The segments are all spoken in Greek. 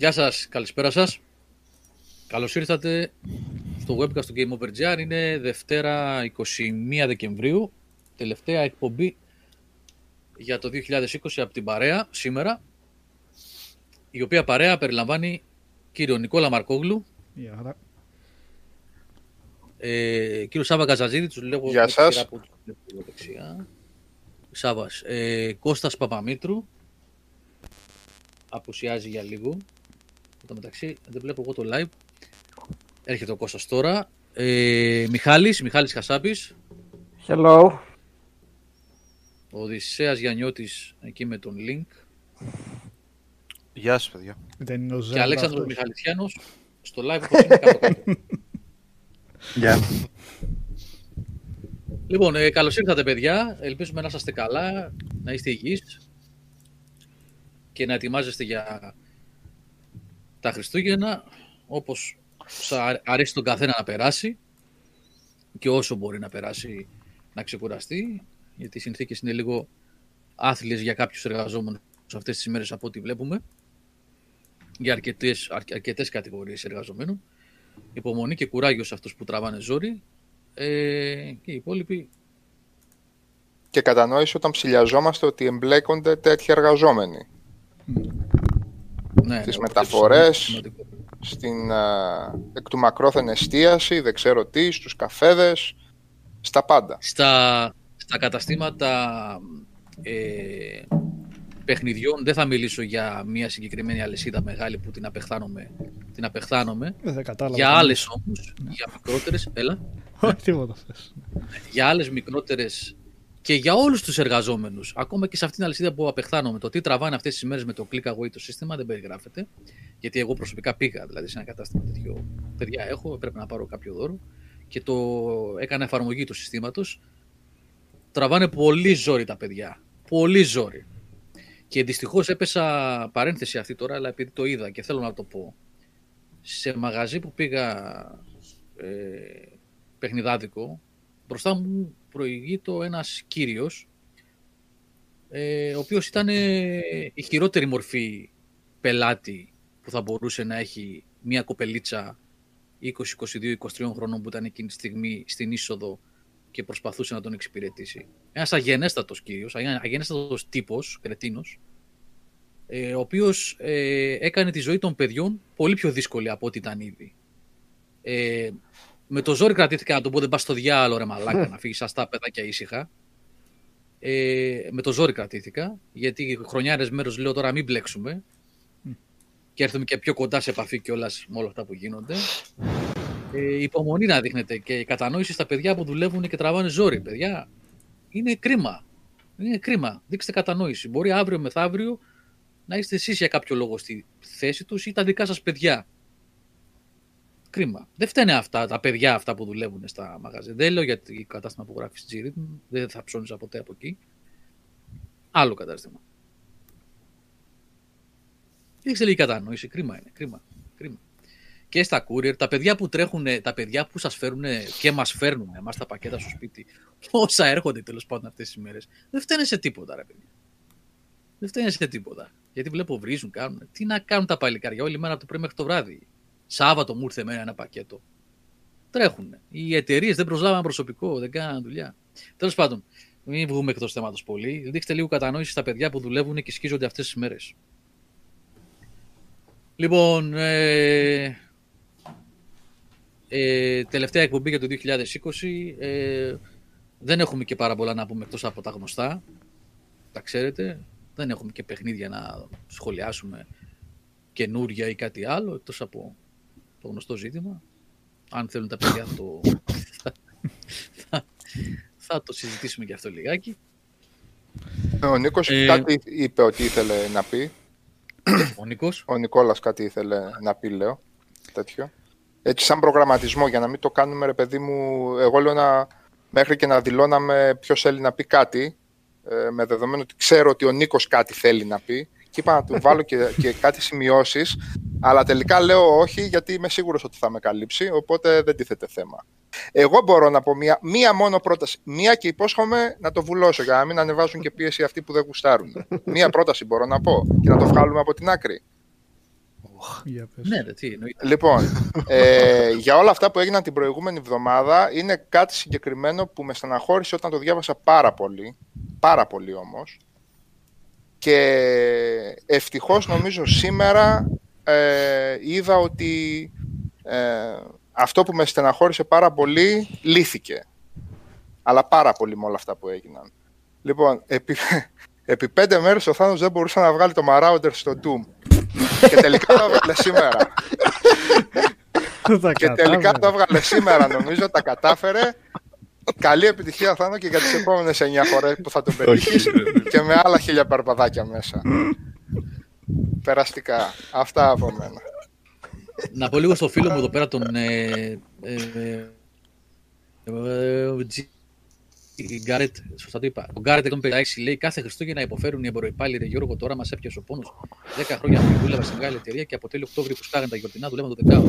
Γεια σας, καλησπέρα σας. Καλώς ήρθατε στο webcast του Game Over GR. Είναι Δευτέρα 21 Δεκεμβρίου, τελευταία εκπομπή για το 2020 από την παρέα σήμερα, η οποία παρέα περιλαμβάνει κύριο Νικόλα Μαρκόγλου, Γεια. ε, κύριο Σάβα Καζαζίδη, τους λέγω Γεια με τη σας. σειρά που τους βλέπω δεξιά. Σάβας, ε, Κώστας Παπαμήτρου, απουσιάζει για λίγο. Εν τω μεταξύ, δεν βλέπω εγώ το live. Έρχεται ο Κώστας τώρα. Ε, Μιχάλης, Μιχάλης Χασάπης, Hello. ο Οδυσσέας Γιαννιώτης εκεί με τον link Γεια σας, παιδιά. Δεν είναι ο και Ζέλα Αλέξανδρος αυτός. Μιχαλητσιάνος στο live όπως είναι κάτω κάτω. Γεια. Λοιπόν, ε, καλώς ήρθατε παιδιά. Ελπίζουμε να είστε καλά, να είστε υγιείς και να ετοιμάζεστε για τα Χριστούγεννα όπως σας αρέσει τον καθένα να περάσει και όσο μπορεί να περάσει να ξεκουραστεί γιατί οι συνθήκες είναι λίγο άθλιες για κάποιους εργαζόμενους αυτές τις ημέρες από ό,τι βλέπουμε για αρκετές, αρκε- αρκετές κατηγορίες εργαζομένων. Υπομονή και κουράγιο σε αυτούς που τραβάνε ζόρι ε, και οι υπόλοιποι. Και κατανόηση όταν ψηλιαζόμαστε ότι εμπλέκονται τέτοιοι εργαζόμενοι. Ναι, Τις ναι, μεταφορές. σημαντικό. Στην α, εκ του μακρόθεν εστίαση, δεν ξέρω τι, στους καφέδες, στα πάντα. Στα, στα καταστήματα ε, παιχνιδιών δεν θα μιλήσω για μια συγκεκριμένη αλυσίδα μεγάλη που την απεχθάνομαι, την απεχθάνομαι. Ε, Δεν κατάλαβα. για κανείς. άλλες όμως, για μικρότερες, έλα, Όχι, τίποτα θες. για άλλες μικρότερες και για όλους τους εργαζόμενους, ακόμα και σε αυτήν την αλυσίδα που απεχθάνομαι, το τι τραβάνε αυτές τις ημέρες με το click away το σύστημα δεν περιγράφεται, γιατί εγώ προσωπικά πήγα δηλαδή σε ένα κατάστημα τέτοιο, παιδιά έχω, πρέπει να πάρω κάποιο δώρο και το έκανα εφαρμογή του συστήματος, τραβάνε πολύ ζόρι τα παιδιά, πολύ ζόρι. Και δυστυχώς έπεσα παρένθεση αυτή τώρα, αλλά επειδή το είδα και θέλω να το πω, σε μαγαζί που πήγα ε, παιχνιδάδικο, μπροστά μου προηγείτο ένας κύριος, ε, ο οποίος ήταν ε, η χειρότερη μορφή πελάτη που θα μπορούσε να έχει μια κοπελίτσα 20, 22, 23 χρόνων που ήταν εκείνη τη στιγμή στην είσοδο και προσπαθούσε να τον εξυπηρετήσει. Ένας αγενέστατος κύριος, αγε- αγενέστατος τύπος, κρετίνος, ε, ο οποίος ε, έκανε τη ζωή των παιδιών πολύ πιο δύσκολη από ό,τι ήταν ήδη. Ε, με το ζόρι κρατήθηκα να τον πω δεν πας στο διάλογο ρε μαλάκα να φύγεις αστά παιδάκια ήσυχα. Ε, με το ζόρι κρατήθηκα γιατί χρονιάρες μέρος λέω τώρα μην μπλέξουμε και έρθουμε και πιο κοντά σε επαφή κιόλας με όλα αυτά που γίνονται. Ε, υπομονή να δείχνετε και κατανόηση στα παιδιά που δουλεύουν και τραβάνε ζόρι, παιδιά. Είναι κρίμα. Είναι κρίμα. Δείξτε κατανόηση. Μπορεί αύριο μεθαύριο να είστε εσείς για κάποιο λόγο στη θέση τους ή τα δικά σας παιδιά. Κρίμα. Δεν φταίνε αυτά τα παιδιά αυτά που δουλεύουν στα μαγαζιά. Δεν λέω για την κατάστημα που γράφεις στη G-Rhythm. Δεν θα ψώνιζα ποτέ από εκεί. Άλλο κατάστημα. Δείξτε λίγη κατανόηση. Κρίμα είναι. Κρίμα. κρίμα. Και στα courier, τα παιδιά που τρέχουν, τα παιδιά που σας φέρουν και μας φέρνουν εμάς τα πακέτα στο σπίτι, όσα έρχονται τέλος πάντων αυτές τις ημέρες, δεν φταίνε σε τίποτα ρε παιδιά. Δεν φταίνε σε τίποτα. Γιατί βλέπω βρίζουν, κάνουν. Τι να κάνουν τα παλικάρια όλη μέρα από το πρωί μέχρι το βράδυ. Σάββατο μου ήρθε εμένα ένα πακέτο. Τρέχουν. Οι εταιρείες δεν προσλάβαν προσωπικό, δεν κάναν δουλειά. Τέλος πάντων, μην βγούμε εκτός θέματος πολύ. Δείξτε λίγο κατανόηση στα παιδιά που δουλεύουν και σκίζονται αυτές τις μέρες. Λοιπόν, ε, ε, τελευταία εκπομπή για το 2020. Ε, δεν έχουμε και πάρα πολλά να πούμε εκτός από τα γνωστά. Τα ξέρετε. Δεν έχουμε και παιχνίδια να σχολιάσουμε καινούρια ή κάτι άλλο, εκτός από το γνωστό ζήτημα. Αν θέλουν τα παιδιά το... θα, θα το συζητήσουμε και αυτό λιγάκι. Ο Νίκος Ε, κάτι είπε ότι ήθελε να πει. Ο Νίκος. Ο Νικόλας κάτι ήθελε να πει, λέω. Τέτοιο. Έτσι, σαν προγραμματισμό, για να μην το κάνουμε, ρε παιδί μου, εγώ λέω να μέχρι και να δηλώναμε ποιος θέλει να πει κάτι, ε, με δεδομένο ότι ξέρω ότι ο Νίκος κάτι θέλει να πει, και είπα να του βάλω και, και κάτι σημειώσεις, αλλά τελικά λέω όχι, γιατί είμαι σίγουρος ότι θα με καλύψει, οπότε δεν τίθεται θέμα. Εγώ μπορώ να πω μία, μία μόνο πρόταση. Μία και υπόσχομαι να το βουλώσω για να μην ανεβάζουν και πίεση αυτοί που δεν γουστάρουν. μία πρόταση μπορώ να πω και να το βγάλουμε από την άκρη. Ναι, ρε, τι Λοιπόν, ε, για όλα αυτά που έγιναν την προηγούμενη εβδομάδα είναι κάτι συγκεκριμένο που με στεναχώρησε όταν το διάβασα πάρα πολύ, πάρα πολύ όμως. Και ευτυχώς νομίζω σήμερα ε, είδα ότι ε, αυτό που με στεναχώρησε πάρα πολύ λύθηκε. Αλλά πάρα πολύ με όλα αυτά που έγιναν. Λοιπόν, επί, επί πέντε μέρες ο Θάνος δεν μπορούσε να βγάλει το Marauder στο Doom. και τελικά το έβγαλε σήμερα. και τελικά το έβγαλε σήμερα νομίζω, τα κατάφερε. Καλή επιτυχία Θάνο και για τις επόμενες 9 φορές που θα τον πετύχεις και με άλλα χίλια περπαδάκια μέσα. Περαστικά. Αυτά από μένα. Να πω λίγο στο φίλο μου εδώ πέρα τον ε, ε, ε, Γκάρετ, σωστά το είπα. Ο Γκάρετ 156 λέει κάθε Χριστούγεννα υποφέρουν οι εμποροπάλληλοι. Γιώργο, τώρα μας έπιασε ο πόνος. 10 χρόνια που δούλευα σε μεγάλη εταιρεία και από τέλειο Οκτώβριο που στάγανε τα γιορτινά δουλεύαμε το δεκάο.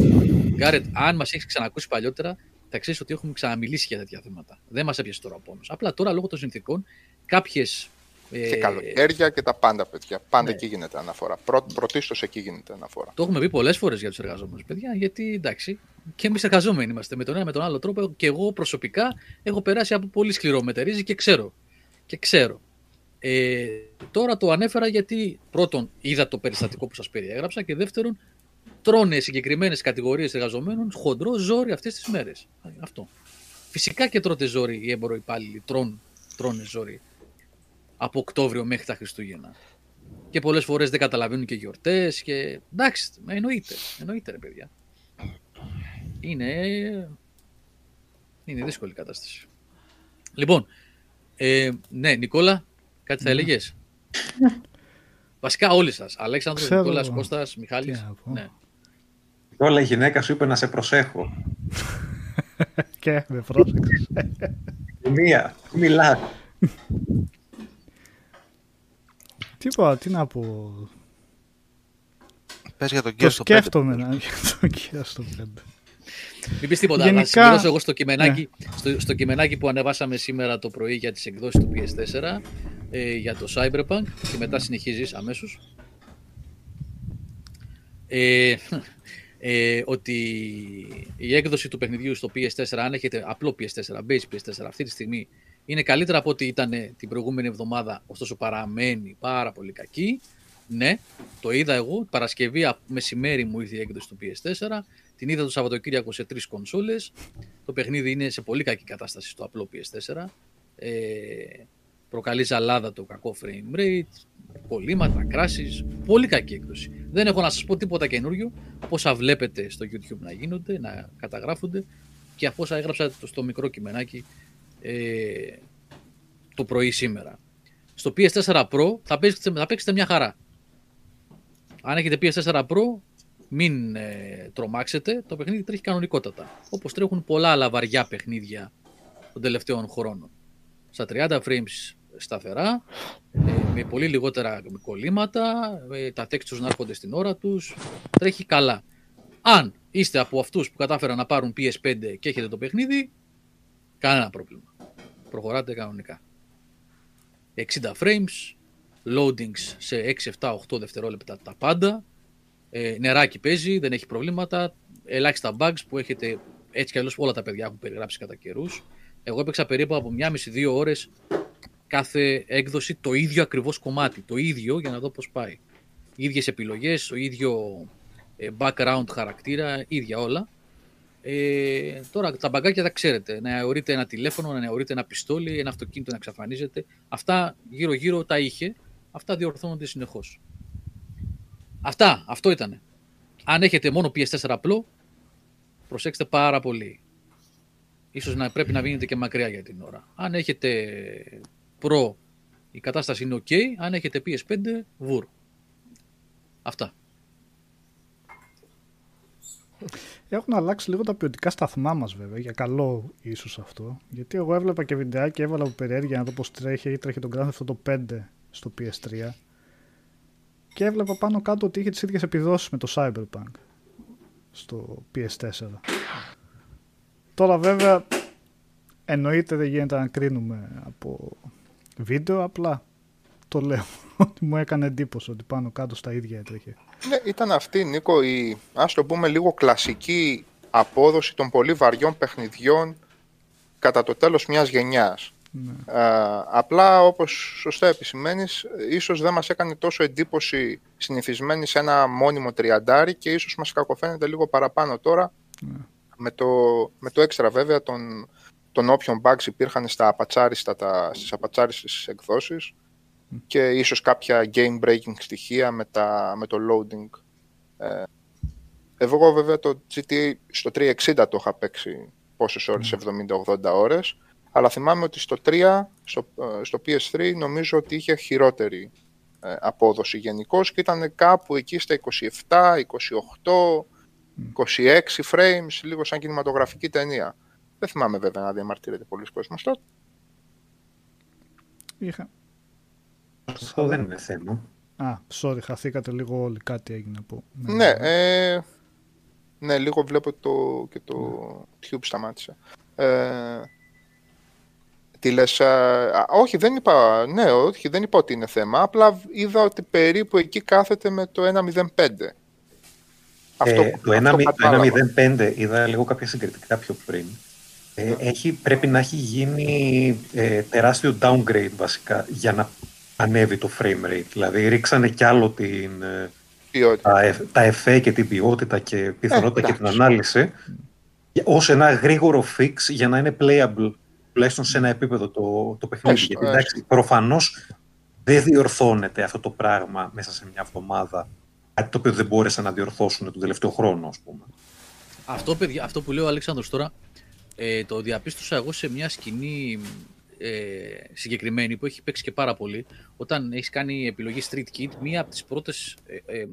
Γκάρετ, αν μας έχεις ξανακούσει παλιότερα, θα ξέρεις ότι έχουμε ξαναμιλήσει για τέτοια θέματα. Δεν μας έπιασε τώρα ο πόνος. Απλά τώρα λόγω των συνθήκων κάποιες και ε, καλοκαίρια και τα πάντα, παιδιά. Πάντα ναι. εκεί γίνεται αναφορά. Πρω, Πρωτίστως εκεί γίνεται αναφορά. Το έχουμε πει πολλές φορές για τους εργαζόμενους, παιδιά, γιατί εντάξει, και εμείς εργαζόμενοι είμαστε με τον ένα με τον άλλο τρόπο. Και εγώ προσωπικά έχω περάσει από πολύ σκληρό μετερίζει και ξέρω. Και ξέρω. Ε, τώρα το ανέφερα γιατί πρώτον είδα το περιστατικό που σας περιέγραψα και δεύτερον τρώνε συγκεκριμένες κατηγορίες εργαζομένων χοντρό ζόρι αυτές τις μέρες. Αυτό. Φυσικά και τρώτε ζόρι οι υπάλληλοι, τρών, τρώνε ζόρι από Οκτώβριο μέχρι τα Χριστούγεννα. Και πολλές φορές δεν καταλαβαίνουν και γιορτές. Και... Εντάξει, εννοείται. Εννοείται, ρε παιδιά. Είναι. Είναι δύσκολη η κατάσταση. Λοιπόν, ε, ναι, Νικόλα, κάτι θα ναι. έλεγες; Βασικά όλοι σας. Αλέξανδρος, Νικόλας, Κώστας, Μιχάλης. Ναι. Νικόλα, η γυναίκα σου είπε να σε προσέχω. και με πρόσεξες. Μία, μιλά. Τίποτα, τι να πω. Πες για τον Gears στο 5. Σκέφτομαι να για τον Gears στο 5. Μην πεις τίποτα, Γενικά... να συμπληρώσω εγώ στο κειμενάκι, ναι. στο, στο κειμενάκι που ανεβάσαμε σήμερα το πρωί για τις εκδόσεις του PS4 ες, για το Cyberpunk και μετά συνεχίζεις αμέσως. Ε, ε, ότι η έκδοση του παιχνιδιού στο PS4, αν έχετε απλό PS4, base PS4 αυτή τη στιγμή είναι καλύτερα από ό,τι ήταν την προηγούμενη εβδομάδα, ωστόσο παραμένει πάρα πολύ κακή. Ναι, το είδα εγώ. Παρασκευή μεσημέρι μου ήρθε η έκδοση του PS4. Την είδα το Σαββατοκύριακο σε τρεις κονσόλες. Το παιχνίδι είναι σε πολύ κακή κατάσταση στο απλό PS4. Ε, προκαλεί ζαλάδα το κακό frame rate, κολλήματα, κράσεις. Πολύ κακή έκδοση. Δεν έχω να σας πω τίποτα καινούριο. Πόσα βλέπετε στο YouTube να γίνονται, να καταγράφονται και από όσα έγραψα στο μικρό κειμενάκι ε, το πρωί σήμερα. Στο PS4 Pro θα παίξετε, θα παίξετε μια χαρά. Αν έχετε PS4 Pro, μην ε, τρομάξετε, το παιχνίδι τρέχει κανονικότατα. Όπως τρέχουν πολλά άλλα βαριά παιχνίδια των τελευταίων χρόνων. Στα 30 frames σταθερά, ε, με πολύ λιγότερα κολλήματα, ε, τα textures να έρχονται στην ώρα τους, τρέχει καλά. Αν είστε από αυτούς που κατάφεραν να πάρουν PS5 και έχετε το παιχνίδι, κανένα πρόβλημα προχωράτε κανονικά. 60 frames, loadings σε 6, 7, 8 δευτερόλεπτα τα πάντα, ε, νεράκι παίζει, δεν έχει προβλήματα, ελάχιστα bugs που έχετε έτσι κι αλλιώς όλα τα παιδιά έχουν περιγράψει κατά καιρούς. Εγώ έπαιξα περίπου από μία μισή δύο ώρες κάθε έκδοση το ίδιο ακριβώς κομμάτι, το ίδιο για να δω πώς πάει. Οι ίδιες επιλογές, το ίδιο ε, background χαρακτήρα, ίδια όλα. Ε, τώρα τα μπαγκάκια τα ξέρετε. Να αιωρείτε ένα τηλέφωνο, να αιωρείτε ένα πιστόλι, ένα αυτοκίνητο να εξαφανίζεται. Αυτά γύρω-γύρω τα είχε. Αυτά διορθώνονται συνεχώς. Αυτά, αυτό ήταν. Αν έχετε μόνο PS4 απλό, προσέξτε πάρα πολύ. Ίσως να πρέπει να μείνετε και μακριά για την ώρα. Αν έχετε Pro, η κατάσταση είναι ok. Αν έχετε PS5, βουρ. Αυτά. Έχουν αλλάξει λίγο τα ποιοτικά σταθμά μας, βέβαια, για καλό ίσως αυτό. Γιατί εγώ έβλεπα και βιντεάκι, έβαλα από περιέργεια να δω πώς τρέχει, τρέχει τον Grand Theft το 5 στο PS3. Και έβλεπα πάνω κάτω ότι είχε τις ίδιες επιδόσεις με το Cyberpunk στο PS4. Τώρα βέβαια εννοείται δεν γίνεται να κρίνουμε από βίντεο, απλά το λέω. Ότι μου έκανε εντύπωση ότι πάνω κάτω στα ίδια έτρεχε. Ναι, ήταν αυτή, Νίκο, η, ας το πούμε λίγο κλασική απόδοση των πολύ βαριών παιχνιδιών κατά το τέλος μιας γενιάς. Ναι. Ε, απλά, όπως σωστά επισημαίνεις, ίσως δεν μας έκανε τόσο εντύπωση συνηθισμένη σε ένα μόνιμο τριαντάρι και ίσως μας κακοφαίνεται λίγο παραπάνω τώρα Ναι. με, το, με το έξτρα βέβαια των, των όποιων bugs υπήρχαν στα απατσάριστα, τα, στις απατσάριστες εκδόσεις και ίσως κάποια game breaking στοιχεία με, τα, με το loading. Ε, εγώ βέβαια το GTA στο 360 το είχα παίξει πόσες ώρες, 70-80 ώρες, αλλά θυμάμαι ότι στο 3, στο, ε, στο PS3 νομίζω ότι είχε χειρότερη ε, απόδοση γενικώ και ήταν κάπου εκεί στα 27, 28, 26 frames, λίγο σαν κινηματογραφική ταινία. Δεν θυμάμαι βέβαια να διαμαρτύρεται πολλοί κόσμος τότε. Είχα... Αυτό δεν είναι θέμα. Α, sorry, χαθήκατε λίγο όλοι. Κάτι έγινε από... Ναι, ε, ναι, λίγο βλέπω το, και το tube σταμάτησε. Ε, τι λες, α, α, όχι, δεν είπα, ναι, όχι, δεν είπα ότι είναι θέμα, απλά είδα ότι περίπου εκεί κάθεται με το 1.05. Αυτό, Ε, το αυτό 1.05 κατάλαβα. είδα λίγο κάποια συγκριτικά πιο πριν. Ε, έχει, πρέπει να έχει γίνει ε, τεράστιο downgrade βασικά για να ανέβει το frame rate. Δηλαδή ρίξανε κι άλλο την, ε, Ποιότητα. τα, εφ- τα εφέ και την ποιότητα και πιθανότητα και την εντάξει. ανάλυση ως ένα γρήγορο fix για να είναι playable τουλάχιστον σε ένα επίπεδο το, το παιχνίδι. Έστω, Γιατί έστω. εντάξει, προφανώς δεν διορθώνεται αυτό το πράγμα μέσα σε μια εβδομάδα. Κάτι το οποίο δεν μπόρεσαν να διορθώσουν τον τελευταίο χρόνο, ας πούμε. Αυτό, παιδιά, αυτό που λέει ο Αλέξανδρος τώρα, ε, το διαπίστωσα εγώ σε μια σκηνή ε, συγκεκριμένη που έχει παίξει και πάρα πολύ. Όταν έχεις κάνει επιλογή Street Kid, μία από τις πρώτες ε, ε,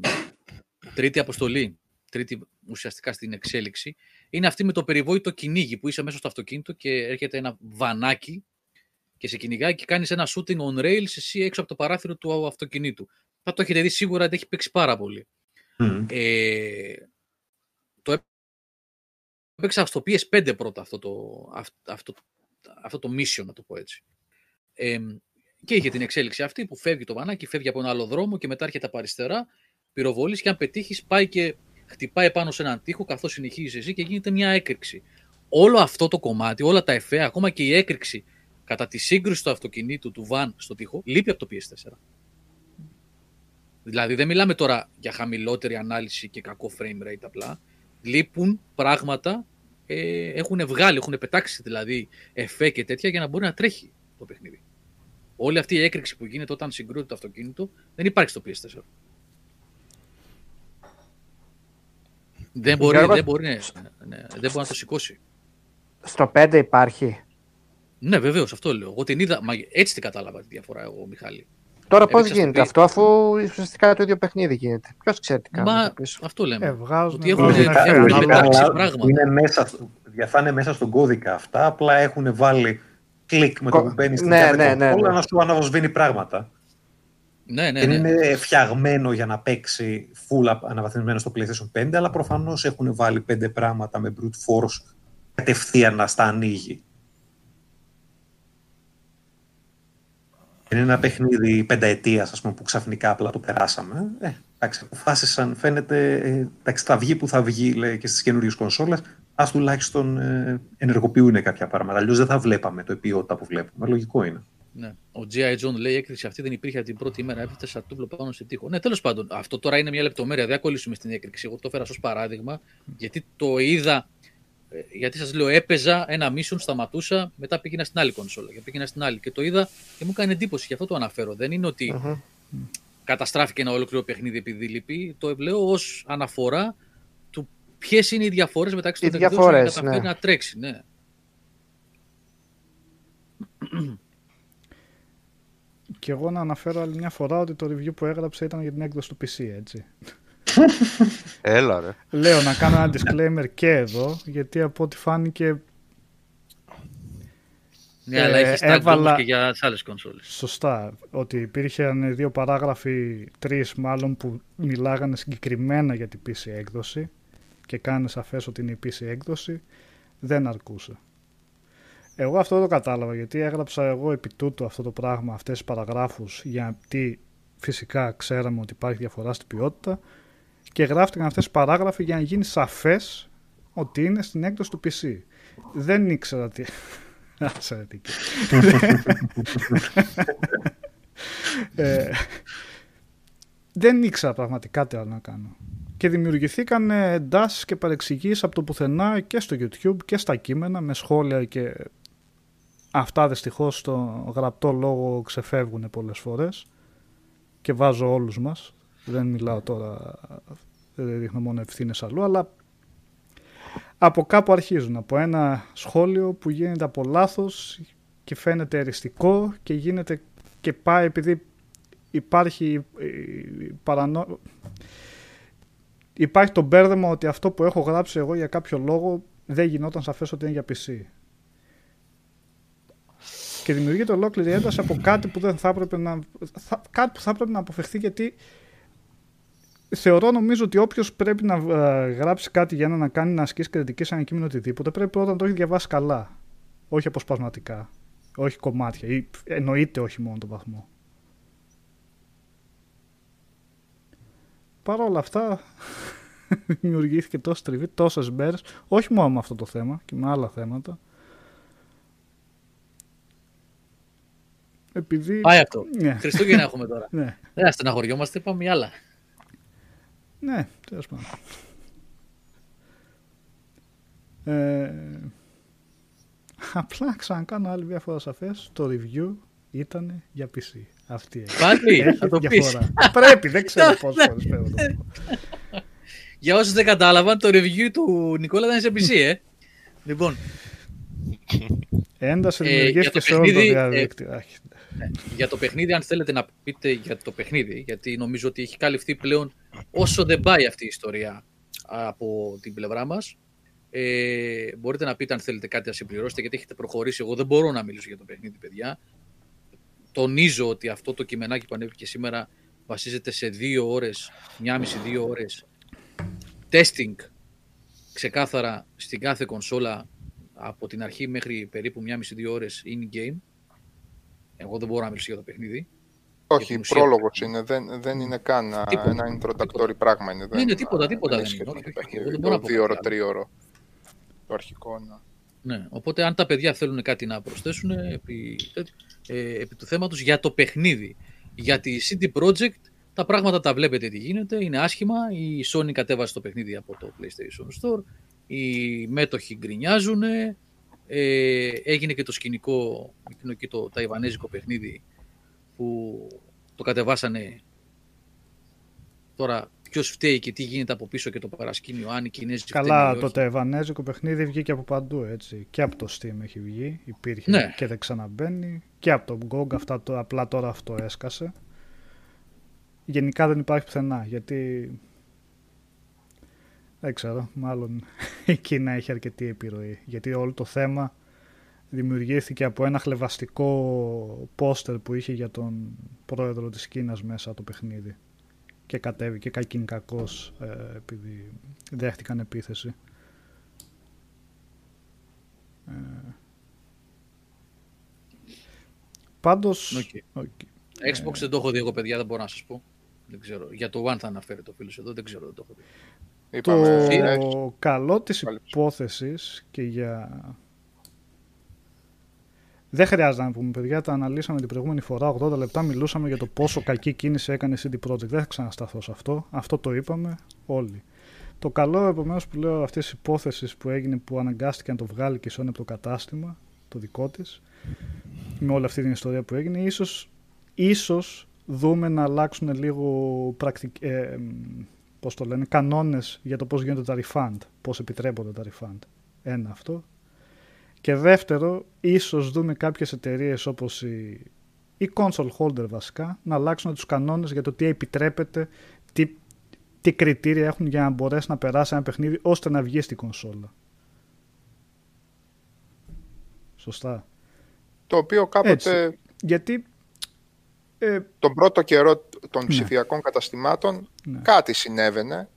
τρίτη αποστολή, τρίτη ουσιαστικά στην εξέλιξη, είναι αυτή με το περιβόητο κυνήγι που είσαι μέσα στο αυτοκίνητο και έρχεται ένα βανάκι και σε κυνηγάει και κάνεις ένα shooting on rails εσύ έξω από το παράθυρο του αυτοκινήτου. Θα το έχετε δει σίγουρα, ότι έχει παίξει πάρα πολύ. Μμμ. Ε, το έπαιξα στο PS5 πρώτα αυτό το, αυ- αυτό, αυτό το mission, να το πω έτσι. Ε, και είχε την εξέλιξη αυτή που φεύγει το βανάκι, φεύγει από ένα άλλο δρόμο και μετά έρχεται από αριστερά, πυροβολείς και αν πετύχεις, πάει και χτυπάει πάνω σε έναν τοίχο καθώς συνεχίζεις εσύ και γίνεται μια έκρηξη. Όλο αυτό το κομμάτι, όλα τα εφέ, ακόμα και η έκρηξη κατά τη σύγκρουση του αυτοκινήτου του βαν στο τοίχο, λείπει από το PS4. Δηλαδή δεν μιλάμε τώρα για χαμηλότερη ανάλυση και κακό frame rate απλά. Λείπουν πράγματα, ε, έχουν βγάλει, έχουν πετάξει δηλαδή εφέ και τέτοια για να μπορεί να τρέχει το παιχνίδι. Όλη αυτή η έκρηξη που γίνεται όταν συγκρούεται το αυτοκίνητο δεν υπάρχει στο PS4. Δεν μπορεί, Γιώργο, δεν μπορεί, ναι, ναι, δεν μπορεί να το σηκώσει. Στο 5 υπάρχει; Ναι, βεβαίως, αυτό λέω. Εγώ την είδα. Μα έτσι την κατάλαβα τη διαφορά, εγώ, Μιχάλη. Τώρα πώς Έπαιξα στο γίνεται P- αυτό, αφού ουσιαστικά το ίδιο παιχνίδι γίνεται. Ποιος ξέρει τι κάνει. Μα εδώ πίσω. αυτό λέμε. Ε, βγάζουν, Ότι έχουν, βγάζουν Λογικά- ένα έχουν λογικά άλλο- πετάξει αλλά πράγματα. Είναι μέσα, για θα είναι μέσα στον κώδικα αυτά, απλά έχουν βάλει κλικ με το Κο- που μπαίνει στην ναι, κάθε ναι, ναι, κονσόλα ναι. να σου αναβοσβήνει πράγματα. Ναι, ναι, Δεν ναι. είναι φτιαγμένο για να παίξει full αναβαθμισμένο στο PlayStation 5, αλλά προφανώς έχουν βάλει πέντε πράγματα με brute force κατευθείαν να στα ανοίγει. Είναι ένα παιχνίδι πενταετίας, ας πούμε, που ξαφνικά απλά το περάσαμε. Ε, εντάξει, αποφάσισαν, φαίνεται. Ε, εντάξει, θα βγει που θα βγει, λέει, και στις καινούριες κονσόλες. Α τουλάχιστον ε, ενεργοποιούν κάποια πράγματα. Αλλιώς δεν θα βλέπαμε το ποιότητα που βλέπουμε. Λογικό είναι. Ναι. Ο G.I. John λέει: Η έκρηξη αυτή δεν υπήρχε από την πρώτη ημέρα. Έπεφτε σαν τούμπλο πάνω σε τείχο. Ναι, τέλος πάντων, αυτό τώρα είναι μια λεπτομέρεια. Δεν ακολουθήσουμε στην έκρηξη. Εγώ το έφερα ως παράδειγμα, γιατί το είδα. Ε, Γιατί σας λέω, έπαιζα ένα mission, σταματούσα, μετά πήγαινα στην άλλη κονσόλα και πήγαινα στην άλλη. Και το είδα και μου έκανε εντύπωση, γι' αυτό το αναφέρω. Δεν είναι ότι Μμμ. καταστράφηκε ένα ολόκληρο παιχνίδι επειδή λείπει. Το λέω ως αναφορά του ποιες είναι οι διαφορές μεταξύ Οι των εκδόσεων για να διαφορές, καταφέρει ναι. να τρέξει. Ναι. Και εγώ να αναφέρω άλλη μια φορά ότι το review που έγραψα ήταν για την έκδοση του PC, έτσι. Έλα ρε. Λέω να κάνω ένα disclaimer και εδώ, γιατί από ό,τι φάνηκε Ναι, αλλά Ε, έχεις tag έβαλα- όμως και για τις άλλες κονσόλες. σωστά ότι υπήρχαν δύο παράγραφοι, τρεις μάλλον, που μιλάγανε συγκεκριμένα για την PC έκδοση και κάνε σαφές ότι είναι η PC έκδοση, δεν αρκούσε. Εγώ αυτό δεν το κατάλαβα γιατί έγραψα εγώ επί τούτου αυτό το πράγμα, αυτές τις παραγράφους γιατί φυσικά ξέραμε ότι υπάρχει διαφορά στην ποιότητα και γράφτηκαν αυτές τις παράγραφοι για να γίνει σαφές ότι είναι στην έκδοση του PC. Δεν ήξερα τι... Άσε, τι και. Ε, δεν ήξερα πραγματικά τι άλλο να κάνω. Και δημιουργηθήκαν ε, εντάσεις και παρεξηγήσεις από το πουθενά και στο YouTube και στα κείμενα με σχόλια και αυτά δυστυχώς στο γραπτό λόγο ξεφεύγουν πολλές φορές και βάζω όλους μας. Δεν μιλάω τώρα, δεν δείχνω μόνο ευθύνες αλλού, αλλά από κάπου αρχίζουν. Από ένα σχόλιο που γίνεται από λάθος και φαίνεται εριστικό και γίνεται και πάει επειδή υπάρχει παρανό... Υπάρχει το μπέρδεμα ότι αυτό που έχω γράψει εγώ για κάποιο λόγο δεν γινόταν σαφές ότι είναι για PC. Και δημιουργείται ολόκληρη ένταση από κάτι που δεν θα έπρεπε να, θα, κάτι που θα έπρεπε να αποφευχθεί γιατί θεωρώ νομίζω ότι όποιος πρέπει να ε, γράψει κάτι για να κάνει να ασκήσει κριτική σε ένα κείμενο οτιδήποτε πρέπει πρώτα να το έχει διαβάσει καλά. Όχι αποσπασματικά. Όχι κομμάτια. Ή εννοείται όχι μόνο τον βαθμό. Παρ' όλα αυτά δημιουργήθηκε τόσο τριβή, τόσες μέρες, όχι μόνο με αυτό το θέμα και με άλλα θέματα. Επειδή... Πάει αυτό. Ναι. Χριστούγεννα έχουμε τώρα. ναι. Δεν αστεναχωριόμαστε, πάμε για άλλα. Ναι, τέλος πάντων. Ε, απλά ξανακάνω άλλη μια φορά σαφέ. Το review ήταν για PC. Αυτή έχει. Πάλι, Έχει θα το πεις. διαφορά. πρέπει, δεν ξέρω πόσες φορές πρέπει να το πω. Για όσους δεν κατάλαβαν, το review του Νικόλα ήταν σε PC, ε. Λοιπόν, Ένταση Ε, δημιουργήθηκε για το σε όλο το παιχνίδι, διαδίκτυο. Αχ, για το παιχνίδι, αν θέλετε να πείτε για το παιχνίδι, γιατί νομίζω ότι έχει καλυφθεί πλέον όσο δεν πάει αυτή η ιστορία από την πλευρά μας. Ε, μπορείτε να πείτε αν θέλετε κάτι να συμπληρώσετε, γιατί έχετε προχωρήσει. Εγώ δεν μπορώ να μιλήσω για το παιχνίδι, παιδιά. Τονίζω ότι αυτό το κειμενάκι που ανέβηκε σήμερα βασίζεται σε δύο ώρες, μία μισή δύο ώρες testing ξεκάθαρα στην κάθε κονσόλα από την αρχή μέχρι περίπου μία μισή δύο ώρες in-game. Εγώ δεν μπορώ να μιλήσω για το παιχνίδι. Όχι, την ουσία. πρόλογος είναι, δεν, δεν είναι καν α, Τίποτα, ένα introductory τίποτα. πράγμα. Είναι, δεν, είναι τίποτα, τίποτα δεν δεν είναι είναι. σχετικό Όχι, όχι, παιχνίδι. εγώ δεν μπορώ να Το πω δύο κάτι ώρο, άλλο. τρίωρο. Το αρχικό, ναι. Ναι, οπότε αν τα παιδιά θέλουν κάτι να προσθέσουν επί, ε, επί του θέματος για το παιχνίδι. Για τη CD Projekt τα πράγματα τα βλέπετε τι γίνεται, είναι άσχημα. Η Sony κατέβασε το παιχνίδι από το PlayStation Store. Οι μέτοχοι γκρινιάζουν. Ε, έγινε και το σκηνικό, εκείνο εκεί το ταϊβανέζικο παιχνίδι που το κατεβάσανε τώρα ποιος φταίει και τι γίνεται από πίσω και το παρασκήνιο, αν οι Κινέζοι φταίνε Καλά, ή το όχι. ταϊβανέζικο παιχνίδι βγήκε από παντού έτσι. Και από το Steam έχει βγει, υπήρχε Ναι. και δεν ξαναμπαίνει. Και από το GOG, αυτά το, απλά τώρα αυτό έσκασε. Γενικά δεν υπάρχει πουθενά, γιατί δεν ξέρω, μάλλον η Κίνα έχει αρκετή επιρροή. Γιατί όλο το θέμα δημιουργήθηκε από ένα χλεβαστικό πόστερ που είχε για τον πρόεδρο της Κίνας μέσα το παιχνίδι. Και κατέβηκε κακήν κακώς ε, επειδή δέχτηκαν επίθεση. Ε, πάντως... OK. OK. Xbox δεν το έχω δει εγώ, παιδιά, δεν μπορώ να σας πω. Δεν ξέρω. Για το One θα αναφέρει το φίλο εδώ, δεν ξέρω, δεν το έχω δει. Είπαμε, Το έχει- καλό της Καλύψω. υπόθεσης και για... Δεν χρειάζεται να πούμε, παιδιά, τα αναλύσαμε την προηγούμενη φορά. 80 λεπτά μιλούσαμε για το πόσο κακή κίνηση έκανε η CD Projekt. Δεν θα ξανασταθώ σε αυτό. Αυτό το είπαμε όλοι. Το καλό, επομένως, που λέω αυτής της υπόθεσης που έγινε που αναγκάστηκε να το βγάλει και η Sony από το κατάστημα, το δικό της, με όλη αυτή την ιστορία που έγινε, ίσως, ίσως δούμε να αλλάξουν λίγο πρακτικ... ε, εμ, πώς το λένε, κανόνες για το πώς γίνονται τα refund, πώς επιτρέπονται τα refund. Ένα αυτό. Και δεύτερο, ίσως δούμε κάποιες εταιρείες όπως η, η console holder βασικά, να αλλάξουν τους κανόνες για το τι επιτρέπεται, τι, τι κριτήρια έχουν για να μπορέσει να περάσει ένα παιχνίδι ώστε να βγει στην κονσόλα. Σωστά. Το οποίο κάποτε Έτσι. Γιατί ε, τον πρώτο καιρό των Ναι. ψηφιακών καταστημάτων Ναι. κάτι συνέβαινε.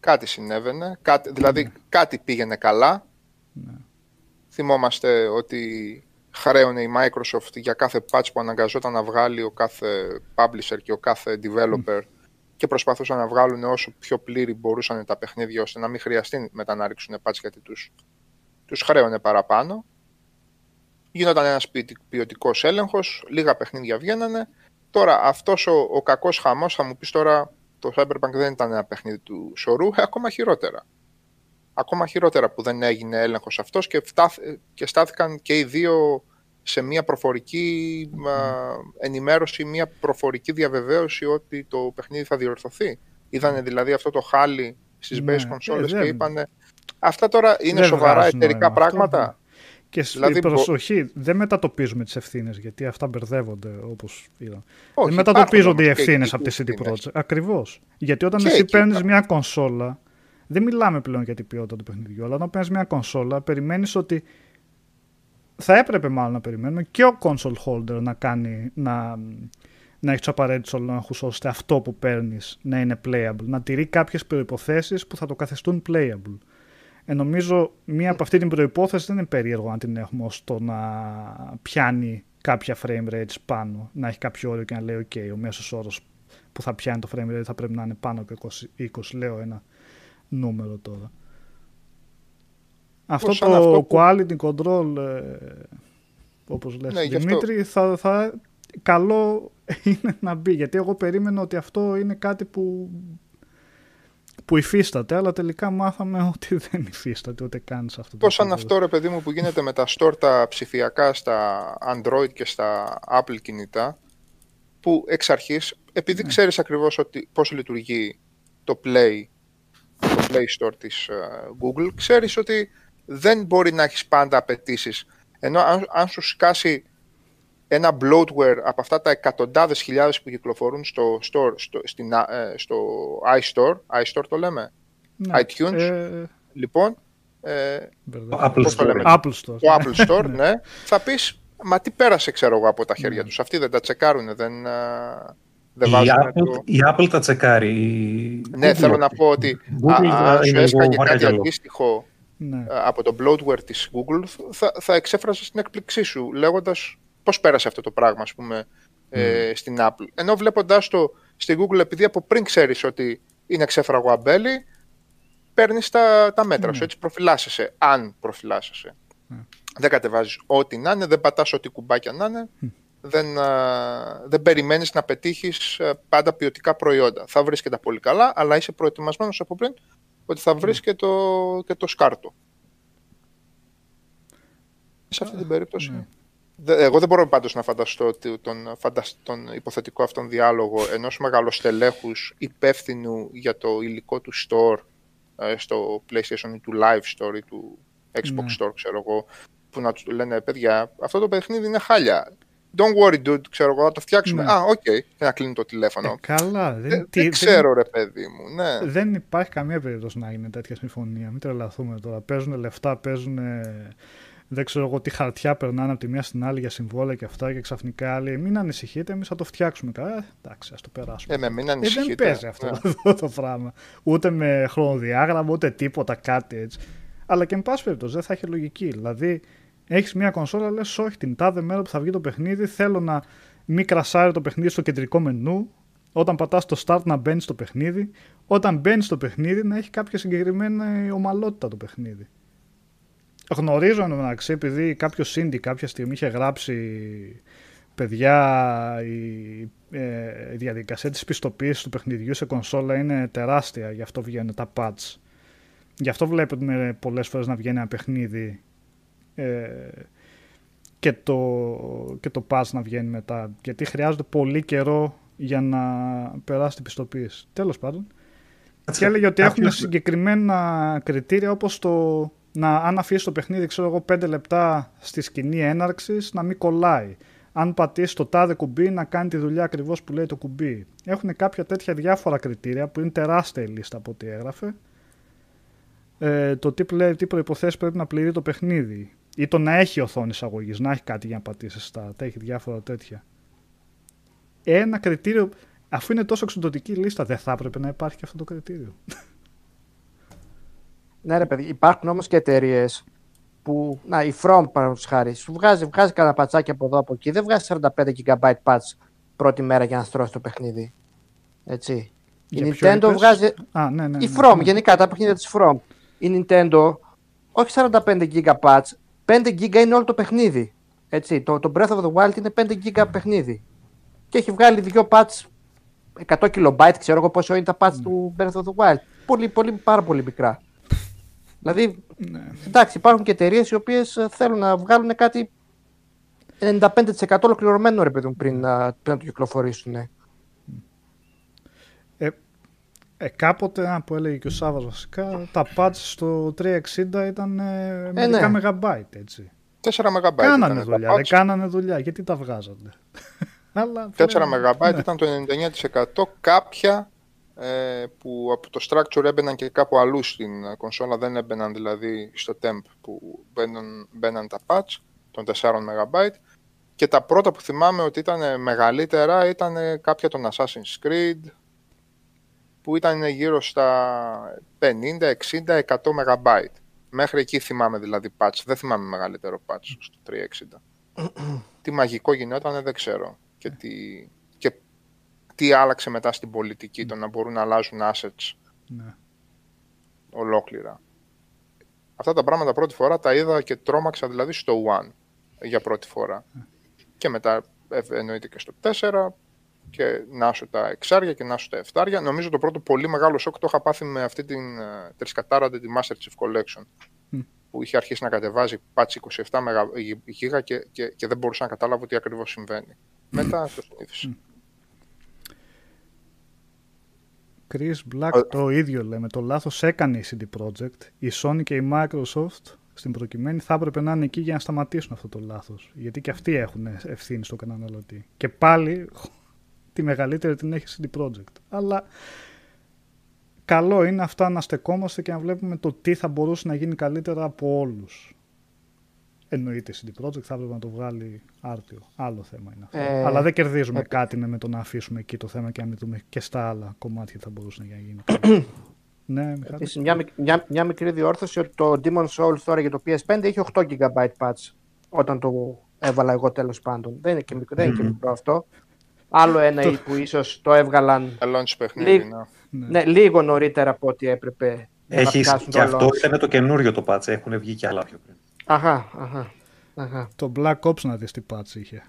Κάτι συνέβαινε. Κάτι, δηλαδή κάτι πήγαινε καλά. Ναι. θυμόμαστε ότι χρέωνε η Microsoft για κάθε patch που αναγκαζόταν να βγάλει ο κάθε publisher και ο κάθε developer και προσπαθούσαν να βγάλουν όσο πιο πλήρη μπορούσαν τα παιχνίδια ώστε να μην χρειαστεί μετά να ρίξουν patch γιατί τους, τους χρέωνε παραπάνω. Γίνονταν ένας ποιοτικός έλεγχος, λίγα παιχνίδια βγαίνανε. Τώρα αυτός ο, ο κακός χαμός θα μου πεις τώρα το Cyberpunk δεν ήταν ένα παιχνίδι του σωρού, ε, ακόμα χειρότερα. Ακόμα χειρότερα που δεν έγινε έλεγχος αυτός και, και στάθηκαν και οι δύο σε μια προφορική ενημέρωση, μια προφορική διαβεβαίωση ότι το παιχνίδι θα διορθωθεί. Είδανε δηλαδή αυτό το χάλι στις ναι, base consoles ε, και είπανε αυτά τώρα είναι σοβαρά εταιρικά πράγματα. Ναι. Και δηλαδή, προσοχή, δεν μετατοπίζουμε τις ευθύνες γιατί αυτά μπερδεύονται όπως είδα. δεν μετατοπίζονται οι ευθύνες από τη CD Projekt. Ακριβώς. Γιατί όταν και εσύ παίρνεις μια κονσόλα, δεν μιλάμε πλέον για την ποιότητα του παιχνιδιού, αλλά όταν παίρνεις μια κονσόλα, περιμένεις ότι θα έπρεπε μάλλον να περιμένουμε και ο console holder να κάνει, να, να έχει του απαραίτητου ελέγχου ώστε αυτό που παίρνεις να είναι playable. Να τηρεί κάποιες προποθέσει που θα το καθιστούν playable. Ε, νομίζω μία από αυτή την προπόθεση δεν είναι περίεργο να την έχουμε ώστε να πιάνει κάποια frame rates πάνω, να έχει κάποιο όριο και να λέει: OK, ο μέσος όρος που θα πιάνει το frame rate θα πρέπει να είναι πάνω από 20, 20 λέω ένα νούμερο τώρα. Αυτό το αυτό quality control, ε, όπως λες ναι, Δημήτρη, θα, θα, καλό είναι να μπει. Γιατί εγώ περίμενα ότι αυτό είναι κάτι που, που υφίσταται, αλλά τελικά μάθαμε ότι δεν υφίσταται ούτε καν σε αυτό το Πώς σαν αυτό ρε παιδί μου που γίνεται με τα store τα ψηφιακά στα Android και στα Apple κινητά, που εξ αρχής, επειδή ναι. ξέρεις ακριβώς ότι, πώς λειτουργεί το Play, το Play Store της ε, Google, ξέρεις ότι δεν μπορεί να έχεις πάντα απαιτήσεις. Ενώ αν, αν σου σκάσει ένα bloatware από αυτά τα εκατοντάδες χιλιάδες που κυκλοφορούν στο, store, στο, στην, ε, στο iStore, iStore το λέμε, ναι. iTunes, ε... λοιπόν, ε, Apple, Store. Το, λέμε, Apple Store. το Apple Store, ναι, θα πεις, μα τι πέρασε ξέρω εγώ από τα χέρια ναι. τους, αυτοί δεν τα τσεκάρουν, δεν... Δεν η, Apple, το... η Apple τα τσεκάρει. Ναι, Google. θέλω να πω ότι Google αν σου έσκαγε κάτι αντίστοιχο ναι. Ε, από το bloatware της Google θα, θα εξέφρασε την έκπληξή σου λέγοντας πώς πέρασε αυτό το πράγμα ας πούμε ε, mm. στην Apple. Ενώ βλέποντας το στην Google επειδή από πριν ξέρεις ότι είναι ξέφραγο αμπέλι παίρνεις τα, τα μέτρα mm. σου, έτσι προφυλάσσεσαι, αν προφυλάσσεσαι. Mm. Δεν κατεβάζεις ό,τι να είναι, δεν πατάς ό,τι κουμπάκια να είναι, δεν, α, δεν περιμένεις να πετύχεις ε, πάντα ποιοτικά προϊόντα. Θα βρεις και τα πολύ καλά, αλλά είσαι προετοιμασμένος από πριν ότι θα βρεις ναι. και, το, και το σκάρτο. Σε αυτή την περίπτωση. Ναι. Εγώ δεν μπορώ πάντως να φανταστώ τον, τον υποθετικό αυτόν διάλογο ενός μεγαλοστελέχους υπεύθυνου για το υλικό του store ε, στο PlayStation ή του Live Store ή του Xbox ναι. Store, ξέρω εγώ, που να του λένε παιδιά, αυτό το παιχνίδι είναι χάλια. Don't worry, dude, ξέρω εγώ, θα το φτιάξουμε. Ναι. Α, OK, okay. και να κλείνει το τηλέφωνο. Ε, καλά, δεν, δεν, δεν ξέρω, ρε παιδί μου. Ναι. Δεν υπάρχει καμία περίπτωση να γίνει τέτοια συμφωνία. Μην τρελαθούμε τώρα. Παίζουν λεφτά, παίζουν. Δεν ξέρω εγώ τι χαρτιά περνάνε από τη μία στην άλλη για συμβόλαια και αυτά και ξαφνικά άλλοι μην ανησυχείτε, εμείς θα το φτιάξουμε καλά. Ε, εντάξει, ας το περάσουμε. Ε, με μην ανησυχείτε. Ε, δεν παίζει αυτό ναι. το πράγμα. Ούτε με χρονοδιάγραμμα, ούτε τίποτα, κάτι έτσι. Αλλά και εν πάση περιπτώσει δεν θα έχει λογική. Δηλαδή, έχεις μια κονσόλα, λες, όχι την τάδε μέρα που θα βγει το παιχνίδι, θέλω να μην κρασάρει το παιχνίδι στο κεντρικό μενού. Όταν πατάς το start να μπαίνεις στο παιχνίδι. Όταν μπαίνεις στο παιχνίδι να έχει κάποια συγκεκριμένη ομαλότητα το παιχνίδι. Γνωρίζω μεταξύ, επειδή κάποιος Σίντι κάποια στιγμή είχε γράψει παιδιά η, ε, η διαδικασία της πιστοποίησης του παιχνιδιού σε κονσόλα είναι τεράστια, γι' αυτό βγαίνουν τα patch. Γι' αυτό βλέπετε πολλές φορές να βγαίνει ένα παιχνίδι ε, και, το, και το pass να βγαίνει μετά. Γιατί χρειάζεται πολύ καιρό για να περάσει την πιστοποίηση. Τέλος πάντων. Και έλεγε ότι έχουν συγκεκριμένα κριτήρια όπως το να αν αφήσει το παιχνίδι ξέρω εγώ 5 λεπτά στη σκηνή έναρξης να μην κολλάει. Αν πατήσει το τάδε κουμπί να κάνει τη δουλειά ακριβώς που λέει το κουμπί. Έχουν κάποια τέτοια διάφορα κριτήρια που είναι τεράστια η λίστα από ό,τι έγραφε. Ε, το τι, τι προϋποθέσεις πρέπει να πληρεί το παιχνίδι ή το να έχει οθόνη εισαγωγής, να έχει κάτι για να πατήσεις start, έχει διάφορα τέτοια. Ένα κριτήριο, αφού είναι τόσο εξοδοτική λίστα, δεν θα έπρεπε να υπάρχει και αυτό το κριτήριο. Ναι, ρε παιδί, υπάρχουν όμως και εταιρείες που, να, η From παραδείγματος χάρη, σου βγάζει, βγάζει κανένα πατσάκι από εδώ από εκεί, δεν βγάζει 45 GB patch πρώτη μέρα για να στρώσει το παιχνίδι. Έτσι. Για η ποιο Nintendo είπες; βγάζει. Α, ναι, ναι, Η ναι. From, γενικά τα παιχνίδια της From. Η Nintendo, όχι 45 GB patch, 5 GB είναι όλο το παιχνίδι. Έτσι, το, το Breath of the Wild είναι 5 GB παιχνίδι. Και έχει βγάλει δύο patch 100 kilobyte, ξέρω εγώ πόσο είναι τα patch του Breath of the Wild. Πολύ, πολύ, πάρα πολύ μικρά. Δηλαδή, εντάξει, υπάρχουν και εταιρείες οι οποίες θέλουν να βγάλουν κάτι 95% ολοκληρωμένο ρε παιδί μου πριν, να- πριν να το κυκλοφορήσουν. Ε, ε, κάποτε, α, που έλεγε και ο Σάββας βασικά, τα patch στο 360 ήταν ε, μερικά ναι. megabyte, έτσι. 4 MB κάνανε ήταν τα δουλειά, patch. δεν κάνανε δουλειά. Γιατί τα βγάζατε; Αλλά, 4 φίλε, MB ναι. ήταν το 99% κάποια ε, που από το structure έμπαιναν και κάπου αλλού στην ε, κονσόλα, δεν έμπαιναν δηλαδή στο temp που μπαίναν, μπαίναν τα patch των 4 MB και τα πρώτα που θυμάμαι ότι ήταν μεγαλύτερα ήταν κάποια των Assassin's Creed που ήταν γύρω στα 50, 60, 100 MB. Μέχρι εκεί θυμάμαι δηλαδή patch, δεν θυμάμαι μεγαλύτερο patch στο 360 τι μαγικό γινόταν δεν ξέρω. Και τι, και τι άλλαξε μετά στην πολιτική το να μπορούν να αλλάζουν assets Ναι. ολόκληρα. Αυτά τα πράγματα πρώτη φορά τα είδα και τρόμαξα δηλαδή στο One για πρώτη φορά. Και μετά ε, εννοείται και στο 4 και να σου τα εξάρια και να σου τα εφτάρια. Νομίζω το πρώτο πολύ μεγάλο σοκ το είχα πάθει με αυτή την ε, τρισκατάραντη τη Master Chief Collection Μμ. που είχε αρχίσει να κατεβάζει patch 27 μεγα- γίγα και, και, και δεν μπορούσα να καταλάβω τι ακριβώς συμβαίνει. Μετά το συνήθισα. Chris Black Ε, το ίδιο λέμε. Το λάθος έκανε η CD Projekt. Η Sony και η Microsoft στην προκειμένη θα έπρεπε να είναι εκεί για να σταματήσουν αυτό το λάθος. Γιατί και αυτοί έχουν ευθύνη στο καταναλωτή. Και πάλι τη μεγαλύτερη την έχει η CD Projekt. Αλλά καλό είναι αυτά να στεκόμαστε και να βλέπουμε το τι θα μπορούσε να γίνει καλύτερα από όλους. Εννοείται η CD Projekt θα έπρεπε να το βγάλει άρτιο. Άλλο θέμα είναι αυτό. Ε, Αλλά δεν κερδίζουμε ε, κάτι με το να αφήσουμε εκεί το θέμα και να μην δούμε και στα άλλα κομμάτια θα μπορούσε να γίνει. κάτι. ναι, Μιχάλη. Επίσης, μια, μικ- μια, μια μικρή διόρθωση ότι το Demon Souls τώρα για το PS5 είχε 8 GB patch όταν το έβαλα εγώ τέλος πάντων. Δεν είναι και μικρό, δεν είναι και μικρό αυτό. Άλλο ένα ή που ίσως το έβγαλαν Ε, launch παιχνίδι, Λίγ- ναι. ναι, λίγο νωρίτερα από ό,τι έπρεπε. για να Έχεις, πιάσουν και το αυτό launch. ήταν το καινούριο το patch. Έχουν βγει και άλλα πιο πριν. Αχα, αχα, αχα. Το Black Ops να δεις τι patch είχε.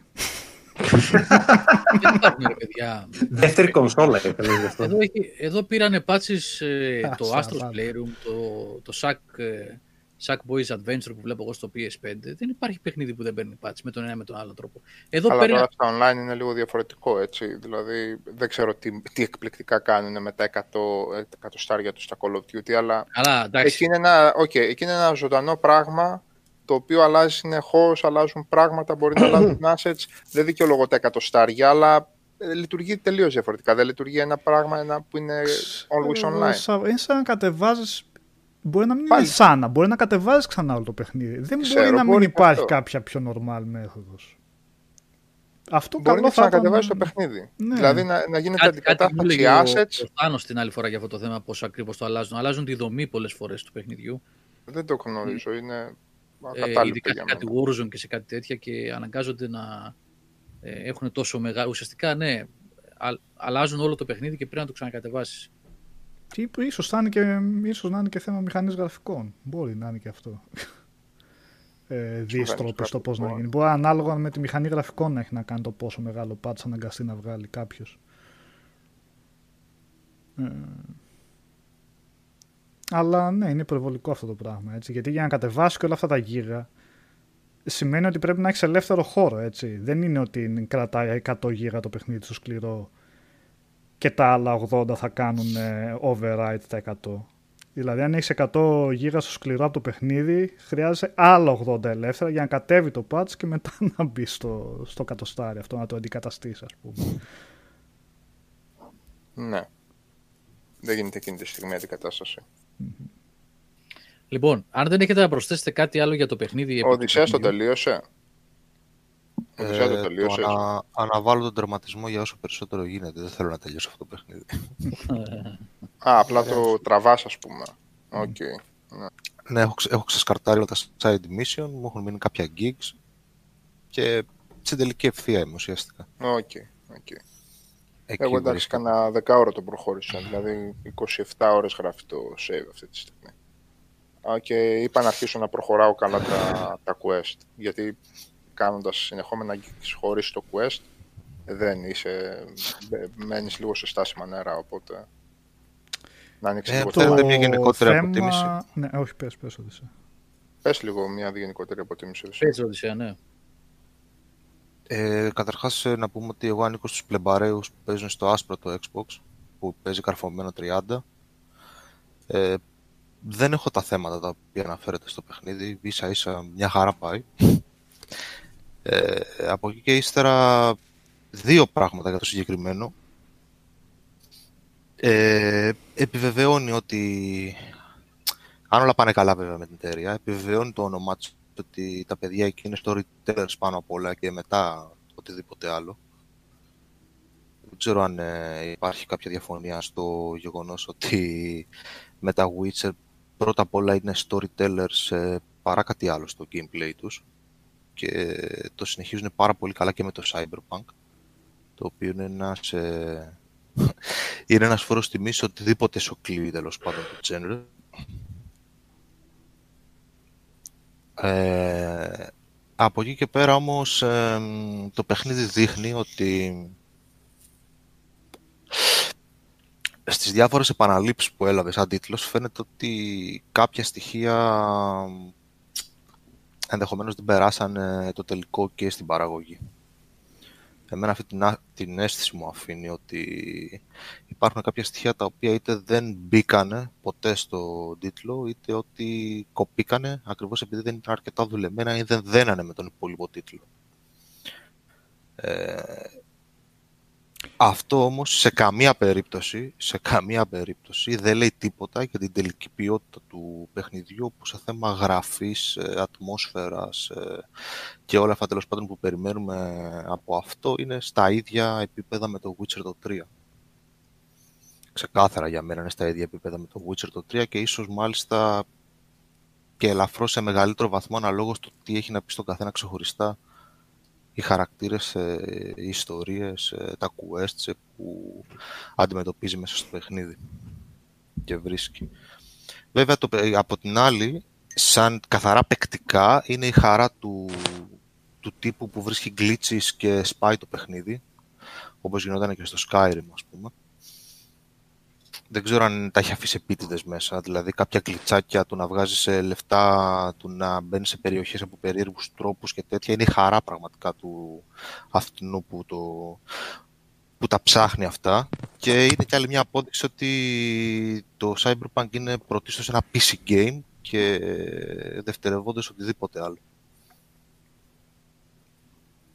Δεν υπάρχουν ρε παιδιά. Δεύτερη κονσόλα ήθελες γι' αυτό. Εδώ, έχει, εδώ πήρανε πάτσεις ε, Α, το σαν Astro's πάντα. Playroom, το, το Sack, ε, Sackboys Adventure που βλέπω εγώ στο PS5. Δεν υπάρχει παιχνίδι που δεν παίρνει patch με τον ένα με τον άλλο τρόπο. Εδώ Αλλά παίρνει τώρα στα online είναι λίγο διαφορετικό, έτσι. Δηλαδή, δεν ξέρω τι, τι εκπληκτικά κάνουν με τα 100 εκατοστάρια τους στα Call of Duty, αλλά Αλλά εντάξει, εκεί είναι, ένα, okay, εκεί είναι ένα ζωντανό πράγμα το οποίο αλλάζει συνεχώς, αλλάζουν πράγματα, μπορεί να αλλάζουν assets. Δεν δικαιολογώ τα εκατοστάρια, αλλά ε, λειτουργεί τελείως διαφορετικά. Δεν λειτουργεί ένα πράγμα ένα που είναι always Ε, online. σα- Είναι σαν να κατεβάζεις. Μπορεί να μην Πάλι. είναι σαν να, μπορεί να κατεβάζεις ξανά όλο το παιχνίδι. Δεν Ξέρω, μπορεί να μην μπορεί και υπάρχει αυτό. κάποια πιο normal μέθοδος. Αυτό Μπορεί καλό να θα ήταν. ξανακατεβάσεις το παιχνίδι. Ναι. Δηλαδή να, να γίνεται κάτι, κάτι μου αντικατάσταση έλεγε ο, assets. ο Θάνος την άλλη φορά για αυτό το θέμα, πώς ακριβώς το αλλάζουν. Αλλάζουν τη δομή πολλές φορές του παιχνιδιού. Δεν το γνωρίζω. Είναι Ε, ακατάλληλο ειδικά για σε κάτι μένα. Warzone και σε κάτι τέτοια και αναγκάζονται να ε, έχουν τόσο μεγάλο. Ουσιαστικά ναι, α- αλλάζουν όλο το παιχνίδι και πρέπει να το ξανακατεβάσεις. Τι, ίσως, θα είναι και, ίσως να είναι και θέμα μηχανής γραφικών. Μπορεί να είναι και αυτό. Ε, Δεις τρόπες το πώς να γραφικών. γίνει. Μπορεί ανάλογα με τη μηχανή γραφικών να έχει να κάνει το πόσο μεγάλο patch αναγκαστεί να βγάλει κάποιος. Ε, αλλά ναι, είναι υπερβολικό αυτό το πράγμα. Έτσι, γιατί για να κατεβάσει και όλα αυτά τα γίγα σημαίνει ότι πρέπει να έχεις ελεύθερο χώρο. Έτσι. Δεν είναι ότι κρατάει 100 γίγα το παιχνίδι στο σκληρό και τα άλλα 80 θα κάνουν ε, override τα 100. Δηλαδή, αν έχεις 100 γίγα στο σκληρό από το παιχνίδι, χρειάζεσαι άλλα 80 ελεύθερα για να κατέβει το patch και μετά να μπει στο, στο κατοστάρι αυτό, να το αντικαταστήσεις, ας πούμε. Ναι. Δεν γίνεται εκείνη τη στιγμή αντικατάσταση. Λοιπόν, αν δεν έχετε να προσθέσετε κάτι άλλο για το παιχνίδι. επί Ο του Οδυσσέας τον παιχνιδιού, τελείωσε. Ο Οδυσσέας τον Ε, το τελείωσε. ανα, αναβάλω τον τερματισμό για όσο περισσότερο γίνεται. Δεν θέλω να τελειώσω αυτό το παιχνίδι. Α, απλά το τραβάς ας πούμε. Οκ. Ναι, έχω, ξε- έχω ξεσκαρτάρει όλα τα side mission, μου έχουν μείνει κάποια gigs και στην τελική ευθεία είμαι ουσιαστικά. OK, OK. Εκεί Εγώ εντάξει, βρίσκομαι. κάνα δεκάωρο το προχώρησα. Δηλαδή 27 ώρες γράφει το save αυτή τη στιγμή. Α, Και είπα να αρχίσω να προχωράω καλά τα, τα quest. Γιατί κάνοντας συνεχόμενα gigs χωρίς το quest δεν είσαι, μπε- μένεις λίγο σε στάσιμα νερά, οπότε να ανοίξεις Ε, λίγο το- το... θέλετε μια γενικότερη αποτίμηση; Ναι, όχι, πες, πες, Οδυσσέα. Πες λίγο μια γενικότερη αποτίμηση. Έτσι, Οδυσσέα, ναι. Ε, καταρχάς ε, να πούμε ότι εγώ ανήκω στους πλεμπαρέους που παίζουν στο άσπρο το Xbox, που παίζει καρφωμένο 30. Ε, δεν έχω τα θέματα τα οποία αναφέρεται στο παιχνίδι, ίσα ίσα μια χαρά πάει. Ε, από εκεί και ύστερα δύο πράγματα για το συγκεκριμένο. Ε, επιβεβαιώνει ότι αν όλα πάνε καλά βέβαια με την εταιρεία, επιβεβαιώνει το όνομά της ότι τα παιδιά εκεί είναι storytellers πάνω απ' όλα και μετά οτιδήποτε άλλο. Δεν ξέρω αν ε, υπάρχει κάποια διαφωνία στο γεγονός ότι με τα Witcher πρώτα απ' όλα είναι storytellers ε, παρά κάτι άλλο στο gameplay τους και το συνεχίζουν πάρα πολύ καλά και με το Cyberpunk το οποίο είναι ένας, ε, είναι ένας φόρος τιμής σε οτιδήποτε σοκλεί τέλος πάντων το genre Ε, από εκεί και πέρα όμως ε, το παιχνίδι δείχνει ότι στις διάφορες επαναλήψεις που έλαβες σαν τίτλος φαίνεται ότι κάποια στοιχεία ενδεχομένως δεν περάσαν ε, το τελικό και στην παραγωγή. Εμένα αυτή την, α- την αίσθηση μου αφήνει ότι υπάρχουν κάποια στοιχεία τα οποία είτε δεν μπήκανε ποτέ στο τίτλο, είτε ότι κοπήκανε ακριβώς επειδή δεν ήταν αρκετά δουλεμένα ή δεν δένανε με τον υπόλοιπο τίτλο. Ε, αυτό όμως σε καμία περίπτωση, σε καμία περίπτωση δεν λέει τίποτα για την τελική ποιότητα του παιχνιδιού που σε θέμα γραφής, ε, ατμόσφαιρας ε, και όλα αυτά τέλος πάντων που περιμένουμε από αυτό είναι στα ίδια επίπεδα με το Witcher το 3 ξεκάθαρα για μένα είναι στα ίδια επίπεδα με το Witcher το 3 και ίσως μάλιστα και ελαφρώς σε μεγαλύτερο βαθμό αναλόγως το τι έχει να πει στον καθένα ξεχωριστά οι χαρακτήρες, ε, οι ιστορίες, ε, τα quests ε, που αντιμετωπίζει μέσα στο παιχνίδι και βρίσκει. Βέβαια το, παι- από την άλλη, σαν καθαρά παικτικά, είναι η χαρά του, του τύπου που βρίσκει glitches και σπάει το παιχνίδι, όπως γινόταν και στο Skyrim ας πούμε δεν ξέρω αν τα έχει αφήσει επίτηδες μέσα. Δηλαδή, κάποια κλιτσάκια του να βγάζεις λεφτά, του να μπαίνεις σε περιοχές από περίεργους τρόπους και τέτοια. Είναι η χαρά πραγματικά του αυτού που, το, που τα ψάχνει αυτά. Και είναι και άλλη μια απόδειξη ότι το Cyberpunk είναι πρωτίστως ένα PC game και δευτερευόντως οτιδήποτε άλλο.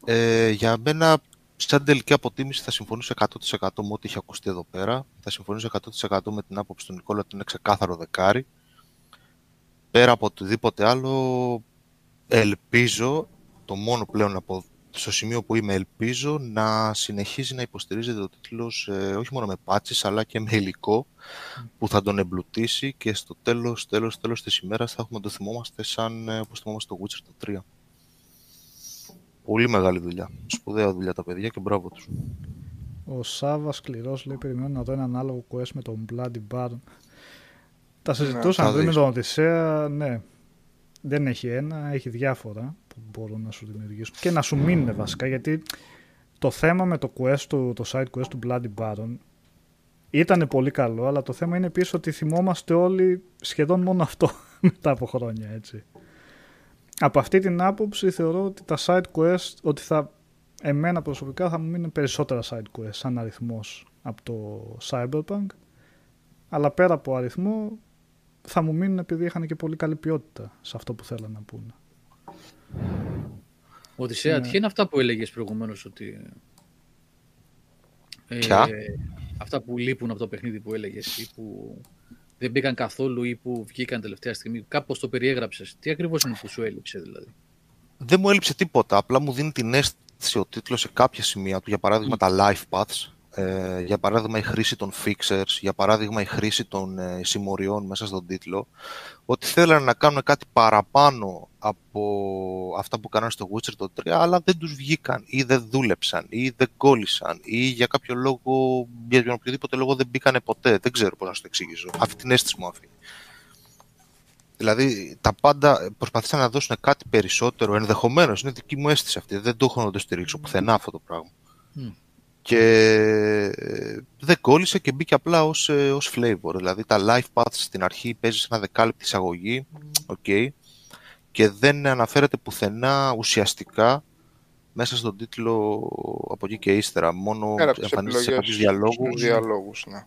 Ε, για μένα σαν τελική αποτίμηση θα συμφωνήσω 100% με ό,τι έχει ακουστεί εδώ πέρα. Θα συμφωνήσω 100% με την άποψη του Νικόλα ότι είναι ξεκάθαρο δεκάρι. Πέρα από οτιδήποτε άλλο, ελπίζω, το μόνο πλέον από, στο σημείο που είμαι, ελπίζω να συνεχίζει να υποστηρίζεται ο τίτλος ε, όχι μόνο με patches αλλά και με υλικό που θα τον εμπλουτίσει και στο τέλος, τέλος, τέλος της ημέρας θα έχουμε να το θυμόμαστε σαν ε, όπως θυμόμαστε το Witcher το 3. Πολύ μεγάλη δουλειά. Σπουδαία δουλειά τα παιδιά και μπράβο τους. Ο Σάβα σκληρός λέει: Περιμένω να δω ένα ανάλογο quest με τον Bloody Baron. Τα συζητούσαν θα πριν με δεις. τον Οδυσσέα, ναι. Δεν έχει ένα, έχει διάφορα που μπορούν να σου δημιουργήσουν και να σου μείνουν βασικά γιατί το θέμα με το quest του, το side quest του Bloody Baron ήταν πολύ καλό, αλλά το θέμα είναι επίσης ότι θυμόμαστε όλοι σχεδόν μόνο αυτό μετά από χρόνια, έτσι. Από αυτή την άποψη θεωρώ ότι τα side quest, ότι θα, εμένα προσωπικά θα μου μείνουν περισσότερα side quest σαν αριθμός από το Cyberpunk, αλλά πέρα από αριθμό θα μου μείνουν επειδή είχαν και πολύ καλή ποιότητα σε αυτό που θέλανε να πούνε. Οδυσσέα, Ναι. τι είναι αυτά που έλεγες προηγουμένως ότι... Ε, Ποια; αυτά που λείπουν από το παιχνίδι που έλεγες ή που δεν μπήκαν καθόλου ή που βγήκαν τελευταία στιγμή. Κάπως το περιέγραψες. Τι ακριβώς είναι που σου έλειψε δηλαδή; Δεν μου έλειψε τίποτα. Απλά μου δίνει την αίσθηση ο τίτλος σε κάποια σημεία του, για παράδειγμα τα life paths, ε, για παράδειγμα η χρήση των fixers, για παράδειγμα η χρήση των ε, συμμοριών μέσα στον τίτλο, ότι θέλανε να κάνουν κάτι παραπάνω από αυτά που κάνανε στο Witcher το 3, αλλά δεν τους βγήκαν ή δεν δούλεψαν ή δεν κόλλησαν ή για κάποιο λόγο, για οποιοδήποτε λόγο δεν μπήκανε ποτέ. Δεν ξέρω πώς να σου το εξηγήσω. Αυτή την αίσθηση μου αφήνει. Δηλαδή τα πάντα προσπαθήσαν να δώσουν κάτι περισσότερο, ενδεχομένως. Είναι δική μου αίσθηση αυτή. Δεν το έχω να το στηρίξω πουθενά αυτό το πράγμα. Μμ. Και ε, δεν κόλλησε και μπήκε απλά ως, ε, ως flavor. Δηλαδή τα life paths στην αρχή παίζεις ένα δεκάλεπτη εισαγωγή, οκ, και δεν αναφέρεται πουθενά ουσιαστικά μέσα στον τίτλο από εκεί και ύστερα. Μόνο Πέρα από τις εμφανίζεται σε επιλογές κάποιους διαλόγους. στους διαλόγους, ναι.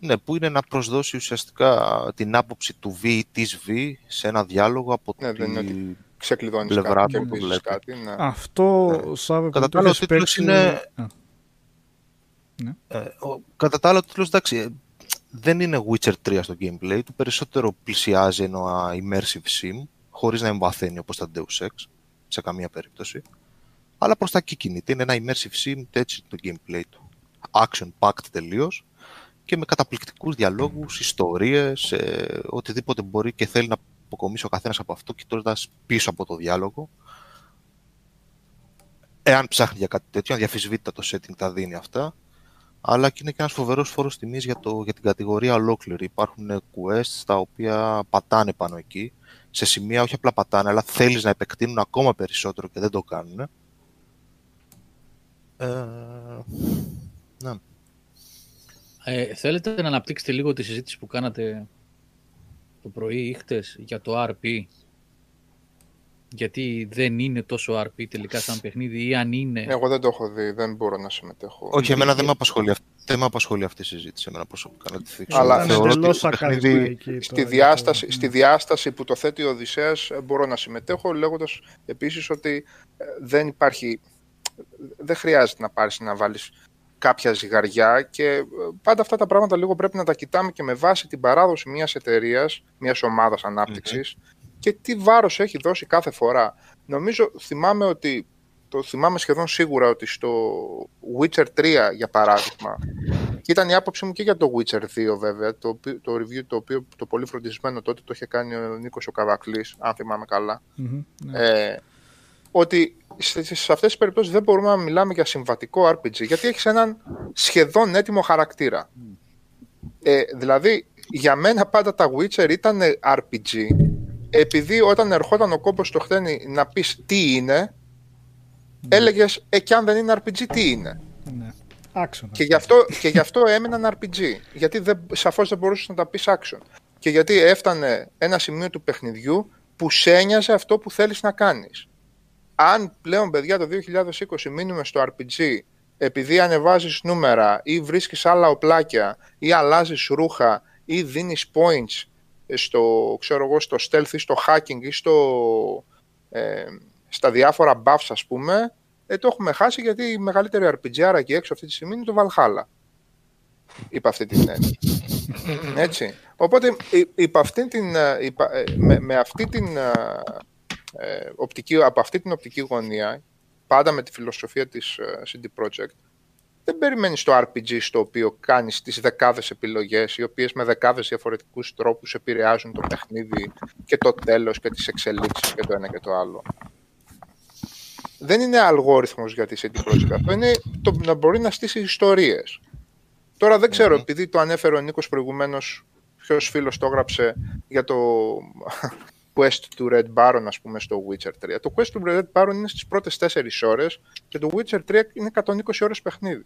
Ναι, που είναι να προσδώσει ουσιαστικά την άποψη του V ή της V σε ένα διάλογο από Ναι, τη δεν είναι ότι Ξεκλειδώνεις πλευρά κάτι, του που κερδίζεις βλέπει. κάτι. Ναι. Αυτό, Ναι. Σάβε, Κατά που το τα άλλα, έχεις ο τίτλος παίξει... είναι- Α, Ε, ο- κατά τα άλλα, ο τίτλος, εντάξει, ε, δεν είναι Witcher 3 στο gameplay του, περισσότερο πλησιάζει ένα immersive sim, χωρίς να εμβαθύνει όπως τα Deus Ex, σε καμία περίπτωση. Αλλά προς τα εκεί κινείται, είναι ένα immersive sim, έτσι είναι το gameplay του. Action packed τελείως και με καταπληκτικούς διαλόγους, ιστορίες, ε, οτιδήποτε μπορεί και θέλει να αποκομίσει ο καθένας από αυτό, κοιτώντας πίσω από το διάλογο. Εάν ψάχνει για κάτι τέτοιο, αδιαφυσβήτητα το setting τα δίνει αυτά αλλά και είναι και ένας φοβερός φόρος τιμής για, το, για την κατηγορία ολόκληρη. Υπάρχουν quests τα οποία πατάνε πάνω εκεί, σε σημεία όχι απλά πατάνε, αλλά θέλεις να επεκτείνουν ακόμα περισσότερο και δεν το κάνουν. Ε, ναι. Ε, θέλετε να αναπτύξετε λίγο τη συζήτηση που κάνατε το πρωί ή χτες για το RP. Γιατί δεν είναι τόσο RP τελικά σαν παιχνίδι ή αν είναι. Εγώ δεν το έχω δει, δεν μπορώ να συμμετέχω. Όχι, εμένα δεν με απασχολεί, αυ- δεν με απασχολεί αυτή η συζήτηση, εμένα προσωπικά να τη θίξω. Αλλά ήταν θεωρώ ότι εντελώς το παιχνίδι- ακαδημαϊκή στη, τώρα για διάσταση, το- στη διάσταση που το θέτει ο Οδυσσέας ε, μπορώ να συμμετέχω λέγοντας επίσης ότι ε, δεν υπάρχει, δεν χρειάζεται να πάρεις να βάλεις κάποια ζυγαριά και ε, πάντα αυτά τα πράγματα λίγο πρέπει να τα κοιτάμε και με βάση την παράδοση μιας εταιρείας, μιας ομάδας ανάπτυξης και τι βάρος έχει δώσει κάθε φορά. Νομίζω, θυμάμαι ότι, το θυμάμαι σχεδόν σίγουρα ότι στο Witcher 3 για παράδειγμα και ήταν η άποψή μου και για το Witcher 2 βέβαια, το, οποίο- το review το οποίο το πολύ φροντισμένο τότε το είχε κάνει ο Νίκος ο Καβακλής, αν θυμάμαι καλά. Μμμ, ναι. Ε, ότι σε, σε αυτές τις περιπτώσεις δεν μπορούμε να μιλάμε για συμβατικό RPG, γιατί έχεις έναν σχεδόν έτοιμο χαρακτήρα. Ε, δηλαδή, για μένα πάντα τα Witcher ήταν RPG, επειδή όταν ερχόταν ο κόμπος στο χτένι να πεις τι είναι, έλεγες, ε, και αν δεν είναι RPG, τι είναι; ναι. Άξονα. Και γι, αυτό, και γι' αυτό έμεναν RPG. Γιατί δεν, σαφώς δεν μπορούσες να τα πεις action. Και γιατί έφτανε ένα σημείο του παιχνιδιού που σε ένοιαζε αυτό που θέλεις να κάνεις. Αν πλέον, παιδιά, το 2020 μείνουμε στο RPG επειδή ανεβάζεις νούμερα ή βρίσκεις άλλα οπλάκια ή αλλάζεις ρούχα ή δίνεις points στο, ξέρω εγώ, στο stealth ή στο hacking ή στο, ε, στα διάφορα buffs ας πούμε ε, το έχουμε χάσει γιατί η μεγαλύτερη RPG άρα και έξω αυτή τη στιγμή είναι το Valhalla. Είπα αυτή την έννοια. Έτσι. Οπότε υ- υπ' αυτήν την, ε, υπα- ε, με, με αυτή την ε, ε, οπτική, από αυτή την οπτική γωνία, πάντα με τη φιλοσοφία της ε, CD Projekt, δεν περιμένεις το RPG στο οποίο κάνεις τις δεκάδες επιλογές, οι οποίες με δεκάδες διαφορετικούς τρόπους επηρεάζουν το παιχνίδι και το τέλος και τις εξελίξεις και το ένα και το άλλο. Δεν είναι αλγόριθμος για τη CD Projekt αυτό, είναι το να μπορεί να στήσει ιστορίες. Τώρα δεν ξέρω, επειδή το ανέφερε ο Νίκος προηγουμένως, ποιος φίλος το έγραψε για το quest του Red Baron, ας πούμε, στο Witcher 3. Το quest του Red Baron είναι στις πρώτες 4 ώρες και το Witcher 3 είναι 120 ώρες παιχνίδι.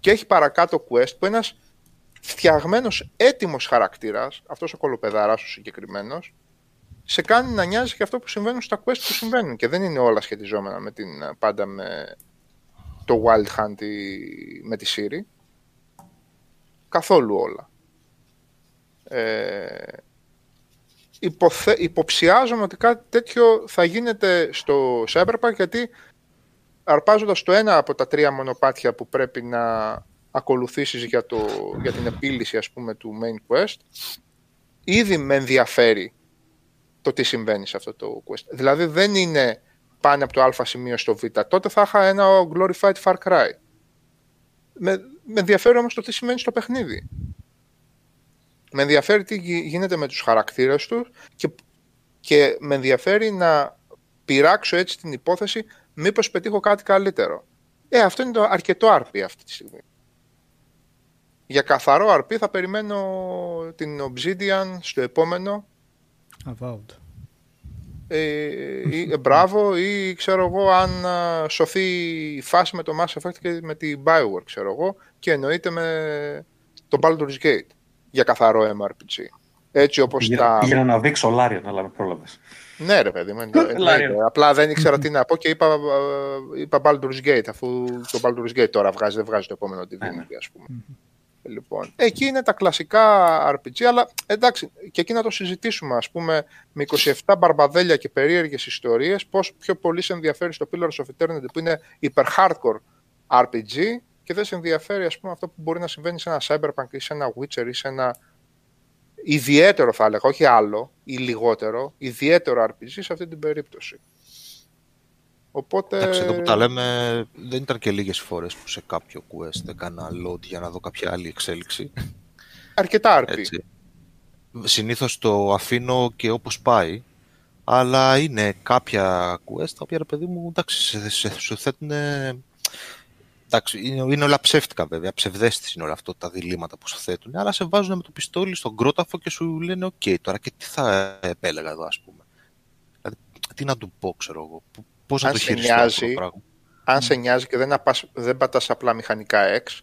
Και έχει παρακάτω quest που ένας φτιαγμένος έτοιμος χαρακτήρας, αυτός ο κολοπεδάρας ο συγκεκριμένος, σε κάνει να νοιάζει και αυτό που συμβαίνουν στα quest που συμβαίνουν και δεν είναι όλα σχετιζόμενα με την, πάντα με το Wild Hunt ή με τη Siri. Καθόλου όλα. Ε, υποθε... Υποψιάζομαι ότι κάτι τέτοιο θα γίνεται στο Cyberpunk γιατί αρπάζοντας το ένα από τα τρία μονοπάτια που πρέπει να ακολουθήσεις για, το... για την επίλυση ας πούμε του main quest ήδη με ενδιαφέρει το τι συμβαίνει σε αυτό το quest. Δηλαδή δεν είναι πάνε από το α σημείο στο β. Τότε θα είχα ένα glorified Far Cry. Με, με ενδιαφέρει όμως το τι σημαίνει στο παιχνίδι. Με ενδιαφέρει τι γι- γίνεται με τους χαρακτήρες τους και, και με ενδιαφέρει να πειράξω έτσι την υπόθεση μήπως πετύχω κάτι καλύτερο. Ε, αυτό είναι το αρκετό RP αυτή τη στιγμή. Για καθαρό RP θα περιμένω την Obsidian στο επόμενο Avowed. ε, ή, ε, μπράβο ή ξέρω εγώ αν α, σωθεί η φάση με το Mass Effect και με την Bioware ξέρω εγώ και εννοείται με το Baldur's Gate για καθαρό MRPG. Έτσι όπως Πήγα, τα... πήγαινα να δείξω Λάριον, αλλά με πρόλαβες. Ναι ρε παιδί μου, εννοείται. Λάριον. απλά δεν ήξερα τι να πω και είπα, ε, είπα Baldur's Gate αφού το Baldur's Gate τώρα βγάζει, δεν βγάζει το επόμενο Divinity ας πούμε. Λοιπόν, εκεί είναι τα κλασικά RPG, αλλά εντάξει, και εκεί να το συζητήσουμε, ας πούμε, με 27 μπαρμπαδέλια και περίεργες ιστορίες, πώς πιο πολύ σε ενδιαφέρει στο Pillars of Eternity που είναι υπερ hardcore RPG και δεν σε ενδιαφέρει, ας πούμε, αυτό που μπορεί να συμβαίνει σε ένα Cyberpunk ή σε ένα Witcher ή σε ένα ιδιαίτερο θα έλεγα, όχι άλλο ή λιγότερο, ιδιαίτερο RPG σε αυτή την περίπτωση. Οπότε... Εντάξει, εδώ που τα λέμε, δεν ήταν και λίγες φορές που σε κάποιο quest έκανα load για να δω κάποια άλλη εξέλιξη. Αρκετά RP. Έτσι. Συνήθως το αφήνω και όπως πάει, αλλά είναι κάποια quest τα οποία, ρε παιδί μου, εντάξει, σε, σε, σου θέτουν... Εντάξει, είναι, είναι όλα ψεύτικα βέβαια, ψευδέστηση είναι όλα αυτό τα διλήμματα που σου θέτουν, αλλά σε βάζουν με το πιστόλι στον κρόταφο και σου λένε «ΟΚ, τώρα και τι θα επέλεγα εδώ, ας πούμε». Δηλαδή, τι να του πω, ξέρω εγώ, π- πώς να Αν το σε χειριστώ αυτό το νοιάζει, πράγμα. αν σε νοιάζει και δεν, απας, δεν πατάς απλά μηχανικά X,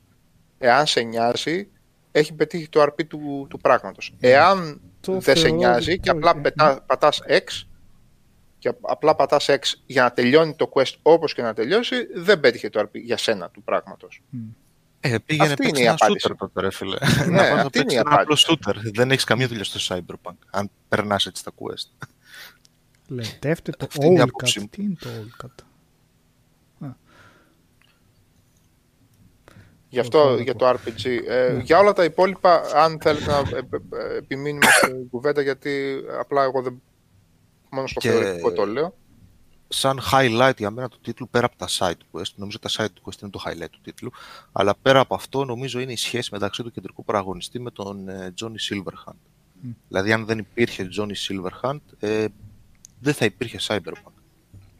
εάν σε νοιάζει, έχει πετύχει το RP του, του πράγματος. Εάν Το δεν σε θεωρώ νοιάζει δικό, και απλά ε. πετά, πατάς X και απ- απλά πατάς X για να τελειώνει το quest όπως και να τελειώσει, δεν πέτυχε το RP για σένα του πράγματος. Ε, πήγαινε Αυτή παίξει είναι η ένα απάντηση. shooter τότε, ρε φίλε. Ναι, να πας να αυτή είναι παίξεις η ένα απλό απάντηση. shooter. Δεν έχεις καμία δουλειά στο Cyberpunk, αν περνάς έτσι τα quest. Λετεύτε το Αυτή είναι η all άποψή cut. μου. Τι είναι το all cut. Γι' αυτό Οκ, για οκ. το RPG. Ε, Για όλα τα υπόλοιπα, αν θέλετε να ε, ε, ε, επιμείνουμε στην κουβέντα, γιατί απλά εγώ δεν. Μόνο στο Και- θεωρητικό το λέω. Σαν highlight για μένα του τίτλου, πέρα από τα side quest, νομίζω τα side quest είναι το highlight του τίτλου, αλλά πέρα από αυτό νομίζω είναι η σχέση μεταξύ του κεντρικού παραγωνιστή με τον ε, Johnny Silverhand. Δηλαδή αν δεν υπήρχε Johnny Silverhand, ε, δεν θα υπήρχε Cyberpunk.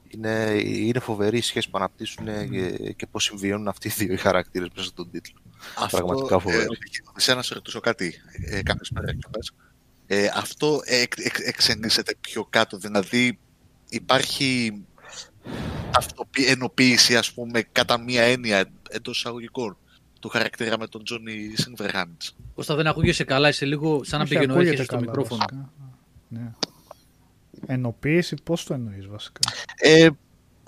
Είναι, είναι φοβερή η σχέση που αναπτύσσουν ε, και, και πώς συμβιώνουν αυτοί οι δύο οι χαρακτήρες μέσα στον τίτλο. Πραγματικά φοβερό. Ε, σε να σε ρωτήσω κάτι. Ε, Κάποιες μέρες. Ε, αυτό εκ, εκ, εξελίσσεται πιο κάτω. Δηλαδή υπάρχει αυτοπι, ενοποίηση, ας πούμε, κατά μία έννοια εντός εισαγωγικών του χαρακτήρα με τον Johnny Silverhands. Κώστα δεν ακούγεσαι καλά, είσαι λίγο σαν να Όχι, πηγαίνω ακούγεται έρχεσαι στο καλά, μικρόφωνο. βασικά. Ναι. Ενοποίηση, πώς το εννοείς βασικά; Ε,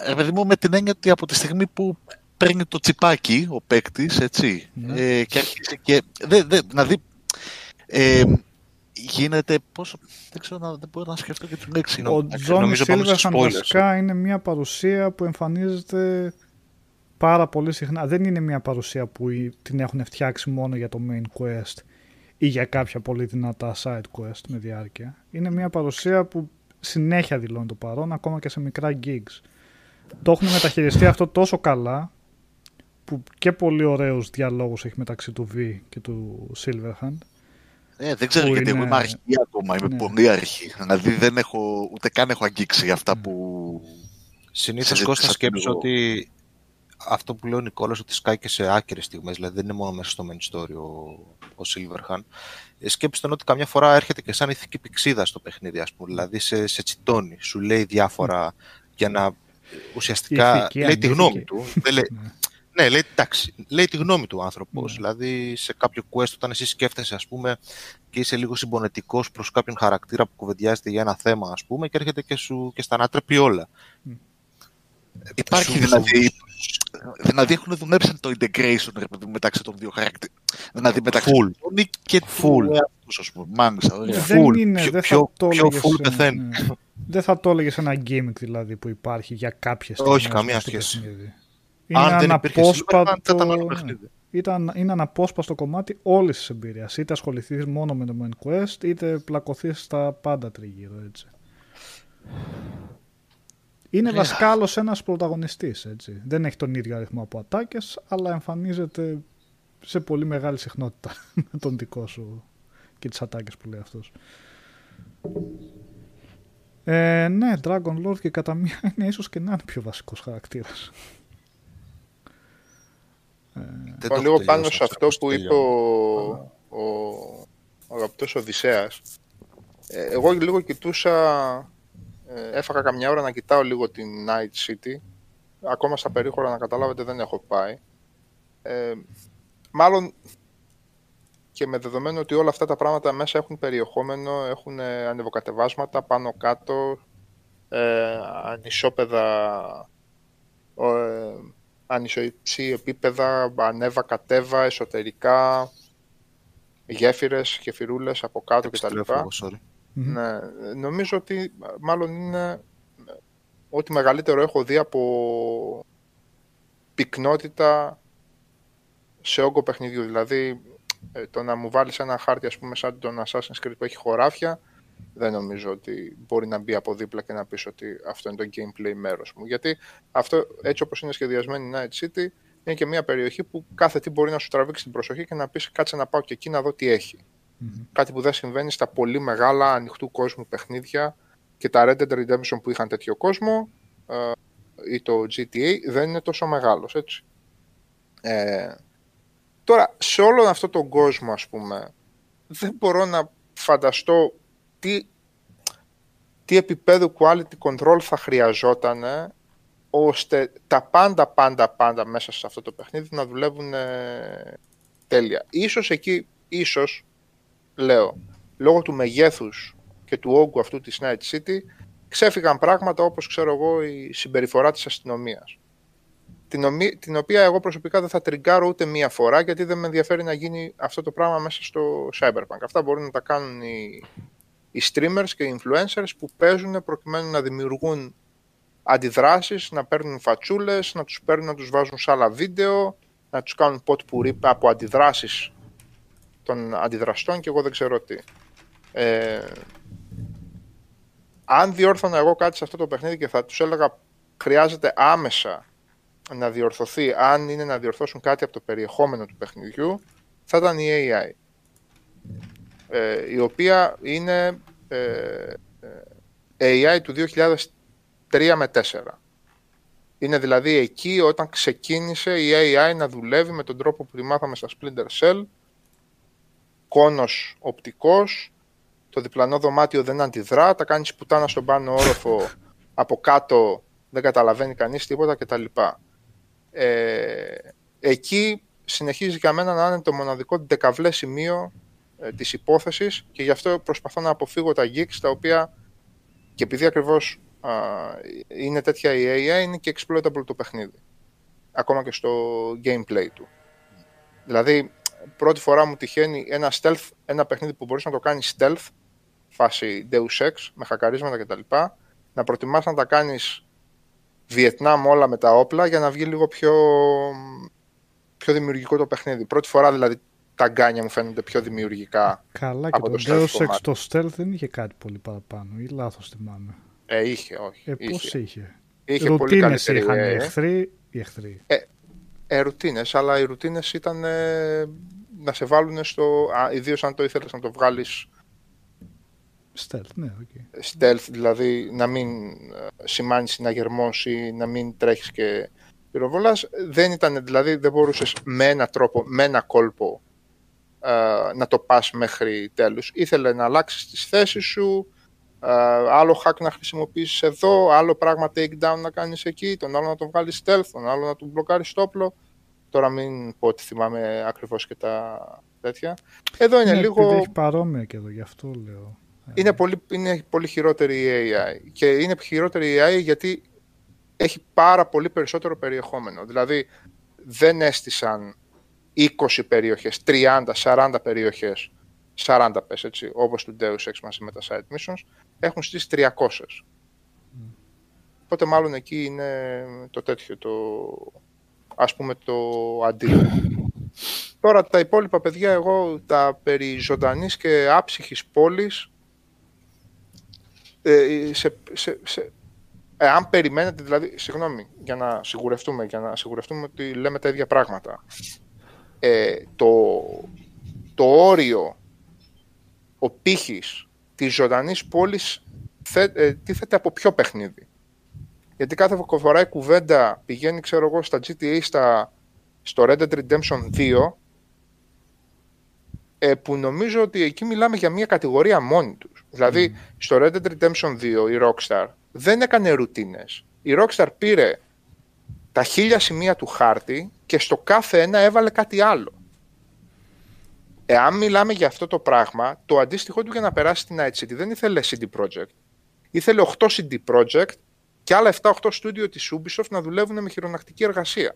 ρε παιδί μου, με την έννοια ότι από τη στιγμή που παίρνει το τσιπάκι ο παίκτης, έτσι, Ναι. ε, και αρχίζει και. Δε, δε, δηλαδή, ε, γίνεται. Πόσο, δεν ξέρω, να, δεν μπορώ να σκεφτώ και την λέξη. Ο Νομίζω Τζόνι πάμε στους Σίλβερχαν spoilers, βασικά είναι μια παρουσία που εμφανίζεται πάρα πολύ συχνά. Δεν είναι μια παρουσία που η- την έχουν φτιάξει μόνο για το main quest ή για κάποια πολύ δυνατά side quest με διάρκεια. Είναι μια παρουσία που συνέχεια δηλώνει το παρόν ακόμα και σε μικρά gigs. Το έχουν μεταχειριστεί αυτό τόσο καλά που και πολύ ωραίους διαλόγους έχει μεταξύ του V και του Silverhand. Ε, δεν ξέρω που γιατί είναι- εγώ είμαι αρχή ακόμα. Είμαι Ναι. πολύ αρχή. Δηλαδή δεν έχω, ούτε καν έχω αγγίξει αυτά που. Συνήθως Συζήτησα Κώστας και σκέψου λίγο. ότι αυτό που λέει ο Νικόλας ότι σκάει και σε άκυρες στιγμές, δηλαδή δεν είναι μόνο μέσα στο main story ο, ο Silverhand. Ε, Σκέψου τον ότι καμιά φορά έρχεται και σαν ηθική πηξίδα στο παιχνίδι, ας πούμε, δηλαδή σε, σε τσιτώνει, σου λέει διάφορα για να ουσιαστικά Ηθική, λέει τη ανήθικη. γνώμη του. δεν λέει, Ναι. ναι, λέει, εντάξει, λέει τη γνώμη του ο άνθρωπος. Ναι. Δηλαδή σε κάποιο quest όταν εσύ σκέφτεσαι ας πούμε και είσαι λίγο συμπονετικός προς κάποιον χαρακτήρα που κουβεντιάζεται για ένα θέμα ας πούμε και έρχεται και, σου, και στα ανάτρεπει όλα. Υπάρχει Σου- δηλαδή. Δηλαδή έχουν δουλέψει το integration ρε παιδί μου, μεταξύ των δύο χαρακτήρων. Δηλαδή μεταξύ Full. του Tony και Full. του εαυτού, ας πούμε. Μάγιστα, ωραία. Δεν full. είναι, Πιο- δεν πιο- θα το πιο έλεγες, full ε, πεθαίνει. ναι. Δεν θα το έλεγες ένα gimmick δηλαδή που υπάρχει για κάποιες Όχι, στιγμές καμία στο σχέση. Παιχνίδι. Αν Είναι δεν υπήρχε αναπόσπατο- Silverhand, θα ήταν άλλο ναι. παιχνίδι. Ήταν, είναι αναπόσπαστο κομμάτι όλης της εμπειρίας. Είτε ασχοληθείς μόνο με το main quest, είτε πλακωθείς στα πάντα τριγύρω έτσι. Είναι βασικά άλλος ένας πρωταγωνιστής. Δεν έχει τον ίδιο αριθμό από ατάκες, αλλά εμφανίζεται σε πολύ μεγάλη συχνότητα με τον δικό σου και τις ατάκες που λέει αυτός. Ε, ναι, Dragon Lord και κατά μία είναι ίσως και να είναι πιο βασικός χαρακτήρας. Δεν Λοιπόν, το λίγο έχω πάνω τελειώσει σε αυτό που τελειώνω. είπε ο, ο, ο αγαπητός Οδυσσέας. Ε, εγώ λίγο κοιτούσα, ε, έφαγα καμιά ώρα να κοιτάω λίγο την Night City. Ακόμα στα περίχωρα να καταλάβετε δεν έχω πάει. Ε, μάλλον και με δεδομένο ότι όλα αυτά τα πράγματα μέσα έχουν περιεχόμενο, έχουν ε, ανεβοκατεβάσματα πάνω κάτω, ε, ανισόπεδα, ε, ανισοϊψή επίπεδα, ανέβα κατέβα, εσωτερικά, γέφυρες, γεφυρούλες από κάτω κτλ. Επιστρέφω εγώ, sorry. Μμμ. Ναι, νομίζω ότι μάλλον είναι ό,τι μεγαλύτερο έχω δει από πυκνότητα σε όγκο παιχνιδιού. Δηλαδή, ε, το να μου βάλεις ένα χάρτη, ας πούμε, σαν τον Assassin's Creed που έχει χωράφια, δεν νομίζω ότι μπορεί να μπει από δίπλα και να πεις ότι αυτό είναι το gameplay μέρος μου. Γιατί αυτό, έτσι όπως είναι σχεδιασμένη η Night City, είναι και μια περιοχή που κάθε τι μπορεί να σου τραβήξει την προσοχή και να πεις κάτσε να πάω και εκεί να δω τι έχει. Κάτι που δεν συμβαίνει στα πολύ μεγάλα ανοιχτού κόσμου παιχνίδια και τα Red Dead Redemption που είχαν τέτοιο κόσμο ε, ή το GTA δεν είναι τόσο μεγάλος, έτσι. Ε, τώρα, σε όλον αυτό τον κόσμο, ας πούμε, δεν μπορώ να φανταστώ τι, τι επίπεδο quality control θα χρειαζόταν ώστε τα πάντα, πάντα, πάντα μέσα σε αυτό το παιχνίδι να δουλεύουν ε, τέλεια. Ίσως εκεί, ίσως, λέω, λόγω του μεγέθους και του όγκου αυτού της Night City, ξέφυγαν πράγματα όπως, ξέρω εγώ, η συμπεριφορά της αστυνομίας. Την, ομι- την οποία εγώ προσωπικά δεν θα τριγκάρω ούτε μία φορά, γιατί δεν με ενδιαφέρει να γίνει αυτό το πράγμα μέσα στο Cyberpunk. Αυτά μπορούν να τα κάνουν οι, οι streamers και οι influencers που παίζουν προκειμένου να δημιουργούν αντιδράσεις, να παίρνουν φατσούλες, να τους παίρνουν να τους βάζουν σε άλλα βίντεο, να τους κάνουν pot pourri από αντιδράσεις των αντιδραστών και εγώ δεν ξέρω τι. Ε, αν διόρθωνα εγώ κάτι σε αυτό το παιχνίδι και θα τους έλεγα χρειάζεται άμεσα να διορθωθεί, αν είναι να διορθώσουν κάτι από το περιεχόμενο του παιχνιδιού, θα ήταν η AI. Ε, η οποία είναι ε, ε, AI του 2003 με 4. Είναι δηλαδή εκεί όταν ξεκίνησε η AI να δουλεύει με τον τρόπο που τη μάθαμε στα Splinter Cell, κόνος οπτικός, το διπλανό δωμάτιο δεν αντιδρά, τα κάνεις πουτάνα στον πάνω όροφο, από κάτω δεν καταλαβαίνει κανείς τίποτα κτλ. Ε, εκεί συνεχίζει για μένα να είναι το μοναδικό δεκαβλέ σημείο ε, της υπόθεσης και γι' αυτό προσπαθώ να αποφύγω τα geeks τα οποία και επειδή ακριβώς α, είναι τέτοια η AI είναι και exploitable το παιχνίδι ακόμα και στο gameplay του δηλαδή πρώτη φορά μου τυχαίνει ένα stealth ένα παιχνίδι που μπορείς να το κάνεις stealth φάση Deus Ex με χακαρίσματα κτλ να προτιμάς να τα κάνεις Βιετνάμ όλα με τα όπλα για να βγει λίγο πιο, πιο δημιουργικό το παιχνίδι. Πρώτη φορά δηλαδή τα γκάνια μου φαίνονται πιο δημιουργικά. Καλά και από το το stealth Deus Ex κομμάτι. το stealth δεν είχε κάτι πολύ παραπάνω ή λάθος θυμάμαι. Ε, είχε, όχι. Ε, πώς είχε; είχε. είχε πολύ Ρουτίνες καλύτερη είχαν οι ε, εχθροί, οι εχθροί. ε, ρουτίνες, αλλά οι ρουτίνες ήταν ε, να σε βάλουν στο... Α, ιδίως αν το ήθελες να το βγάλεις Stealth, ναι, OK. stealth, δηλαδή να μην ε, σημάνεις συναγερμό ή να μην τρέχεις και πυροβολάς. Δεν ήταν, δηλαδή δεν μπορούσες με ένα τρόπο, με ένα κόλπο ε, να το πας μέχρι τέλους. Ήθελε να αλλάξεις τις θέσεις σου, ε, άλλο hack να χρησιμοποιήσεις εδώ, άλλο πράγμα takedown να κάνεις εκεί, τον άλλο να τον βγάλεις stealth, τον άλλο να του μπλοκάρεις το όπλο. Τώρα μην πω ότι θυμάμαι ακριβώς και τα τέτοια. Εδώ είναι Ναι, λίγο... επειδή έχει παρόμοια και εδώ, γι' αυτό λέω. Είναι πολύ, είναι πολύ χειρότερη η AI. Και είναι χειρότερη η AI γιατί έχει πάρα πολύ περισσότερο περιεχόμενο. Δηλαδή, δεν έστησαν 20 περιοχές, 30, 40 περιοχές, 40 πες έτσι, όπως του Deus Ex μαζί με τα side missions, έχουν στήσει 300. Οπότε μάλλον εκεί είναι το τέτοιο, το, ας πούμε το αντίθετο. Τώρα τα υπόλοιπα παιδιά, εγώ τα περί ζωντανής και άψυχης πόλης, ε, σε, σε, σε, εάν περιμένετε, δηλαδή, συγγνώμη, για να σιγουρευτούμε, για να σιγουρευτούμε ότι λέμε τα ίδια πράγματα. Ε, το, το όριο, ο πύχης της ζωντανής πόλης θε, ε, τίθεται από ποιο παιχνίδι. Γιατί κάθε φορά η κουβέντα πηγαίνει, ξέρω εγώ, στα GTA, στα, στο Red Dead Redemption 2, ε, που νομίζω ότι εκεί μιλάμε για μια κατηγορία μόνη τους. Δηλαδή, στο Red Dead Redemption 2 η Rockstar δεν έκανε ρουτίνες. Η Rockstar πήρε τα χίλια σημεία του χάρτη και στο κάθε ένα έβαλε κάτι άλλο. Εάν μιλάμε για αυτό το πράγμα, το αντίστοιχο του για να περάσει στην Night City δεν ήθελε CD Projekt. Ήθελε 8 CD Projekt και άλλα 7-8 στούντιο της Ubisoft να δουλεύουν με χειρονακτική εργασία.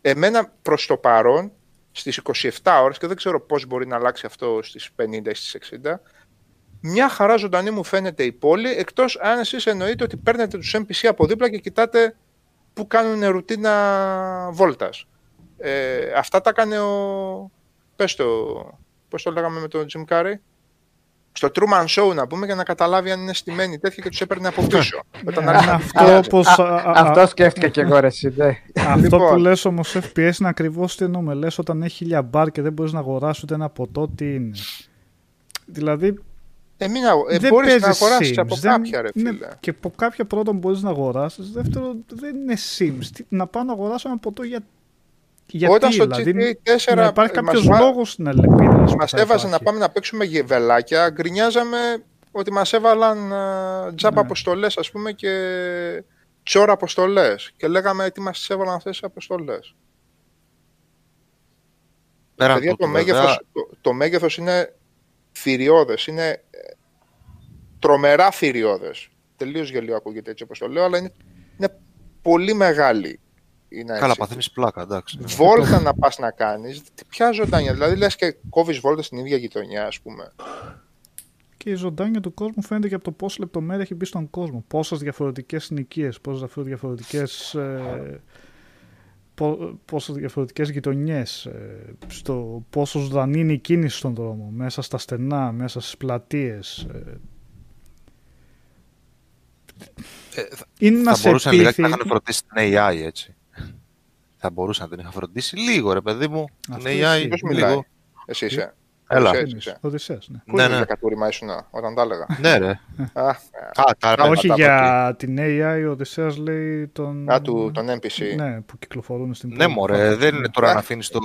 Εμένα προς το παρόν, στις 27 ώρες, και δεν ξέρω πώς μπορεί να αλλάξει αυτό στις 50 ή στις 60, μια χαρά ζωντανή μου φαίνεται η πόλη, εκτός αν εσείς εννοείτε ότι παίρνετε τους NPC από δίπλα και κοιτάτε που κάνουν ρουτίνα βόλτας. Ε, αυτά τα έκανε ο... Πες το... Πώς το λέγαμε με τον Jim Carrey? Στο Truman Show να πούμε για να καταλάβει αν είναι στημένοι τέτοια και τους έπαιρνε από πίσω. Όταν Ναι, άρχισαν- αυτό όπως, α, α, α, Αυτό σκέφτηκα και εγώ ρε εσύ, ναι. αυτό Λοιπόν. που λες όμως FPS είναι ακριβώς τι εννοούμε. Λες όταν έχει χίλια μπαρ και δεν μπορείς να αγοράσεις ούτε ένα ποτό, τι είναι; Δηλαδή Ε, μην αγο- ε, δεν μπορείς να παίζεις αγοράσεις Sims, από δεν- κάποια ρε ναι, φίλε. και από κάποια πρώτον μπορείς να αγοράσεις. Δεύτερον δεν είναι Sims. Τι- να πάω να αγοράσω ένα ποτό για... Γιατί, Όταν στο δηλαδή, GTA 4 να υπάρχει μας κάποιος βά- λόγος στην ελεπίδραση. Μας έβαζε να πάμε να παίξουμε γεβελάκια, γκρινιάζαμε ότι μας έβαλαν α, τζάμπα Ναι. αποστολές ας πούμε και τσόρα αποστολές και λέγαμε τι μας τις έβαλαν αυτές τις αποστολές; Πέραν Παιδιά, τούτου, το, μέγεθος, βέβαια, το, το μέγεθος είναι θηριώδες, είναι ε, τρομερά θηριώδες. Τελείως γελίο ακούγεται έτσι όπως το λέω, αλλά είναι, είναι πολύ μεγάλη. Είναι Καλά, έτσι. παθαίνεις πλάκα, εντάξει. Βόλτα να πας να κάνεις, τι- ποια ζωντάνια. Δηλαδή λες και κόβεις βόλτα στην ίδια γειτονιά ας πούμε. Και η ζωντάνια του κόσμου φαίνεται και από το πόση λεπτομέρεια έχει μπει στον κόσμο. Πόσες διαφορετικές συνοικίες, πόσες διαφορετικές. Ε, πο- πόσες διαφορετικές γειτονιές, ε, στο πόσο ζωντανή είναι η κίνηση στον δρόμο, μέσα στα στενά, μέσα στις πλατείες. ε. Ε, θα- είναι να θα σε μπορούσαν λιγάκι πείθει... να είχαν φροντίσει την AI, έτσι. Θα μπορούσαν να την είχαν φροντίσει λίγο, ρε παιδί μου. Την Αυτό AI, ισχύει. Ποιος μιλάει; λίγο. Εσύ είσαι. Έλα. Εσύ Οδυσσέας, είσαι. Οδυσσέας, ναι. Πού Ναι, είναι ναι. για κατούριμα ήσουν όταν τα έλεγα. Ναι, ρε. Α, Α, τα Α, ρε, όχι τα για την AI, ο Οδυσσέας λέει τον... α, του, τον NPC. Ναι, που κυκλοφορούν στην Ναι, πόλη. μωρέ, δεν είναι τώρα Ε. να αφήνεις το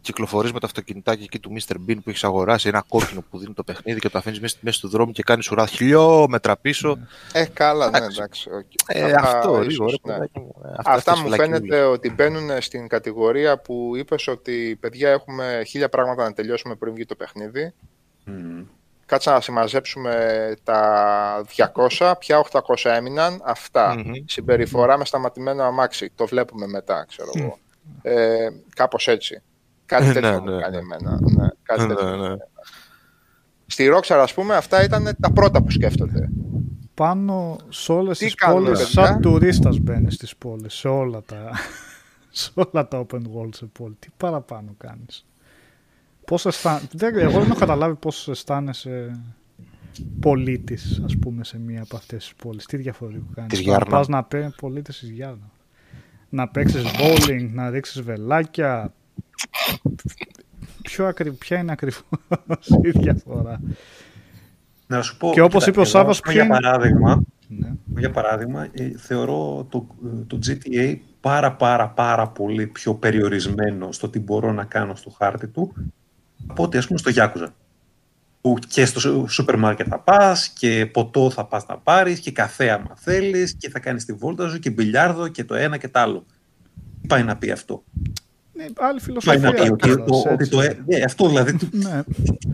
κυκλοφορείς με το αυτοκινητάκι εκεί του Mr. Bean που έχεις αγοράσει ένα κόκκινο που δίνει το παιχνίδι και το αφήνεις μέσα στη μέση του δρόμου και κάνεις ουρά χιλιόμετρα πίσω. Ε, καλά, ναι, Εντάξει. εντάξει. οκ. Ε, Αυτά αυτό, ίσως, λίγο, ρε ναι. παιδάκι μου. Ε, Αυτά αυτές μου φυλακιούλες. φαίνεται ότι μπαίνουν στην κατηγορία που είπες ότι παιδιά έχουμε χίλια πράγματα να τελειώσουμε πριν βγει το παιχνίδι. Μμμ. Κάτσα να συμμαζέψουμε τα 200, πια 800 έμειναν, αυτά. Μμμ. Συμπεριφορά με σταματημένο αμάξι, το βλέπουμε μετά, ξέρω εγώ. Ε, κάπως έτσι. Κάτι Ναι, τέτοιο ναι, μου κάνει ναι. εμένα. Ναι, κάτι τέτοιο. Ναι, ναι. Στη Rockstar, ας πούμε, αυτά ήταν τα πρώτα που σκέφτονται. πάνω σε όλες Τι τις κάνουμε, πόλεις, παιδιά; σαν τουρίστας μπαίνεις στις πόλεις, σε όλα τα, σε όλα τα open world σε πόλη. Τι παραπάνω κάνεις; Πώς αισθά... δεν, εγώ δεν έχω καταλάβει πώς αισθάνεσαι πολίτης, ας πούμε, σε μία από αυτές τις πόλεις. Τι διαφορετικό κάνεις. Της Να Γιάρνα. Πας να πει πολίτης της Γιάρνα. Να παίξεις bowling, να ρίξεις βελάκια. Ποιο ακρι... Ποια είναι ακριβώς η διαφορά; Να σου πω, Και όπως κοίτα, είπε ο εγώ, Σάββας, για ποια είναι- παράδειγμα, Ναι. για παράδειγμα ε, θεωρώ το, ε, το GTA πάρα πάρα πάρα πολύ πιο περιορισμένο στο τι μπορώ να κάνω στο χάρτη του από ότι ας πούμε στο Yakuza. Που και στο σου- σούπερ μάρκετ θα πας και ποτό θα πας να πάρεις και καφέ άμα θέλεις και θα κάνεις τη βόλτα σου και μπιλιάρδο και το ένα και το άλλο. Τι πάει να πει αυτό; Ναι, άλλη Πάει φιλοσοφία. να πει ότι, κιόλας, το, ότι έτσι. το, ε- ναι, αυτό δηλαδή τι Ναι,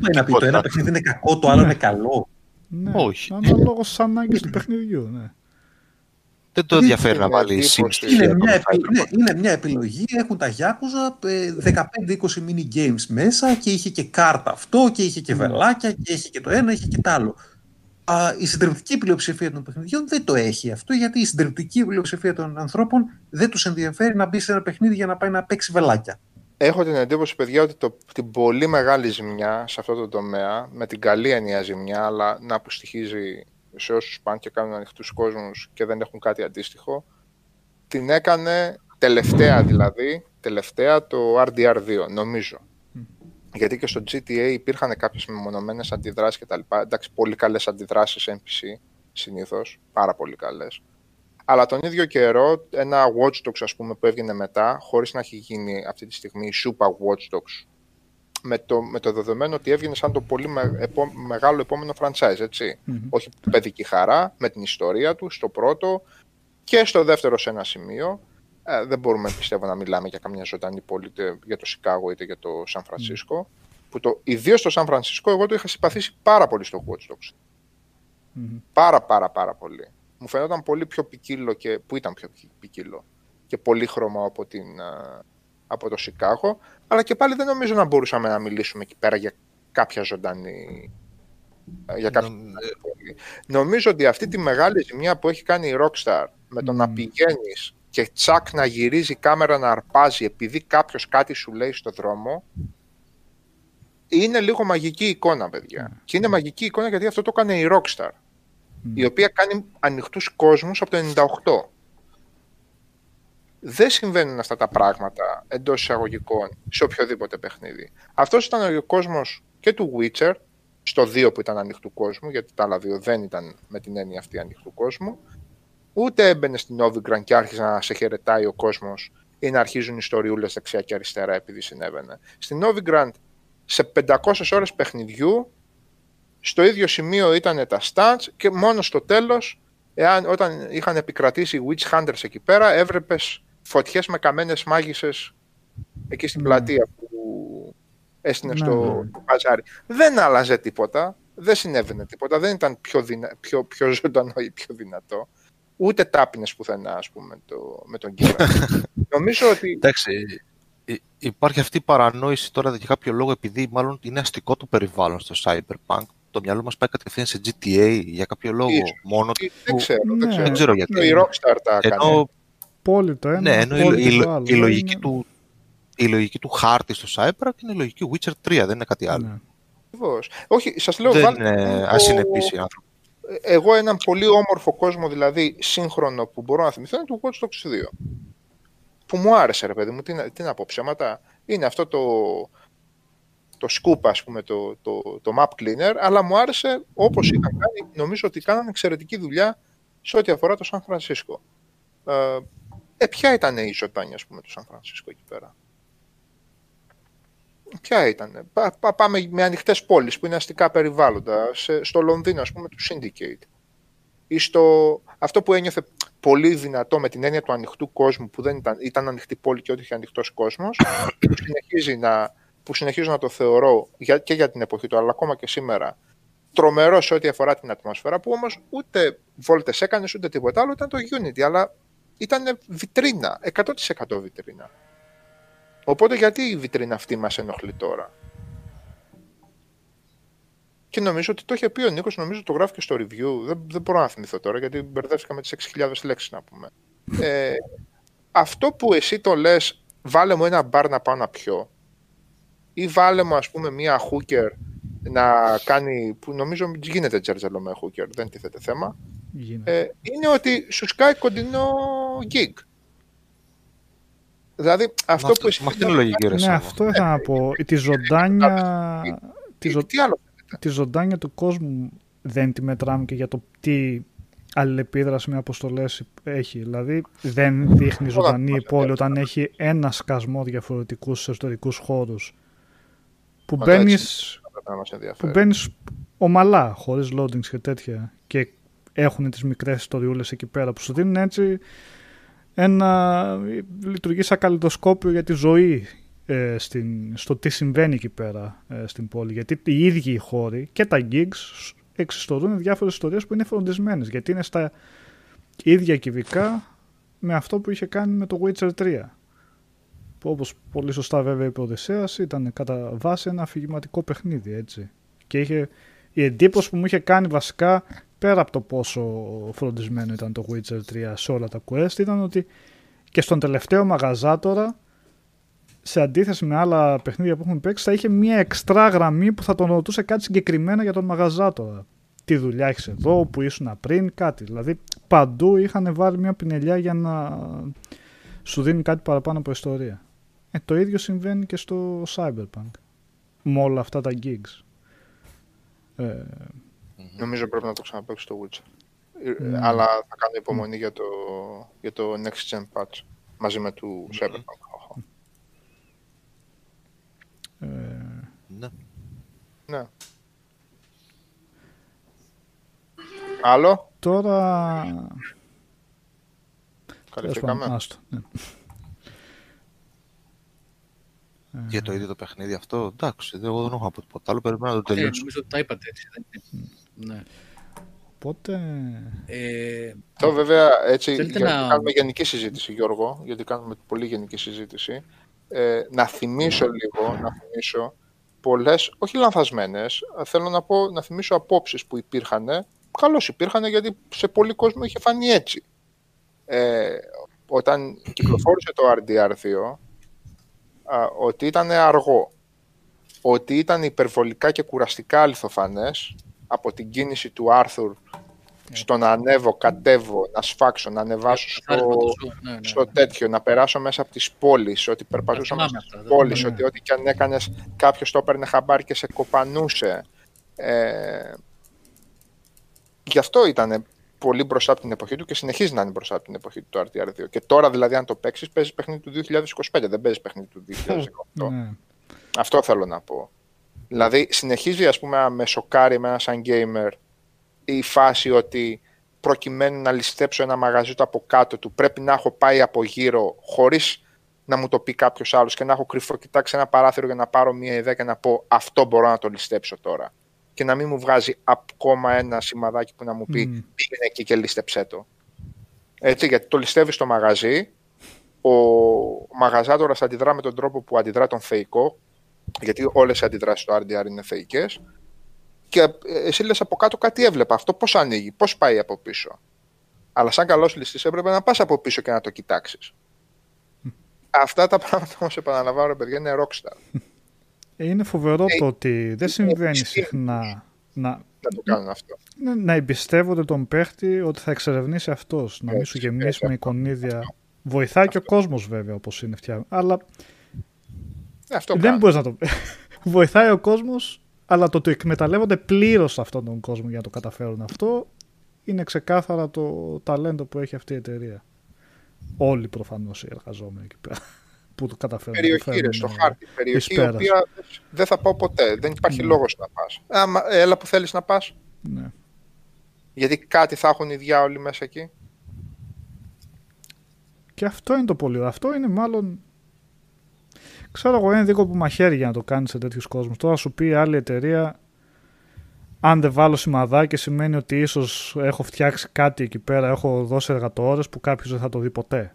πάει να πει το ένα παιχνίδι είναι κακό, το άλλο είναι καλό. ναι. Όχι. Αναλόγως στι ανάγκε του παιχνιδιού. Ναι. Δεν το ενδιαφέρει να είναι βάλει εντύπωση. Sims Είναι Είναι μια, στοιχεία. επι- ναι, είναι μια επιλογή, έχουν τα Yakuza ε, 15-20 mini games μέσα και είχε και κάρτα αυτό και είχε και βελάκια και είχε και το ένα, είχε και το άλλο. Α, η συντριπτική πλειοψηφία των παιχνιδιών δεν το έχει αυτό γιατί η συντριπτική πλειοψηφία των ανθρώπων δεν τους ενδιαφέρει να μπει σε ένα παιχνίδι για να πάει να παίξει βελάκια. Έχω την εντύπωση, παιδιά, ότι το, την πολύ μεγάλη ζημιά σε αυτό το τομέα, με την καλή έννοια ζημιά, αλλά να αποστοιχίζει σε όσους πάνε και κάνουν ανοιχτούς κόσμους και δεν έχουν κάτι αντίστοιχο, την έκανε τελευταία δηλαδή, τελευταία το RDR2, νομίζω. Γιατί και στο GTA υπήρχαν κάποιες μεμονωμένες αντιδράσεις κτλ. Εντάξει, πολύ καλές αντιδράσεις NPC συνήθως, πάρα πολύ καλές. Αλλά τον ίδιο καιρό, ένα Watch Dogs, ας πούμε, που έβγαινε μετά, χωρίς να έχει γίνει αυτή τη στιγμή Super Watch Dogs, με το, με το δεδομένο ότι έβγαινε σαν το πολύ με, επό, μεγάλο επόμενο franchise, ετσι Όχι παιδική χαρά, με την ιστορία του, στο πρώτο και στο δεύτερο σε ένα σημείο. Ε, δεν μπορούμε, πιστεύω, να μιλάμε για καμιά ζωντανή πόλη είτε για το Σικάγο είτε για το Σαν Φρανσίσκο. Που το, ιδίως στο Σαν Φρανσίσκο εγώ το είχα συμπαθήσει πάρα πολύ στο Watch Dogs. Πάρα πάρα πάρα πολύ. Μου φαινόταν πολύ πιο ποικίλο και που ήταν πιο ποικίλο και πολύ χρώμα από, την, από το Σικάγο. Αλλά και πάλι δεν νομίζω να μπορούσαμε να μιλήσουμε εκεί πέρα για κάποια ζωντανή για κάποια Νομίζω ότι αυτή τη μεγάλη ζημιά που έχει κάνει η Rockstar με το να πηγαίνεις και τσακ να γυρίζει η κάμερα να αρπάζει επειδή κάποιος κάτι σου λέει στο δρόμο είναι λίγο μαγική εικόνα, παιδιά. Και είναι μαγική εικόνα γιατί αυτό το έκανε η Rockstar, η οποία κάνει ανοιχτούς κόσμους από το 98. Δεν συμβαίνουν αυτά τα πράγματα εντός εισαγωγικών σε οποιοδήποτε παιχνίδι. Αυτός ήταν ο κόσμος και του Witcher, στο 2 που ήταν ανοιχτού κόσμου, γιατί τα άλλα δύο δεν ήταν με την έννοια αυτή ανοιχτού κόσμου, ούτε έμπαινε στην Novigrad και άρχισε να σε χαιρετάει ο κόσμος ή να αρχίζουν ιστοριούλες δεξιά και αριστερά επειδή συνέβαινε. Στην Novigrad σε 500 ώρες παιχνιδιού στο ίδιο σημείο ήταν τα stunts και μόνο στο τέλος εάν, όταν είχαν επικρατήσει οι Witch Hunters εκεί πέρα έβλεπες φωτιές με καμένες μάγισσες εκεί στην ναι. πλατεία που έστεινε ναι, στο ναι. παζάρι. Δεν άλλαζε τίποτα, δεν συνέβαινε τίποτα, δεν ήταν πιο, δυνα... πιο, πιο ζωντανό ή πιο δυνατό. Ούτε τάπινες πουθενά, ας πούμε, το... με τον κύριο. Νομίζω ότι... Εντάξει, υπάρχει αυτή η παρανόηση τώρα για κάποιο λόγο, επειδή μάλλον είναι αστικό το περιβάλλον στο Cyberpunk. Το μυαλό μας πάει κατευθείαν σε GTA για κάποιο λόγο. μόνο δεν, ξέρω, δεν, ξέρω. δεν ξέρω γιατί. Η Rockstar τα ενώ, Πόλη το ένα, ναι, ενώ η, η, η, λογική είναι... του, η λογική του χάρτη στο Cyberpunk είναι η λογική Witcher 3, δεν είναι κάτι άλλο. Ναι. Όχι, σας λέω... Δεν είναι ασυνεπής οι άνθρωποι. Εγώ έναν πολύ όμορφο κόσμο, δηλαδή σύγχρονο που μπορώ να θυμηθώ, είναι το Watch Dogs 2 που μου άρεσε ρε παιδί μου, τι, τι να πω ψέματα, είναι αυτό το, το scoop ας πούμε, το, το, το map cleaner, αλλά μου άρεσε όπως είχαν κάνει, νομίζω ότι κάνανε εξαιρετική δουλειά σε ό,τι αφορά το Σαν Φρανσίσκο. Ε, ε, ποια ήταν η ζωντάνια, ας πούμε, του Σαν Φρανσίσκο εκεί πέρα; Ποια ήταν. Πά, πάμε με ανοιχτές πόλεις που είναι αστικά περιβάλλοντα. Σε, στο Λονδίνο, ας πούμε, του Syndicate. Ή στο, αυτό που ένιωθε πολύ δυνατό με την έννοια του ανοιχτού κόσμου που δεν ήταν, ήταν ανοιχτή πόλη και ό,τι είχε ανοιχτός κόσμος, που, συνεχίζει να, που συνεχίζω να το θεωρώ για, και για την εποχή του, αλλά ακόμα και σήμερα, τρομερό σε ό,τι αφορά την ατμόσφαιρα, που όμως ούτε βόλτες έκανες ούτε τίποτα άλλο, ήταν το Unity, αλλά ήταν βιτρίνα, 100% βιτρίνα. Οπότε γιατί η βιτρίνα αυτή μας ενοχλεί τώρα; Και νομίζω ότι το είχε πει ο Νίκος, νομίζω το γράφει και στο review. Δεν, δεν μπορώ να θυμηθώ τώρα, γιατί μπερδεύτηκα με τι 6.000 λέξεις να πούμε. Ε, αυτό που εσύ το λες, βάλε μου ένα μπαρ να πάω να πιω, ή βάλε μου, ας πούμε, μία hooker να κάνει. που νομίζω γίνεται τζέρτζελο με hooker, δεν τίθεται θέμα. Ε, είναι ότι σου σκάει κοντινό gig. Δηλαδή, αυτό που εσύ. αυτή είναι λογική, Ναι, αυτό ήθελα να πω. Τη ζωντάνια. Τι άλλο τη ζωντάνια του κόσμου δεν τη μετράμε και για το τι αλληλεπίδραση με αποστολές έχει. Δηλαδή δεν δείχνει ζωντανή η πόλη όταν έχει ένα σκασμό διαφορετικούς εσωτερικούς χώρους που μπαίνει που μπαίνεις ομαλά, χωρίς loadings και τέτοια και έχουν τις μικρές ιστοριούλες εκεί πέρα που σου δίνουν έτσι ένα λειτουργεί σαν καλλιτοσκόπιο για τη ζωή ε, στην, στο τι συμβαίνει εκεί πέρα ε, στην πόλη. Γιατί οι ίδιοι οι χώροι και τα gigs εξιστορούν διάφορες ιστορίες που είναι φροντισμένες. Γιατί είναι στα ίδια κυβικά με αυτό που είχε κάνει με το Witcher 3. Που όπως πολύ σωστά βέβαια είπε ο Οδυσσέας ήταν κατά βάση ένα αφηγηματικό παιχνίδι έτσι. Και είχε, η εντύπωση που μου είχε κάνει βασικά πέρα από το πόσο φροντισμένο ήταν το Witcher 3 σε όλα τα quest ήταν ότι και στον τελευταίο μαγαζά τώρα σε αντίθεση με άλλα παιχνίδια που έχουμε παίξει, θα είχε μια εξτρά γραμμή που θα τον ρωτούσε κάτι συγκεκριμένα για τον μαγαζάτορα. Τι δουλειά έχεις εδώ, που ήσουν πριν, κάτι. Δηλαδή παντού είχαν βάλει μια πινελιά για να σου δίνει κάτι παραπάνω από ιστορία. Ε, το ίδιο συμβαίνει και στο Cyberpunk. Με όλα αυτά τα gigs. Ε, Νομίζω πρέπει να το ξαναπαίξω στο Witcher. Ε, Ναι. Αλλά θα κάνω υπομονή για, το, για το Next Gen Patch μαζί με του Cyberpunk. ε, Ναι. Ναι. Άλλο, τώρα... καλυφθήκαμε. Άστο, ναι. Για το ίδιο το παιχνίδι αυτό, εντάξει, εγώ δεν έχω να πω τίποτα άλλο, περιμένω να το Ε, τελειώσω. νομίζω ότι τα είπατε έτσι. δεν είναι. Ναι. Οπότε... Ε, Αυτό βέβαια έτσι, Θέλετε για να- να κάνουμε γενική συζήτηση Γιώργο, γιατί κάνουμε πολύ γενική συζήτηση, ε, να θυμίσω λίγο, να θυμίσω πολλές, όχι λανθασμένες, θέλω να πω, να θυμίσω απόψεις που υπήρχαν, καλώς υπήρχαν γιατί σε πολλοί κόσμο είχε φανεί έτσι. Ε, όταν κυκλοφόρησε το RDR2, α, ότι ήταν αργό, ότι ήταν υπερβολικά και κουραστικά αληθοφανές από την κίνηση του Άρθουρ στο να ανέβω, κατέβω, να σφάξω, να ανεβάσω στο, καθάρισμα του ζώου, ναι, ναι, στο ναι. τέτοιο, να περάσω μέσα από τις πόλεις, ότι περπατούσα θυμάμαι μέσα αυτά, στις δεν- πόλεις, ναι. ότι ό,τι και αν έκανες κάποιος το έπαιρνε χαμπάρι και σε κοπανούσε. Ε, γι' αυτό ήταν πολύ μπροστά από την εποχή του και συνεχίζει να είναι μπροστά από την εποχή του το RDR2. Και τώρα δηλαδή αν το παίξεις, παίζεις παιχνίδι του 2025, δεν παίζεις παιχνίδι του 2018. Ναι. Αυτό θέλω να πω. Δηλαδή, συνεχίζει ας πούμε να με σοκάρει εμένα σαν gamer η φάση ότι προκειμένου να ληστέψω ένα μαγαζί του από κάτω του πρέπει να έχω πάει από γύρω χωρίς να μου το πει κάποιος άλλος και να έχω κρυφό κοιτάξει ένα παράθυρο για να πάρω μια ιδέα και να πω αυτό μπορώ να το ληστέψω τώρα. Και να μην μου βγάζει ακόμα ένα σημαδάκι που να μου πει Μμ. πήγαινε εκεί και λήστεψέ το. Έτσι, γιατί το ληστεύεις στο μαγαζί, ο μαγαζάτορας αντιδρά με τον τρόπο που αντιδρά τον θεϊκό, γιατί όλες οι αντιδράσεις του RDR είναι θεϊκές, και ε, εσύ λες από κάτω κάτι έβλεπα. Αυτό πώς ανοίγει, πώς πάει από πίσω. Αλλά σαν καλός ληστής έπρεπε να πας από πίσω και να το κοιτάξεις. Αυτά τα πράγματα όμως επαναλαμβάνω, ρε παιδιά, είναι rockstar. Ε, Είναι φοβερό Ε, το ότι δεν συμβαίνει ισχύει. συχνά να, Να το κάνουν αυτό. ναι, να εμπιστεύονται τον παίχτη ότι θα εξερευνήσει αυτός, να μην Έτσι, σου γεμίσει έτσι, με αυτό. εικονίδια. Βοηθάει και ο κόσμος βέβαια όπως είναι φτιαγμένο. Αλλά Ε, αυτό δεν κάνουν. μπορείς να το Βοηθάει ο κόσμος, αλλά το ότι εκμεταλλεύονται πλήρως αυτόν τον κόσμο για να το καταφέρουν αυτό είναι ξεκάθαρα το ταλέντο που έχει αυτή η εταιρεία. Όλοι προφανώς οι εργαζόμενοι εκεί πέρα που το καταφέρουν. να το Περιοχή, ρε, φέρουν, στο ε, χάρτη. Περιοχή η πέρας. οποία δεν θα πάω ποτέ. Δεν υπάρχει Ναι. λόγος να πας. Άμα, έλα που θέλεις να πας. Ναι. Γιατί κάτι θα έχουν οι διάολοι μέσα εκεί. Και αυτό είναι το πολύ ωραίο. Αυτό είναι μάλλον. Ξέρω εγώ, είναι δίκοπο μαχαίρι για να το κάνεις σε τέτοιους κόσμους. Τώρα σου πει άλλη εταιρεία, αν δεν βάλω σημαδάκι, σημαίνει ότι ίσως έχω φτιάξει κάτι εκεί πέρα, έχω δώσει εργατόρες που κάποιος δεν θα το δει ποτέ.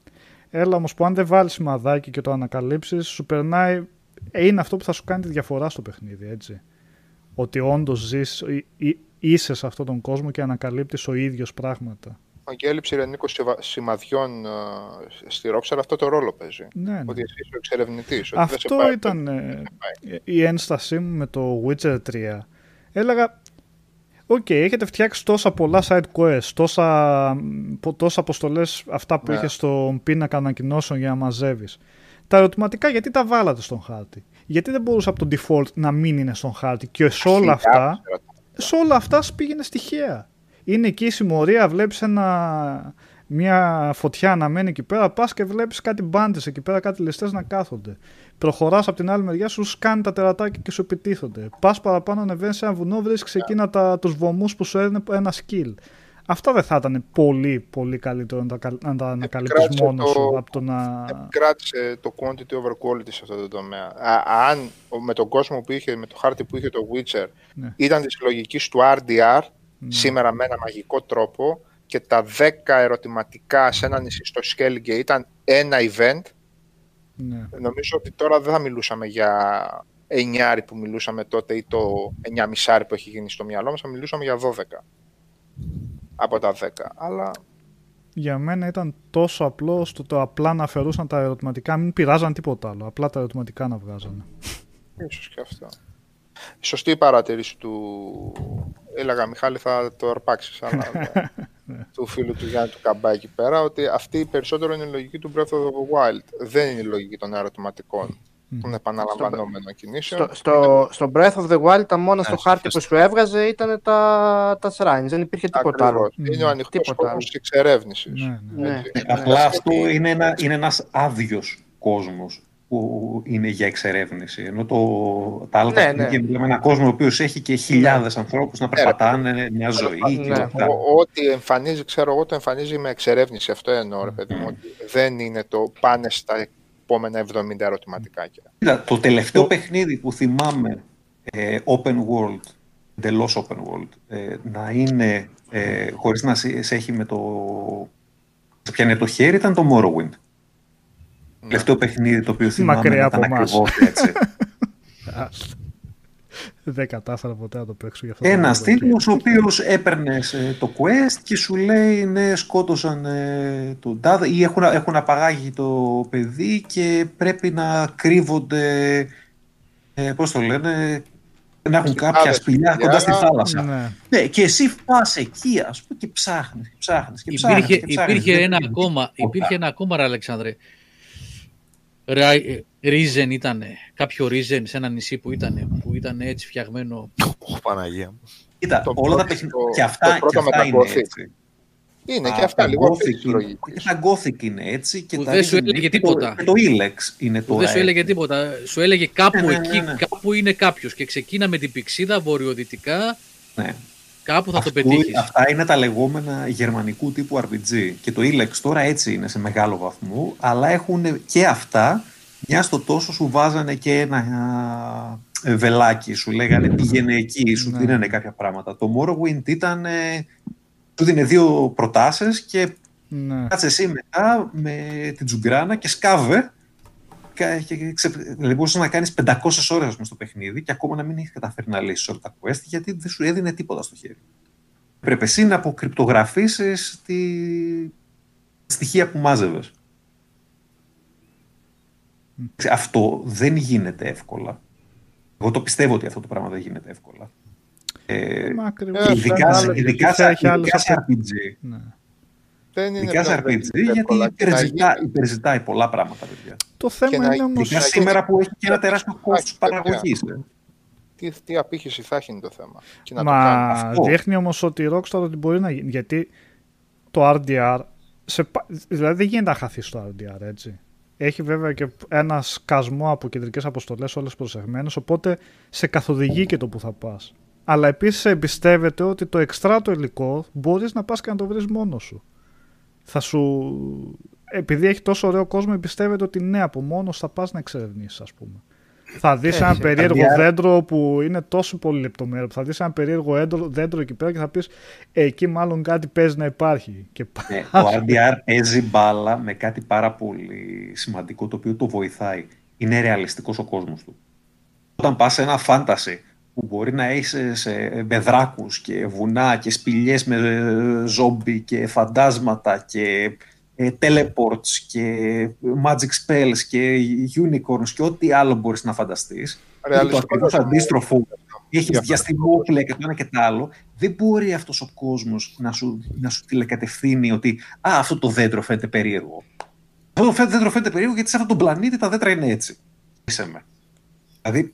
Έλα όμως που αν δεν βάλεις σημαδάκι και το ανακαλύψεις, σου περνάει. ε, είναι αυτό που θα σου κάνει τη διαφορά στο παιχνίδι, έτσι. Ότι όντως ζεις, είσαι σε αυτόν τον κόσμο και ανακαλύπτεις ο ίδιος πράγματα. Ο και έλλειψη ειρηνικού σημαδιών ε, στη Rockstar αυτό το ρόλο παίζει. Ναι, ναι. Ότι εσύ είσαι ο εξερευνητής. ότι δεν σε Αυτό πάει- ήταν ε, δεν σε πάει. η ένστασή μου με το Witcher 3. Έλεγα, οκ, έχετε φτιάξει τόσα πολλά side quests, τόσα, πο- τόσα αποστολές αυτά που Ναι. είχες στον πίνακα ανακοινώσεων για να μαζεύεις. Τα ερωτηματικά γιατί τα βάλατε στον χάρτη; Γιατί δεν μπορούσε από το default να μην είναι στον χάρτη και σε όλα αυτά, Χιλιάδες ερωτήματα. σε όλα αυτά σου πήγαινε στοιχεία. Είναι εκεί η συμμορία, βλέπεις ένα, μια φωτιά να μένει εκεί πέρα, πας και βλέπεις κάτι μπάντες εκεί πέρα, κάτι ληστές να κάθονται. Προχωράς από την άλλη μεριά, σου σκάνει τα τερατάκια και σου επιτίθονται. Πας παραπάνω, ανεβαίνεις σε ένα βουνό, βρίσκεις εκείνα τα, τους βωμούς που σου έδινε ένα skill. Αυτά δεν θα ήταν πολύ, πολύ καλύτερο να τα, καλ- να τα ανακαλύπτεις Επικράτησε μόνος το- σου από το να... Επικράτησε το quantity over quality σε αυτό το τομέα. Α, αν ο- με τον κόσμο που είχε, με το χάρτη που είχε το Witcher, Ναι. ήταν της λογικής του RDR, σήμερα με ένα μαγικό τρόπο, και τα 10 ερωτηματικά σε ένα νησί στο Skellige ήταν ένα event, Ναι. νομίζω ότι τώρα δεν θα μιλούσαμε για 9 που μιλούσαμε τότε ή το 9,5 που έχει γίνει στο μυαλό μας, θα μιλούσαμε για 12 από τα 10. Αλλά Για μένα ήταν τόσο απλό στο το απλά να αφαιρούσαν τα ερωτηματικά, μην πειράζαν τίποτα άλλο. Απλά τα ερωτηματικά να βγάζανε. ίσως και αυτό. Σωστή η παρατήρηση του... Έλεγα, Μιχάλη, θα το αρπάξεις, αλλά... ναι. του φίλου του Γιάννη του Καμπά εκεί πέρα, ότι αυτή περισσότερο είναι η λογική του Breath of the Wild. Δεν είναι η λογική των ερωτηματικών των επαναλαμβανόμενων κινήσεων. Στο, στο, στο Breath of the Wild, τα μόνα στο χάρτη που σου έβγαζε ήταν τα, τα shrines. Δεν υπήρχε τίποτα άλλο. Ακριβώς. Είναι ο ανοιχτός Τίποτα κόσμος της εξερεύνησης. Ναι, ναι. Ναι. Απλά αυτό είναι, ένα, είναι ένας άδειος κόσμος που είναι για εξερεύνηση. Ενώ το, τα άλλα Ναι, τα ναι. παιχνίδια μιλάμε ένα κόσμο ο οποίος έχει και χιλιάδες ανθρώπους να περπατάνε μια ζωή και Ναι. όλα αυτά. Ο- Ό,τι εμφανίζει, ξέρω εγώ, το εμφανίζει με εξερεύνηση. Αυτό εννοώ, ρε παιδί μου. Ότι δεν είναι το πάνε στα επόμενα 70 ερωτηματικάκια. Κοίτα, το τελευταίο παιχνίδι που θυμάμαι ε, open world, εντελώς open world, ε, να είναι ε, χωρίς να σε, σε έχει με το... σε πιάνει το χέρι ήταν το Morrowind. Το τελευταίο παιχνίδι το οποίο θυμάμαι Μακριά ήταν από εμάς. ακριβώς έτσι. Άστα. Δεν κατάφερα ποτέ να το παίξω γι' αυτό. το Ένας λόγο. τίτλος ο οποίος έπαιρνες το quest και σου λέει ναι, σκότωσαν ε, τον τάδε ή έχουν, έχουν απαγάγει το παιδί και πρέπει να κρύβονται. Ε, Πώς το λένε, να έχουν κάποια Άδε, σπηλιά σπηλιά. κοντά στη θάλασσα. Ναι. Ναι, και εσύ πας εκεί, ας πούμε, και ψάχνεις, και ψάχνεις, και ψάχνεις, Υπήρχε, και ψάχνεις. υπήρχε, Δεν ένα είναι ακόμα, τίποτα. υπήρχε ένα ακόμα, ρε Αλεξάνδρε. Ρα- Reason ήταν, κάποιο Reason σε ένα νησί που ήταν, που ήταν έτσι φτιαγμένο. Ω, Παναγία μου. Κοίτα, το όλα τα πρώτο- παιχνίδια, το- και αυτά, το πρώτο και αυτά με τα είναι Gothic. έτσι. Είναι Α, και αυτά τα λίγο Gothic αυτή τη είναι- λογική. Και τα Gothic είναι έτσι. Και Που τα δεν σου Resident έλεγε Evil και το- τίποτα. Και το Ilex είναι Που τώρα. δεν σου έλεγε έτσι. τίποτα. Σου έλεγε κάπου Ναι, ναι, εκεί, ναι, ναι. κάπου είναι κάποιος. Και ξεκίνα με την πηξίδα βορειοδυτικά, Ναι. Κάπου θα Αυτό- το πετύχεις. Αυτά είναι τα λεγόμενα γερμανικού τύπου RPG. Και το Ilex τώρα έτσι είναι σε μεγάλο βαθμό, αλλά έχουν και αυτά, μια στο τόσο σου βάζανε και ένα α, ε, βελάκι, σου λέγανε πήγαινε εκεί, σου Ναι. δίνανε κάποια πράγματα. Το Morrowind ήταν, ε, σου δίνε δύο προτάσεις και Ναι. κάτσε εσύ μετά με την τζουγκράνα και σκάβε κα- και ξε... δηλαδή μπορούσες να κάνεις 500 ώρες ας πούμε, στο παιχνίδι και ακόμα να μην έχεις καταφέρει να λύσεις όλα τα quest γιατί δεν σου έδινε τίποτα στο χέρι. Πρέπει εσύ να αποκρυπτογραφήσεις τη στοιχεία που μάζευες. Αυτό δεν γίνεται εύκολα. Εγώ το πιστεύω ότι αυτό το πράγμα δεν γίνεται εύκολα. Ε, Μα ακριβώς. Ε, ειδικά, αυτά σε- είναι ειδικά, σε, έχει άλλες ειδικά σε RPG. Ναι. Δεν είναι Ειδικά σε πλέον RPG, γιατί εύκολα και να υπερζητά, γίνει- υπερζητάει πολλά πράγματα, παιδιά. Το θέμα να- είναι όμως... Ειδικά σήμερα που έχει και ένα τεράστιο κόστος παιδιά. παραγωγής. ε. Τι, τι απήχηση θα έχει είναι το θέμα. Και να το κάνει. Μα Αυτό. δείχνει όμως ότι η Rockstar ότι μπορεί να γίνει. Γιατί το RDR, σε, πα- δηλαδή δεν γίνεται να χαθεί στο RDR, έτσι. Έχει βέβαια και ένα σκασμό από κεντρικές αποστολές, όλες προσεγμένες, οπότε σε καθοδηγεί και το που θα πας. Αλλά επίσης εμπιστεύεται ότι το εξτρά το υλικό μπορείς να πας και να το βρεις μόνος σου. Θα σου. Επειδή έχει τόσο ωραίο κόσμο, εμπιστεύεται ότι ναι, από μόνος θα πας να εξερευνήσεις, ας πούμε. Θα δεις ένα Έχει. περίεργο RDR. δέντρο που είναι τόσο πολύ λεπτομέρειο. που Θα δεις ένα περίεργο δέντρο, δέντρο εκεί πέρα και θα πεις εκεί μάλλον κάτι παίζει να υπάρχει. Και πα- Ναι, το RDR παίζει μπάλα με κάτι πάρα πολύ σημαντικό το οποίο το βοηθάει. Είναι ρεαλιστικός ο κόσμος του. Όταν πας σε ένα φάνταση που μπορεί να έχει σε μπεδράκους και βουνά και σπηλιές με ε, ζόμπι και φαντάσματα και ε, teleports και magic spells και unicorns και ό,τι άλλο μπορείς να φανταστείς. Είναι το Ρεαλιστικό ακριβώς δεν είναι. αντίστροφο έχεις Για διαστημόπλαια και το ένα και το άλλο. Δεν μπορεί αυτός ο κόσμος να σου, να σου τηλεκατευθύνει ότι Α, αυτό το δέντρο φαίνεται περίεργο. Αυτό το φαίνεται- δέντρο φαίνεται περίεργο γιατί σε αυτόν τον πλανήτη τα δέντρα είναι έτσι. Είσαι με. Δηλαδή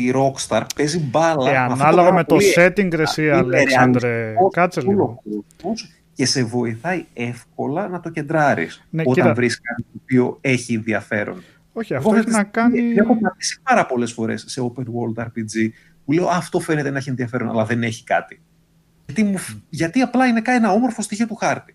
η Rockstar παίζει μπάλα. Ε, με αυτό ανάλογα πάρα με το πολύ setting, ρε εσύ, είναι Αλέξανδρε. ρεαλιστικός Κάτσε όλο λίγο. ο κόσμος και σε βοηθάει εύκολα να το κεντράρεις Ναι, όταν κοίτα. βρεις κάτι το οποίο έχει ενδιαφέρον. Όχι, Εγώ αυτό έχει αυτή τη να στιγμή κάνει. Έχω πατήσει πάρα πολλές φορές σε open world RPG που λέω «Α, Αυτό φαίνεται να έχει ενδιαφέρον, αλλά δεν έχει κάτι. Γιατί, μου, φ- γιατί απλά είναι κα- ένα όμορφο στοιχείο του χάρτη.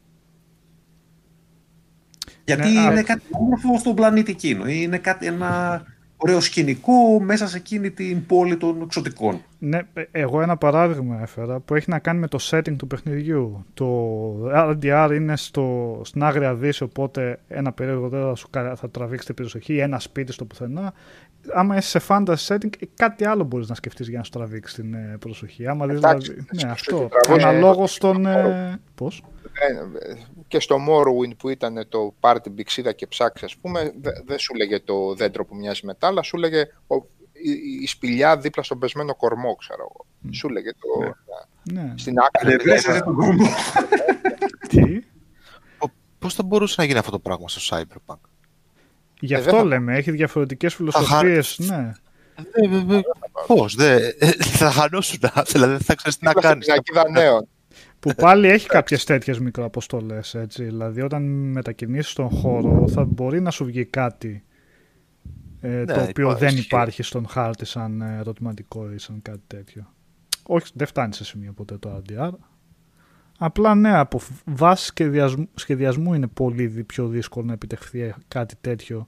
Γιατί Ναι, είναι α- κάτι όμορφο στον πλανήτη εκείνο. ή Είναι κάτι, ένα ωραίο σκηνικό μέσα σε εκείνη την πόλη των εξωτικών. Ναι, ε, εγώ ένα παράδειγμα έφερα που έχει να κάνει με το setting του παιχνιδιού. Το RDR είναι στο, στην άγρια δύση, οπότε ένα περίεργο δεν θα, σου, κα- θα τραβήξει την προσοχή, ένα σπίτι στο πουθενά. Άμα είσαι σε fantasy setting, ε, κάτι άλλο μπορείς να σκεφτείς για να σου τραβήξει την ε, προσοχή. Άμα δεις, Εντάξει, δηλαδή, σου ναι, αυτό. τραβούσε- Αναλόγως στον... Ε, πώς; Ε, και στο Morrowind που ήταν το πάρτι μπηξίδα και ψάξει, ας πούμε, δε- δεν σου λέγε το δέντρο που μοιάζει μετά, αλλά σου λέγε ο, η, η σπηλιά δίπλα στον πεσμένο κορμό, ξέρω εγώ. Σου λέγε το. Ναι. Στην άκρη. Δεν δηλαδή, βρες εσύ τον κορμό. πώς θα μπορούσε να γίνει αυτό το πράγμα στο Cyberpunk; Γι' Ε, αυτό δεν θα- λέμε, έχει διαφορετικές φιλοσοφίες, ναι. Ε, ε, ε, πώς, δε, ε, θα χανώσουν, δηλαδή δεν θα ξέρεις τι να Δίπλα στην κάνεις. πινακίδα νέων. Που πάλι έχει κάποιες τέτοιες μικροαποστολές, έτσι. Δηλαδή, όταν μετακινήσεις στον χώρο, θα μπορεί να σου βγει κάτι ε, το Ναι, οποίο υπάρχει, δεν ισχύει. υπάρχει στον χάρτη σαν ε, ερωτηματικό ή σαν κάτι τέτοιο. Όχι, δεν φτάνει σε σημείο ποτέ το RDR. Απλά ναι, από φ- βάση σχεδιασμού, σχεδιασμού είναι πολύ δι- πιο δύσκολο να επιτευχθεί κάτι τέτοιο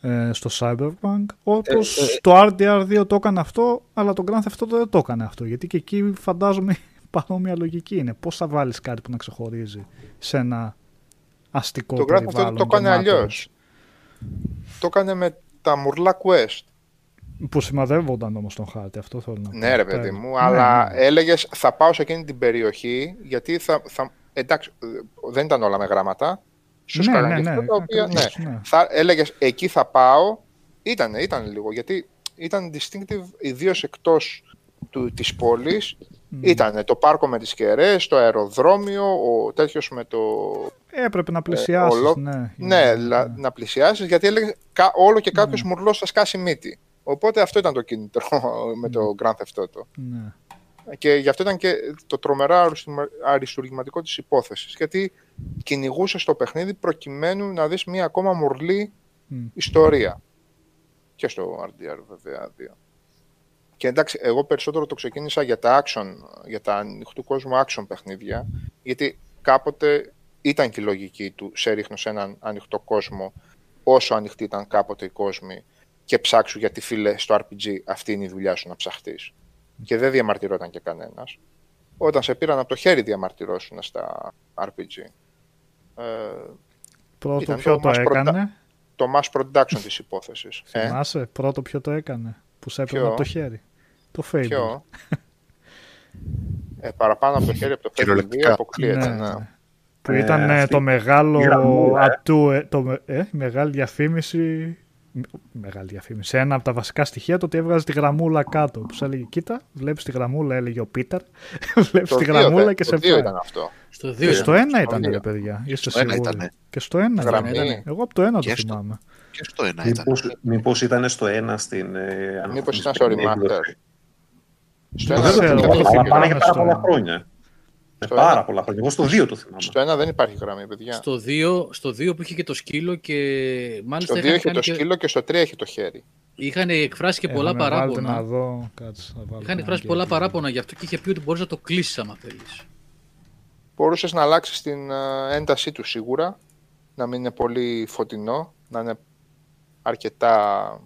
ε, στο Cyberpunk. Όπως Ε, ε, το RDR2 το έκανε αυτό, αλλά το Grand Theft Auto δεν το έκανε αυτό. Γιατί και εκεί φαντάζομαι παρόμοια λογική είναι. Πώς θα βάλεις κάτι που να ξεχωρίζει σε ένα αστικό Το Grand Theft Auto περιβάλλον. το έκανε γεμάτο αλλιώς. έτσι. Το έκανε με τα μουρλά quest. Που σημαδεύονταν όμως τον χάρτη, αυτό θέλω να πω. Ναι, ρε παιδί Ναι, μου, ναι, αλλά ναι. έλεγες θα πάω σε εκείνη την περιοχή γιατί θα. θα εντάξει, ε, δεν ήταν όλα με γράμματα. Σου Ναι, σκάγαν ναι, και ναι, αυτά τα οποία. Ναι, ακριβώς, ναι. θα έλεγες εκεί θα πάω. Ήταν, ήταν λίγο γιατί ήταν distinctive ιδίως εκτό της πόλης Ήταν το πάρκο με τις κεραίες, το αεροδρόμιο, ο τέτοιος με το... Έπρεπε να πλησιάσεις, όλο- ναι. Ναι, λα- να πλησιάσεις γιατί έλεγε κα- όλο και κάποιος μουρλός θα σκάσει μύτη. Οπότε αυτό ήταν το κίνητρο με το Grand Theft Auto. ναι. Και γι' αυτό ήταν και το τρομερά αριστουργημα- αριστουργηματικό της υπόθεσης. Γιατί κυνηγούσε το παιχνίδι προκειμένου να δεις μια ακόμα μουρλή Μμ. ιστορία. Και στο RDR βέβαια. δύο. Και εντάξει, εγώ περισσότερο το ξεκίνησα για τα action, για τα ανοιχτού κόσμου action παιχνίδια, γιατί κάποτε ήταν και η λογική του σε ρίχνω σε έναν ανοιχτό κόσμο, όσο ανοιχτή ήταν κάποτε οι κόσμοι και ψάξου γιατί φίλε στο RPG αυτή είναι η δουλειά σου να ψαχτείς. Και δεν διαμαρτυρόταν και κανένας. Όταν σε πήραν από το χέρι διαμαρτυρώσουν στα RPG. Ε, Πρώτο Ήταν ποιο το το mass produ- έκανε; το mass production της υπόθεσης. Ε, Θυμάσαι, πρώτο ποιο το έκανε. Που σε έπαιρνε Ποιο; από το χέρι; Το Fable. ποιο; ε, παραπάνω από το χέρι από το Fable 2 Κυριολεκτικά. αποκλείεται. Ναι, ναι. ναι. Που Ε, ήταν ε, αυτή το μεγάλο η γραμμούλα, ε. ατού, ε, το, με- ε, η μεγάλη διαφήμιση. Μεγάλη διαφήμιση. Ένα από τα βασικά στοιχεία το ότι έβγαζε τη γραμμούλα κάτω. Που σου έλεγε: Κοίτα, βλέπεις τη γραμμούλα, έλεγε ο Πίτερ. βλέπεις Το τη δύο γραμμούλα δεν- και το σε δύο πάει. ήταν αυτό. Στο 2 Και στο ένα ήταν, δύο. ρε παιδιά. Είστε Στο ένα σίγουροι. ήτανε. Και στο ένα Γραμμή. ήταν. Εγώ από το ένα το Και στο- θυμάμαι. Και στο ένα ήταν. Μήπως, μήπως ήταν στο ένα στην... Ε, Μήπως ήταν στο αναγνωστική remaster. Έκδοση. Στο Δεν ένα, ξέρω, δεν εγώ το υπάρχει Αλλά πάνε γραμμή. για πάρα στο πολλά ένα. χρόνια. Με Στο πάρα ένα. πολλά χρόνια. Εγώ στο 2 το θυμάμαι. Στο ένα δεν υπάρχει γραμμή, παιδιά. Στο 2, στο 2 που είχε και το σκύλο και μάλιστα Στο 2 είχαν, έχει κάνει το και- σκύλο και στο 3 έχει το χέρι. είχαν εκφράσει και πολλά Έχαμε, βάλτε να παράπονα. δω. Κάτσε, να βάλω Είχαν το εκφράσει ένα πολλά και- παράπονα γι' αυτό και είχε πει ότι μπορείς να το κλείσεις άμα θέλεις. Μπορούσες να αλλάξεις την ε, έντασή του σίγουρα. Να μην είναι πολύ φωτεινό. Να είναι αρκετά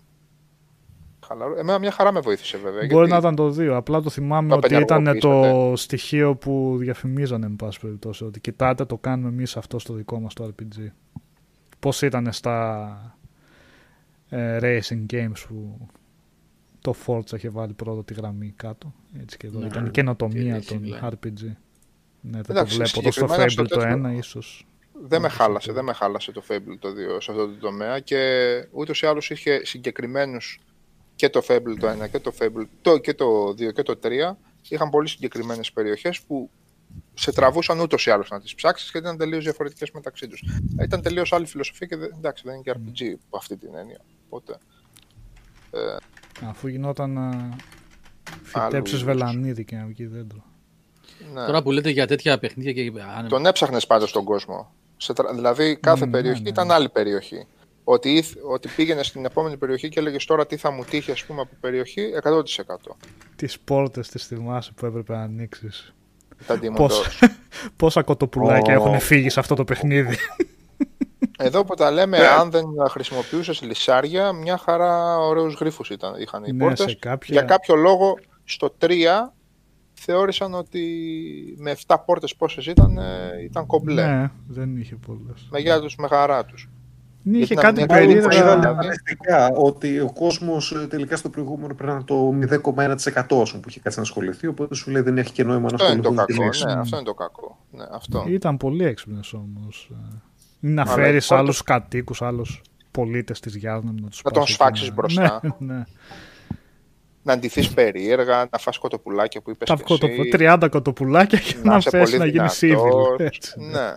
χαλαρό. Εμένα μια χαρά με βοήθησε βέβαια. Μπορεί γιατί να ήταν το 2. Απλά το θυμάμαι Το ότι ήταν το απενεργοποιήσατε. στοιχείο που διαφημίζανε, εν πάση περιπτώσει. Ότι κοιτάτε, το κάνουμε εμείς αυτό στο δικό μας το RPG. Πώς ήταν στα ε, racing games που το Forza είχε βάλει πρώτα τη γραμμή κάτω. Έτσι και εδώ. Ναι, ήταν η καινοτομία και των racing line. RPG. Ναι, δεν το Εντάξει, βλέπω. Το στο συγκεκριμένα στο Fable το τέτοιο- 1 ίσως. δεν με Όντως, χάλασε, αυτό. δεν με χάλασε το Fable το 2 σε αυτό το τομέα και ούτως ή άλλως είχε συγκεκριμένους και το Fable το 1 και το Fable το, και το 2 και το 3 είχαν πολύ συγκεκριμένες περιοχές που σε τραβούσαν ούτως ή άλλως να τις ψάξεις και ήταν τελείως διαφορετικές μεταξύ τους. Ήταν τελείως άλλη φιλοσοφία και δεν, εντάξει, δεν είναι και RPG από αυτή την έννοια. Οπότε, Αφού γινόταν να φυτέψεις είδους. βελανίδι και να βγει δέντρο. ναι. Τώρα που λέτε για τέτοια παιχνίδια και. αν- Τον έψαχνες πάντα στον κόσμο. Σε τρα- Δηλαδή κάθε Ναι, περιοχή ναι. ήταν άλλη περιοχή. Ότι, ήθ- ότι πήγαινε στην επόμενη περιοχή και έλεγες τώρα τι θα μου τύχει ας πούμε, από περιοχή 100%. Τις πόρτες της θυμάσαι που έπρεπε να ανοίξεις. Τα Demon Πόσα, Doors. πόσα κοτοπουλάκια Ω. έχουν φύγει σε αυτό το παιχνίδι. Εδώ που τα λέμε, Ναι. αν δεν χρησιμοποιούσες λυσάρια, μια χαρά ωραίους γρίφους ήταν, είχαν οι Ναι, πόρτες. σε κάποια- Για κάποιο λόγο στο 3 θεώρησαν ότι με 7 πόρτες πόσες ήταν, ε, ήταν κομπλέ. Ναι, δεν είχε πολλές. Με τους, με χαρά τους. Ναι, είχε να κάτι μην- περίεργα. Είδα- Είδαν δηλαδή. στατιστικά ότι ο κόσμος τελικά στο προηγούμενο πρέπει να είναι το 0,1% ας πούμε, που είχε κάτσει να ασχοληθεί. Οπότε σου λέει δεν έχει και νόημα να Αυτό είναι το ασχοληθούν κακό. και Ναι, λες. αυτό είναι το κακό. Ναι, αυτό. Ήταν πολύ έξυπνε όμως. Να Αλλά φέρεις πρώτο- άλλους κατοίκους, άλλους πολίτες της Γιάννα να τους Να τον σφάξεις μπροστά. Ναι, ναι. Να ντυθείς περίεργα, να φας κοτοπουλάκια που είπες Τα και κοτο- εσύ. 30 κοτοπουλάκια και Να να είσαι θες πολύ να γίνεις δυνατός. civil. έτσι. Ναι.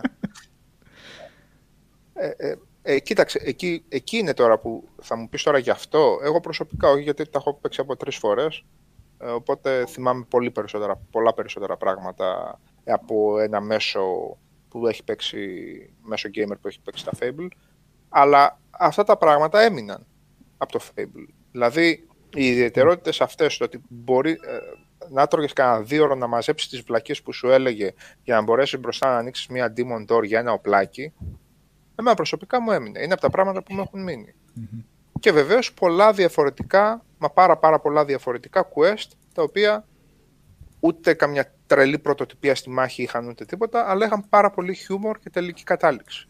Ε, ε, ε, κοίταξε, εκεί, εκεί είναι τώρα που θα μου πεις τώρα γι' αυτό. Εγώ προσωπικά όχι, γιατί τα έχω παίξει από τρεις φορές. Ε, οπότε θυμάμαι πολύ περισσότερα, πολλά περισσότερα πράγματα από ένα μέσο που έχει παίξει, μέσο gamer που έχει παίξει τα Fable. Αλλά αυτά τα πράγματα έμειναν από το Fable. Δηλαδή, οι ιδιαιτερότητες αυτές, το ότι μπορεί ε, να τρώγε κανένα δύο ώρο να μαζέψεις τις βλακίες που σου έλεγε για να μπορέσεις μπροστά να ανοίξεις μια Demon Door για ένα οπλάκι, εμένα προσωπικά μου έμεινε. Είναι από τα πράγματα που μου έχουν μείνει. Και βεβαίως πολλά διαφορετικά, μα πάρα πάρα πολλά διαφορετικά quest, τα οποία ούτε καμιά τρελή πρωτοτυπία στη μάχη είχαν ούτε τίποτα, αλλά είχαν πάρα πολύ χιούμορ και τελική κατάληξη.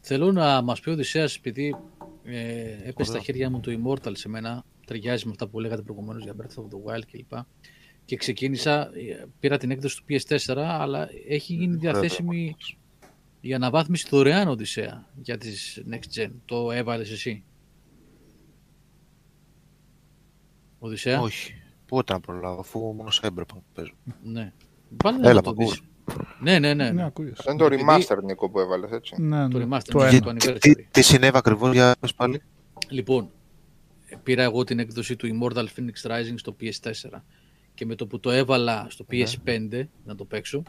Θέλω να μας πει ο Οδυσσέας, επειδή ε, έπεσε στα χέρια μου το Immortal σε μένα, ταιριάζει με αυτά που λέγατε προηγουμένως για Breath of the Wild κλπ. Και ξεκίνησα, ε, πήρα την έκδοση του PS4, αλλά έχει γίνει διαθέσιμη για αναβάθμιση δωρεάν Οδυσσέα για τις Next Gen. Το έβαλες εσύ; Οδυσσέα; Όχι. Πότε να προλάβω, αφού μόνο Cyberpunk παίζω. Ναι. Βάλε Έλα, να το μ' δεις. Ναι, ναι, ναι. Ναι, ναι. ακούγεσαι. Αυτό είναι το Επειδή- remaster, Νίκο, που έβαλες, έτσι. Ναι, Το ναι. remaster, Το ναι, ένα. το Τι, anniversary. τι, τι συνέβη ακριβώς για πες πάλι; Λοιπόν, πήρα εγώ την έκδοση του Immortal Phoenix Rising στο PS4 και με το που το έβαλα στο PS5 να το παίξω,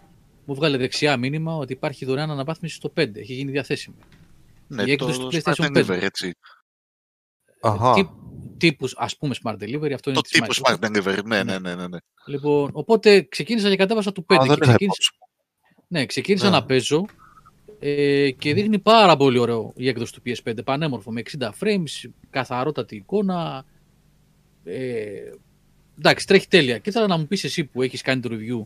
μου βγάλε δεξιά μήνυμα ότι υπάρχει δωρεάν αναβάθμιση στο 5. Έχει γίνει διαθέσιμη. Ναι, Η έκδοση το του Smart PlayStation Delivery, 5. έτσι. Αχα. Τι, τύπους, ας πούμε Smart Delivery, αυτό είναι Το της τύπο Microsoft. Smart Delivery, ναι, Ναι. ναι, ναι, ναι. ναι. Λοιπόν, οπότε ξεκίνησα και κατέβασα το 5 Α, και δεν είχα ξεκίνησα, υπόψη μου. ναι, ξεκίνησα Ναι. να παίζω ε, και δείχνει πάρα πολύ ωραίο η έκδοση του PS5, πανέμορφο, με 60 frames, καθαρότατη εικόνα. Ε, εντάξει, τρέχει τέλεια. Και ήθελα να μου πεις εσύ που έχεις κάνει το review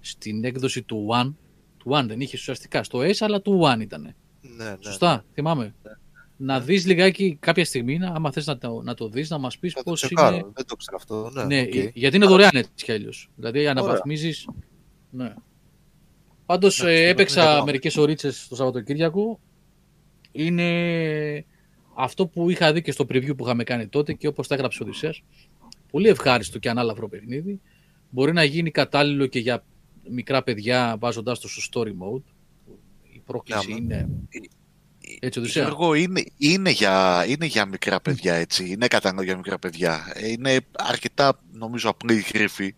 στην έκδοση του One, του One δεν είχες ουσιαστικά στο S, αλλά του One ήταν. Ναι, ναι. Σωστά, θυμάμαι. Να δεις λιγάκι κάποια στιγμή, να- άμα θες να το, να το δεις, να μας πεις Θα το πώς τσεκάρω, είναι... δεν το ξέρω αυτό. Ναι, Ναι, οκ. γιατί είναι δωρεάν έτσι κι αλλιώς. Δηλαδή αναβαθμίζεις... Ναι. Πάντως Εντάξει, ε, το έπαιξα είναι καλό. μερικές ωρίτσες το Σαββατοκύριακο. Είναι αυτό που είχα δει και στο preview που είχαμε κάνει τότε και όπως τα έγραψε ο Οδυσσέας. Πολύ ευχάριστο και ανάλαφρο παιχνίδι. Μπορεί να γίνει κατάλληλο και για μικρά παιδιά βάζοντάς το στο story mode. Η πρόκληση Ναι, μα- είναι... Έτσι, Οδυσσέα. Γιώργο, είναι, είναι, για, είναι για μικρά παιδιά, έτσι. Είναι κατανοητό για μικρά παιδιά. Ε, Είναι αρκετά, νομίζω, απλή η γρήφη.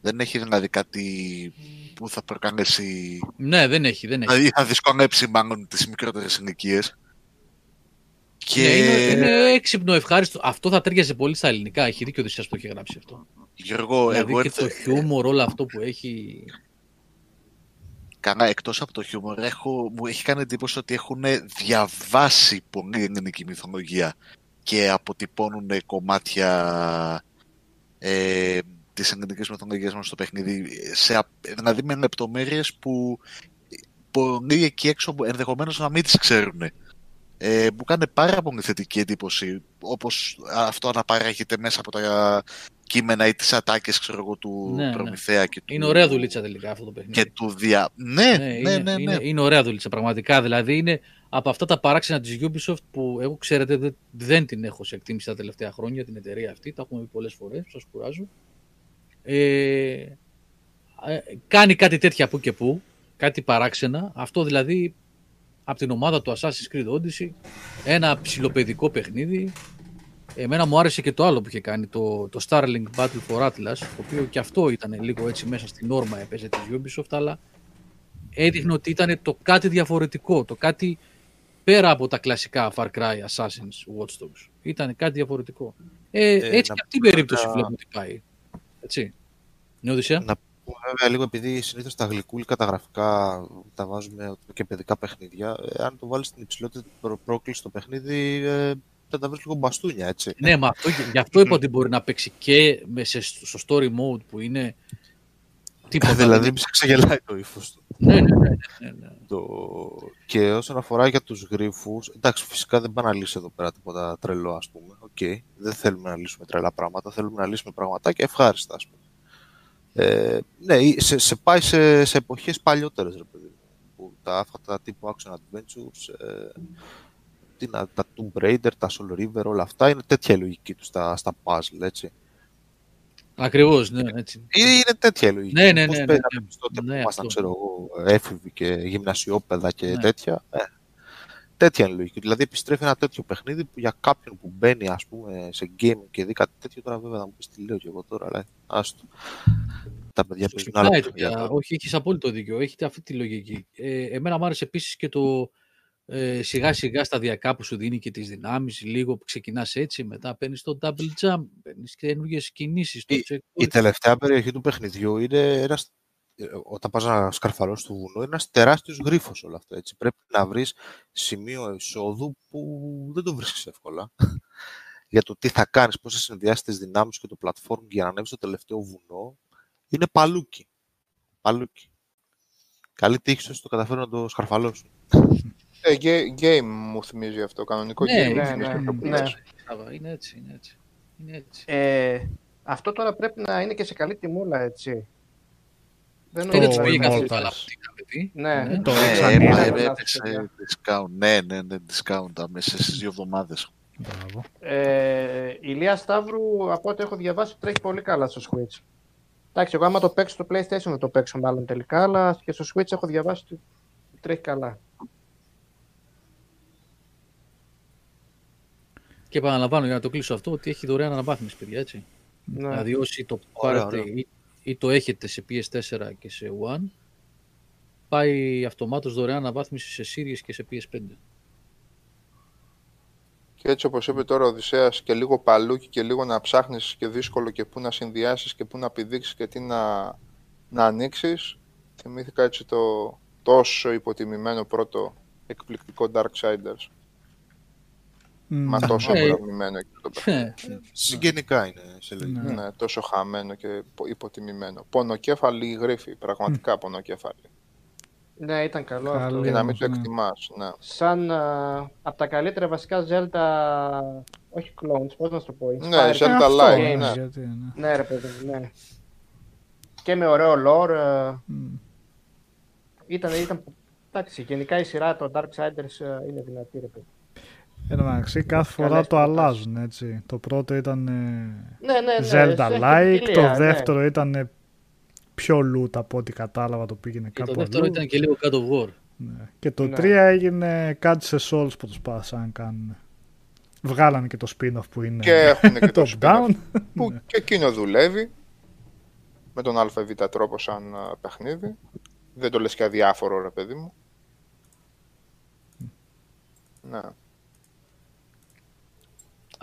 Δεν έχει δηλαδή κάτι που θα προκαλέσει... Ναι, δεν έχει, δεν έχει. Δηλαδή θα δυσκολέψει μάλλον τις μικρότερες ηλικίες. Και Ναι, είναι, είναι έξυπνο, ευχάριστο. Αυτό θα ταιριάζει πολύ στα ελληνικά. Έχει δίκιο ο Οδυσσέας που το έχει γράψει αυτό. Γιώργο, δηλαδή εγώ και το χιούμορ, όλο αυτό που έχει. Καλά, εκτός από το χιούμορ, έχω, μου έχει κάνει εντύπωση ότι έχουν διαβάσει πολύ ελληνική μυθολογία και αποτυπώνουν κομμάτια ε, της ελληνικής μυθολογίας μας στο παιχνίδι, σε, απ- δηλαδή με λεπτομέρειες που πολλοί εκεί έξω ενδεχομένως να μην τις ξέρουν. Ε, μου κάνει πάρα πολύ θετική εντύπωση, όπως αυτό αναπαράγεται μέσα από τα κείμενα ή τις ατάκες ξέρω εγώ, του Ναι, ναι. Προμηθέα και του... Είναι ωραία δουλίτσα τελικά αυτό το παιχνίδι. και του δια... Ναι, ναι, ναι, είναι, ναι, Είναι, είναι ωραία δουλίτσα, πραγματικά. Δηλαδή είναι από αυτά τα παράξενα της Ubisoft που εγώ ξέρετε δεν, δεν την έχω σε εκτίμηση τα τελευταία χρόνια την εταιρεία αυτή. Τα έχουμε πει πολλές φορές, σας κουράζω. Ε, ε, κάνει κάτι τέτοια που και που, κάτι παράξενα. Αυτό δηλαδή από την ομάδα του Assassin's Creed Odyssey, ένα ψηλοπαιδικό παιχνίδι. Εμένα μου άρεσε και το άλλο που είχε κάνει, το, το Starlink Battle for Atlas, το οποίο και αυτό ήταν λίγο έτσι μέσα στην όρμα έπαιζε της Ubisoft, αλλά έδειχνε ότι ήταν το κάτι διαφορετικό, το κάτι πέρα από τα κλασικά Far Cry, Assassin's, Watch Dogs. Ήταν κάτι διαφορετικό. Ε, Ε, έτσι να και αυτή την περίπτωση πούμε βλέπουμε τι πάει. Έτσι. Ναι, Οδυσσέα; Να πούμε βέβαια λίγο επειδή συνήθως τα γλυκούλικα τα γραφικά τα βάζουμε και παιδικά παιχνίδια. Ε, αν το βάλεις στην υψηλότερη προ- πρόκληση στο παιχνίδι, ε, θα τα βρεις λίγο μπαστούνια, έτσι. Ναι, μα αυτό, γι' αυτό είπα ότι μπορεί να παίξει και με σε, στο story mode που είναι τίποτα. δηλαδή, δεν- μη σε ξεγελάει το ύφος του. ναι, ναι, ναι, ναι, ναι. Το... Και όσον αφορά για τους γρίφους, εντάξει φυσικά δεν πάει να λύσει εδώ πέρα τίποτα τρελό ας πούμε. Οκ, δεν θέλουμε να λύσουμε τρελά πράγματα, θέλουμε να λύσουμε πραγματάκια ευχάριστα ας πούμε. Ε, ναι, ή σε, σε πάει σε, σε εποχές παλιότερες ρε παιδί μου, που τα αυτά τα τύπου action adventures, ε, τι να, τα Tomb Raider, τα Soul River, όλα αυτά είναι τέτοια η λογική τους στα, στα puzzle, έτσι. Ακριβώς, ναι, έτσι. Ή είναι τέτοια η λογική. Ναι, ναι, Πώς ναι, ναι, παίζαμε ναι. εμείς τότε Ναι, που ήμασταν, αυτό. ξέρω εγώ, έφηβοι και γυμνασιόπαιδα και Ναι. τέτοια. Ε, τέτοια είναι η λογική. Δηλαδή επιστρέφει ένα τέτοιο παιχνίδι που για κάποιον που μπαίνει ας πούμε, σε game και δει κάτι τέτοιο, τώρα βέβαια θα μου πεις τι λέω και εγώ τώρα, αλλά άστο. Τα παιδιά παίζουν άλλα Σωστά, παιχνίδια. παιδιά. Όχι, έχεις απόλυτο δίκιο. Έχετε αυτή τη λογική. Ε, εμένα μου άρεσε επίσης και το ε, σιγά σιγά σταδιακά που σου δίνει και τις δυνάμεις. Λίγο που ξεκινάς έτσι, μετά παίρνεις το double jump, παίρνεις καινούργιες κινήσεις. Το Η- checkpoint. Η τελευταία περιοχή του παιχνιδιού είναι ένας, ε, όταν πας να σκαρφαλώσεις το βουνό, είναι ένας τεράστιος γρίφος όλο αυτό. Έτσι. Πρέπει να βρεις σημείο εισόδου που δεν το βρίσκεις εύκολα. για το τι θα κάνεις, πώς θα συνδυάσεις τις δυνάμεις και το platform για να ανέβεις στο τελευταίο βουνό, είναι παλούκι. Παλούκι. Καλή τύχη σου το καταφέρω να το σκαρφαλώσουν. Ε, ге- game μου θυμίζει αυτό, κανονικό Ναι, game. μου ναι, θυμίζει ναι, αυτό που ναι. λες. Άβα, Είναι έτσι, είναι έτσι. Είναι έτσι. Ε, αυτό τώρα πρέπει να είναι και σε καλή τιμούλα, έτσι. Δεν Δεν έτσι το πήγε καθόλου Immortals. καλά αυτό τι παιδί. Ναι. Το Ε, ξανοείδα. ε, έπα- ε, έπεσε discount. Ναι, ναι, ναι, discount μέσα στις δύο εβδομάδες. Μπράβο. Ε, η Ηλία Σταύρου, από ό,τι έχω διαβάσει, τρέχει πολύ καλά στο Switch. Εντάξει, εγώ άμα το παίξω στο PlayStation θα το παίξω μάλλον τελικά, αλλά και στο Switch έχω διαβάσει ότι τρέχει καλά. Και επαναλαμβάνω για να το κλείσω αυτό ότι έχει δωρεάν αναβάθμιση, παιδιά, έτσι. Ναι. Δηλαδή όσοι το Ωραία, πάρετε ωραία. Ή, ή το έχετε σε PS4 και σε One, πάει αυτομάτως δωρεάν αναβάθμιση σε Series και σε PS5. Και έτσι όπως είπε τώρα ο Οδυσσέας και λίγο παλούκι και λίγο να ψάχνεις και δύσκολο και πού να συνδυάσεις και πού να πηδήξεις και τι να, να ανοίξεις θυμήθηκα έτσι το τόσο υποτιμημένο πρώτο εκπληκτικό Darksiders Μμ. Μα τόσο Ε, υποτιμημένο και το παιχνίδι. Ε, Συγγενικά είναι σε λογική. Ναι. ναι, τόσο χαμένο και υπο- υποτιμημένο πονοκέφαλη γρίφη, πραγματικά πονοκέφαλη Ναι, ήταν καλό Καλός. αυτό. και να μην το ναι. εκτιμάς ναι. Σαν από τα καλύτερα βασικά Zelda, όχι clones, πώς να σου το πω, Ναι, inspired Zelda αυτό Live, είναι, ναι. γιατί, ναι. Ναι, ρε παιδί μου, ναι. Και με ωραίο lore. ε, Μμ. Ήταν, ήταν, εντάξει, γενικά η σειρά των Darksiders ε, είναι δυνατή, ρε παιδί. Εν τω μεταξύ, κάθε φορά Καλές το προτάσεις. αλλάζουν, έτσι. Το πρώτο ήταν ε, Ναι, ναι, ναι. Zelda-like, έχει το ποικιλία, ναι. δεύτερο ήταν πιο loot από ό,τι κατάλαβα, το πήγαινε και το κάπου δεύτερο αλλού. ήταν και λίγο God of War. Ναι. Και το Ναι. 3 έγινε κάτι σε Souls που τους πάσαν να κάνουν. Βγάλανε και το spin-off που είναι και έχουν και το top spin-off down. που και εκείνο δουλεύει με τον ΑΒ τρόπο σαν α, παιχνίδι. Δεν το λες και αδιάφορο ρε παιδί μου. Ναι.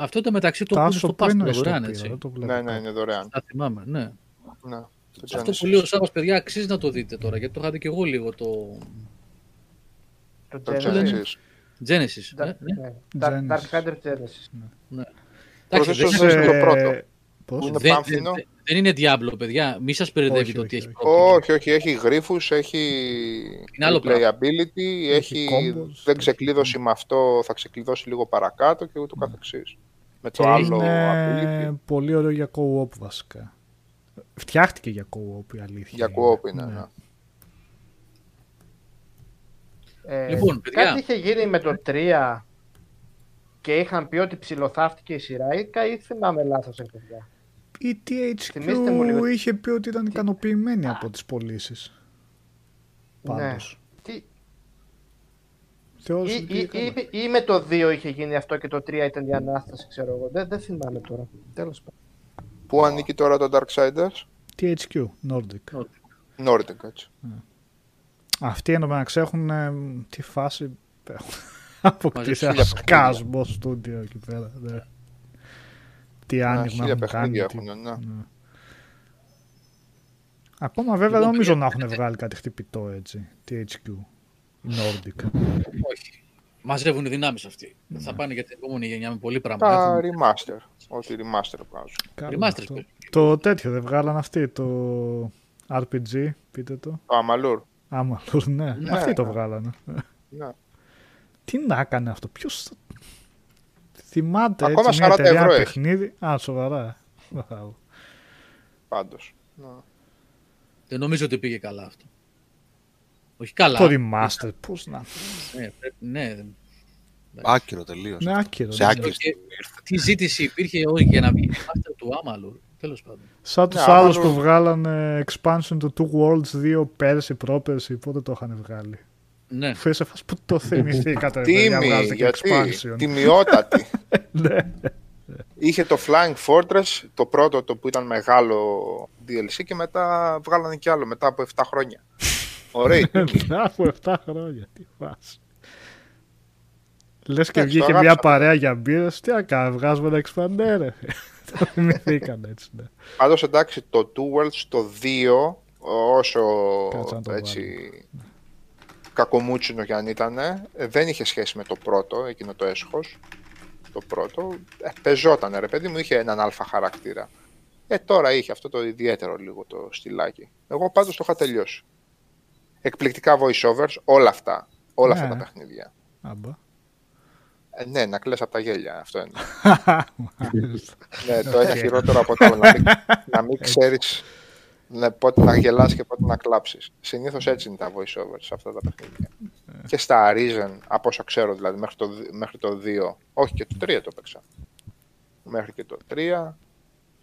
Αυτό ήταν μεταξύ του που είναι Τάσο στο που Pass είναι το στο δωρεάν, πήρα, έτσι. δεν το βλέπω. ναι, ναι, κάπου. είναι δωρεάν. Τα θυμάμαι, ναι. Ναι. Το Αυτό Genesis. που λέει ο Σάββας, παιδιά, αξίζει να το δείτε τώρα, γιατί το είχατε και εγώ λίγο το Το Το Genesis. Genesis. Genesis. Da- ναι, ναι. ναι. Dark, Genesis. Darksiders Genesis. Εντάξει, Προσθέσω δεν, σε- είναι- το πρώτο. Πώς; Που είναι δεν, πάμφθινο. δεν- δεν είναι Diablo, παιδιά. Μη σας περιδεύει Όχι, το ότι όχι, έχει όχι. πρώτη. Όχι, όχι, έχει γρίφους, έχει Είναι άλλο πράγμα. replayability, έχει, combos, δεν έχει- ξεκλείδωσε με αυτό, θα ξεκλειδώσει λίγο παρακάτω και ούτω καθεξής. Με το Και άλλο είναι ability, πολύ ωραίο για co-op βασικά. Φτιάχτηκε για co-op η αλήθεια. για είναι. co-op είναι. Ναι. ναι. Ε, Λοιπόν, παιδιά. Κάτι είχε γίνει με το 3 και είχαν πει ότι ψηλοθαύτηκε η σειρά ή, κα- ή θυμάμαι λάθος, ρε παιδιά. Η Θυμίστε μου λίγο. THQ είχε πει ότι ήταν ικανοποιημένη από τις πωλήσεις. Πάντως. Τι, Θεώρησε ή, ότι ή, πήγε καλά. ή, ή με το 2 είχε γίνει αυτό και το 3 ήταν η Ανάσταση, ξέρω εγώ. Δεν, δεν θυμάμαι τώρα. Τέλος πάντων. Πού ανήκει τώρα το Darksiders? THQ, Nordic. Nordic, έτσι. Αυτοί εν τω μεταξύ έχουν ε, τη φάση έχουν αποκτήσει ένα χίλια παιχνίδια. σκάσμο στούντιο εκεί πέρα. ναι. Τι Ναι, άνοιγμα χίλια έχουν κάνει. παιχνίδια τι- έχουν, ναι. ναι. Ακόμα βέβαια Λοιπόν, δεν νομίζω παιδιά, να έχουν βγάλει κάτι χτυπητό έτσι. THQ. Nordic. Όχι. Μαζεύουν οι δυνάμεις αυτοί. Θα πάνε για την επόμενη γενιά με πολύ πράγμα. Τα Έχουν- remaster. Ό,τι remaster βγάζουν. Καλά Remasters αυτό. παίζουν. Το τέτοιο δεν βγάλαν αυτοί. Το RPG, πείτε το. Το Amalur. Άμα ναι. Ναι, Αυτοί το ναι. βγάλανε. Ναι. Τι να έκανε αυτό, ποιος. Θυμάται Ακόμα έτσι μια 40 εταιρεία ευρώ ένα έχει. παιχνίδι. Α, σοβαρά. Wow. Πάντως. Ναι. Δεν νομίζω ότι πήγε καλά αυτό. Όχι καλά. Το remaster, πώς να. Ναι, πρέπει- ναι, δεν- Άκυρο τελείως. Ναι, άκυρο. Σε ναι. άκυρη Και- στιγμή ήρθε. Τι ζήτηση υπήρχε όχι για να βγει η master του Amalur. Τέλος πάντων. Σαν τους Ναι, άμα άλλους το- που βγάλανε expansion του Two Worlds 2 πέρσι, πρόπερσι, πότε το είχαν βγάλει; Ναι. Αφού σε φάση που το θυμηθήκατε, ρε παιδιά, Τίμη, βγάζετε και γιατί, expansion; τιμιότατη. Ναι. Είχε το Flying Fortress, το πρώτο το που ήταν μεγάλο DLC και μετά βγάλανε κι άλλο μετά από 7 χρόνια. Ωραία. Να από 7 χρόνια, τι φάση. Λες και Εντάξει, βγήκε το μια αγάπησα. παρέα για μπύρες, τι να κάνουμε, βγάζουμε ένα expander, ρε. Το θυμηθήκαν έτσι, ναι. Πάντως εντάξει, το Two Worlds το 2, όσο Κάτσε να το έτσι κακομούτσινο κι αν ήταν, δεν είχε σχέση με το πρώτο, εκείνο το έσχος. Το πρώτο, ε, πεζόταν ρε παιδί μου, είχε έναν αλφα χαρακτήρα. Ε, τώρα είχε αυτό το ιδιαίτερο λίγο το στυλάκι. Εγώ πάντως το είχα τελειώσει. Εκπληκτικά voiceovers, όλα αυτά. Όλα αυτά Ναι. τα παιχνίδια. Άμπα. Ε, ναι, να κλαις από τα γέλια, αυτό είναι. Μάλιστα. Ναι, το ένα χειρότερο από το άλλο. Να μην, να μην ξέρεις πότε να γελάσει και πότε να κλάψεις. Συνήθως έτσι είναι τα voiceovers σε αυτά τα παιχνίδια. και στα Arisen, από όσα ξέρω δηλαδή, μέχρι το, δι- μέχρι το 2, όχι και το 3 το έπαιξα. Μέχρι και το 3.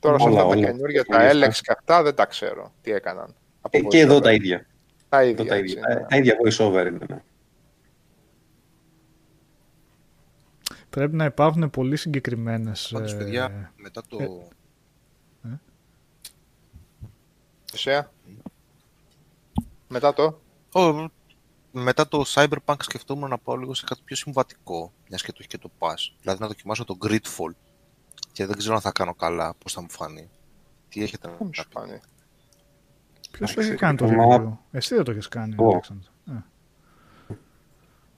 Τώρα σε Όλα, αυτά τα όλα. καινούργια, τα Όλα Alex και αυτά δεν τα ξέρω τι έκαναν. Από Ε, και εδώ voiceover. τα ίδια. Τα Εδώ ίδια. τα έτσι, ίδια, ναι. τα, τα ίδια voice-over είναι. ναι. Πρέπει να υπάρχουν πολύ συγκεκριμένες... Πάντως, ε, παιδιά, μετά το... ε. Εσέα. Μετά το. Ω, μετά το Cyberpunk σκεφτόμουν να πάω λίγο σε κάτι πιο συμβατικό, μιας και το έχει και το Pass. Δηλαδή να δοκιμάσω το Gridfall. Και δεν ξέρω αν θα κάνω καλά, πώς θα μου φανεί. Τι έχετε να Δεν μου σου πείτε. φάνει. Ποιος το Εντάξει, έχει κάνει το μα- review. Εσύ δεν το έχεις κάνει, Εγώ. Αλέξανδρο. Ε.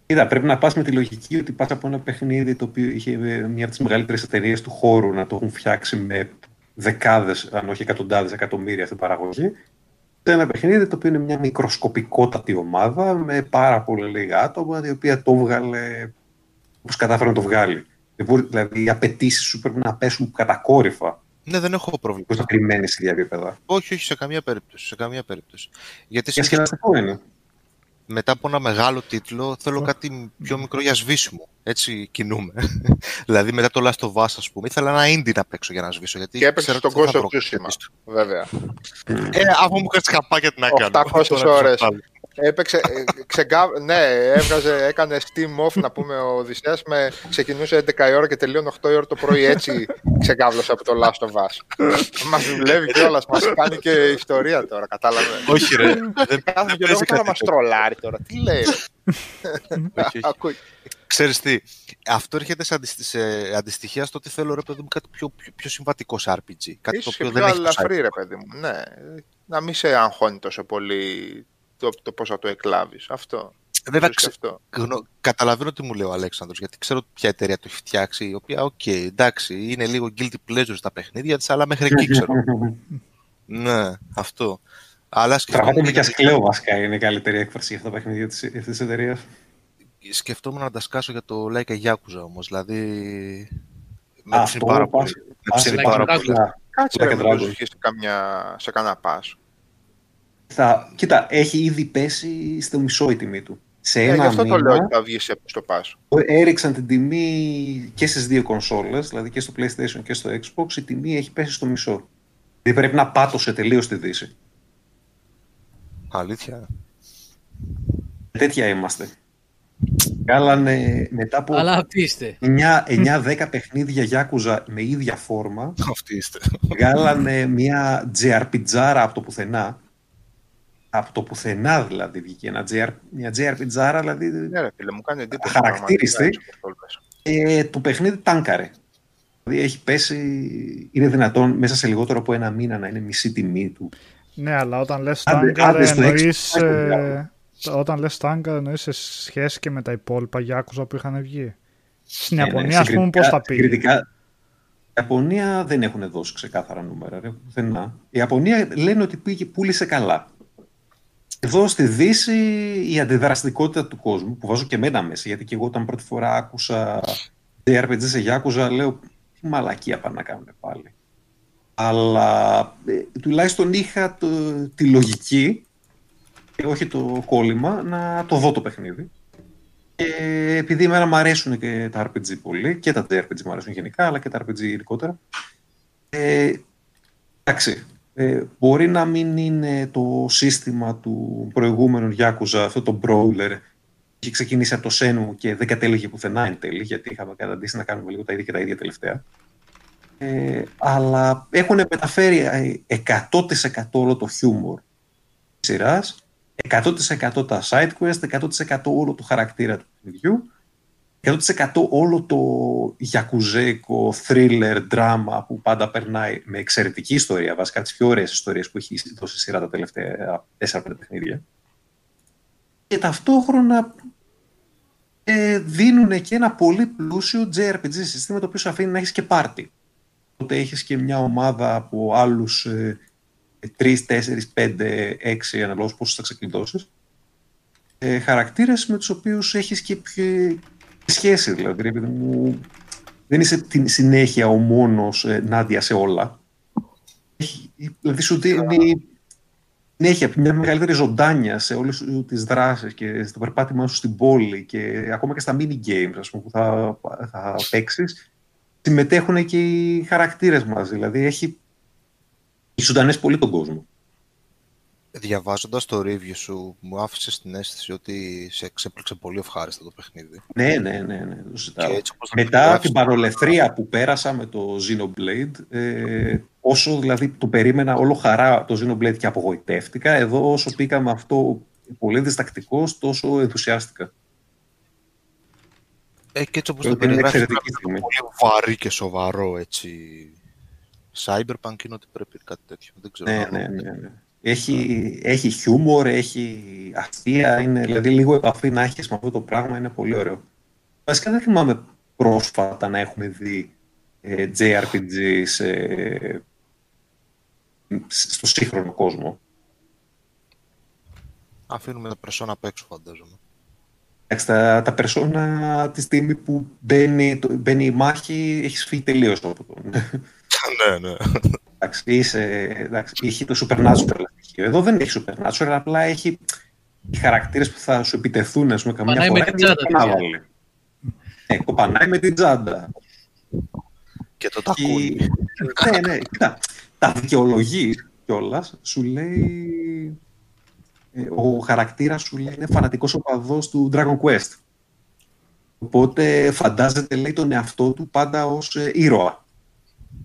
Κοίτα, πρέπει να πας με τη λογική ότι πας από ένα παιχνίδι το οποίο είχε ε, μια από τις μεγαλύτερες εταιρείες του χώρου να το έχουν φτιάξει με δεκάδες, αν όχι εκατοντάδες εκατομμύρια στην παραγωγή. Σε ένα παιχνίδι το οποίο είναι μια μικροσκοπικότατη ομάδα με πάρα πολύ λίγα άτομα, η οποία το βγάλε όπως κατάφερε να το βγάλει. Δεν μπορεί- Δηλαδή οι απαιτήσεις σου πρέπει να πέσουν κατακόρυφα Ναι, δεν έχω πρόβλημα. ώστε να περιμένει σε ίδια επίπεδα. Όχι, όχι, σε καμία περίπτωση. Σε καμία περίπτωση. Γιατί Και συνήθως σκελαστικό είναι. μετά από ένα μεγάλο τίτλο θέλω κάτι πιο μικρό για σβήσιμο. Έτσι κινούμε. δηλαδή μετά το Last of Us, ας πούμε, ήθελα ένα indie να παίξω για να σβήσω. Γιατί Και έπαιξες ξέρω στον ότι δεν Ghost θα of βρω Tsushima. κάτι. Βέβαια. Ε, αφού μου κάνεις καπάκια τι να κάνω. 800 Τώρα ώρες. θα βάλω. Έπαιξε, ε, ξεκα... ναι, έβγαζε, έκανε Steam off να πούμε ο Οδυσσέας με ξεκινούσε 11 η ώρα και τελείωνε 8 η ώρα το πρωί έτσι ξεκάβλωσε από το Last of Us. μας δουλεύει κιόλας, μας κάνει και ιστορία τώρα, κατάλαβες. Όχι ρε, δεν, Κάθομαι δεν και λέω παίζει τώρα κάτι μας τέτοιο. τρολάρει τώρα, τι λέει. ρε. Όχι, όχι. Ακούει. Ξέρεις τι, αυτό έρχεται σε, αντισ- σε αντιστοιχεία στο ότι θέλω ρε παιδί μου κάτι πιο, πιο, πιο συμβατικό σε RPG. Κάτι Ίσως το και οποίο πιο δεν έχει το ελαφρύ Cyberpunk. ρε παιδί μου, ναι. Να μην σε αγχώνει τόσο πολύ το, το πώς θα το εκλάβεις. Αυτό. Βέβαια, Ίσως και ξε- αυτό. γνω- καταλαβαίνω τι μου λέει ο Αλέξανδρος, γιατί ξέρω ποια εταιρεία το έχει φτιάξει, η οποία, οκ, εντάξει, είναι λίγο guilty pleasure στα παιχνίδια της, αλλά μέχρι εκεί ξέρω. ναι, αυτό. Αλλά σκεφτόμουν, Τραβάτε και γιατί- ασκλέο βασικά είναι η καλύτερη έκφραση για αυτά τα παιχνίδια της, αυτής της εταιρείας. σκεφτόμουν να τα σκάσω για το Like a Yakuza όμως, δηλαδή... Με Α, ψήνει αυτό πάρα πας- πολύ. Με πας ψήνει Like πάρα a πολύ. Να, Κάτσε Like ρε, a μην το Dragon. ζυγείς σε, καμιά, σε κανένα πας. Θα, κοίτα, έχει ήδη πέσει στο μισό η τιμή του. Σε Ε, γι' ένα αυτό το λέω μήνα ότι θα βγει σε- στο πας. έριξαν την τιμή και στις δύο κονσόλες, δηλαδή και στο PlayStation και στο Xbox, η τιμή έχει πέσει στο μισό. Δηλαδή πρέπει να πάτωσε τελείως τη δύση. Αλήθεια. Τέτοια είμαστε. Βγάλανε μετά από Αλλά αυτοί είστε. 9-10 παιχνίδια Yakuza με ίδια φόρμα, Αυτοί είστε. βγάλανε μια JRPG από το πουθενά. Από το πουθενά δηλαδή βγήκε ένα JR, μια JRPG, δηλαδή Ναι, ρε φίλε, μου κάνει εντύπωση. Χαρακτήριστη. πραγματικά, έτσι, όπως το λες. ε, το παιχνίδι τάνκαρε. Δηλαδή έχει πέσει, είναι δυνατόν μέσα σε λιγότερο από ένα μήνα να είναι μισή τιμή του. Ναι, αλλά όταν λες Άντε- στάγκαρ άντε στο εννοείς... Xbox, ε, όταν λες στάγκαρ εννοείς σε σχέση και με τα υπόλοιπα Yakuza που είχαν βγει. Στην Ναι, ναι, Ιαπωνία, ας πούμε, συγκριτικά- πώς τα πήγε; συγκριτικά, Η Ιαπωνία δεν έχουν δώσει ξεκάθαρα νούμερα. Ρε, πουθενά. Η Ιαπωνία λένε ότι πήγε, πούλησε καλά. Εδώ στη Δύση η αντιδραστικότητα του κόσμου, που βάζω και εμένα μέσα, γιατί και εγώ όταν πρώτη φορά άκουσα JRPG σε Yakuza, λέω τι μαλακία πάνε να κάνουν πάλι. Αλλά ε, τουλάχιστον είχα το, τη λογική και όχι το κόλλημα να το δω το παιχνίδι. Και επειδή εμένα μου αρέσουν και τα RPG πολύ, και τα JRPG μου αρέσουν γενικά, αλλά και τα RPG ειδικότερα, ε, Εντάξει, ε, μπορεί να μην είναι το σύστημα του προηγούμενου Yakuza, αυτό το brawler, είχε ξεκινήσει από το Σένου και δεν κατέληγε πουθενά εν τέλει, γιατί είχαμε καταντήσει να κάνουμε λίγο τα ίδια και τα ίδια τελευταία. Ε, αλλά έχουν μεταφέρει ε, 100% όλο το χιούμορ της σειράς, 100% τα side quest, 100% όλο το χαρακτήρα του παιχνιδιού, 100% όλο το γιακουζέικο thriller, drama που πάντα περνάει με εξαιρετική ιστορία, βασικά τις πιο ωραίες ιστορίες που έχει δώσει σειρά τα τελευταία 4-5 παιχνίδια. Και ταυτόχρονα ε, δίνουν και ένα πολύ πλούσιο JRPG σύστημα το οποίο σου αφήνει να έχεις και πάρτι. Οπότε έχεις και μια ομάδα από άλλους ε, 3, 4, 5, 6 αναλόγως πόσους θα ξεκλειδώσεις ε, χαρακτήρες με τους οποίους έχεις και πιο σχέση δηλαδή επειδή μου, δεν είσαι την συνέχεια ο μόνος ε, Νάντια σε όλα έχει, δηλαδή σου δίνει συνέχεια μια μεγαλύτερη ζωντάνια σε όλες τις δράσεις και στο περπάτημά σου στην πόλη και ακόμα και στα mini games ας πούμε, που θα, θα παίξεις. συμμετέχουν και οι χαρακτήρες μας δηλαδή έχει ζωντανές πολύ τον κόσμο. Διαβάζοντας το review σου, μου άφησες την αίσθηση ότι σε εξέπληξε πολύ ευχάριστα το παιχνίδι. Ναι, ναι, ναι, ναι το ζητάω. έτσι όπως το Μετά περιγράφεις, την παρολεθρία που πέρασα με το Xenoblade, ε, όσο δηλαδή το περίμενα όλο χαρά το Xenoblade και απογοητεύτηκα, εδώ όσο πήγα με αυτό πολύ διστακτικός, τόσο ενθουσιάστηκα. Ε, και έτσι όπως Είναι το περιγράφεις, εξαιρετική είναι στιγμή. πολύ βαρύ και σοβαρό, έτσι. Cyberpunk είναι ότι πρέπει κάτι τέτοιο. Δεν ξέρω. Ναι, αν- ναι, ναι, ναι. Έχει, έχει χιούμορ, έχει αστεία, είναι, δηλαδή λίγο επαφή να έχεις με αυτό το πράγμα είναι πολύ ωραίο. Βασικά δεν θυμάμαι πρόσφατα να έχουμε δει ε, JRPG σε- στο σύγχρονο κόσμο. Αφήνουμε τα persona απ' έξω, φαντάζομαι. Εντάξει, τα, τα περσόνα τη στιγμή που μπαίνει, το- μπαίνει η μάχη έχεις φύγει τελείως από τον. ναι, ναι. Εντάξει, είσαι, εντάξει, έχει το supernatural στοιχείο. Εδώ δεν έχει supernatural, απλά έχει οι χαρακτήρες που θα σου επιτεθούν, ας πούμε, καμιά Πανάει φορά. με την είναι τσάντα, παιδιά. πανάβαλοι. Ναι, κοπανάει με την τσάντα. Και το Και- τακούνι. ναι, ναι, κοίτα, τα δικαιολογείς κιόλας. Σου λέει. ε, Ο χαρακτήρας σου λέει είναι φανατικός οπαδός του Dragon Quest. Οπότε φαντάζεται, λέει, τον εαυτό του πάντα ως ήρωα.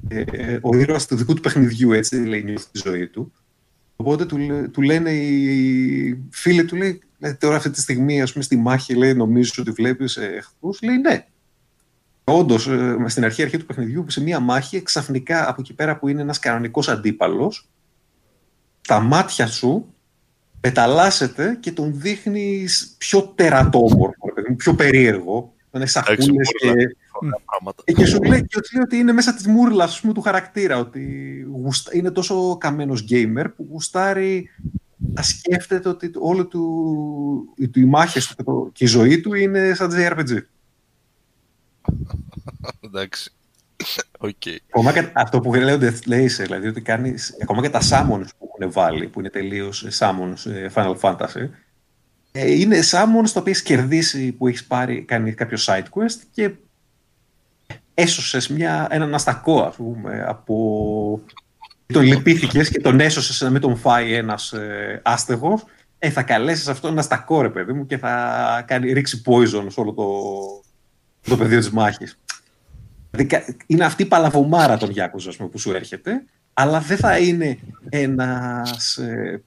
Ε, ο ήρωας του δικού του παιχνιδιού, έτσι λέει, νιώθει τη ζωή του. Οπότε του, λέ- του λένε οι φίλοι του, λέει, «Ε, τώρα αυτή τη στιγμή, ας πούμε, στη μάχη, λέει, νομίζεις ότι βλέπεις ε, εχθρούς. Λέει, ναι. Όντως, στην αρχή, αρχή του παιχνιδιού, σε μία μάχη, ξαφνικά από εκεί πέρα που είναι ένας κανονικός αντίπαλος, τα μάτια σου πεταλάσσεται και τον δείχνεις πιο τερατόμορφο, ρε παιδί μου, πιο περίεργο. Τον έχει σακούλες μουρλα. και Ωραία πράγματα. ε, και σου λέει, και σου λέει ότι είναι μέσα της μούρλας ας πούμε, του χαρακτήρα, ότι γουστα- είναι τόσο καμένος gamer που γουστάρει να σκέφτεται ότι όλο του, οι, του, οι μάχες του και το- και η ζωή του είναι σαν JRPG. Εντάξει. Οκ. Ακόμα και αυτό που λέει ο Death Laser, δηλαδή ότι κάνεις, ακόμα και τα summons που έχουν βάλει, που είναι τελείως summons ε, Final Fantasy, ε, είναι summons το οποίο έχει κερδίσει, που έχεις πάρει, κάνει κάποιο side quest και έσωσες μια, έναν αστακό, ας πούμε, από... Τον λυπήθηκες και τον έσωσες να μην τον φάει ένας ε, άστεγος, ε, θα καλέσεις αυτό ένα αστακό, ρε παιδί μου, και θα κάνει, ρίξει poison σε όλο το, το πεδίο της μάχης. Δηλαδή, κα- είναι αυτή η παλαβομάρα των Γιάκους, ας πούμε, που σου έρχεται, αλλά δεν θα είναι ένας ε,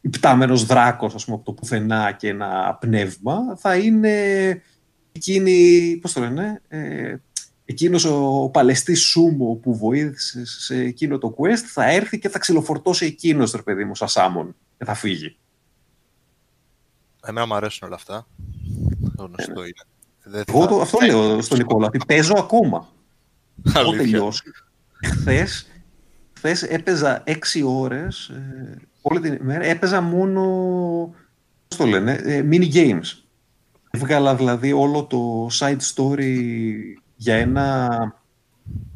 υπτάμενος δράκος, ας πούμε, από το πουθενά και ένα πνεύμα. Θα είναι εκείνη, πώς το λένε, ε, εκείνος ο παλαιστής Σούμο που βοήθησε σε εκείνο το quest, θα έρθει και θα ξυλοφορτώσει εκείνος, ρε παιδί μου, σαν Σάμον και θα φύγει. Εμένα μου αρέσουν όλα αυτά. Γνωστό είναι. Δεν Εγώ θα- το, αυτό λέω στον Νικόλα, ότι παίζω ακόμα. Έχω Αλήθεια. τελειώσει. Χθες, χθες έπαιζα έξι ώρες, ε, όλη την ημέρα, έπαιζα μόνο, πώς το λένε, ε, mini games. Έβγαλα δηλαδή όλο το side story για ένα,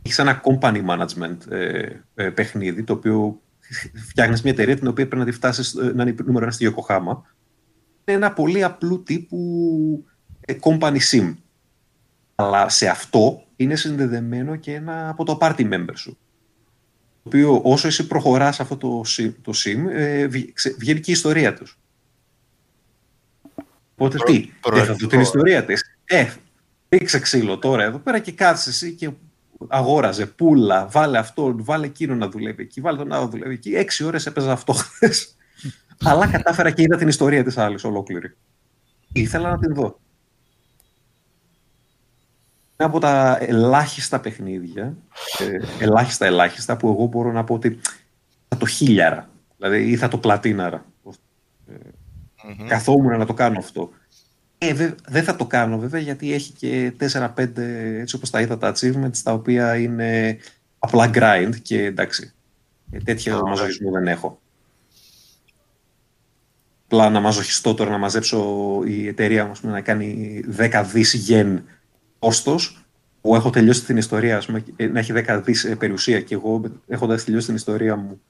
έχεις ένα company management ε, ε, παιχνίδι, το οποίο φτιάχνεις μια εταιρεία την οποία πρέπει να τη φτάσεις ε, να είναι νούμερο ένας στη Yokohama. Είναι ένα πολύ απλού τύπου ε, company sim. Αλλά σε αυτό είναι συνδεδεμένο και ένα από το party member σου. οποίο όσο εσύ προχωράς αυτό το sim, το sim ε, βγ- ξε- βγαίνει και η ιστορία τους. Οπότε Προ- τι, δεν θα δω προαιρετικό, την ε. ιστορία της; Ε, ρίξε ξύλο τώρα εδώ πέρα και κάτσε εσύ και αγόραζε πουλα, βάλε αυτό, βάλε εκείνο να δουλεύει εκεί, βάλε τον άλλο να δουλεύει εκεί. Έξι ώρες έπαιζα αυτό χθες. Αλλά κατάφερα και είδα την ιστορία της άλλης ολόκληρη. Ήθελα να την δω. Ένα από τα ελάχιστα παιχνίδια, ε, ελάχιστα ελάχιστα, που εγώ μπορώ να πω ότι θα το χίλιαρα, δηλαδή ή θα το πλατίναρα. Μμμ. Καθόμουν να το κάνω αυτό. Ε, βε- δεν θα το κάνω βέβαια γιατί έχει και 4-5 έτσι όπως τα είδα τα achievements τα οποία είναι απλά grind και εντάξει ε, τέτοιο Α, μαζοχισμό δεν έχω. Απλά να μαζοχιστώ τώρα να μαζέψω η εταιρεία μου ας πούμε, να κάνει 10 δις γεν κόστος που έχω τελειώσει την ιστορία, ας πούμε, ε, να έχει 10 δις ε, περιουσία και εγώ έχοντας τελειώσει την ιστορία μου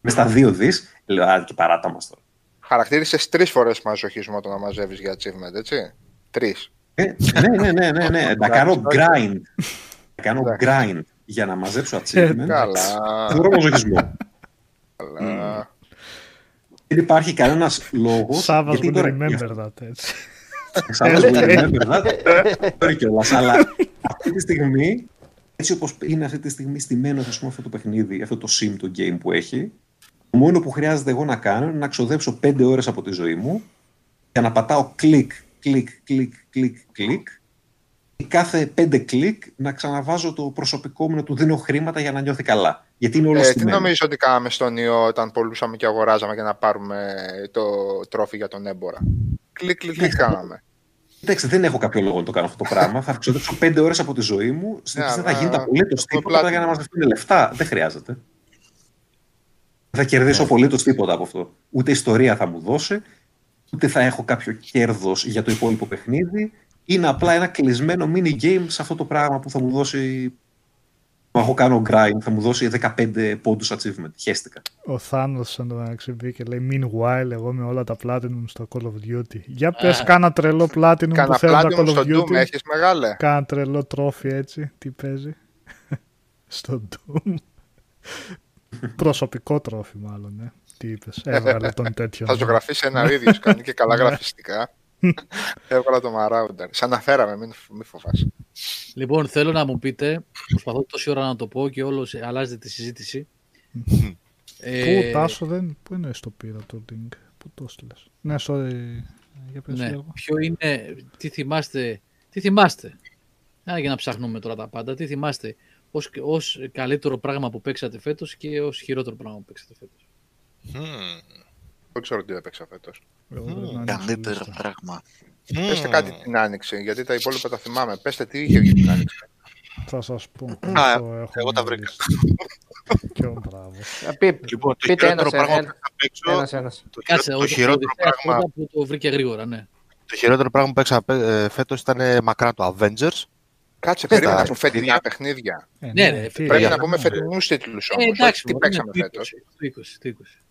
με στα 2 δις, λέω α, και παράτα μας τώρα. Χαρακτήρισες τρεις φορές μαζοχισμό το να μαζεύεις για achievement, έτσι; Τρεις. Ε, ναι, ναι, ναι, ναι, ναι. να κάνω Εντάξει, grind. Να κάνω Εντάξει. grind για να μαζέψω achievement. Καλά. Θεωρώ μαζοχισμό. καλά. Δεν υπάρχει κανένας λόγος. Σάβα will remember that, έτσι. Σάββας will remember that. Sorry κιόλας, αλλά αυτή τη στιγμή, έτσι όπως είναι αυτή τη στιγμή στημένο ας πούμε, αυτό το παιχνίδι, αυτό το sim, το game που έχει, το μόνο που χρειάζεται εγώ να κάνω είναι να ξοδέψω πέντε ώρες από τη ζωή μου για να πατάω κλικ, κλικ, κλικ, κλικ, κλικ και κάθε πέντε κλικ να ξαναβάζω το προσωπικό μου να του δίνω χρήματα για να νιώθει καλά. Γιατί είναι όλο Ε, τι στημένο. νομίζω ότι κάναμε στον ιό όταν πολλούσαμε και αγοράζαμε για να πάρουμε το τρόφι για τον έμπορα. Κλικ, κλικ, κλικ κάναμε. Εντάξει, δεν έχω κάποιο λόγο να το κάνω αυτό το πράγμα. θα ξοδέψω πέντε ώρες από τη ζωή μου. Στην Ναι, δεν θα αλλά γίνεται απολύτω αυτό τίποτα πλάτη. για να μαζευτούν λεφτά. Δεν χρειάζεται. Δεν θα κερδίσω απολύτω τίποτα από αυτό. Ούτε ιστορία θα μου δώσει, ούτε θα έχω κάποιο κέρδος για το υπόλοιπο παιχνίδι. Είναι απλά ένα κλεισμένο mini game σε αυτό το πράγμα που θα μου δώσει. Μα εγώ κάνω grind, θα μου δώσει 15 πόντους achievement. Χαίστηκα. Ο Θάνος σαν τον αξιμπή και λέει Meanwhile εγώ με όλα τα Platinum στο Call of Duty. Για πες Α. κάνα τρελό Platinum Κάνα που θέλει τα πλάτη Call στο of Doom Duty. έχεις μεγάλε. Κάνα τρελό τρόφι έτσι. Τι παίζει. στο Doom. Προσωπικό τρόφι μάλλον, ε. Τι είπες. Έβγαλε τον τέτοιο. Θα ζωγραφίσει ένα ο ίδιος, κάνει και καλά Ναι. γραφιστικά. Έβγαλα το Μαράουντερ. Σαν να φέραμε, μην, μην φοβάσαι. Λοιπόν, θέλω να μου πείτε, προσπαθώ τόση ώρα να το πω και όλος αλλάζεται τη συζήτηση. Ε, Πού Τάσο δεν. Πού είναι στο πήρα το link; Πού το έστειλες; Ναι, sorry. Για πες ναι, λίγο. ποιο είναι, τι θυμάστε, τι θυμάστε; Α, για να ψάχνουμε τώρα τα πάντα. Τι θυμάστε; Ως, ως καλύτερο πράγμα που παίξατε φέτος και ως χειρότερο πράγμα που παίξατε φέτος. Μμμ. Δεν ξέρω τι έπαιξα φέτος. Εγώ δεν ανοίξω Καλύτερο λίστα. πράγμα. Πέστε κάτι την άνοιξη, γιατί τα υπόλοιπα τα θυμάμαι. Πέστε τι είχε βγει την άνοιξη. Θα σας πω. Α, Το έχω εγώ τα μια βρήκα. λίστα. Και ο μπράβο. Ε, πει- Λοιπόν, το Πείτε χειρότερο ένας, πράγμα ένα- που θα παίξω, Ένας, ένας. το, Κάτσε, χειρό- ο, το χειρότερο Οδυσσέας πράγμα, πρώτα που το βρήκε γρήγορα, ναι. το χειρότερο πράγμα που παίξα ε, φέτος ήταν μακράν το Avengers. Κάτσε, Πες περίμενα τα από φετινά παιχνίδια. παιχνίδια. Ε, Ναι, ρε, τι πρέπει Πρέπει είναι, να ναι. πούμε φετινούς τίτλους Ε, όμως. εντάξει, Τι μπορεί παίξαμε να είναι φέτος. το 20, το 20.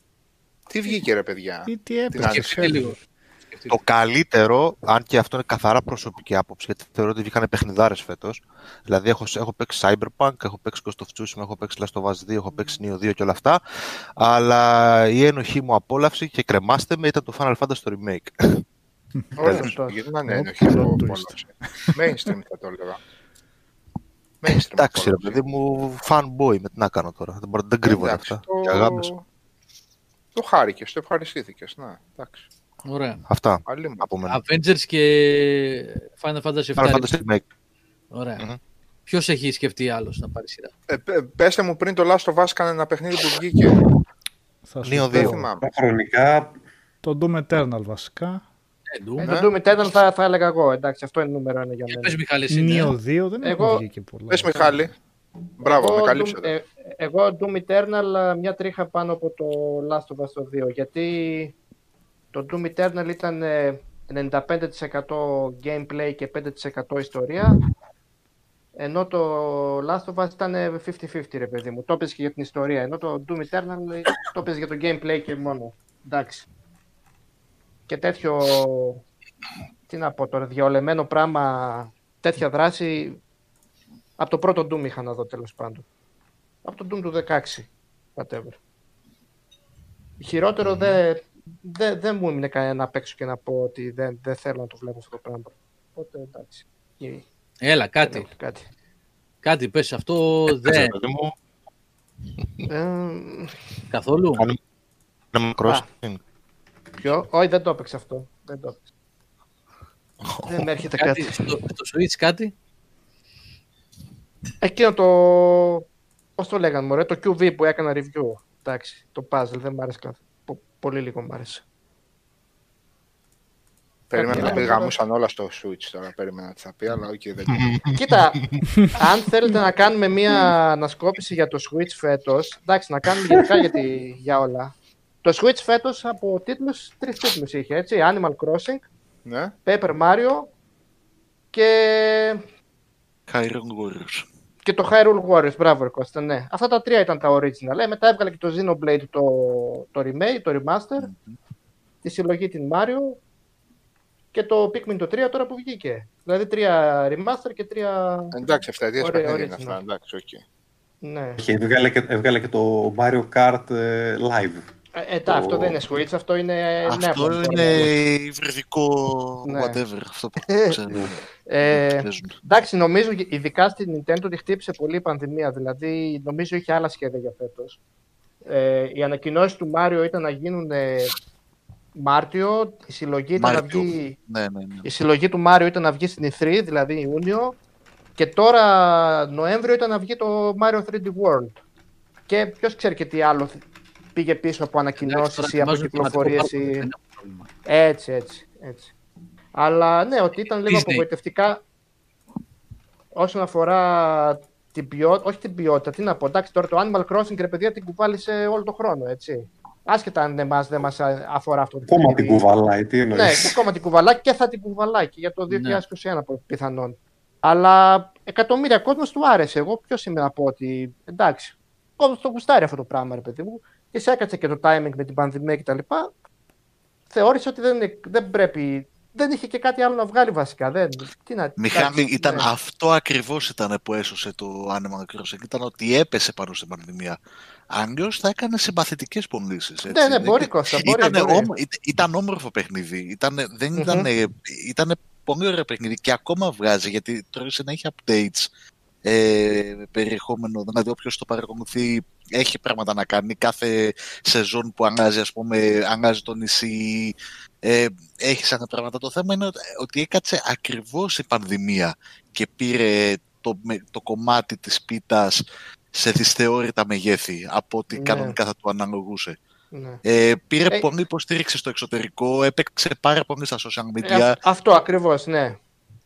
Τι βγήκε, ρε παιδιά. Τι, τι Την έπαιξε. άνοιξη. Σκεφτείτε λίγο. Σκεφτείτε. Το καλύτερο, αν και αυτό είναι καθαρά προσωπική άποψη, γιατί θεωρώ ότι βγήκαν παιχνιδάρες φέτος. Δηλαδή, έχω, έχω παίξει Cyberpunk, έχω παίξει Ghost of Tsushima, έχω παίξει Last of Us 2, έχω παίξει Neo 2 και όλα αυτά. Αλλά η ένοχή μου απόλαυση και κρεμάστε με ήταν το Final Fantasy το remake. Όχι, Σωστό. γιατί να είναι Ω, ένοχη plot εγώ twist. απόλαυση. Mainstream θα το έλεγα. Mainstream. Εντάξει, ρε απόλαυση. παιδί μου, fanboy με τι να κάνω τώρα. Δεν, μπορώ, δεν κρύβονται Εντάξει, αυτά. το- Και αγάπες. Το χάρηκες, το ευχαριστήθηκες. Να, εντάξει. Ωραία. Αυτά Αλλή μου. από μένα. Avengers και Final Fantasy Final 7. Fantasy remake. Ωραία. Μμμ. Ποιος έχει σκεφτεί άλλος να πάρει σειρά; Ε, πε- πέστε μου πριν το Last of Us έκανε ένα παιχνίδι που βγήκε. Θα σου Neo πω. Δεν δύο. θυμάμαι. Τα χρονικά Το Doom Eternal βασικά. Ε, Ε, Doom. το Doom Eternal θα, θα έλεγα εγώ. Εντάξει, αυτό είναι νούμερο ένα για Ε, μένα. Πες Μιχάλη, εσύ, ναι. Neo 2 δεν Εγώ- έχουν βγει και πολλά. Πες Μιχάλη. Μπράβο, με εγώ, καλύψατε. Doom, ε, εγώ Doom Eternal μια τρίχα πάνω από το Last of Us το 2 γιατί το Doom Eternal ήταν ε, 95% gameplay και 5% ιστορία ενώ το Last of Us ήταν ε, 50-50 ρε παιδί μου. Το έπαιζε και για την ιστορία ενώ το Doom Eternal ε, το έπαιζε για το gameplay και μόνο. Εντάξει. Και τέτοιο τι να πω τώρα, διαολεμένο πράγμα, τέτοια δράση από το πρώτο Doom είχα να δω τέλος πάντων. Από το Doom του 16. whatever. Χειρότερο δεν δεν δεν μου έμεινε κανένα να παίξω και να πω ότι δεν, δεν θέλω να το βλέπω αυτό το πράγμα. Οπότε εντάξει. Ή- Έλα, δεν κάτι. έχω κάτι. Κάτι πες, αυτό δεν. Ρε παιδί μου, Ε, Καθόλου. Animal Crossing. Ποιο, όχι δεν το έπαιξε αυτό. Δεν το έπαιξε. δεν με έρχεται Κάτι κάτι. στο, στο Switch κάτι; Εκείνο το. Πώς το λέγανε, μωρέ, το QV που έκανα review. Εντάξει, το puzzle δεν μ' άρεσε καθόλου. Πο- Πολύ λίγο μ' άρεσε. Περίμενα να Κάτι πει άλλο. γαμούσαν όλα στο Switch τώρα. Περίμενα τις θα πει, αλλά οκ, δεν Κοίτα, αν θέλετε να κάνουμε μία ανασκόπηση για το Switch φέτος, εντάξει, να κάνουμε γενικά για, τη- για όλα. Το Switch φέτος από τίτλους, τρεις τίτλους είχε, έτσι, Animal Crossing, Ναι. Paper Mario και, Hyrule Warriors. και το Hyrule Warriors, μπράβο ρε Κώστα, ναι. Αυτά τα τρία ήταν τα original. Ε, μετά έβγαλε και το Xenoblade το, το remake, το remaster, τη συλλογή την Mario και το Pikmin το 3 τώρα που βγήκε. Δηλαδή τρία remaster και τρία... Εντάξει, αυτά Ωραία, παιχνίδια είναι original. αυτά. Εντάξει, οκ. Ναι. Και έβγαλε και, έβγαλε και το Mario Kart ε, live. Ε, ε, τα, αυτό δεν είναι Switch, αυτό είναι νέα Αυτό πλατφόρμα. είναι υβριδικό Ναι. whatever. Αυτό που ξέρω. Ε, παίζουν. εντάξει, νομίζω ειδικά στην Nintendo τη χτύπησε πολύ η πανδημία. Δηλαδή, νομίζω είχε άλλα σχέδια για φέτος. Ε, οι ανακοινώσεις του Μάριο ήταν να γίνουν ε, Μάρτιο, η συλλογή, ήταν να Μάρτιο. βγει, Ναι, ναι, ναι. η συλλογή του Μάριο ήταν να βγει στην E3, δηλαδή Ιούνιο, και τώρα Νοέμβριο ήταν να βγει το Mario 3D World. Και ποιος ξέρει και τι άλλο πήγε πίσω από ανακοινώσεις ή από κυκλοφορίες. Ή... Έτσι, έτσι, έτσι. Αλλά ναι, ότι ήταν λίγο Disney. απογοητευτικά όσον αφορά την ποιότητα, όχι την ποιότητα, τι να πω, εντάξει τώρα το Animal Crossing ρε παιδιά την κουβάλισε όλο το χρόνο, έτσι. Άσχετα αν εμάς δεν μας αφορά αυτό το Ακόμα την παιχνίδι. κουβαλάει, τι Ναι, εννοείς; και ακόμα την κουβαλάει και θα την κουβαλάει και για το Ναι. 2021 πο- πιθανόν. Αλλά εκατομμύρια κόσμος του άρεσε. Εγώ ποιος είμαι να πω ότι εντάξει, κόσμος το γουστάρει αυτό το πράγμα ρε παιδί μου. Και σε έκατσε και το timing με την πανδημία κτλ. Θεώρησε ότι δεν, είναι- δεν πρέπει, δεν είχε και κάτι άλλο να βγάλει βασικά. Δεν, τι να, Μιχάλη, εντάξει, ήταν ναι. αυτό ακριβώς ήταν που έσωσε το Animal Crossing. Ήταν ότι έπεσε πάνω στην πανδημία. Αλλιώς θα έκανε συμπαθητικές πωλήσεις. έτσι. Ναι, ναι, Δεν- μπορεί Κώστα, μπορεί. Ήτανε μπορεί. όμο- ήταν, ήταν όμορφο παιχνίδι. Ήτανε, δεν Μμμ. ήτανε, ήτανε πολύ ωραίο παιχνίδι και ακόμα βγάζει γιατί τρώει συνέχεια updates ε, περιεχόμενο. Δηλαδή, όποιος το παρακολουθεί έχει πράγματα να κάνει. Κάθε σεζόν που αλλάζει, ας πούμε, αλλάζει το νησί. Ε, έχει σαν πράγματα. Το θέμα είναι ότι- ότι έκατσε ακριβώς η πανδημία και πήρε το, με- το κομμάτι της πίτας σε δυσθεώρητα μεγέθη από ό,τι Ναι. κανονικά θα του αναλογούσε. Ναι. Ε, πήρε Ε, πολύ υποστήριξη στο εξωτερικό, έπαιξε πάρα πολύ στα social media Ε, α- αυτό ακριβώς, ναι.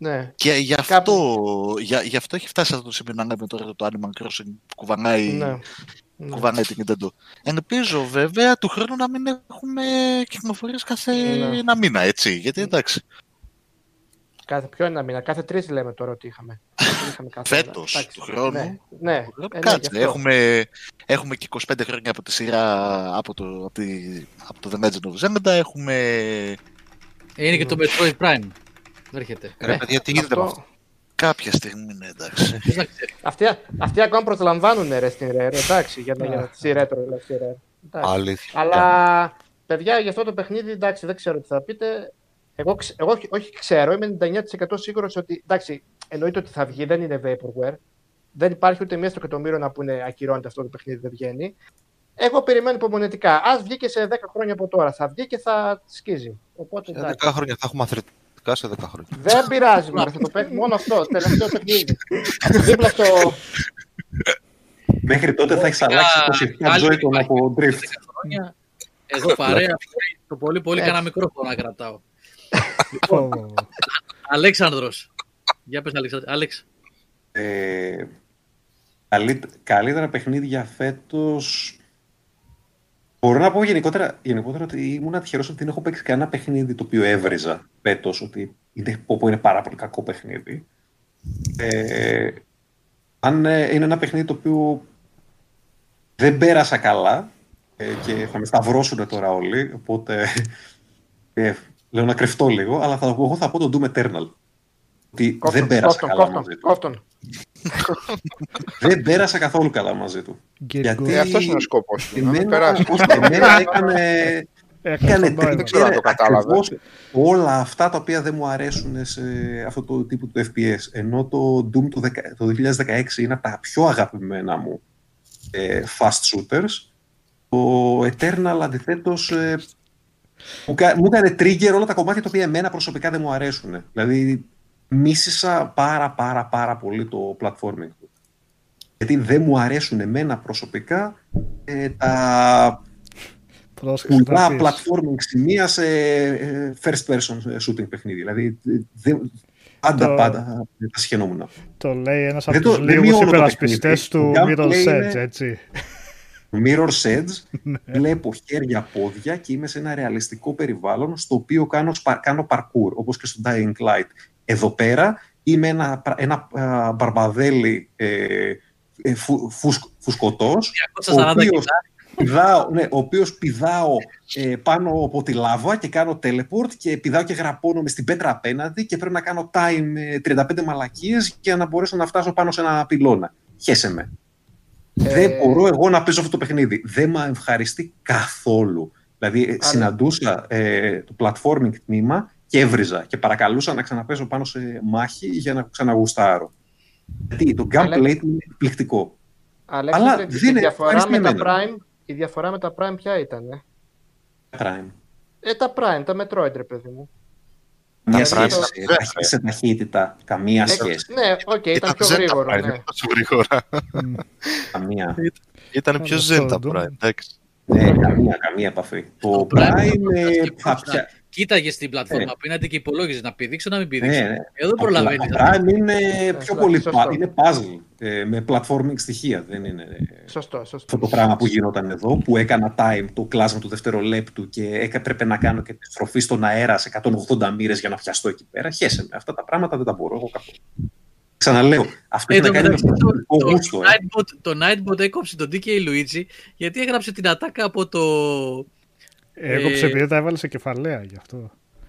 Ναι. και γι' αυτό, για, γι' αυτό έχει φτάσει σε αυτό το σημείο να λέμε τώρα το Animal Crossing που κουβανάει, ναι. ναι. κουβανάει την Nintendo. Ελπίζω βέβαια του χρόνου να μην έχουμε κυκλοφορίες κάθε Ναι. ένα μήνα, έτσι, γιατί εντάξει, Κάθε, ποιο είναι ένα μήνα, κάθε τρεις λέμε τώρα ότι είχαμε. Δεν είχαμε κάθε Φέτος, εντάξει. του χρόνου. Ναι, ναι. Ε, ναι, Κάτσε, γι' αυτό. έχουμε, έχουμε και 25 χρόνια από τη σειρά από το, από τη, από το The Legend of Zelda, έχουμε... Είναι και το Metroid Prime. Έρχεται. Ρε παιδιά, τι γίνεται με αυτό. Αυτό, Κάποια στιγμή, ναι, εντάξει. Ποιος να ξέρει. αυτοί, αυτοί ακόμα προσλαμβάνουν ρε στην Rare, εντάξει, για να, για να, Αχ. στη Retro, δηλαδή, στη Rare. Εντάξει. Αλήθεια. Αλλά, παιδιά, για αυτό το παιχνίδι, εντάξει, δεν ξέρω τι θα πείτε. Εγώ, ξε- εγώ όχι, όχι ξέρω, είμαι 99% σίγουρος ότι, εντάξει, εννοείται ότι θα βγει, δεν είναι vaporware. Δεν υπάρχει ούτε μία στο εκατομμύριο να πούνε ακυρώνεται αυτό το παιχνίδι, δεν βγαίνει. Εγώ περιμένω υπομονετικά. Α βγει και σε 10 χρόνια από τώρα. Θα βγει και θα σκίζει. Οπότε Σε εντάξει. 10 χρόνια θα έχουμε αθλητικά σε 10 χρόνια. Δεν πειράζει, μωρέ, θα το παίξω μόνο αυτό. Τελευταίο παιχνίδι. Δίπλα στο. Μέχρι τότε θα έχεις αλλάξει 27 Άλλη Joy-Con υπάρχει από Drift. χρόνια. Εγώ παρέα, το πολύ πολύ Ε. κανένα μικρόφωνο να κρατάω. Πω, πω, πω. Αλέξανδρος. Για πες Αλέξανδρο. Άλεξ. Ε, καλύ- καλύτερα παιχνίδια φέτος... Μπορώ να πω γενικότερα, γενικότερα ότι ήμουν τυχερός ότι δεν έχω παίξει κανένα παιχνίδι το οποίο έβριζα φέτος, ότι είναι, πω, πω, είναι πάρα πολύ κακό παιχνίδι. Ε, αν ε, είναι ένα παιχνίδι το οποίο δεν πέρασα καλά ε, και θα με σταυρώσουν τώρα όλοι, οπότε ε, λέω να κρυφτώ λίγο, αλλά θα, εγώ θα πω το Doom Eternal. Ότι δεν πέρασα κόφτον, καλά κόφτον, μαζί του. κόφτον. Δεν πέρασα καθόλου καλά μαζί του. Get Γιατί- good. Ε, αυτός είναι ο σκόπος του, να μην Εμένα, περάσει. πώς- εμένα έκανε, Έκανε έκανε τον νόημα. Δεν ξέρω αν το κατάλαβε. ακριβώς όλα αυτά τα οποία δεν μου αρέσουν σε αυτό το τύπο του FPS. Ενώ το Doom το, 10 το 2016 είναι από τα πιο αγαπημένα μου ε, fast shooters. Το Eternal αντιθέτως ε, μου, κα- μου έκανε trigger όλα τα κομμάτια τα οποία εμένα προσωπικά δεν μου αρέσουν. Δηλαδή μίσησα πάρα πάρα πάρα πολύ το platforming του. Γιατί δεν μου αρέσουν εμένα προσωπικά ε, τα Πρόσεξε να πουλά πεις. platforming σημεία σε ε, first person shooting παιχνίδι. Δηλαδή ε, δεν- πάντα Το- πάντα τα σχαινόμουν. Το λέει ένας από Δεν το- τους δεν λίγους μειώνω το υπερασπιστές παιχνίδι. του Το Mirror's gameplay Edge, είναι- έτσι. Mirror's Edge, Ναι. βλέπω χέρια, πόδια και είμαι σε ένα ρεαλιστικό περιβάλλον στο οποίο κάνω, σπα- κάνω parkour, όπως και στο Dying Light. Εδώ πέρα είμαι ένα, πρα- ένα α, μπαρμπαδέλι ε, ε, φου, φουσκ- φουσκωτός, ο 240 οποίος κιλά. πηδάω, ναι, ο οποίος πηδάω ε, πάνω από τη λάβα και κάνω teleport και πηδάω και γραπώνομαι στην πέτρα απέναντι και πρέπει να κάνω time ε, 35 μαλακίες για να μπορέσω να φτάσω πάνω σε ένα πυλώνα. Χέσε με. Δεν μπορώ εγώ να παίζω αυτό το παιχνίδι. Δεν με ευχαριστεί καθόλου. Δηλαδή, ε, συναντούσα ε, το platforming τμήμα και έβριζα και παρακαλούσα να ξαναπέζω πάνω σε μάχη για να ξαναγουστάρω. Γιατί το gameplay Αλλά- του είναι εκπληκτικό. Αλέξανδρε, Αλλά η δεν είναι- διαφορά με τα ευχαριστεί Prime, η διαφορά με τα Prime ποια ήταν, ε; Prime. Ε, τα Prime, τα Metroid, ρε παιδί μου. Καμία Prime σχέση είναι σε, ταχύ- σε ταχύτητα. Καμία Ε, σχέση. ναι, οκ, ήταν πιο Zelda γρήγορο, Prime, ναι. τόσο γρήγορα. Καμία. Ήταν πιο Αυτό Zelda το- Prime, εντάξει. Ναι, καμία, καμία επαφή. Το Prime, Prime ε, αυτό θα σκεφτόταν. πια... Κοίταγες στην πλατφόρμα Ναι. απέναντι και υπολόγιζες να πηδήξω να μην πηδήξω. Ναι, ναι. Εδώ δεν προλαβαίνεις. Το Prime είναι πιο σωστό, πολύ σωστό. πα- είναι puzzle ε, με platforming στοιχεία. Δεν είναι ε, Σωστό, αυτό σωστό. το πράγμα που γινόταν εδώ, που έκανα time το κλάσμα του δευτερολέπτου και έκα- έπρεπε να κάνω και τη στροφή στον αέρα σε 180 μοίρες για να πιαστώ εκεί πέρα. Χέσε με. Αυτά τα πράγματα δεν τα μπορώ εγώ καθόλου. Ξαναλέω, αυτό Ε, έχει το να κάνει με μεταξύ, το, προσωπικό το, γούστο. ε. Nightbot, το Nightbot έκοψε τον DK Luigi γιατί έγραψε την ατάκα από το. Έκοψε Ε, επειδή τα έβαλε σε κεφαλαία γι' αυτό.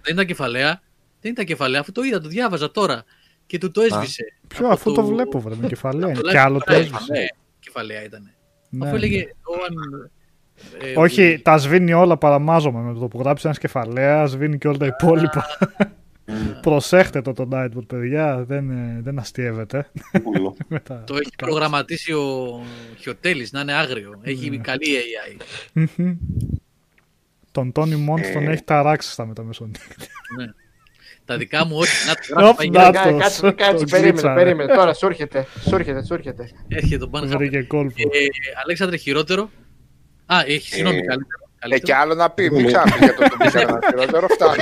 Δεν ήταν κεφαλαία. Δεν ήταν κεφαλαία, αφού το είδα, το διάβαζα τώρα. Και του το έσβησε. Ποιο, Από αφού το βλέπω, βρε, με κεφαλαία. από είναι. το Κι Life άλλο of το Brian. έσβησε. Ναι, κεφαλαία ήταν. Ναι. Αφού έλεγε. Owen, ε, Όχι, τα σβήνει όλα παραμάζωμα. Με το που γράψει ένας κεφαλαίας, σβήνει και όλα τα υπόλοιπα. Προσέχτε το το Nightbot, παιδιά. Δεν, ε, δεν αστείευεται. Πουλό. Με τα- Το έχει προγραμματίσει ο Χιωτέλης να είναι άγριο. Έχει Ναι. καλή AI. Μμμ. Τον Τόνι Μόντ τον Ε. έχει ταράξει στα μεταμεσονύχτα. Ναι. Τα δικά μου όχι. Να το Οπ, γράφει να παγιά. το. Κάτσε, το κάτσε, περίμενε, γλίτσαρε. περίμενε. Τώρα σου έρχεται, σου έρχεται, σου έρχεται. Έρχεται τον πάνε χάπια. Βρήκε κόλπο. Ε, Αλέξανδρε, χειρότερο. Α, έχει, συγγνώμη, Ε, καλύτερο. Ε, καλύτερο. και άλλο να πει, μην ξαναπεί για το το πήγα να χειρότερο, φτάνει.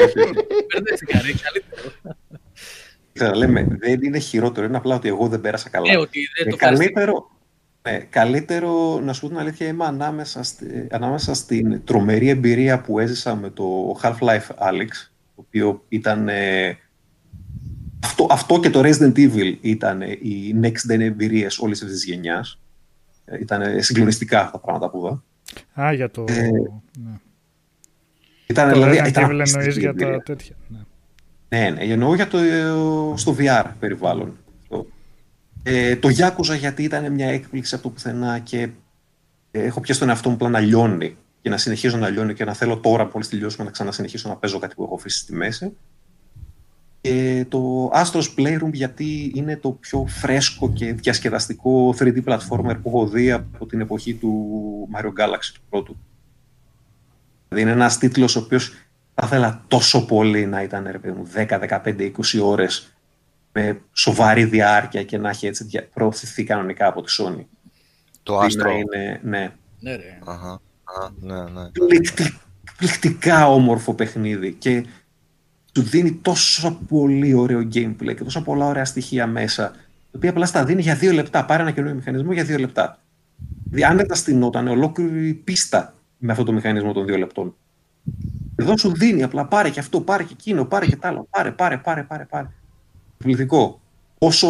Μπερδεύτηκα, ρε, καλύτερο. Λέμε, δεν είναι χειρότερο, είναι απλά ότι εγώ δεν πέρασα καλά. Ε, ότι δεν Ε, το κάνεις. καλύτερο, ναι, καλύτερο, να σου πω την αλήθεια, είμαι ανάμεσα, στη- ανάμεσα στην τρομερή εμπειρία που έζησα με το Half-Life Alyx, το οποίο ήταν... ε, αυτό, αυτό και το Resident Evil ήταν ε, οι next gen εμπειρίες όλης αυτής της γενιάς. Ε, Ήταν ε, συγκλονιστικά αυτά τα πράγματα που είδα. Α, για το. Ε, ναι. Ήταν, Το δηλαδή, Resident ήταν Evil απίστευτη εννοείς για τα εμπειρία. τέτοια. Ναι. Ναι, ναι, εννοώ για το, στο VR περιβάλλον. Το, ε, το Yakuza γιατί ήταν μια έκπληξη από το πουθενά και ε, έχω πιάσει τον εαυτό μου απλά να λιώνει και να συνεχίζω να λιώνει και να θέλω τώρα μόλις τελειώσουμε να ξανασυνεχίσω να παίζω κάτι που έχω αφήσει στη μέση. Και το Astro's Playroom γιατί είναι το πιο φρέσκο και διασκεδαστικό 3D platformer που έχω δει από την εποχή του Mario Galaxy του πρώτου. Δηλαδή είναι ένας τίτλος ο οποίος θα ήθελα τόσο πολύ να ήταν ρε παιδί μου 10, 15, 20 ώρες με σοβαρή διάρκεια και να έχει έτσι δια- προωθηθεί κανονικά από τη Sony. Το Να άστρο. Είναι, ναι, Ναι, ρε. Αχα. Α, ναι, ναι. πληκτι- πληκτικά όμορφο παιχνίδι και του δίνει τόσο πολύ ωραίο gameplay και τόσο πολλά ωραία στοιχεία μέσα, το οποίο απλά στα δίνει για δύο λεπτά. Πάρε ένα καινούριο μηχανισμό για δύο λεπτά. Δηλαδή, αν δεν τα στηνόταν ολόκληρη πίστα με αυτό το μηχανισμό των δύο λεπτών. Εδώ σου δίνει απλά πάρε και αυτό, πάρε και εκείνο, πάρε και τ' άλλο. Πάρε, πάρε, πάρε, πάρε. πάρε. Εκπληκτικό. Όσο.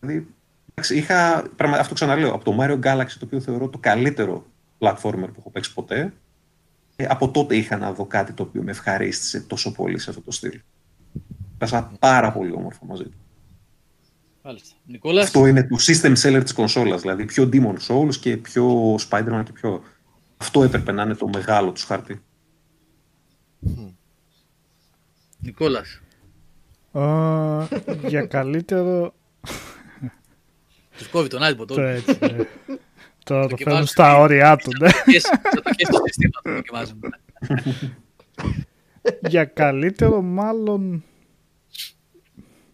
Δηλαδή, εντάξει, είχα, πραγμα- αυτό ξαναλέω, από το Mario Galaxy, το οποίο θεωρώ το καλύτερο platformer που έχω παίξει ποτέ, ε, από τότε είχα να δω κάτι το οποίο με ευχαρίστησε τόσο πολύ σε αυτό το στυλ. Πέρασα πάρα πολύ όμορφα μαζί του. Μάλιστα. Νικόλας; Αυτό είναι το system seller της κονσόλας, δηλαδή πιο Demon Souls και πιο Spider-Man και πιο... Αυτό έπρεπε να είναι το μεγάλο τους χάρτη. Νικόλας. Α, για καλύτερο. Τους κόβει τον Άλμπο το τώρα. έτσι. ναι. Τώρα το Δοκιμάζουν φέρνουν στα τι- όρια του. ναι. Και στο συστήμα το δοκιμάζουν. Για καλύτερο, μάλλον.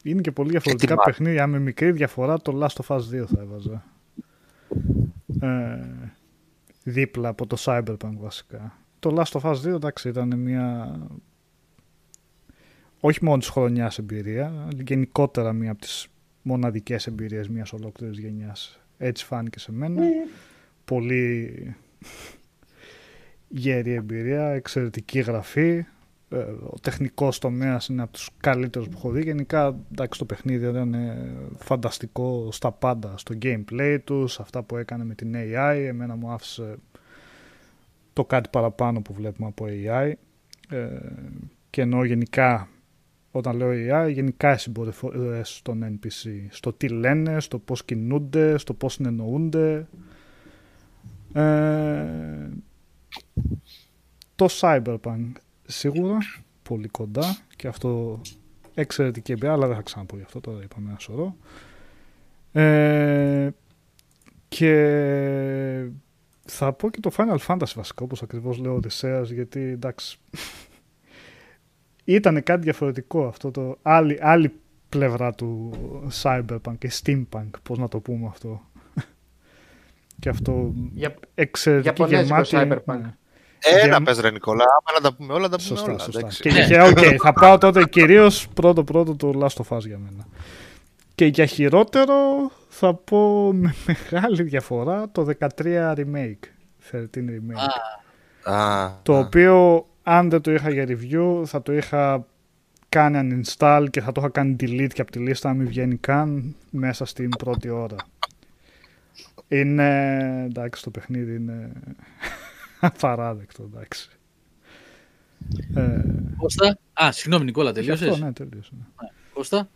Είναι και πολύ διαφορετικά μάλλον. παιχνίδια. Με μικρή διαφορά το Last of Us 2 θα έβαζα. Ε, δίπλα από το Cyberpunk βασικά. Το Last of Us 2 εντάξει ήταν μια. Όχι μόνο της χρονιάς εμπειρία, αλλά γενικότερα μία από τις μοναδικές εμπειρίες μιας ολόκληρης γενιάς. Έτσι φάνηκε σε μένα. Πολύ γέρη εμπειρία, εξαιρετική γραφή. Ε, Ο τεχνικός τομέας είναι από τους καλύτερους που έχω δει. Γενικά, εντάξει, το παιχνίδι ήταν ε, φανταστικό στα πάντα. Στο gameplay τους, σε αυτά που έκανε με την AI. Εμένα μου άφησε το κάτι παραπάνω που βλέπουμε από AI. Ε, και ενώ γενικά, όταν λέω AI, γενικά οι συμπεριφορές των NPC. Στο τι λένε, στο πώς κινούνται, στο πώς συνεννοούνται. Ε, το Cyberpunk σίγουρα πολύ κοντά και αυτό εξαιρετική εμπειρία, αλλά δεν θα ξαναπώ γι' αυτό, τώρα είπαμε ένα σωρό. Ε, και θα πω και το Final Fantasy βασικά, όπως ακριβώς λέω Οδυσσέας, γιατί εντάξει, ήταν κάτι διαφορετικό αυτό το άλλη, άλλη πλευρά του Cyberpunk και Steampunk, πώς να το πούμε αυτό. και αυτό Για- εξαιρετική Ιαπωνέζικο γεμάτη. Cyberpunk. ναι. Ένα Για- πες ρε Νικόλα, άμα να τα πούμε όλα, τα πούμε Σωστά, όλα. σωστά. εντάξει. Και Ναι. για, οκ, θα πάω τότε κυρίως πρώτο πρώτο το Last of Us για μένα. Και για χειρότερο θα πω με μεγάλη διαφορά το 13 remake. 13 remake. Α, το α. οποίο αν δεν το είχα για review θα το είχα κάνει uninstall και θα το είχα κάνει delete και από τη λίστα να μην βγαίνει καν μέσα στην πρώτη ώρα. Είναι, εντάξει, το παιχνίδι είναι απαράδεκτο, εντάξει. Ε, Κώστα. Α, συγγνώμη Νικόλα, γι' τελείωσες; αυτό, ναι, τελείωσε. ναι. Κώστα;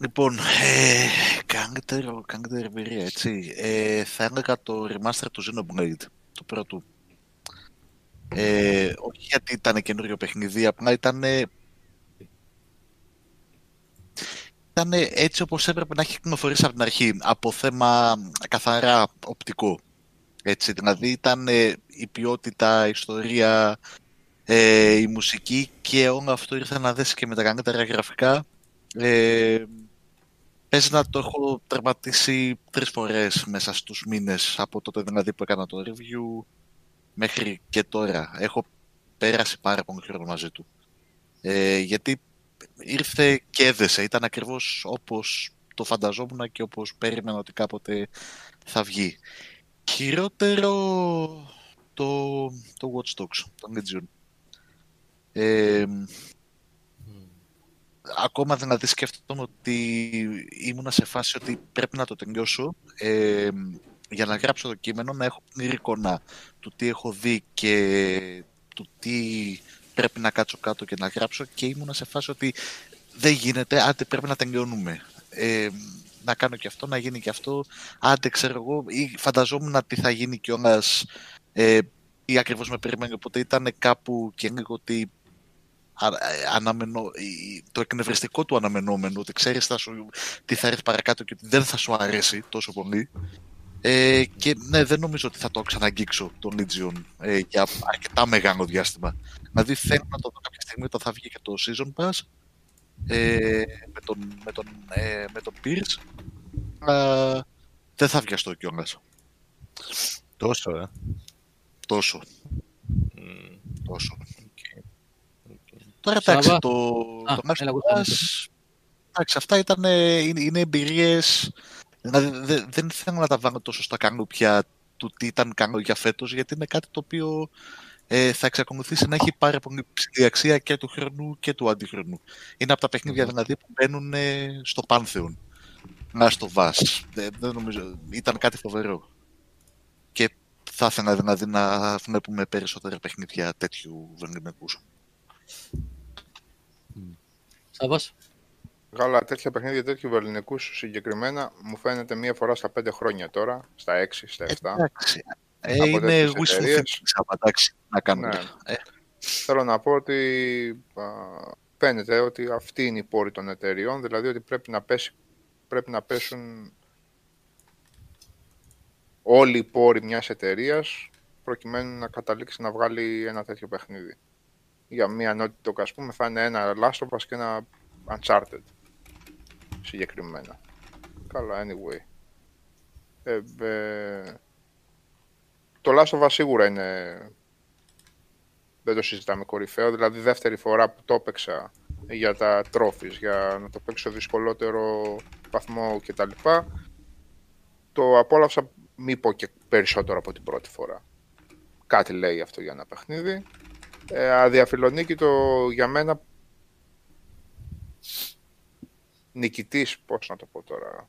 Λοιπόν, ε, καλύτερο, καλύτερη εμπειρία, έτσι. Ε, θα έλεγα το remaster του Xenoblade, το πρώτο. Ε, όχι γιατί ήταν καινούριο παιχνίδι, απλά ήταν ήταν έτσι όπως έπρεπε να έχει κυκλοφορήσει από την αρχή, από θέμα καθαρά οπτικό. Έτσι, δηλαδή ήταν η ποιότητα, η ιστορία, ε, η μουσική και όλο αυτό ήρθε να δέσει και με τα καλύτερα γραφικά. Ε, Πες να το έχω τερματίσει τρεις φορές μέσα στους μήνες από τότε δηλαδή που έκανα το review μέχρι και τώρα. Έχω πέρασει πάρα πολύ χρόνο μαζί του. Ε, γιατί ήρθε και έδεσε. Ήταν ακριβώς όπως το φανταζόμουν και όπως περίμενα ότι κάποτε θα βγει. Χειρότερο το, το Watch Dogs, το Legion. Ε, ακόμα δηλαδή σκέφτομαι ότι ήμουνα σε φάση ότι πρέπει να το τελειώσω ε, για να γράψω το κείμενο να έχω πλήρη εικόνα του τι έχω δει και του τι πρέπει να κάτσω κάτω και να γράψω και ήμουνα σε φάση ότι δεν γίνεται, άντε πρέπει να τελειώνουμε. Ε, να κάνω και αυτό, να γίνει και αυτό, άντε ξέρω εγώ, ή φανταζόμουν τι θα γίνει κιόλας ε, ή ακριβώς με περιμένει, οπότε ήταν κάπου και λίγο ότι α- ε, αναμενω... η- το εκνευριστικό του αναμενόμενο, ότι ξέρεις θα σου... τι θα έρθει παρακάτω και ότι δεν θα σου αρέσει τόσο πολύ. Ε, και ναι, δεν νομίζω ότι θα το ξαναγγίξω το Legion ε, για αρκετά μεγάλο διάστημα. Δηλαδή θέλω να το δω κάποια στιγμή όταν θα βγει και το Season Pass ε, με τον, με τον, ε, με τον Pierce. Α, δεν θα βιαστώ κιόλας. Τόσο, ε. Τόσο. Μμ, τόσο. οκ. Τώρα Σάββα. εντάξει, το, Α, το Last έλα, of εγώ θα Us, εντάξει, αυτά ήταν, ε, είναι, είναι εμπειρίες, δηλαδή δε- δεν θέλω να τα βάλω τόσο στα καλούπια του τι ήταν καλό για φέτος, γιατί είναι κάτι το οποίο ε, θα εξακολουθήσει να έχει πάρα πολύ ψηλή αξία και του χρόνου και του αντιχρόνου. Είναι από τα παιχνίδια δηλαδή που μπαίνουν ε, στο Πάνθεον. Να στο Βας. Δεν, δεν νομίζω, ήταν κάτι φοβερό. Και θα ήθελα δηλαδή να βλέπουμε περισσότερα παιχνίδια τέτοιου βεληνικούς. Σάβας. Καλά, τέτοια παιχνίδια, τέτοιου βερλινικού συγκεκριμένα μου φαίνεται μία φορά στα 5 χρόνια τώρα, στα 6, στα 7. Εντάξει. Ε, Από είναι τέτοιες wishful εταιρείες. thinking, άμα, εντάξει, να κάνουμε. Ναι. Ε, Θέλω να πω ότι α, φαίνεται ότι αυτή είναι η πόρη των εταιριών, δηλαδή ότι πρέπει να, πέσει, πρέπει να πέσουν όλοι οι πόροι μιας εταιρείας προκειμένου να καταλήξει να βγάλει ένα τέτοιο παιχνίδι. Για μία νότητα, ας πούμε, θα είναι ένα Last of Us και ένα Uncharted συγκεκριμένα. Καλά, anyway. Ε, ε, το Last of Us σίγουρα είναι δεν το συζητάμε κορυφαίο. Δηλαδή, δεύτερη φορά που το έπαιξα για τα trophies, για να το παίξω δυσκολότερο βαθμό κτλ. Το απόλαυσα μη πω και περισσότερο από την πρώτη φορά. Κάτι λέει αυτό για ένα παιχνίδι. Ε, αδιαφιλονίκητο για μένα νικητής, πώς να το πω τώρα,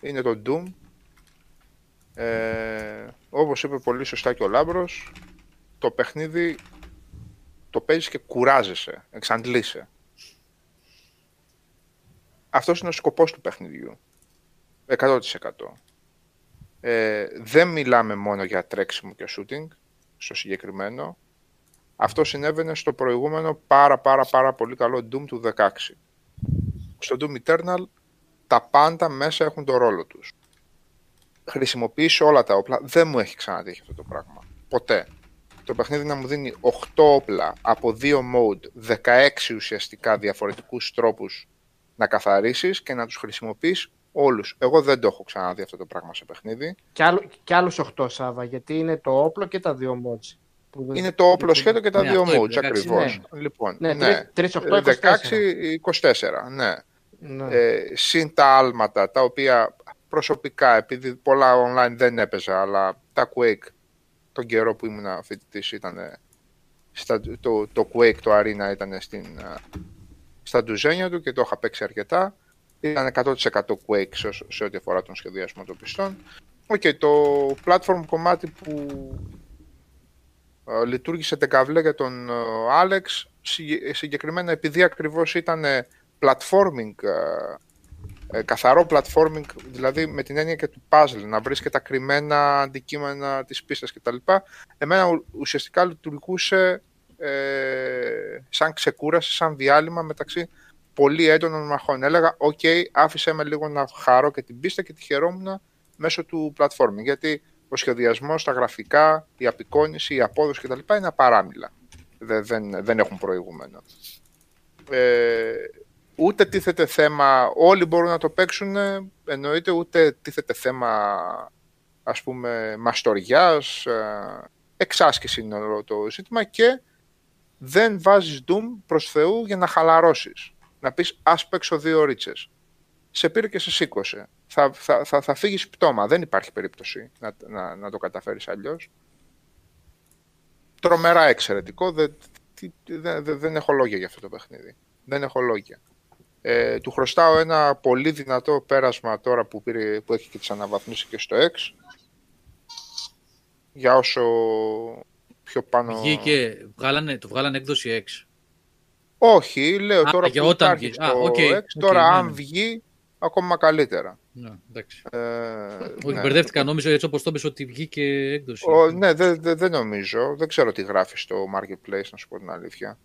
είναι το Doom. Ε, όπως είπε πολύ σωστά και ο Λάμπρος, το παιχνίδι το παίζεις και κουράζεσαι, εξαντλείσαι. Αυτός είναι ο σκοπός του παιχνιδιού. 100%. Ε, δεν μιλάμε μόνο για τρέξιμο και shooting, στο συγκεκριμένο. Αυτό συνέβαινε στο προηγούμενο πάρα πάρα πάρα πολύ καλό Doom του 16. Στο Doom Eternal τα πάντα μέσα έχουν το ρόλο τους. Χρησιμοποιήσω όλα τα όπλα. Δεν μου έχει ξανατύχει αυτό το πράγμα. Ποτέ το παιχνίδι να μου δίνει 8 όπλα από 2 mode, 16 ουσιαστικά διαφορετικούς τρόπους να καθαρίσεις και να τους χρησιμοποιείς όλους. Εγώ δεν το έχω ξαναδεί αυτό το πράγμα σε παιχνίδι. Και, άλλο, και άλλους 8 Σάβα, γιατί είναι το όπλο και τα δύο mods. Που δεν- Είναι το όπλο σχέδιο και τα Ναι, δύο αυτό modes είναι, εντάξει, ακριβώς. Λοιπόν, Ναι, ναι. 3, 8, 16-24, ναι. Ναι. Ε, συν τα άλματα, τα οποία προσωπικά, επειδή πολλά online δεν έπαιζα, αλλά τα Quake, τον καιρό που ήμουν φοιτητής, ήταν στα, το, το Quake, το Arena ήταν στην, α, στα ντουζένια του και το είχα παίξει αρκετά. Ήταν 100% Quake σε, σε ό,τι αφορά τον σχεδιασμό των πιστών. Οκ, το platform κομμάτι που ε, λειτουργήσε τεκαβλέ για τον ε, Alex, συγκε- συγκεκριμένα επειδή ακριβώς ήταν ε, platforming, ε, ε, καθαρό platforming, δηλαδή με την έννοια και του puzzle, να βρεις και τα κρυμμένα αντικείμενα της πίστας κτλ. Εμένα ου- ουσιαστικά λειτουργούσε ε, σαν ξεκούραση, σαν διάλειμμα μεταξύ πολύ έντονων μαχών. Έλεγα, οκ, άφησε με λίγο να χαρώ και την πίστα και τη χαιρόμουν μέσω του platforming, γιατί ο σχεδιασμός, τα γραφικά, η απεικόνηση, η απόδοση κτλ. είναι απαράμιλα. Δεν, δεν, δεν έχουν προηγούμενο. Ε, ούτε τίθεται θέμα, όλοι μπορούν να το παίξουν, ε, εννοείται ούτε τίθεται θέμα ας πούμε μαστοριάς, ε, εξάσκηση είναι όλο το ζήτημα και δεν βάζεις Doom προς Θεού για να χαλαρώσεις. Να πεις ας παίξω δύο ρίτσες. Σε πήρε και σε σήκωσε. Θα, θα, θα, θα φύγεις πτώμα. Δεν υπάρχει περίπτωση να, να, να το καταφέρεις αλλιώς. Τρομερά εξαιρετικό. Δεν, τι- δεν, δεν, δεν έχω λόγια για αυτό το παιχνίδι. Δεν έχω λόγια. Ε, του χρωστάω ένα πολύ δυνατό πέρασμα τώρα που, πήρε, που έχει και τις αναβαθμίσει και στο X. Για όσο πιο πάνω... Βγήκε, βγάλανε, το βγάλανε έκδοση X. Όχι, λέω Α, τώρα για που όταν υπάρχει βγει. στο Α, οκ, X, οκ, τώρα ναι, αν ναι. βγει ακόμα καλύτερα. Ναι, εντάξει. Ε, Όχι, ναι. μπερδεύτηκα. Νόμιζα έτσι όπως το είπες ότι βγήκε έκδοση. Ο, ναι, δεν δεν- δεν νομίζω. Δεν ξέρω τι γράφει στο Marketplace, να σου πω την αλήθεια.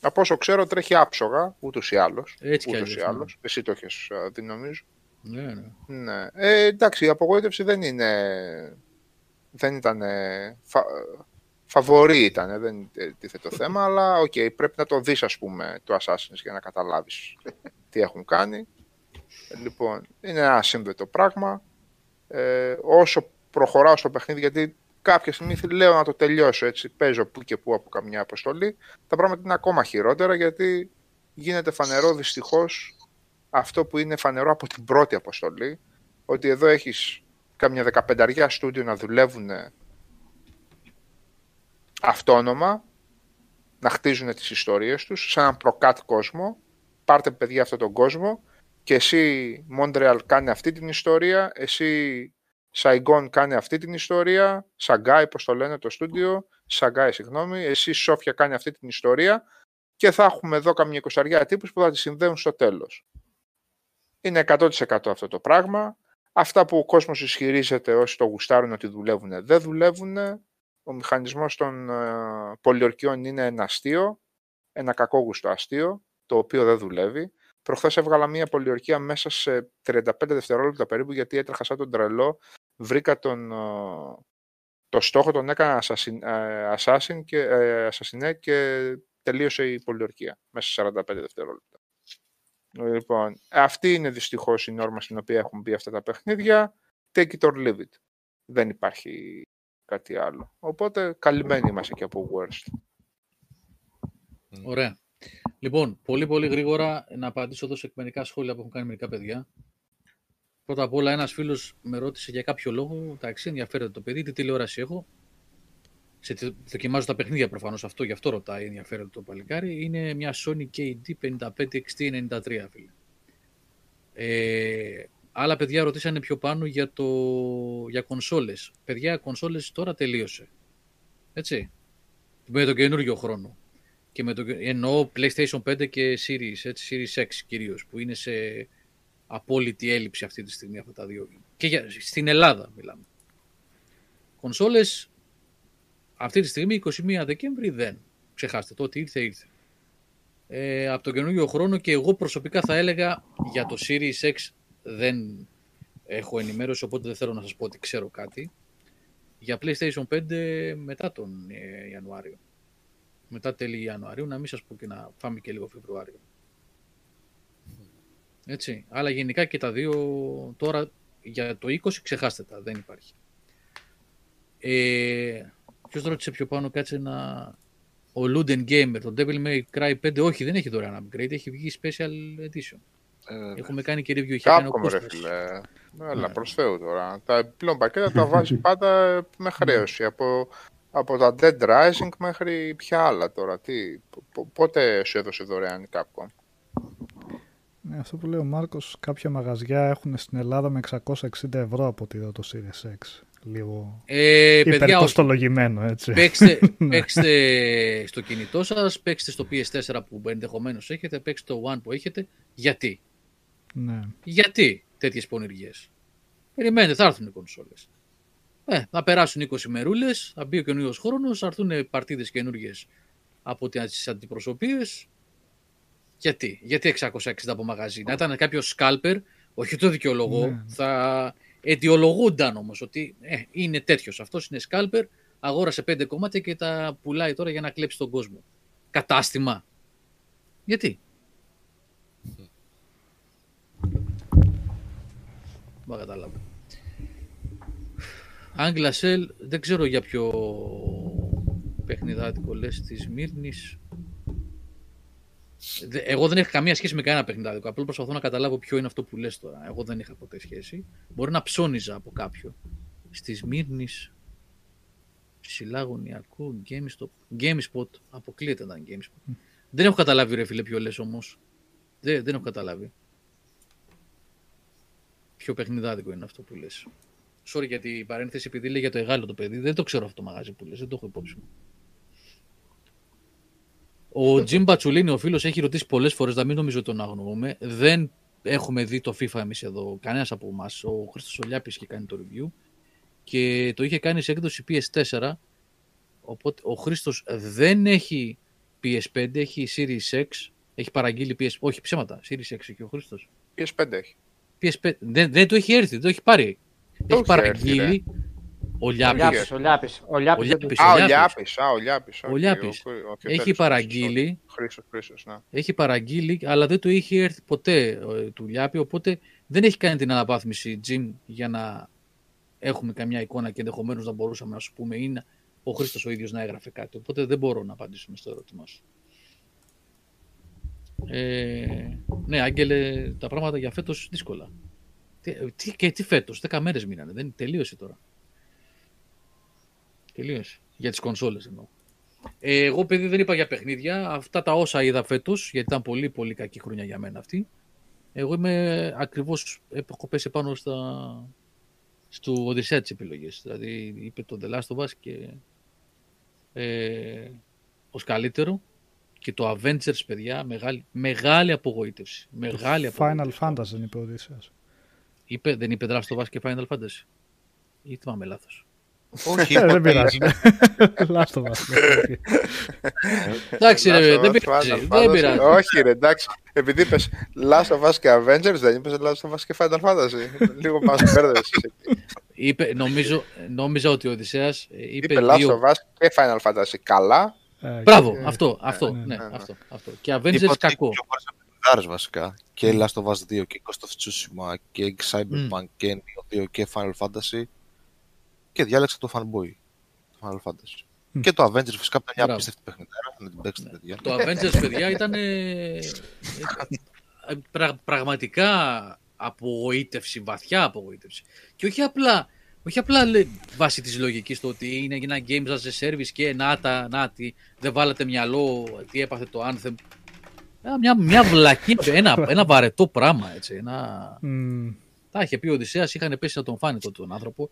Από όσο ξέρω τρέχει άψογα, ούτως ή άλλως. Έτσι κι ούτως αλλιώς, ή ναι. άλλως. Εσύ το έχεις α, δει νομίζω. Ναι, ναι. Ναι. Ε, εντάξει, η απογοήτευση δεν είναι... Δεν ήταν... Φα... Φαβορή ήταν, δεν ε, τίθεται το θέμα, αλλά οκ, πρέπει να το δεις ας πούμε το Assassin's για να καταλάβεις τι έχουν κάνει. Ε, Λοιπόν, είναι ένα σύνθετο πράγμα. Ε, όσο προχωράω στο παιχνίδι, γιατί κάποια στιγμή θ- λέω να το τελειώσω έτσι, παίζω που και που από καμιά αποστολή, τα πράγματα είναι ακόμα χειρότερα γιατί γίνεται φανερό δυστυχώς αυτό που είναι φανερό από την πρώτη αποστολή, ότι εδώ έχεις κάμια δεκαπενταριά στούντιο να δουλεύουν αυτόνομα, να χτίζουν τις ιστορίες τους, σαν έναν προκάτ κόσμο, πάρτε παιδιά αυτόν τον κόσμο και εσύ Μόντρεαλ κάνει αυτή την ιστορία, εσύ Σαϊγκόν κάνει αυτή την ιστορία, Σαγκάι, πώς το λένε το στούντιο, Σαγκάι, συγγνώμη, εσύ Σόφια κάνει αυτή την ιστορία και θα έχουμε εδώ καμιά εικοσαριά τύπους που θα τις συνδέουν στο τέλος. Είναι 100% αυτό το πράγμα. Αυτά που ο κόσμος ισχυρίζεται όσοι το γουστάρουν ότι δουλεύουν δεν δουλεύουν. Ο μηχανισμός των ε, πολιορκιών είναι ένα αστείο, ένα κακόγουστο αστείο, το οποίο δεν δουλεύει. Προχθές έβγαλα μια πολιορκία μέσα σε 35 δευτερόλεπτα περίπου γιατί έτρεχα σαν τον τρελό. Βρήκα τον, ε, το στόχο, τον έκανα assassin, ε, assassin και, ε, assassin και τελείωσε η πολιορκία μέσα σε 45 δευτερόλεπτα. Λοιπόν, αυτή είναι δυστυχώς η νόρμα στην οποία έχουν μπει αυτά τα παιχνίδια. Take it or leave it. Δεν υπάρχει κάτι άλλο. Οπότε καλυμμένοι είμαστε και από worst. Ωραία. Λοιπόν, πολύ πολύ γρήγορα να απαντήσω εδώ σε εκμενικά σχόλια που έχουν κάνει μερικά παιδιά. Πρώτα απ' όλα, ένας φίλος με ρώτησε για κάποιο λόγο. Εντάξει, ενδιαφέρεται το παιδί, τι τηλεόραση έχω. Σε, τε- δοκιμάζω τα παιχνίδια προφανώς αυτό, γι' αυτό ρωτάει, ενδιαφέρεται το παλικάρι. Είναι μια Sony KD 55XT93, φίλε. Ε, άλλα παιδιά ρωτήσανε πιο πάνω για, το, για κονσόλες. Παιδιά, κονσόλες τώρα τελείωσε. Έτσι. Με τον καινούριο χρόνο. Και με το, εννοώ PlayStation 5 και Series, έτσι, Series X κυρίως, που είναι σε απόλυτη έλλειψη αυτή τη στιγμή αυτά τα δύο. Και για, στην Ελλάδα μιλάμε. Κονσόλες αυτή τη στιγμή 21 Δεκέμβρη δεν. Ξεχάστε το ότι ήρθε ήρθε. Ε, από τον καινούριο χρόνο και εγώ προσωπικά θα έλεγα για το Series X δεν έχω ενημέρωση οπότε δεν θέλω να σας πω ότι ξέρω κάτι. Για PlayStation 5 μετά τον ε, Ιανουάριο. Μετά τέλη Ιανουαρίου να μην σας πω και να φάμε και λίγο Φεβρουάριο. Έτσι. Αλλά γενικά και τα δύο τώρα για το 20 ξεχάστε τα, δεν υπάρχει. Ε, ποιος ρώτησε πιο πάνω, κάτσε να... Ο Luden Gamer, το Devil May Cry 5, όχι δεν έχει δωρεάν upgrade, έχει βγει special edition. Ε, Έχουμε κάνει και review, είχε κάνει ο Κάπου ρε Κώστας. φίλε. Έλα, Ναι. προς Θεού τώρα. Τα επιπλέον πακέτα τα βάζει πάντα με χρέωση. Από, από τα Dead Rising μέχρι ποια άλλα τώρα. Τι, πο- πότε σου έδωσε δωρεάν η Capcom; Ναι, αυτό που λέει ο Μάρκος, κάποια μαγαζιά έχουν στην Ελλάδα με 660 ευρώ από ό,τι είδα το Series X. Λίγο Ε, παιδιά, όχι. υπερκοστολογημένο, έτσι. παίξτε, Ναι. παίξτε στο κινητό σας, παίξτε στο PS4 που ενδεχομένως έχετε, παίξτε το One που έχετε. Γιατί; Ναι. Γιατί τέτοιες πονηριές; Περιμένετε, θα έρθουν οι κονσόλες. Ε, θα περάσουν 20 μερούλες, θα μπει ο καινούριο χρόνος, θα έρθουν παρτίδες καινούργιες από τις αντιπροσωπείες. Γιατί, γιατί 660 από μαγαζί. Να ήταν κάποιος σκάλπερ, όχι το δικαιολογώ, Ναι. θα αιτιολογούνταν όμως ότι ε, είναι τέτοιος, αυτός είναι σκάλπερ, αγόρασε πέντε κομμάτια και τα πουλάει τώρα για να κλέψει τον κόσμο. Κατάστημα. Γιατί; Δεν κατάλαβα. Άγγλα Σελ, δεν ξέρω για ποιο παιχνιδάτικο λες της Μύρνης. Δε- Εγώ δεν έχω καμία σχέση με κανένα παιχνιδάτικο. Απλώς προσπαθώ να καταλάβω ποιο είναι αυτό που λες τώρα. Εγώ δεν είχα ποτέ σχέση. Μπορεί να ψώνιζα από κάποιο. Στη Μύρνης, ψηλά γωνιακό, GameStop. GameSpot, αποκλείεται να είναι GameSpot. Δεν έχω καταλάβει ρε φίλε ποιο λες όμως. Δεν, δεν έχω καταλάβει. Ποιο παιχνιδάδικο είναι αυτό που λες. Sorry για την παρένθεση, επειδή λέει για το εγάλο το παιδί. Δεν το ξέρω αυτό το μαγάζι που λες, δεν το έχω υπόψη μου. Ο Τζιμ Μπατσουλίνη, ο φίλος, έχει ρωτήσει πολλές φορές, να μην νομίζω τον αγνοούμε. Δεν έχουμε δει το FIFA εμείς εδώ, κανένας από εμάς. Ο Χρήστος Ολιάπης είχε κάνει το review και το είχε κάνει σε έκδοση PS4. Οπότε ο Χρήστος δεν έχει PS5, έχει Series X, έχει παραγγείλει PS... Όχι ψέματα, Series X και ο Χρήστος. PS5 έχει. PS5. Δεν, δεν το έχει έρθει, δεν το έχει πάρει. Έχει έχει παραγγείλει. έρθει, ο Ο Λιάπης. Λιάπης, ο Λιάπης. Ο Λιάπης Ο δεν το- Λιάπης. Α, ο Λιάπης. Λιάπης. Α, ο Λιάπης. Ο Λιάπης. Έχει παραγγείλει, Χρήστος, Χρήστος, ναι. έχει παραγγείλει, αλλά δεν το είχε έρθει ποτέ ε, του Λιάπη, οπότε δεν έχει κάνει την αναβάθμιση Jim για να έχουμε καμιά εικόνα και ενδεχομένως να μπορούσαμε να σου πούμε ή να- ο Χρήστος ο ίδιος να έγραφε κάτι. Οπότε δεν μπορώ να απαντήσουμε στο ερώτημά σου. Ε, ναι, Άγγελε, τα πράγματα για φέτος δύσκολα. Τι, τι, και τι φέτος, 10 μέρες μείνανε, δεν τελείωσε τώρα. Τελείωσε. Για τις κονσόλες εννοώ. Ε, εγώ παιδί δεν είπα για παιχνίδια. Αυτά τα όσα είδα φέτος, γιατί ήταν πολύ πολύ κακή χρονιά για μένα αυτή. Εγώ είμαι ακριβώς. Έχω πέσει πάνω στα, στο Οδυσσέα τη επιλογή. Δηλαδή είπε το The Last of Us και. Ε, ως καλύτερο. Και το Avengers, παιδιά, μεγάλη, μεγάλη απογοήτευση. Μεγάλη Final απογοήτευση. Fantasy δεν είπε ο Οδύσσεας. Είπε, δεν είπε Last of Us και Final Fantasy. Ή θυμάμαι λάθος. Όχι, Ε, δεν είπα- πειράζει. Λάστο μας. Εντάξει, ρε, Last of δεν Us, πειράζει. Final Δεν Fantasy. πειράζει. Όχι, ρε, εντάξει. Επειδή είπες Last of Us και Avengers, δεν είπες Last of Us και Final Fantasy. Λίγο μας μπέρδευσε. Είπε, νομίζω, νόμιζα ότι ο Οδυσσέας ε, είπε, Είπε Last δύο... of Us και Final Fantasy καλά. Ε, Μπράβο, και- αυτό, αυτό, ναι, ναι, ναι, ναι. αυτό, αυτό. Και είπα Avengers ότι κακό. Πιο πολλές επιλογές βασικά. Και Last of Us 2 και Ghost of Tsushima και Cyberpunk και Neo 2 και Final Fantasy και διάλεξα το Fanboy. Το Final Fantasy. Μμ. Και το Avengers φυσικά που ήταν μια Μπράβο. απίστευτη παιχνιδάρα. Να την παίξετε, παιδιά. Το Avengers, παιδιά, ήταν πραγματικά απογοήτευση, βαθιά απογοήτευση. Και όχι απλά, όχι απλά λέ, βάσει της λογικής το ότι είναι ένα games as a service και να τα, να τι, δεν βάλατε μυαλό, τι έπαθε το Anthem. Ε, Μια, μια βλακή, ένα, ένα βαρετό πράγμα, έτσι, ένα... Μμ, Τα είχε πει ο Οδυσσέας, είχαν πέσει να τον φάνε τότε τον άνθρωπο.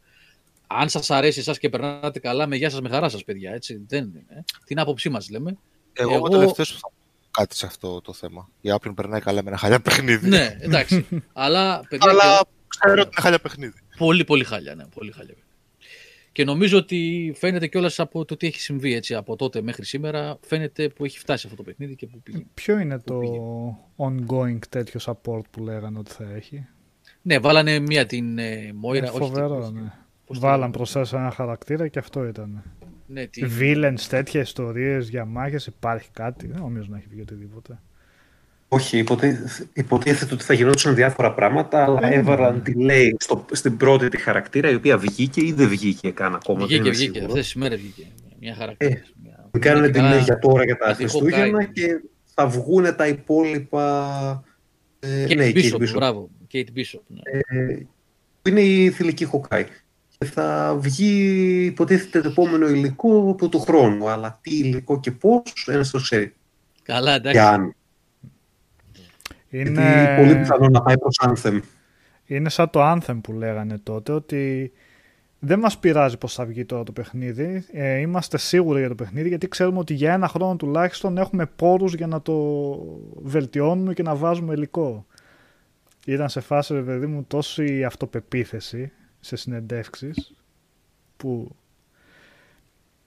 Αν σας αρέσει εσάς και περνάτε καλά, με γεια σας, με χαρά σας, παιδιά, έτσι, δεν είναι. Την άποψή μας λέμε. Εγώ είμαι ο Εγώ- τελευταίος που θα πω κάτι σε αυτό το θέμα. Για όποιον περνάει καλά με ένα χαλιά παιχνίδι. ναι, εντάξει. Αλλά, παιδιά, Αλλά και- ξέρω ότι είναι χαλιά παιχνίδι. Πολύ, πολύ χάλια, ναι, πολύ χάλια. Και νομίζω ότι φαίνεται κιόλας από το τι έχει συμβεί έτσι, από τότε μέχρι σήμερα. Φαίνεται που έχει φτάσει αυτό το παιχνίδι και που πήγε. Ποιο είναι το πήγε. ongoing τέτοιο support που λέγανε ότι θα έχει; Ναι, βάλανε μία την ε, Μόιρα. Ε, όχι, φοβερό, την- ναι. πώς τη Βάλαν λένε; προσθέσαν ένα χαρακτήρα και αυτό ήταν. Ναι, την... Villains, τέτοια ιστορίες για μάχες, υπάρχει κάτι. Δεν νομίζω να έχει βγει οτιδήποτε. Όχι, υποτίθεται, υποτίθεται ότι θα γινόντουσαν διάφορα πράγματα, αλλά Ε, έβαλαν delay στο, στην πρώτη τη χαρακτήρα, η οποία βγήκε ή δεν βγήκε καν ακόμα. δεν Βγήκε, είμαι βγήκε. σίγουρος. Αυτές τις μέρες βγήκε. Μια χαρακτήρα. Ε, Μια- Την κάνουν μια- delay για τώρα για τα αντί Χριστούγεννα Hawkeye. και θα βγουν τα υπόλοιπα. Ε, Kate ναι, η Kate Bishop, Bishop. μπράβο. Kate Bishop. Ναι. Ε, που είναι η θηλυκή Χοκάη. Και θα βγει, υποτίθεται, το επόμενο υλικό από του χρόνου. Αλλά τι υλικό και πώς, ένα το ξέρει. Καλά, Και εντάξει. Αν. Γιατί Είναι... πολύ πιθανό να πάει προς Anthem. Είναι σαν το Anthem που λέγανε τότε ότι δεν μας πειράζει πώς θα βγει τώρα το παιχνίδι. Ε, είμαστε σίγουροι για το παιχνίδι γιατί ξέρουμε ότι για ένα χρόνο τουλάχιστον έχουμε πόρους για να το βελτιώνουμε και να βάζουμε υλικό. Ήταν σε φάση, ρε παιδί μου, τόση αυτοπεποίθηση σε συνεντεύξεις που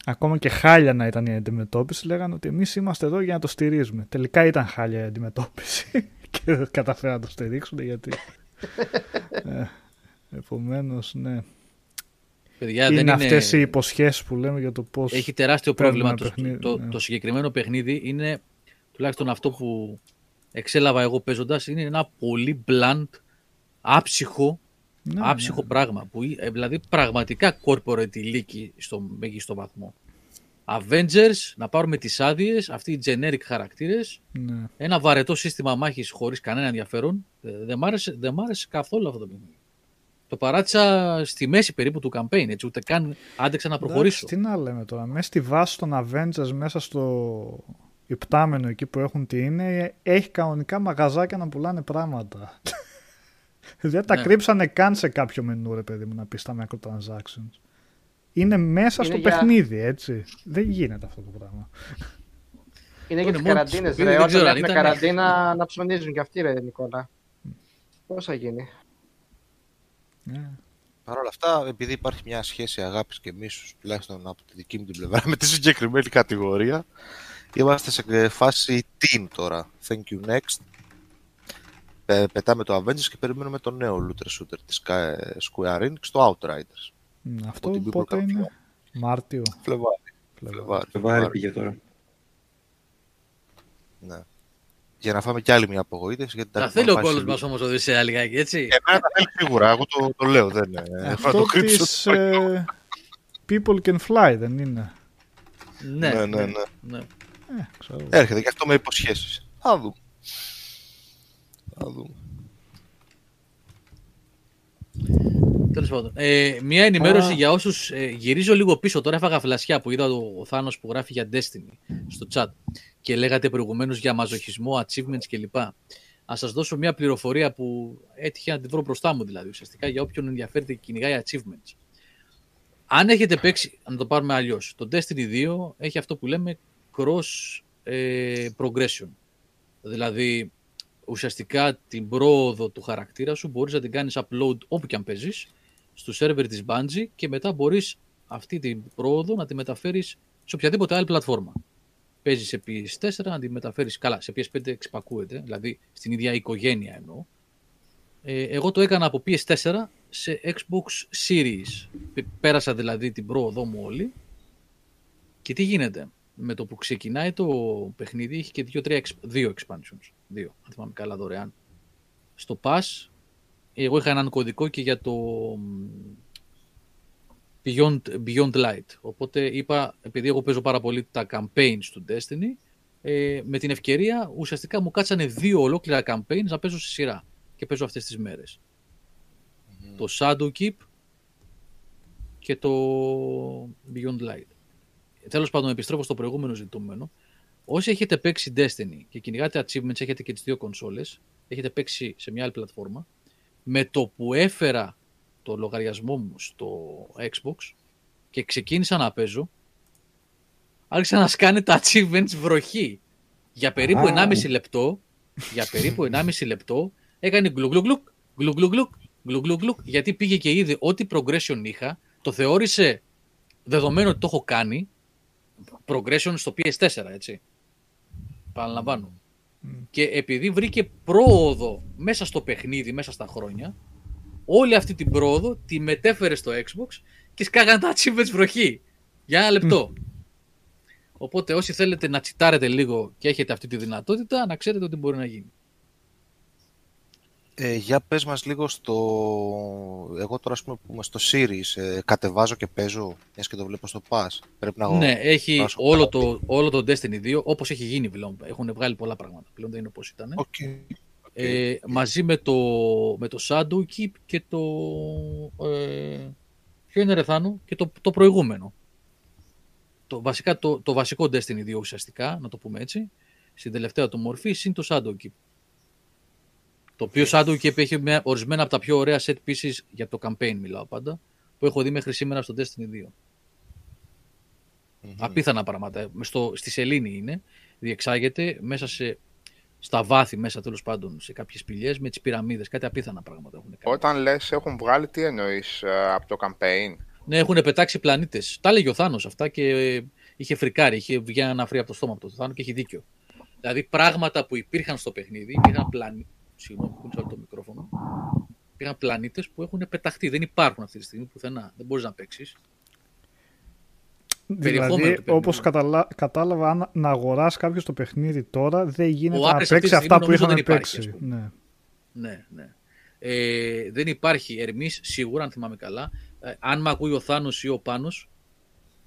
ακόμα και χάλια να ήταν η αντιμετώπιση λέγανε ότι εμείς είμαστε εδώ για να το στηρίζουμε. Τελικά ήταν χάλια η αντιμετώπιση και δεν καταφέραν να το στηρίξουν γιατί ε, επομένως, ναι. Παιδιά, είναι, δεν είναι... αυτές οι υποσχέσεις που λέμε για το πώς... Έχει τεράστιο παίρνουμε πρόβλημα. ένα Το, παιχνίδι, το, ναι. το συγκεκριμένο παιχνίδι είναι, τουλάχιστον αυτό που εξέλαβα εγώ παίζοντας, είναι ένα πολύ blunt, άψυχο, Ναι, άψυχο ναι. πράγμα. Που, ε, δηλαδή πραγματικά corporate ηλίκη στο μέγιστο βαθμό. Avengers, να πάρουμε τις άδειες, αυτοί οι generic χαρακτήρες, Ναι. ένα βαρετό σύστημα μάχης χωρίς κανένα ενδιαφέρον. Ε, δεν, μ άρεσε, δεν μ' άρεσε καθόλου αυτό το παιχνίδι. Το παράτησα στη μέση περίπου του campaign, έτσι, ούτε καν άντεξα να προχωρήσω. Εντάξει, τι να λέμε τώρα. Μέσα στη βάση των Avengers, μέσα στο υπτάμενο εκεί που έχουν τι είναι, έχει κανονικά μαγαζάκια να πουλάνε πράγματα. Δεν τα Ναι. κρύψανε καν σε κάποιο μενού, ρε παιδί μου, να πεις στα microtransactions. Είναι μέσα Είναι στο για- παιχνίδι, έτσι. Δεν γίνεται αυτό το πράγμα. Είναι για Είναι τις μόνο καραντίνες, τους ρε. δεν Όταν ξέρω αν έχουν ήταν- καραντίνα να ψωνίζουν κι αυτοί, ρε Νικόλα. Πώς θα γίνει; Ναι. Παρ' όλα αυτά, επειδή υπάρχει μια σχέση αγάπης και μίσους, τουλάχιστον από τη δική μου την πλευρά, με τη συγκεκριμένη κατηγορία, είμαστε σε φάση teen τώρα. Thank you next. Ε, πετάμε το Avengers και περιμένουμε το νέο looter shooter της Sky- Square Enix, το Outriders. Μ, Αυτό την πότε People Cup. είναι. Μάρτιο. Φλεβάρι. Φλεβάρι. Φλεβάρι. Φεβάρι Φλεβάρι. πήγε τώρα. Ναι. Για να φάμε κι άλλη μια απογοήτευση. Γιατί Τα τα θέλει ο έχουμε κόλος πάει μας όμως ο Οδυσσέα λιγάκι, έτσι. Εμένα τα θέλει σίγουρα, εγώ το, το λέω, δεν είναι. θα Αυτό το κρύψω. της ε, People Can Fly δεν είναι; ναι, ναι, ναι, ναι. ναι. Ε, ξέρω. Έρχεται και αυτό με υποσχέσεις. Θα δούμε. Θα δούμε. Τέλος πάντων. Ε, μια ενημέρωση Α. για όσους. Ε, γυρίζω λίγο πίσω. Τώρα έφαγα φλασιά που είδα ο, ο Θάνος που γράφει για Destiny στο chat και λέγατε προηγουμένως για μαζοχισμό, achievements κλπ. Α σας δώσω μια πληροφορία που έτυχε να την βρω μπροστά μου δηλαδή ουσιαστικά για όποιον ενδιαφέρεται και κυνηγάει achievements. Αν έχετε παίξει, να το πάρουμε αλλιώς, το Destiny 2 έχει αυτό που λέμε cross ε, progression. Δηλαδή, ουσιαστικά την πρόοδο του χαρακτήρα σου μπορείς να την κάνεις upload όπου και αν παίζεις στο σερβερ της Bungie και μετά μπορείς αυτή την πρόοδο να τη μεταφέρεις σε οποιαδήποτε άλλη πλατφόρμα. Παίζεις σε PS4, να τη μεταφέρεις καλά, σε PS5 εξυπακούεται, δηλαδή στην ίδια οικογένεια εννοώ. Ε, εγώ το έκανα από PS4 σε Xbox Series. Π- Πέρασα δηλαδή την πρόοδό μου όλη. Και τι γίνεται. Με το που ξεκινάει το παιχνίδι έχει και δύο, τρία, exp- δύο expansions. Δύο, αν θυμάμαι καλά δωρεάν. Στο Pass, εγώ είχα έναν κωδικό και για το μ, Beyond, Beyond Light. Οπότε είπα, επειδή εγώ παίζω πάρα πολύ τα campaigns του Destiny, ε, με την ευκαιρία ουσιαστικά μου κάτσανε δύο ολόκληρα campaigns να παίζω σε σειρά. Και παίζω αυτές τις μέρες. Το Shadow Keep και το Beyond Light. Τέλος πάντων, επιστρέφω στο προηγούμενο ζητούμενο. Όσοι έχετε παίξει Destiny και κυνηγάτε achievements, έχετε και τις δύο κονσόλες, έχετε παίξει σε μια άλλη πλατφόρμα, με το που έφερα το λογαριασμό μου στο Xbox και ξεκίνησα να παίζω, άρχισα να σκάνε τα achievements βροχή. Για περίπου Α. 1,5 λεπτό, για περίπου 1,5 λεπτό, έκανε γκλουγκλουγκλουκ, γκλουγκλουγκλουκ, γκλουγκλουγκλουκ, γιατί πήγε και είδε ό,τι progression είχα, το θεώρησε δεδομένο ότι το έχω κάνει, progression στο PS4, έτσι. Παραλαμβάνω. Και επειδή βρήκε πρόοδο μέσα στο παιχνίδι, μέσα στα χρόνια, όλη αυτή την πρόοδο τη μετέφερε στο Xbox και σκάγανε τα achievements βροχή. Για ένα λεπτό. Οπότε όσοι θέλετε να τσιτάρετε λίγο και έχετε αυτή τη δυνατότητα, να ξέρετε ότι μπορεί να γίνει. Ε, για πες μας λίγο στο... Εγώ τώρα ας πούμε που είμαι στο Series, ε, κατεβάζω και παίζω, μιας και το βλέπω στο Pass. Πρέπει να ναι, έχει βάζω όλο κάτι. το, όλο το Destiny 2, όπως έχει γίνει πλέον. Έχουν βγάλει πολλά πράγματα. Πλέον δεν είναι όπως ήταν. Οκ. ε, μαζί με το, με το Shadow Keep και το. Ε, ποιο είναι Ρεθάνο και το, το προηγούμενο. Το, βασικά το, το βασικό Destiny 2 ουσιαστικά, να το πούμε έτσι, στην τελευταία του μορφή, συν το Shadow Keep. Το οποίο Shadow Keep έχει μια, ορισμένα από τα πιο ωραία set pieces για το campaign, μιλάω πάντα, που έχω δει μέχρι σήμερα στο Destiny 2. Απίθανα πράγματα. Στο, στη σελήνη είναι, διεξάγεται μέσα σε, στα βάθη μέσα τέλος πάντων σε κάποιες πηγές με τις πυραμίδες. Κάτι απίθανα πράγματα έχουν κάνει. Όταν λες έχουν βγάλει, τι εννοείς ε, από το campaign; Ναι, έχουν πετάξει πλανήτες. Τα έλεγε ο Θάνος αυτά και ε, είχε φρικάρει, είχε βγει ένα φρύ από το στόμα από το Θάνο και έχει δίκιο. Δηλαδή πράγματα που υπήρχαν στο παιχνίδι, υπήρχαν πλανήτες. Συγγνώμη, κούνησα το μικρόφωνο. Υπήρχαν πλανήτες που έχουν πεταχτεί. Δεν υπάρχουν αυτή τη στιγμή πουθενά. Δεν μπορείς να παίξεις. περιεχόμενο Δηλαδή, του παιχνιδιού. όπως καταλα... κατάλαβα, αν να αγοράσει κάποιος το παιχνίδι τώρα, δεν γίνεται Ο να Άρης αυτή παίξει τη αυτά στιγμή που νομίζω είχαν δεν υπάρχει, παίξει. ας πούμε. Ναι. Ναι, ναι. Ε, δεν υπάρχει ερμής, σίγουρα, αν θυμάμαι καλά. Ε, αν με ακούει ο Θάνος ή ο Πάνος,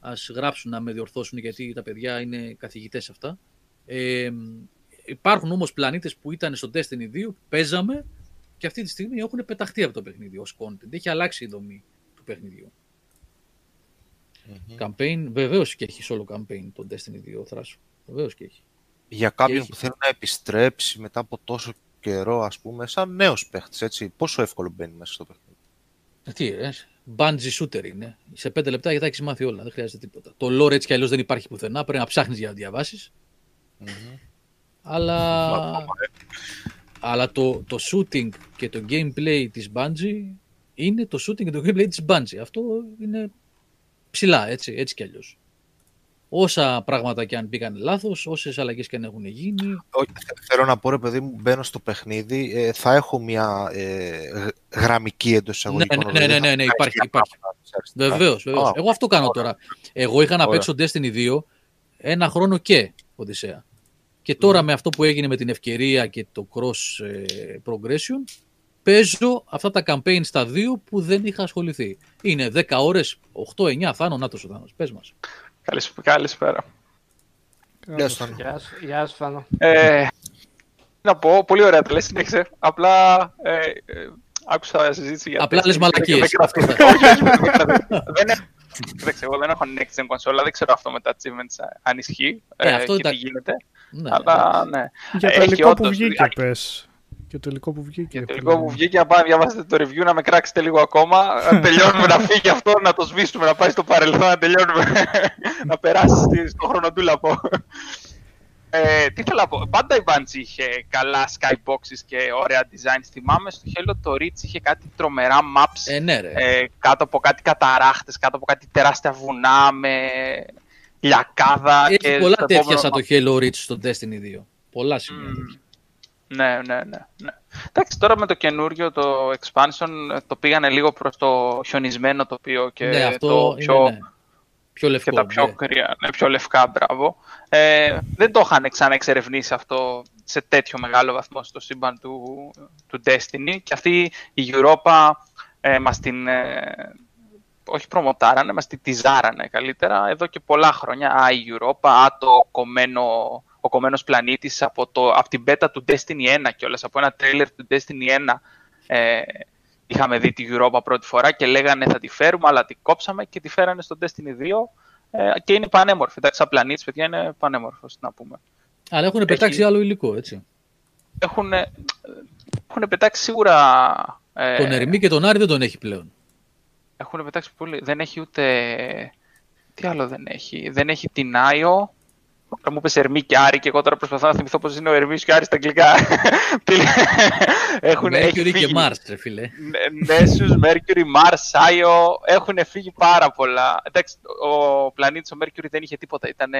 ας γράψουν να με διορθώσουν, γιατί τα παιδιά είναι καθηγητές αυτά. Ε, υπάρχουν όμως πλανήτες που ήταν στο Destiny 2, παίζαμε και αυτή τη στιγμή έχουν πεταχτεί από το παιχνίδι ως content. Έχει αλλάξει η δομή του παιχνιδιού. Campaign, βεβαίως και έχει solo campaign το Destiny 2, Θράσο. Βεβαίως και έχει. Για κάποιον έχει- που θέλει να επιστρέψει μετά από τόσο καιρό, ας πούμε, σαν νέος παίχτης, έτσι, πόσο εύκολο μπαίνει μέσα στο παιχνίδι; Ε, Τι, ε, bungee shooter είναι. Σε πέντε λεπτά γιατί τα έχεις μάθει όλα. Δεν χρειάζεται τίποτα. Το lore έτσι κι αλλιώς δεν υπάρχει πουθενά. Πρέπει να ψάχνεις για να διαβάσεις. Αλλά, αλλά το, το shooting και το gameplay της Bungie είναι το shooting και το gameplay της Bungie. Αυτό είναι ψηλά, έτσι, έτσι κι αλλιώς. Όσα πράγματα και αν πήγαν λάθος, όσες αλλαγές και αν έχουν γίνει, Όχι, θε- θέλω να πω, ρε παιδί μου, μπαίνω στο παιχνίδι, ε, θα έχω μια ε, γ- γραμμική εντός εισαγωγικών. Ναι, ναι, ναι, ναι, ναι, υπάρχει, υπάρχει. Βεβαίως, βεβαίως. Α, Εγώ αυτό κάνω τώρα. Εγώ είχα να Ωραία. παίξω Destiny 2 ένα χρόνο και Οδυσσέα. Και τώρα με αυτό που έγινε με την ευκαιρία και το cross ε, progression, παίζω αυτά τα campaign στα δύο που δεν είχα ασχοληθεί. Είναι 10 ώρες, 8-9, Θάνο, να το σου Θάνος, πες μας. Καλησ- Καλησπέρα. Γεια σου, Θάνο. Γεια σου, γεια σου Φάνο. Ε, να πω, πολύ ωραία τα λες, συνέχισε. Απλά ε, ε, άκουσα συζήτηση για Απλά Destiny λες και μαλακίες. δεν Αυτό κρατώ- θα- Όχι, όχι, δεν κρατώ. Δεν έχω- Κοίταξε, εγώ δεν έχω next gen κονσόλα, δεν ξέρω αυτό με τα achievements ε, αν ισχύει Ε, ε, αυτό και τι εντάξει. γίνεται. Ναι, Αλλά ναι. Για το Έχει υλικό που όντως, βγήκε, α, πες. Και το υλικό που βγήκε. Και το φίλε υλικό μου. που βγήκε, να πάμε να διαβάσετε το review, να με κράξετε λίγο ακόμα. Να τελειώνουμε να φύγει αυτό, να το σβήσουμε, να πάει στο παρελθόν, να τελειώνουμε. να περάσει στη- στο χρονοτούλαπο. Ε, τι θέλω να πω. Πάντα η Bungie είχε καλά skyboxes και ωραία designs. Θυμάμαι στο Halo το Reach είχε κάτι τρομερά maps Ε, ναι, ρε. ε, κάτω από κάτι καταράχτες, κάτω από κάτι τεράστια βουνά με λιακάδα. Έχει και πολλά στο τέτοια επόμενο σαν το Halo Reach στο Destiny 2. Πολλά σημεία. Μμμ. τέτοια. Ναι, ναι, ναι, ναι. Εντάξει, τώρα με το καινούριο, το expansion, ε, το πήγανε λίγο προς το χιονισμένο τοπίο και ναι, αυτό το είναι πιο, ναι. πιο λευκό. και τα πιο ναι. κρύα, ναι, πιο λευκά, μπράβο. Ε, δεν το είχαν ξαναεξερευνήσει αυτό σε τέτοιο μεγάλο βαθμό στο σύμπαν του, του Destiny και αυτή η Europa ε, μας την, ε, όχι προμοτάρανε, μας την τυζάρανε καλύτερα εδώ και πολλά χρόνια. Α, η Europa, α, το κομμένο, ο κομμένος πλανήτης από, το, από την beta του Destiny 1 κιόλας, από ένα trailer του Destiny 1 ε, είχαμε δει τη Europa πρώτη φορά και λέγανε θα τη φέρουμε, αλλά την κόψαμε και τη φέρανε στο Destiny 2 ε, και είναι πανέμορφη. Εντάξει, σαν πλανήτης, παιδιά, είναι πανέμορφος, να πούμε. Αλλά έχουν πετάξει άλλο υλικό, έτσι. Έχουν, έχουν πετάξει σίγουρα... Ε, Τον Ερμή και τον Άρη δεν τον έχει πλέον. Έχουν πετάξει πολύ. Δεν έχει ούτε... Τι άλλο δεν έχει. Δεν έχει την Άιο. Τώρα μου είπες Ερμή και Άρη και εγώ τώρα προσπαθώ να θυμηθώ πώς είναι ο Ερμής και ο Άρης στα αγγλικά. Έχουν, έχει Mercury και φύγει. Mars, ρε φίλε. Νέσους, Mercury, Mars, Άιο, έχουν φύγει πάρα πολλά. Εντάξει, ο πλανήτης ο Mercury δεν είχε τίποτα, ήταν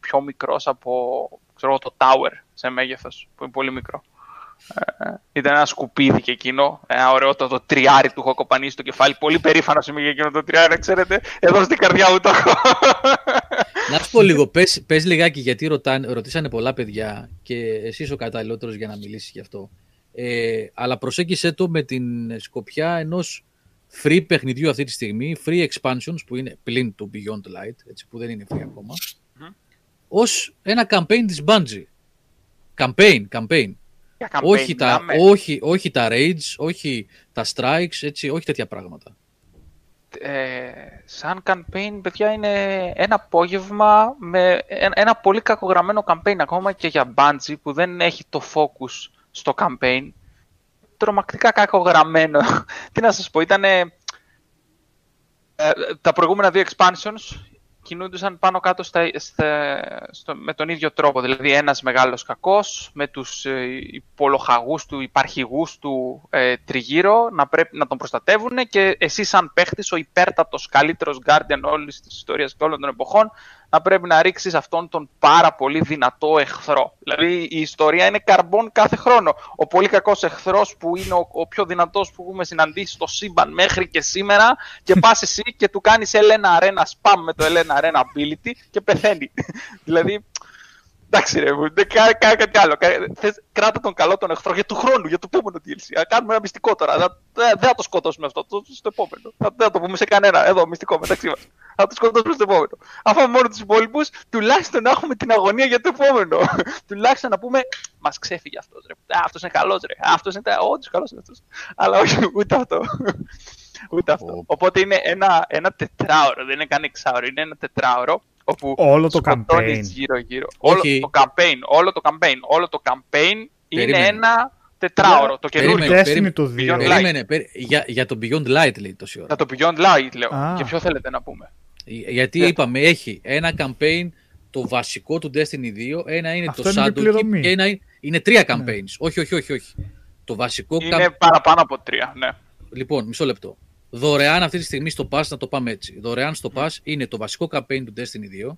πιο μικρός από ξέρω, εγώ, το Tower σε μέγεθος, που είναι πολύ μικρό. Ε, ήταν ένα σκουπίδι και εκείνο, ένα ωραίο το, το τριάρι του έχω κοπανίσει στο κεφάλι, πολύ περήφανος είμαι για εκείνο το τριάρι, ξέρετε, εδώ στην καρδιά μου το έχω. Να σου πω λίγο, πες, πες λιγάκι γιατί ρωτάνε, ρωτήσανε πολλά παιδιά και εσύ είσαι ο καταλληλότερος για να μιλήσεις γι' αυτό. Ε, αλλά προσέγγισε το με την σκοπιά ενός free παιχνιδιού αυτή τη στιγμή, free expansions που είναι πλην του Beyond Light, έτσι, που δεν είναι free ακόμα, ως ένα campaign της Bungie. Campaign, campaign. Για campaign όχι, τα, μιλάμε. όχι, όχι τα raids, όχι τα strikes, έτσι, όχι τέτοια πράγματα. ε, σαν campaign, παιδιά, είναι ένα απόγευμα με ένα, ένα πολύ κακογραμμένο campaign ακόμα και για Bungie που δεν έχει το focus στο campaign. Τρομακτικά κακογραμμένο. Τι να σας πω, ήταν τα προηγούμενα δύο expansions κινούντουσαν πάνω κάτω στα, στα- στο, με τον ίδιο τρόπο. Δηλαδή ένας μεγάλος κακός με τους ε, υπολοχαγούς του, υπαρχηγούς του ε, τριγύρω να πρέπει να τον προστατεύουν και εσύ σαν παίχτης ο υπέρτατος καλύτερος guardian όλης της ιστορίας και όλων των εποχών να πρέπει να ρίξεις αυτόν τον πάρα πολύ δυνατό εχθρό. Δηλαδή η ιστορία είναι καρμπών κάθε χρόνο. Ο πολύ κακός εχθρός που είναι ο, ο πιο δυνατός που έχουμε συναντήσει στο σύμπαν μέχρι και σήμερα και πας εσύ και του κάνεις Elena Arena spam με το Elena Arena ability και πεθαίνει. δηλαδή Εντάξει ρε, μου, δεν κα- κάνε κάτι άλλο. Κα- Θες, κράτα τον καλό τον εχθρό για του χρόνου, για το επόμενο DLC. Α, κάνουμε ένα μυστικό τώρα. Θα- Δεν δεν θα το σκοτώσουμε αυτό, το, στο επόμενο. Θα, δεν θα το πούμε σε κανένα. Εδώ, μυστικό μεταξύ μας. Θα το σκοτώσουμε στο επόμενο. Αφού μόνο τους υπόλοιπους, τουλάχιστον να έχουμε την αγωνία για το επόμενο. τουλάχιστον να πούμε, μας ξέφυγε αυτός ρε. Αυτός είναι καλός ρε. Αυτός είναι. Όντως καλός είναι αυτός. Αλλά όχι, ούτε αυτό. Ούτε αυτό. Οπότε είναι ένα, ένα τετράωρο, δεν είναι καν εξάωρο, είναι ένα τετράωρο όπου Όλο το σκοτώνεις campaign. γύρω-γύρω. Όχι. Όλο το campaign, όλο το campaign, όλο το campaign είναι Περίμενε. ένα τετράωρο, το καινούριο. Περίμενε, Destiny περίμενε. το 2. Beyond Light. Περίμενε, περί- για, για το Beyond Light λέει τόση ώρα. Για το Beyond Light λέω. Α. Και ποιο θέλετε να πούμε. Γιατί Ναι. είπαμε, έχει ένα campaign το βασικό του Destiny 2, ένα είναι Αυτό το είναι η Shadow Keep πληρωμή. και ένα είναι, είναι τρία campaigns. Όχι, όχι, όχι, όχι. Το βασικό Είναι camp- παραπάνω από τρία, ναι. Λοιπόν, μισό λεπτό. Δωρεάν αυτή τη στιγμή στο Pass, να το πάμε έτσι. Δωρεάν στο Pass είναι το βασικό campaign του Destiny 2. Το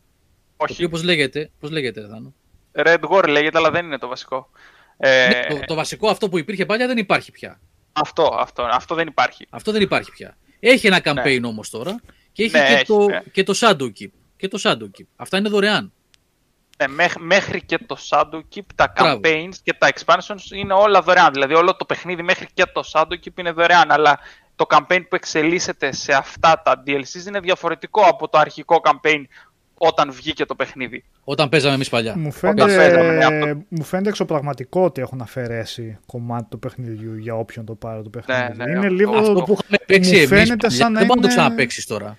οποίο Όχι, πώς λέγεται, πώς λέγεται, ρε Θάνο; Red War λέγεται, αλλά δεν είναι το βασικό. Ε, Ναι, το, το βασικό αυτό που υπήρχε παλιά δεν υπάρχει πια. Αυτό, αυτό, αυτό δεν υπάρχει. Αυτό δεν υπάρχει πια. Έχει ένα campaign όμως τώρα και έχει, Ναι, και, έχει, το, ναι. και το Shadow Keep. Και το Shadow Keep. Αυτά είναι δωρεάν. Ναι, μέχ- μέχρι και το Shadow Keep, τα Μπράβο. campaigns και τα expansions είναι όλα δωρεάν. Δηλαδή όλο το παιχνίδι μέχρι και το Shadow Keep είναι δωρεάν, αλλά το campaign που εξελίσσεται σε αυτά τα DLCs είναι διαφορετικό από το αρχικό campaign όταν βγήκε το παιχνίδι. Όταν παίζαμε εμείς παλιά. Μου Όταν παίζαμε, ναι, φαίνεται, αυτό. μου φαίνεται εξωπραγματικό ότι έχουν αφαιρέσει κομμάτι του παιχνιδιού για όποιον το πάρει το παιχνίδι. ναι, είναι αυτό- λίγο... Αυτό που είχαμε παίξει μου εμείς φαίνεται παλιά, σαν να δεν μπορεί να το είναι- ξαναπαίξεις τώρα.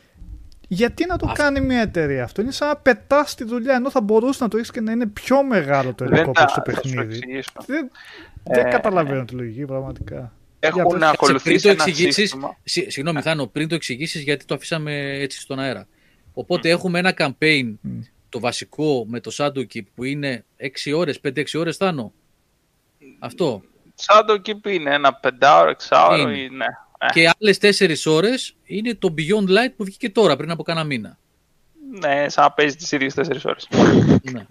Γιατί να το Αυτό- κάνει μια εταιρεία αυτό; Είναι σαν να πετάς τη δουλειά ενώ θα μπορούσε να το έχεις και να είναι πιο μεγάλο το υλικό Δεν τα στο θα σου παιχνίδι. εξηγήσω. Δεν, δεν Ε, καταλαβαίνω τη λογική πραγματικά. Έχουν Για πες. πριν ακολουθήσει το ένα εξηγήσεις, σύστημα. συ- συγγνώμη Θάνο, πριν το εξηγήσεις γιατί το αφήσαμε έτσι στον αέρα. Οπότε έχουμε ένα campaign Μμ. το βασικό με το Shadowkeep που είναι 6 ώρες, 5-6 ώρες θάνο; Αυτό. Shadowkeep είναι ένα πεντάωρο, εξάωρο Είναι. ή ναι. Ε, Και άλλες 4 ώρες είναι το Beyond Light που βγήκε τώρα πριν από κάνα μήνα. Ναι, σαν να παίζει τις ίδιες 4 ώρες. ναι.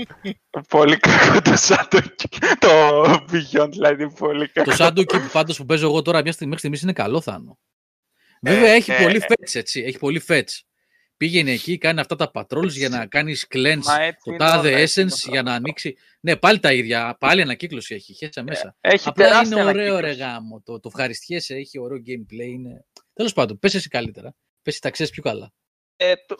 πολύ κακό το Shadowkeep. Το Beyond Light είναι πολύ κακό. το Shadowkeep πάντως που παίζω εγώ τώρα μια στιγμή, μέχρι στιγμής είναι καλό θάνο. Βέβαια έχει ε, πολύ ε. fetch έτσι, έχει πολύ fetch. Πήγαινε εκεί, κάνει αυτά τα patrols για να κάνεις cleanse Μα έτσι το είναι τάδε όλα, έτσι είναι essence όλα. για να ανοίξει. Ναι, πάλι τα ίδια, πάλι ανακύκλωση έχει, χέσα μέσα. Έχει Απλά τεράστια είναι ωραίο ρε ανακύκλωση. γάμο. Το, το ευχαριστιέσαι, έχει ωραίο gameplay. Είναι... Τέλος πάντων, πες εσύ καλύτερα. Πες εσύ τα ξέρεις πιο καλά. Ε, το,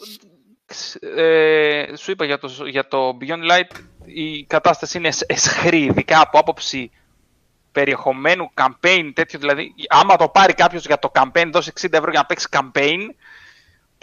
ξ- ε, σου είπα για το, για το Beyond Light η κατάσταση είναι εσ- εσχρή, ειδικά από άποψη περιεχομένου, campaign, τέτοιο δηλαδή. Άμα το πάρει κάποιος για το campaign, δώσει 60 ευρώ για να παίξει campaign,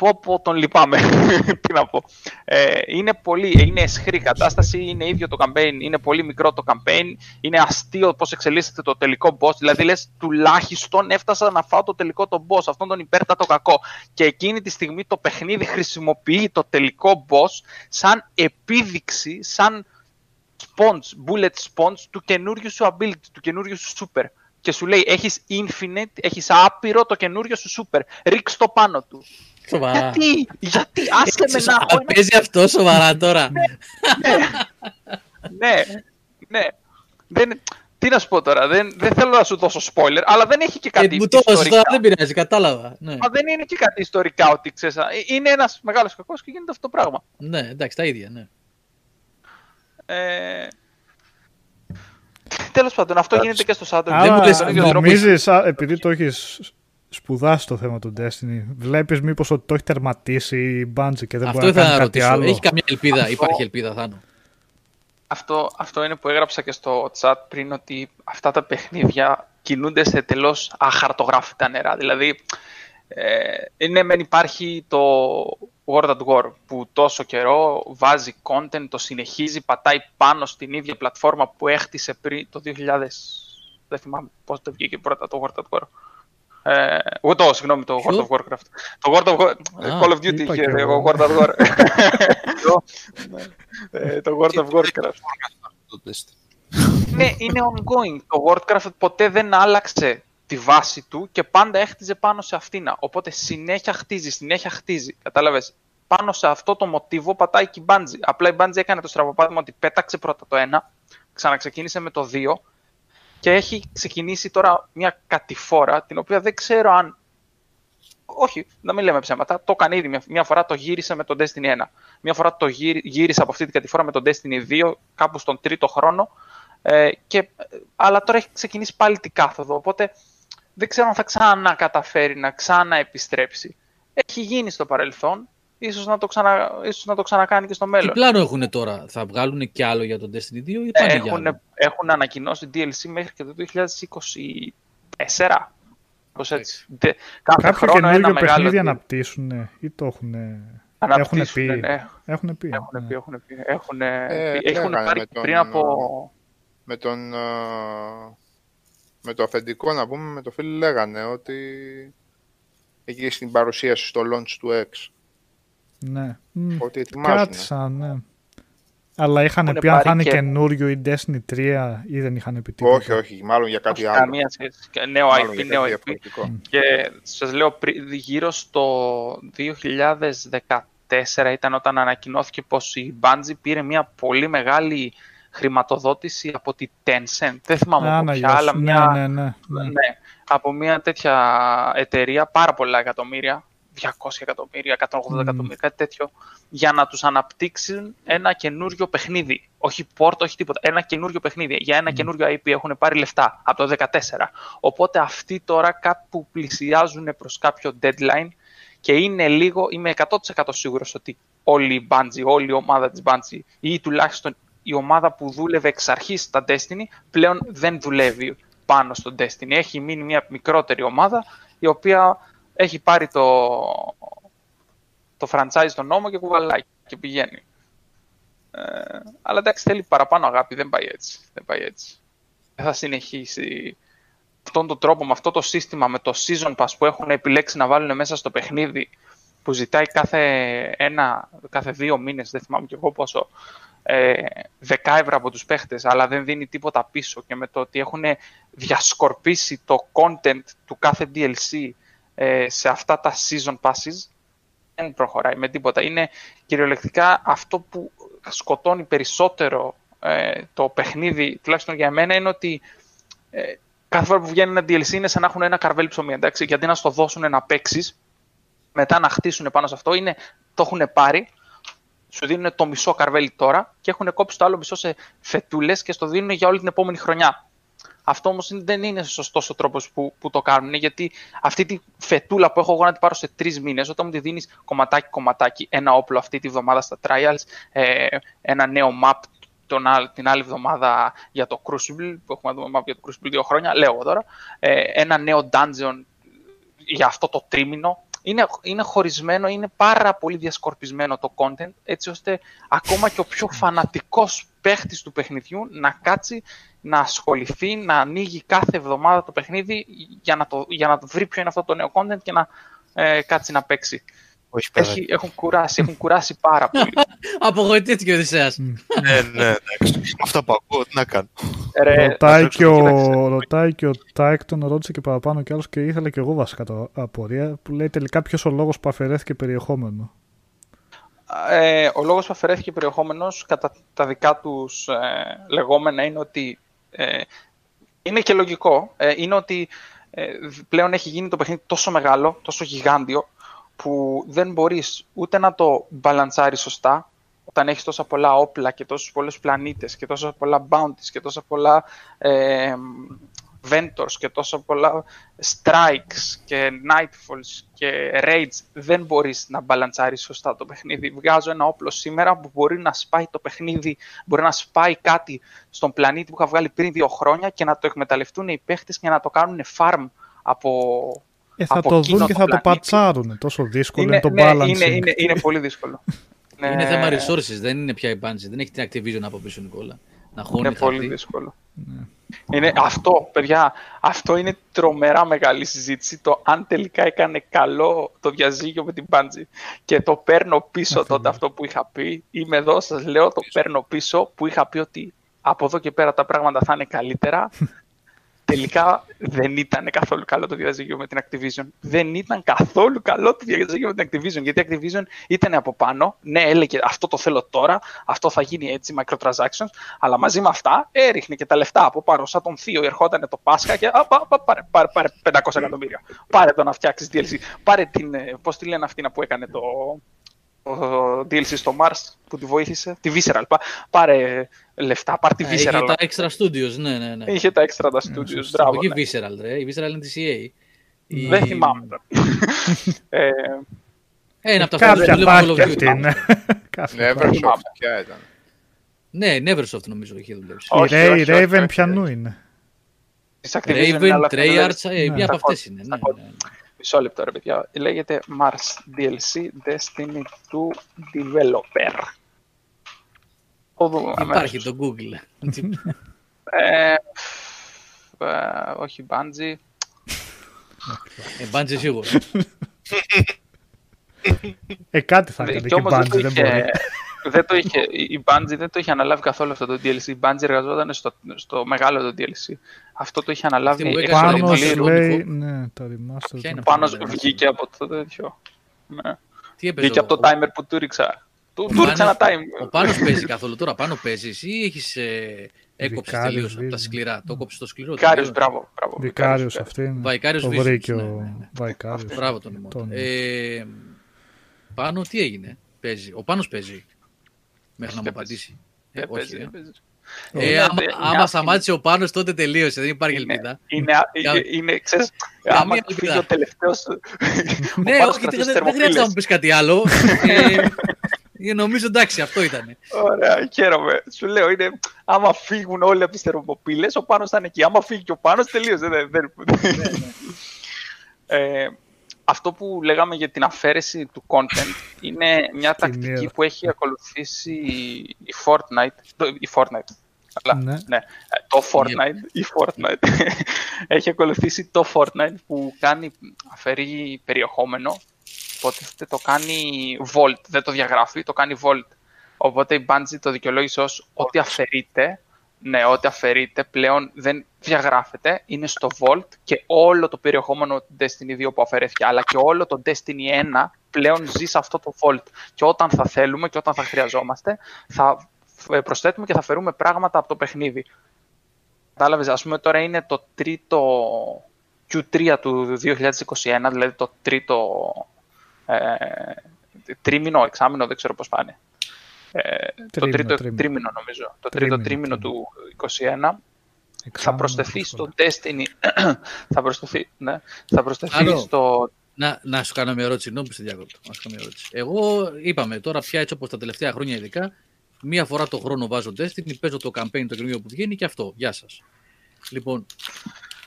πω πω τον λυπάμαι. Τι να πω. Ε, είναι πολύ, είναι εσχρή η κατάσταση, είναι ίδιο το campaign, είναι πολύ μικρό το campaign, είναι αστείο πώς εξελίσσεται το τελικό boss, δηλαδή λες τουλάχιστον έφτασα να φάω το τελικό το boss, αυτόν τον υπέρτατο κακό. Και εκείνη τη στιγμή το παιχνίδι χρησιμοποιεί το τελικό boss σαν επίδειξη, σαν sponge, bullet sponge του καινούριου σου ability, του καινούριου σου super. Και σου λέει έχεις infinite, έχεις άπειρο το καινούριο σου super. Ρίξ το πάνω του. Σοβαρά. Γιατί, γιατί, άσε με να έχω ένα Παίζει αυτό σοβαρά τώρα. ναι, ναι. Δεν, τι να σου πω τώρα, δεν, δεν θέλω να σου δώσω spoiler, αλλά δεν έχει και Ε, κάτι μου το έδωσες ιστορικά. τώρα, δεν πειράζει, κατάλαβα. Ναι, Μα δεν είναι και κάτι ιστορικά ότι ξέρεις, α, είναι ένας μεγάλος κακός και γίνεται αυτό το πράγμα. ναι εντάξει, τα ίδια. Ναι. Ε, τέλος πάντων, αυτό γίνεται και στο Shadow. Δεν μου Άρα λες, τον ίδιο τρόπο νομίζεις, α, επειδή το έχεις σπουδάσει το θέμα του Destiny, βλέπεις μήπως ότι το έχει τερματίσει η Bungie και δεν Αυτό μπορεί να ήθελα κάνει να κάτι ρωτήσω. άλλο. Έχει καμία ελπίδα, υπάρχει ελπίδα, Θάνο; Αυτό, αυτό είναι που έγραψα και στο chat πριν ότι αυτά τα παιχνίδια κινούνται σε τελώς αχαρτογράφητα νερά. Δηλαδή, ε, ναι, μεν υπάρχει το World at War που τόσο καιρό βάζει content, το συνεχίζει, πατάει πάνω στην ίδια πλατφόρμα που έχτισε πριν το 2000. Δεν θυμάμαι πώς το βγήκε πρώτα το World at War. Ε, εγώ το, συγγνώμη, το Ποιο; World of Warcraft. Το World of War, Α, Call of Duty είπα είχε κι εγώ. εγώ, World at War. Ε, το World of Warcraft. Το Destiny. Ναι, είναι ongoing. Το Warcraft ποτέ δεν άλλαξε τη βάση του και πάντα έχτιζε πάνω σε αυτήν. Οπότε συνέχεια χτίζει, συνέχεια χτίζει. Κατάλαβες; Πάνω σε αυτό το μοτίβο πατάει και η Bungie. Απλά η Bungie έκανε το στραβοπάτημα ότι πέταξε πρώτα το 1, ξαναξεκίνησε με το 2 και έχει ξεκινήσει τώρα μια κατηφόρα την οποία δεν ξέρω αν. Όχι, να μην λέμε ψέματα. Το έκανε ήδη μια, μια φορά, το γύρισε με τον Destiny 1. Μια φορά το γύρι- γύρισε από αυτή την κατηφόρα με τον Destiny 2, κάπου στον τρίτο χρόνο. Ε, και, ε, αλλά τώρα έχει ξεκινήσει πάλι την κάθοδο. Οπότε δεν ξέρω αν θα ξανακαταφέρει να ξαναεπιστρέψει. Έχει γίνει στο παρελθόν. Ίσως να το, ξανα, ίσως να το ξανακάνει και στο Τι μέλλον. πλάνο έχουν τώρα, θα βγάλουν κι άλλο για τον Destiny 2 ή Ε, πάνε για έχουν, άλλο; έχουν ανακοινώσει DLC μέχρι και το 2024. Πώς έτσι. Δε- Κάθε Κάποιο χρόνο ένα καινούργιο μεγάλο παιχνίδι DLC. αναπτύσσουν ή το έχουν, έχουν Αναπτύσσουν, πει; ναι. Έχουν πει. Έχουν ναι. πει, έχουν πει. Έχουν, Ε, πει. έχουν λέγανε πάρει με τον, πριν από... με τον ε, με το αφεντικό να πούμε με το φίλο λέγανε ότι εκεί στην παρουσίαση στο launch του X Ναι. Μμ, ότι ετοιμάζουν. Κάτσα, ναι. Αλλά είχαν Έχουν πει αν θα πάρει είναι και- καινούριο η Destiny 3 ή δεν είχαν πει τίποτα. όχι, όχι, μάλλον για κάτι όχι, άλλο. καμία σχέση. Και Νέο Μάλλον IP, για νέο κάτι IP. διαφορετικό. Και σας λέω, πρι- γύρω στο 2014 ήταν όταν ανακοινώθηκε πως η Bungie πήρε μια πολύ μεγάλη χρηματοδότηση από τη Tencent. Δεν θυμάμαι από Άνα, ποια, γεια αλλά σου. μια, Ναι, ναι, ναι. ναι. ναι, από μια τέτοια εταιρεία, πάρα πολλά εκατομμύρια, 200 εκατομμύρια, 180 Μμμ. εκατομμύρια, κάτι τέτοιο, για να τους αναπτύξουν ένα καινούριο παιχνίδι. Όχι πόρτο, όχι τίποτα. Ένα καινούριο παιχνίδι. Για ένα καινούριο IP έχουν πάρει λεφτά από το 2014. Οπότε αυτοί τώρα κάπου πλησιάζουν προς κάποιο deadline και είναι λίγο, είμαι 100% σίγουρος ότι όλη η Bungie, όλη η ομάδα της Bungie ή τουλάχιστον η ομάδα που δούλευε εξ αρχής στα Destiny πλέον δεν δουλεύει πάνω στο Destiny. Έχει μείνει μια μικρότερη ομάδα η οποία έχει πάρει το, το franchise στον νόμο και κουβαλάει και πηγαίνει. Ε, αλλά εντάξει θέλει παραπάνω αγάπη, δεν πάει έτσι. Δεν πάει έτσι. Δεν θα συνεχίσει αυτόν τον τρόπο, με αυτό το σύστημα, με το season pass που έχουν επιλέξει να βάλουν μέσα στο παιχνίδι, που ζητάει κάθε, ένα, κάθε δύο μήνες, δεν θυμάμαι και εγώ πόσο, ε, 10 ευρώ από τους παίχτες, αλλά δεν δίνει τίποτα πίσω και με το ότι έχουν διασκορπίσει το content του κάθε DLC ε, σε αυτά τα season passes, δεν προχωράει με τίποτα. Είναι κυριολεκτικά αυτό που σκοτώνει περισσότερο ε, το παιχνίδι, τουλάχιστον για μένα, είναι ότι ε, κάθε φορά που βγαίνει ένα DLC είναι σαν να έχουν ένα καρβέλι ψωμί, εντάξει, γιατί να στο δώσουν να παίξεις, μετά να χτίσουν πάνω σε αυτό, είναι, το έχουν πάρει, σου δίνουν το μισό καρβέλι τώρα και έχουν κόψει το άλλο μισό σε φετούλες και στο δίνουν για όλη την επόμενη χρονιά. Αυτό όμως δεν είναι σωστός ο τρόπος που, που το κάνουν, γιατί αυτή τη φετούλα που έχω εγώ να την πάρω σε τρεις μήνες, όταν μου τη δίνεις κομματάκι-κομματάκι, ένα όπλο αυτή τη βδομάδα στα trials, ε, ένα νέο map τον, την άλλη εβδομάδα για το Crucible, που έχουμε δούμε map για το Crucible δύο χρόνια, λέω εγώ τώρα, ε, ένα νέο dungeon για αυτό το τρίμηνο, είναι, είναι χωρισμένο, είναι πάρα πολύ διασκορπισμένο το content, έτσι ώστε ακόμα και ο πιο φανατικός παίχτης του παιχνιδιού να κάτσει, να ασχοληθεί, να ανοίγει κάθε εβδομάδα το παιχνίδι για να, το, για να βρει ποιο είναι αυτό το νέο content και να ε, κάτσει να παίξει. Όχι, Έχει, έχουν, κουράσει, έχουν κουράσει πάρα πολύ. Απογοητεύτηκε ο Οδυσσέας. ναι, ναι, εντάξει. Αυτά που ακούω, τι να κάνω. Ρε, Ρωτάει, και ο, κοίταξε. ρωτάει και ο Τάικ, τον ρώτησε και παραπάνω κι άλλος και ήθελα και εγώ βασικά το απορία που λέει τελικά ποιος ο λόγος που αφαιρέθηκε περιεχόμενο. Ε, ο λόγος που αφαιρέθηκε περιεχόμενος κατά τα δικά τους ε, λεγόμενα είναι ότι ε, είναι και λογικό, ε, είναι ότι ε, πλέον έχει γίνει το παιχνίδι τόσο μεγάλο, τόσο γιγάντιο που δεν μπορείς ούτε να το μπαλαντσάρεις σωστά όταν έχεις τόσα πολλά όπλα και τόσους πολλούς πλανήτες και τόσα πολλά bounties και τόσα πολλά ε, ventors και τόσα πολλά strikes και nightfalls και raids δεν μπορείς να μπαλαντσάρεις σωστά το παιχνίδι. Βγάζω ένα όπλο σήμερα που μπορεί να σπάει το παιχνίδι, μπορεί να σπάει κάτι στον πλανήτη που είχα βγάλει πριν δύο χρόνια και να το εκμεταλλευτούν οι παίχτες και να το κάνουν farm από, Ε, θα από το εκείνο δουν και θα το πλανήτη. πατσάρουν. Τόσο δύσκολο είναι, Είναι, το ναι, balancing. είναι, είναι, είναι πολύ δύσκολο. Είναι Ναι, θέμα resources, δεν είναι πια η Bungie. Δεν έχει την Activision από πίσω, Νικόλα. Να χώνει Είναι πολύ χαρτί. δύσκολο. Είναι, αυτό, παιδιά, αυτό είναι τρομερά μεγάλη συζήτηση. Το αν τελικά έκανε καλό το διαζύγιο με την Bungie. Και το παίρνω πίσω τότε αυτό που είχα πει. Είμαι εδώ, σας λέω, το παίρνω πίσω που είχα πει ότι από εδώ και πέρα τα πράγματα θα είναι καλύτερα. Τελικά δεν ήταν καθόλου καλό το διαζύγιο με την Activision. Δεν ήταν καθόλου καλό το διαζύγιο με την Activision. Γιατί η Activision ήταν από πάνω. Ναι, έλεγε αυτό το θέλω τώρα, αυτό θα γίνει έτσι, microtransactions. Αλλά μαζί με αυτά έριχνε και τα λεφτά από πάνω. Σαν τον Θείο ερχόταν το Πάσχα και α, πα, πα, πάρε, πάρε, πάρε 500 εκατομμύρια. Πάρε το να φτιάξεις DLC. Πάρε την. ε, Πώς τη λένε αυτή που έκανε το, το DLC στο Mars που τη βοήθησε. Τη Visceral. Πά- Πάρε λεφτά, πάρε τη Α, Είχε Visceral. τα extra studios, ναι, ναι, ναι. Είχε τα έξτρα τα studios. Μπράβο. Όχι ναι. Visceral, ρε. Η Visceral είναι της CA. Η- Δεν θυμάμαι. τώρα. ε, Ένα από τα Κάποια που δουλεύουν Call of υπάρχει Duty. αυτή. ναι. Κάποια υπάρχει. Neversoft, ποια ήταν. Ναι, Neversoft νομίζω είχε δουλέψει. Η Όχι, Ray- όχι, όχι, Raven όχι, ποιανού όχι. είναι. της Activision είναι Raven, άλλα αυτά, δηλαδή. Treyarch, ε, Ναι. μία από Στα αυτές κόντ- είναι. Στα ναι, κόντ. ναι, ναι. Μισό λεπτό ρε παιδιά. Λέγεται Mars DLC Destiny 2 Developer. Το δούμε Υπάρχει αμέσως. το Google. Ε, ε, όχι Bungie. Ε, Bungie σίγουρα. Ε, κάτι θα Δε- έκανε κι και η όμως δεν το Bungie, δεν είχε- μπορεί. δεν το είχε, η Bungie δεν το είχε αναλάβει καθόλου αυτό το DLC. Η Bungie εργαζόταν στο, στο μεγάλο το DLC. Αυτό το είχε αναλάβει Αυτή που εξ έκανες Πάνω Πάνω ολοκλήρου. στο- λέει, Ειρωνικό. ναι, τα remaster. Ποια είναι των- Πάνω αυτό που δεν βγήκε από το τέτοιο. Ναι. Τι έπαιζε Βγήκε από ο- το timer που του ρίξα. Του, του Πάνος- ρίξα ένα time. Ο Πάνος παίζει καθόλου τώρα; Πάνω παίζεις ή έχεις ε, έκοψες Vicarious τελείως από τα Vision. σκληρά; Το κόψεις το σκληρό. Βικάριος, τελείως. μπράβο. μπράβο Βικάριος Vicarious, αυτή είναι. Vicarious Το Visions, βρήκε ναι, ο ναι, ναι. Vicarious. Μπράβο τον ημών. Τον- Ε, πάνω τι έγινε; Παίζει. Ο Πάνος παίζει. Μέχρι να μου Δεν απαντήσει. Ε, Δεν όχι, παίζει, ε. δεν παίζει. Ε, Είναι- άμα, είναι άμα άσχημο. σταμάτησε ο Πάνος τότε τελείωσε. Δεν υπάρχει Είναι- ελπίδα. Είναι, Για- είναι, είναι, ξέρεις, Καμία άμα ελπίδα. φύγει ο τελευταίος... Ναι, ο Πάνος όχι, κρατούσε δεν, δεν χρειάζεται να θερμοφύλες. μου πεις κάτι άλλο. ε, ε, νομίζω εντάξει, αυτό ήταν. Ωραία, χαίρομαι. Σου λέω, είναι, άμα φύγουν όλοι από τις θερμοπύλες, ο Πάνος θα είναι εκεί. Άμα φύγει και ο Πάνος, τελείωσε. Δεν, δεν, ε, αυτό που λέγαμε για την αφαίρεση του content είναι μια τακτική μοίρα. που έχει ακολουθήσει η Fortnite. Το, η Fortnite. Αλλά, Ναι. ναι. Ε, Το Fortnite, η Fortnite. έχει ακολουθήσει το Fortnite που κάνει, αφαιρεί περιεχόμενο υποτίθεται το κάνει Volt, δεν το διαγράφει, το κάνει Volt. Οπότε η Bungie το δικαιολόγησε ως ό,τι αφαιρείται, ναι, ό,τι αφαιρείται πλέον δεν διαγράφεται, είναι στο Vault και όλο το περιεχόμενο του Destiny 2 που αφαιρέθηκε, αλλά και όλο το Destiny 1 πλέον ζει σε αυτό το Vault. Και όταν θα θέλουμε και όταν θα χρειαζόμαστε, θα προσθέτουμε και θα φερούμε πράγματα από το παιχνίδι. Κατάλαβες, ας πούμε, τώρα είναι το τρίτο Q3 του 2021, δηλαδή το τρίτο ε, τρίμηνο, εξάμηνο, δεν ξέρω πώς πάνε. Ε, το τρίτο τρίμηνο, τρίμηνο νομίζω. Το τρίτο τρίμηνο, του 2021 θα προσθεθεί στο Destiny. θα προσθεθεί, ναι, θα προσθεθεί στο. Να, να σου κάνω μια ερώτηση, νόμιζα στη διακόπτω. Να σου κάνω μια ερώτηση. Εγώ είπαμε τώρα πια έτσι όπως τα τελευταία χρόνια ειδικά, μία φορά το χρόνο βάζω Destiny, παίζω το campaign το καινούργιο που βγαίνει και αυτό. Γεια σας. Λοιπόν,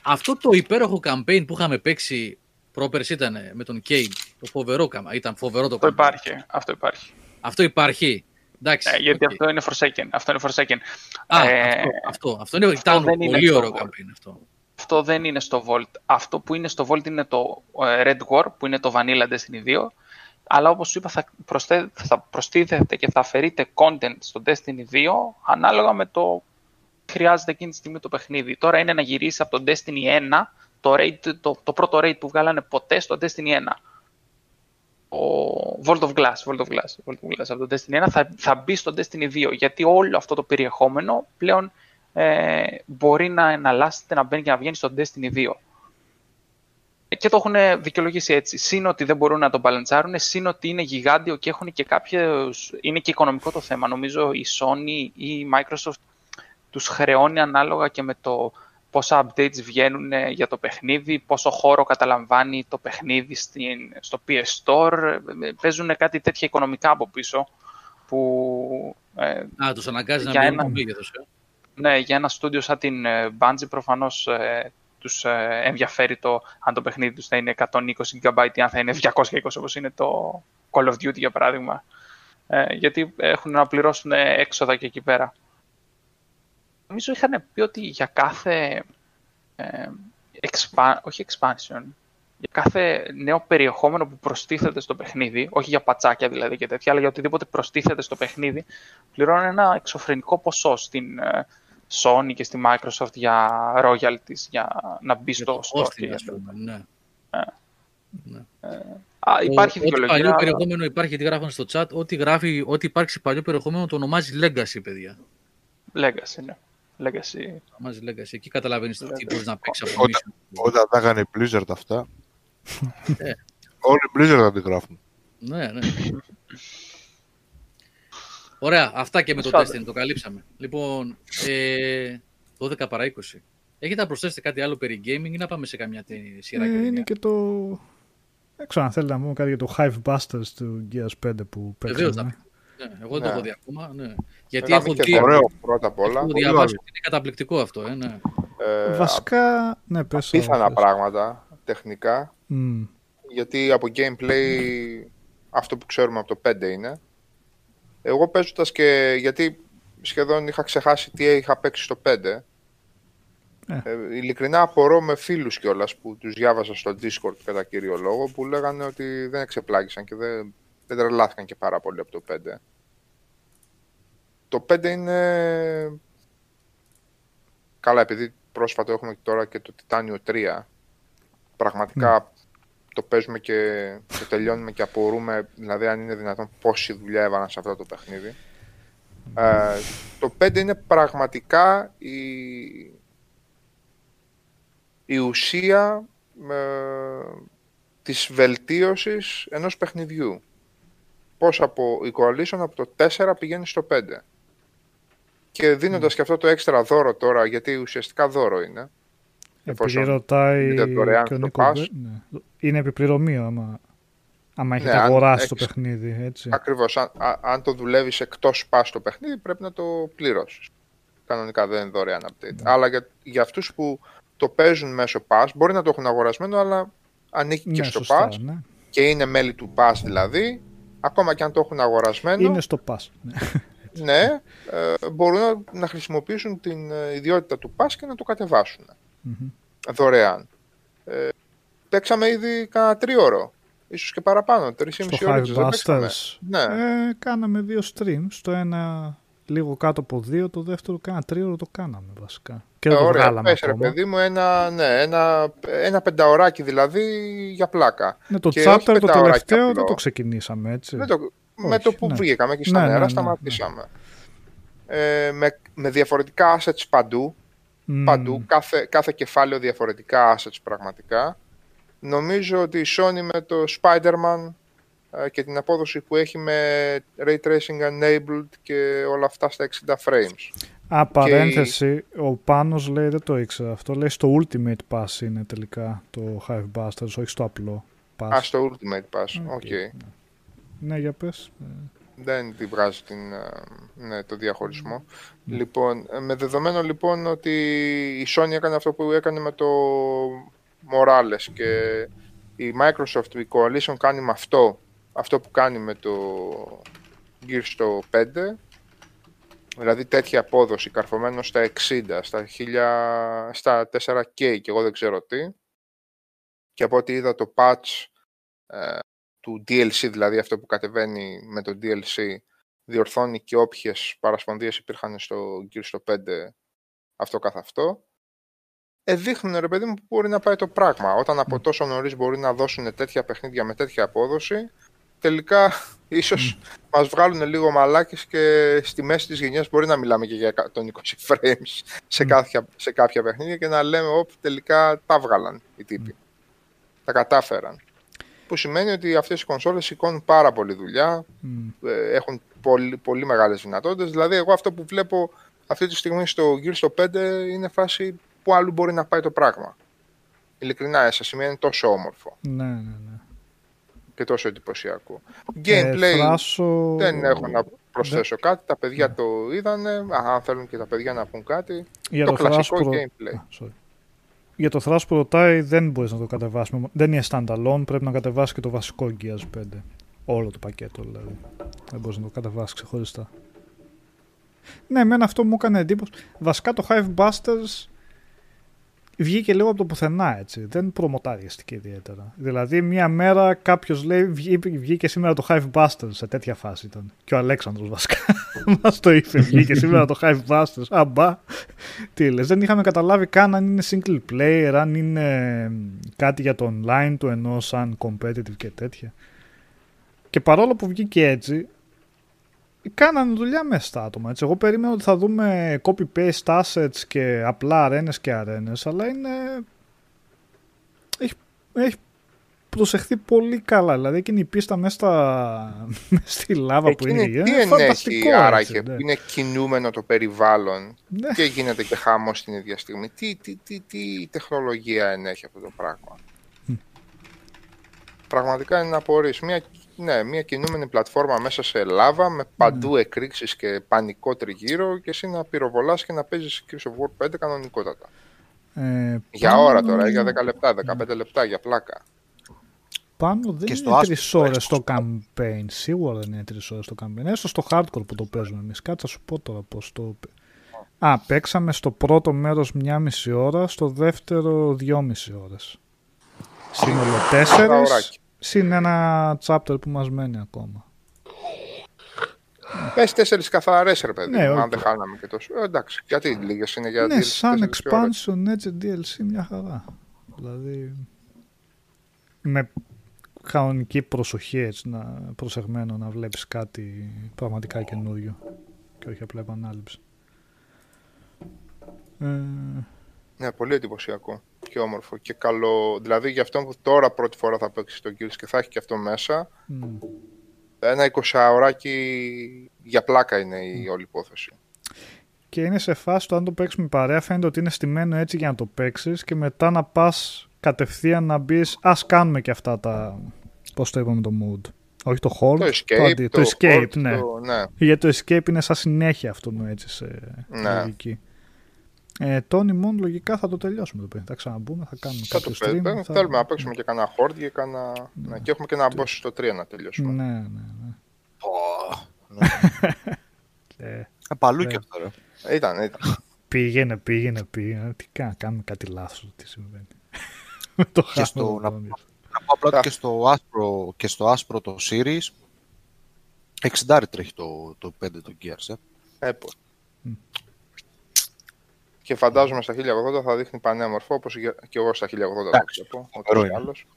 αυτό το υπέροχο campaign που είχαμε παίξει πρόπερση ήταν με τον Κέιν, το φοβερό ήταν φοβερό το αυτό Υπάρχει, αυτό υπάρχει. Αυτό υπάρχει. Εντάξει, ε, γιατί okay. αυτό είναι Forsaken. Αυτό είναι Forsaken. Α, ε, αυτό, αυτό, αυτό είναι, αυτό ήταν δεν πολύ ωραίο campaign αυτό. Αυτό δεν είναι στο Vault. Αυτό που είναι στο Vault είναι το ε, Red War, που είναι το Vanilla Destiny 2. Αλλά όπως σου είπα θα, προσθέ, θα προστίθεται και θα αφαιρείτε content στο Destiny 2 ανάλογα με το χρειάζεται εκείνη τη στιγμή το παιχνίδι. Τώρα είναι να γυρίσει από το Destiny 1 το, raid, το, το πρώτο raid που βγάλανε ποτέ στο Destiny 1. Ο Vault of Glass, Vault of Glass, Vault of Glass από το Destiny 1 θα, θα μπει στο Destiny 2 γιατί όλο αυτό το περιεχόμενο πλέον ε, μπορεί να εναλλάσσεται να μπαίνει και να βγαίνει στο Destiny 2. Και το έχουν δικαιολογήσει έτσι. Συν ότι δεν μπορούν να το μπαλαντσάρουν, συν ότι είναι γιγάντιο και έχουν και κάποιες... είναι και οικονομικό το θέμα. Νομίζω η Sony ή η Microsoft τους χρεώνει ανάλογα και με το πόσα updates βγαίνουν για το παιχνίδι, πόσο χώρο καταλαμβάνει το παιχνίδι στην, στο PS Store. Παίζουν κάτι τέτοια οικονομικά από πίσω. Που, ε, Α, τους αναγκάζει να μπαίνουν μέγεθος. Ε. Ναι, για ένα στούντιο σαν την ε, Bungie προφανώς ε, τους ε, ενδιαφέρει το αν το παιχνίδι τους θα είναι 120 GB ή αν θα είναι 220 όπως είναι το Call of Duty για παράδειγμα. Ε, γιατί έχουν να πληρώσουν έξοδα και εκεί πέρα νομίζω είχαν πει ότι για κάθε ε, όχι expansion, για κάθε νέο περιεχόμενο που προστίθεται στο παιχνίδι, όχι για πατσάκια δηλαδή και τέτοια, αλλά για οτιδήποτε προστίθεται στο παιχνίδι, πληρώνουν ένα εξωφρενικό ποσό στην ε, Sony και στη Microsoft για royalties, για να μπει στο store. ναι. Ε. ναι. Ε, α, υπάρχει δικαιολογία. Ό,τι παλιό περιεχόμενο υπάρχει, τι γράφουν στο chat, ό,τι, γράφει, ό,τι υπάρξει παλιό περιεχόμενο το ονομάζει Legacy, παιδιά. Legacy, ναι. Legacy. Μαζί Legacy. Εκεί καταλαβαίνεις τι μπορείς να παίξεις από Όταν, όταν τα έκανε Blizzard αυτά, ε. όλοι Blizzard θα τη γράφουν. Ναι, ναι. Ωραία, αυτά και με το Destiny, το καλύψαμε. Λοιπόν, ε, 12 παρά 20. Έχετε να προσθέσετε κάτι άλλο περί gaming ή να πάμε σε καμιά σειρά ε, Είναι και το... Δεν ξέρω αν θέλετε να πούμε κάτι για το Hive Busters του Gears 5 που παίξαμε. Ναι, εγώ δεν το έχω δει ακόμα. Ναι. Γιατί έχω δει. Ωραίο πρώτα απ' όλα. Έχω διαβάσει ότι είναι καταπληκτικό αυτό. Ε, ναι. Ε, Βασικά, ναι, πες. Πιθανά πράγματα τεχνικά. Mm. Γιατί από gameplay αυτό που ξέρουμε από το 5 είναι. Εγώ παίζοντας και. Γιατί σχεδόν είχα ξεχάσει τι είχα παίξει στο 5. Ε. Ε, ειλικρινά απορώ με φίλους κιόλας που τους διάβασα στο Discord κατά κύριο λόγο που λέγανε ότι δεν εξεπλάγησαν και δεν δεν τρελάθηκαν και πάρα πολύ από το 5. Το 5 είναι... Καλά, επειδή πρόσφατα έχουμε τώρα και το Titanium 3, πραγματικά mm. το παίζουμε και το τελειώνουμε και απορούμε, δηλαδή αν είναι δυνατόν πόση δουλειά έβαλαν σε αυτό το παιχνίδι. Ε, το 5 είναι πραγματικά η, η ουσία ε, της βελτίωσης ενός παιχνιδιού πώς από η Coalition από το 4 πηγαίνει στο 5. Και δίνοντας mm. και αυτό το έξτρα δώρο τώρα, γιατί ουσιαστικά δώρο είναι. Επειδή ρωτάει και ο Νίκος, ναι. είναι επιπληρωμή άμα, άμα έχετε ναι, αγοράσει το παιχνίδι. Έτσι. Ακριβώς. Αν, αν το δουλεύεις εκτός pass το παιχνίδι πρέπει να το πληρώσεις. Κανονικά δεν είναι δωρεάν update. Ναι. Αλλά για, για αυτούς που το παίζουν μέσω pass, μπορεί να το έχουν αγορασμένο, αλλά ανήκει και ναι, στο σωστά, pass ναι. και είναι μέλη του pass δηλαδή, ακόμα και αν το έχουν αγορασμένο. Είναι στο pass. ναι, ε, μπορούν να, χρησιμοποιήσουν την ε, ιδιότητα του pass και να το κατεβασουν δωρεάν. Ε, παίξαμε ήδη κανένα τρίωρο. ίσως και παραπάνω, 3,5 Στο ώρες Hive δεν παίξαμε. Busters. Ναι, Ε, κάναμε δύο streams. Το ένα λίγο κάτω από δύο, το δεύτερο κάνα τρίωρο το κάναμε βασικά. Και δεν Ε, το ωραία, βγάλαμε πες ρε ακόμα. παιδί μου, ένα, ναι, ένα, ένα πενταωράκι δηλαδή για πλάκα. Ναι, το και chapter όχι το πενταωράκι τελευταίο απλό. δεν το ξεκινήσαμε έτσι. Με το, με Όχι, το που ναι. βγήκαμε εκεί Ναι, στα ναι, νερά ναι, ναι. σταματήσαμε. Ε, με, με διαφορετικά assets παντού, Μμμ. παντού, κάθε, κάθε κεφάλαιο διαφορετικά assets πραγματικά. Νομίζω ότι η Sony με το Spider-Man ε, και την απόδοση που έχει με Ray Tracing Enabled και όλα αυτά στα 60 frames. Α, παρένθεση, ο Πάνος λέει, δεν το ήξερα αυτό, λέει στο Ultimate Pass είναι τελικά το Hive Busters, όχι στο απλό Pass. Α, στο Ultimate Pass, οκ. Οκ. Ναι, για πες. Ε, Δεν τη βγάζει την, ε, ναι, το διαχωρισμό. Λοιπόν, ε, με δεδομένο λοιπόν ότι η Sony έκανε αυτό που έκανε με το Morales και η Microsoft, η Coalition κάνει με αυτό, αυτό που κάνει με το Gears στο 5, δηλαδή τέτοια απόδοση καρφωμένο στα 60, στα, 1000, στα 4K και εγώ δεν ξέρω τι, και από ό,τι είδα το patch ε, του DLC, δηλαδή αυτό που κατεβαίνει με το DLC, διορθώνει και όποιες παρασπονδίες υπήρχαν στο Gears στο 5 αυτό καθ' αυτό. Ε, δείχνουν ρε παιδί μου που μπορεί να πάει το πράγμα. Όταν από τόσο νωρίς μπορεί να δώσουν τέτοια παιχνίδια με τέτοια απόδοση, τελικά ίσως μας βγάλουν λίγο μαλάκες και στη μέση της γενιάς μπορεί να μιλάμε και για 120 frames σε, κάποια, σε κάποια παιχνίδια και να λέμε όπ, τελικά τα βγάλαν οι τύποι. Τα κατάφεραν. Που σημαίνει ότι αυτές οι κονσόλες σηκώνουν πάρα πολύ δουλειά, μ. ε, έχουν πολύ, πολύ μεγάλες δυνατότητες. Δηλαδή, εγώ αυτό που βλέπω αυτή τη στιγμή στο Gears στο 5 είναι φάση που άλλου μπορεί να πάει το πράγμα. Ειλικρινά, σε σημαίνει είναι τόσο όμορφο Ναι, ναι, ναι. Και τόσο εντυπωσιακό. Ε, Gameplay Θράσο... δεν έχω να προσθέσω κάτι. Τα παιδιά το είδανε. Α, αν θέλουν και τα παιδιά να πούν κάτι. Για το, το κλασικό Θράσο... gameplay. Α, sorry. Για το Thrash που ρωτάει δεν μπορείς να το κατεβάσει. Δεν είναι standalone, πρέπει να κατεβάσεις και το βασικό Gears 5. Όλο το πακέτο δηλαδή. Δεν μπορείς να το κατεβάσεις ξεχωριστά. Ναι, εμένα αυτό μου έκανε εντύπωση. Βασικά το Hive Busters βγήκε λίγο από το πουθενά έτσι. Δεν προμοτάριστηκε ιδιαίτερα. Δηλαδή, μία μέρα κάποιος λέει βγή- βγήκε σήμερα το Hive Busters σε τέτοια φάση ήταν. Και ο Αλέξανδρος βασικά μας το είπε. Βγήκε σήμερα το Hive Busters. Αμπά. Τι λες, δεν είχαμε καταλάβει καν αν είναι single player, αν είναι κάτι για το online του ενώ σαν competitive και τέτοια. Και παρόλο που βγήκε έτσι, κάνανε δουλειά μέσα στα άτομα. Έτσι. Εγώ περίμενα ότι θα δούμε copy-paste assets και απλά αρένες και αρένες, αλλά είναι... Έχει, έχει προσεχθεί πολύ καλά. Δηλαδή εκείνη η πίστα μέσα, στα... μέσα στη λάβα που είναι, Εκείνη τι είναι ενέχει φανταστικό. άραγε, έτσι, ναι. που είναι κινούμενο το περιβάλλον Ναι. και γίνεται και χάμος την ίδια στιγμή. Τι, τι, τι, τι τεχνολογία ενέχει αυτό το πράγμα; Πραγματικά είναι να απορείς. Μια, ναι, μια κινούμενη πλατφόρμα μέσα σε λάβα με παντού εκρήξεις και πανικό τριγύρω και εσύ να πυροβολάς και να παίζεις Gears of War 5 κανονικότατα. Ε, Για πάνω- ώρα τώρα, για 10 λεπτά, 15 λεπτά, για πλάκα. Πάνω δεν Και στο είναι Astro, τρεις στο ώρες Xbox το campaign. Σίγουρα δεν είναι τρεις ώρες το campaign. Έστω στο hardcore που το παίζουμε εμείς. Κάτσε να σου πω τώρα πώς το. Α, παίξαμε στο πρώτο μέρος μία μισή ώρα, στο δεύτερο δυόμιση ώρες. Σύνολο τέσσερις. Ωράκι. Συν ένα chapter που μας μένει ακόμα. Πες τέσσερις καθαρές ρε παιδί, Ναι, μου, αν οκ. δεν χάναμε και τόσο. Ε, εντάξει, γιατί λίγες είναι για ναι, τέσσερις σαν ώρες. expansion έτσι DLC μια χαρά. Δηλαδή. Με κανονική προσοχή έτσι, να, προσεγμένο να βλέπεις κάτι πραγματικά καινούριο και όχι απλά επανάληψη. Ε, Ναι, πολύ εντυπωσιακό και όμορφο και καλό. Δηλαδή για αυτόν που τώρα πρώτη φορά θα παίξει το Gears και θα έχει και αυτό μέσα, μ, ένα 20 για πλάκα είναι η όλη υπόθεση. και είναι σε φάση το αν το παίξεις με παρέα φαίνεται ότι είναι στημένο έτσι για να το παίξεις και μετά να πας κατευθείαν να μπεις. ας κάνουμε και αυτά τα πώς το είπαμε το mood όχι το hold Το escape, αντι- το, escape horde, ναι. το- ναι. Γιατί το escape είναι σαν συνέχεια αυτό μου έτσι σε Ναι. λογική. Ε, Tony μόνο λογικά θα το τελειώσουμε το παιχνίδι. Θα ξαναμπούμε, θα κάνουμε Θα το κάποιο stream. παίζουμε. θα- Θέλουμε να παίξουμε και κανένα horde και, κανένα... ναι, και έχουμε και ένα boss στο 3 να τελειώσουμε. Ναι, ναι, ναι. Ε, Απαλού Ναι. και αυτό, ρε. Ήταν, ήταν. πήγαινε, πήγαινε, πήγαινε. Τι κάνει, κάνουμε κάτι λάθος. Τι συμβαίνει. Με το Και στο- χάσμα να- το Να απλά Τα- ότι και στο άσπρο, και στο άσπρο το Series 60 τρέχει το, το 5 το Gears. Ε. Έπω. Και φαντάζομαι στα 1080 θα δείχνει πανέμορφο, όπως και εγώ στα 1080 το Εντάξει, βλέπω, φοβερό ούτως ή είναι. άλλως.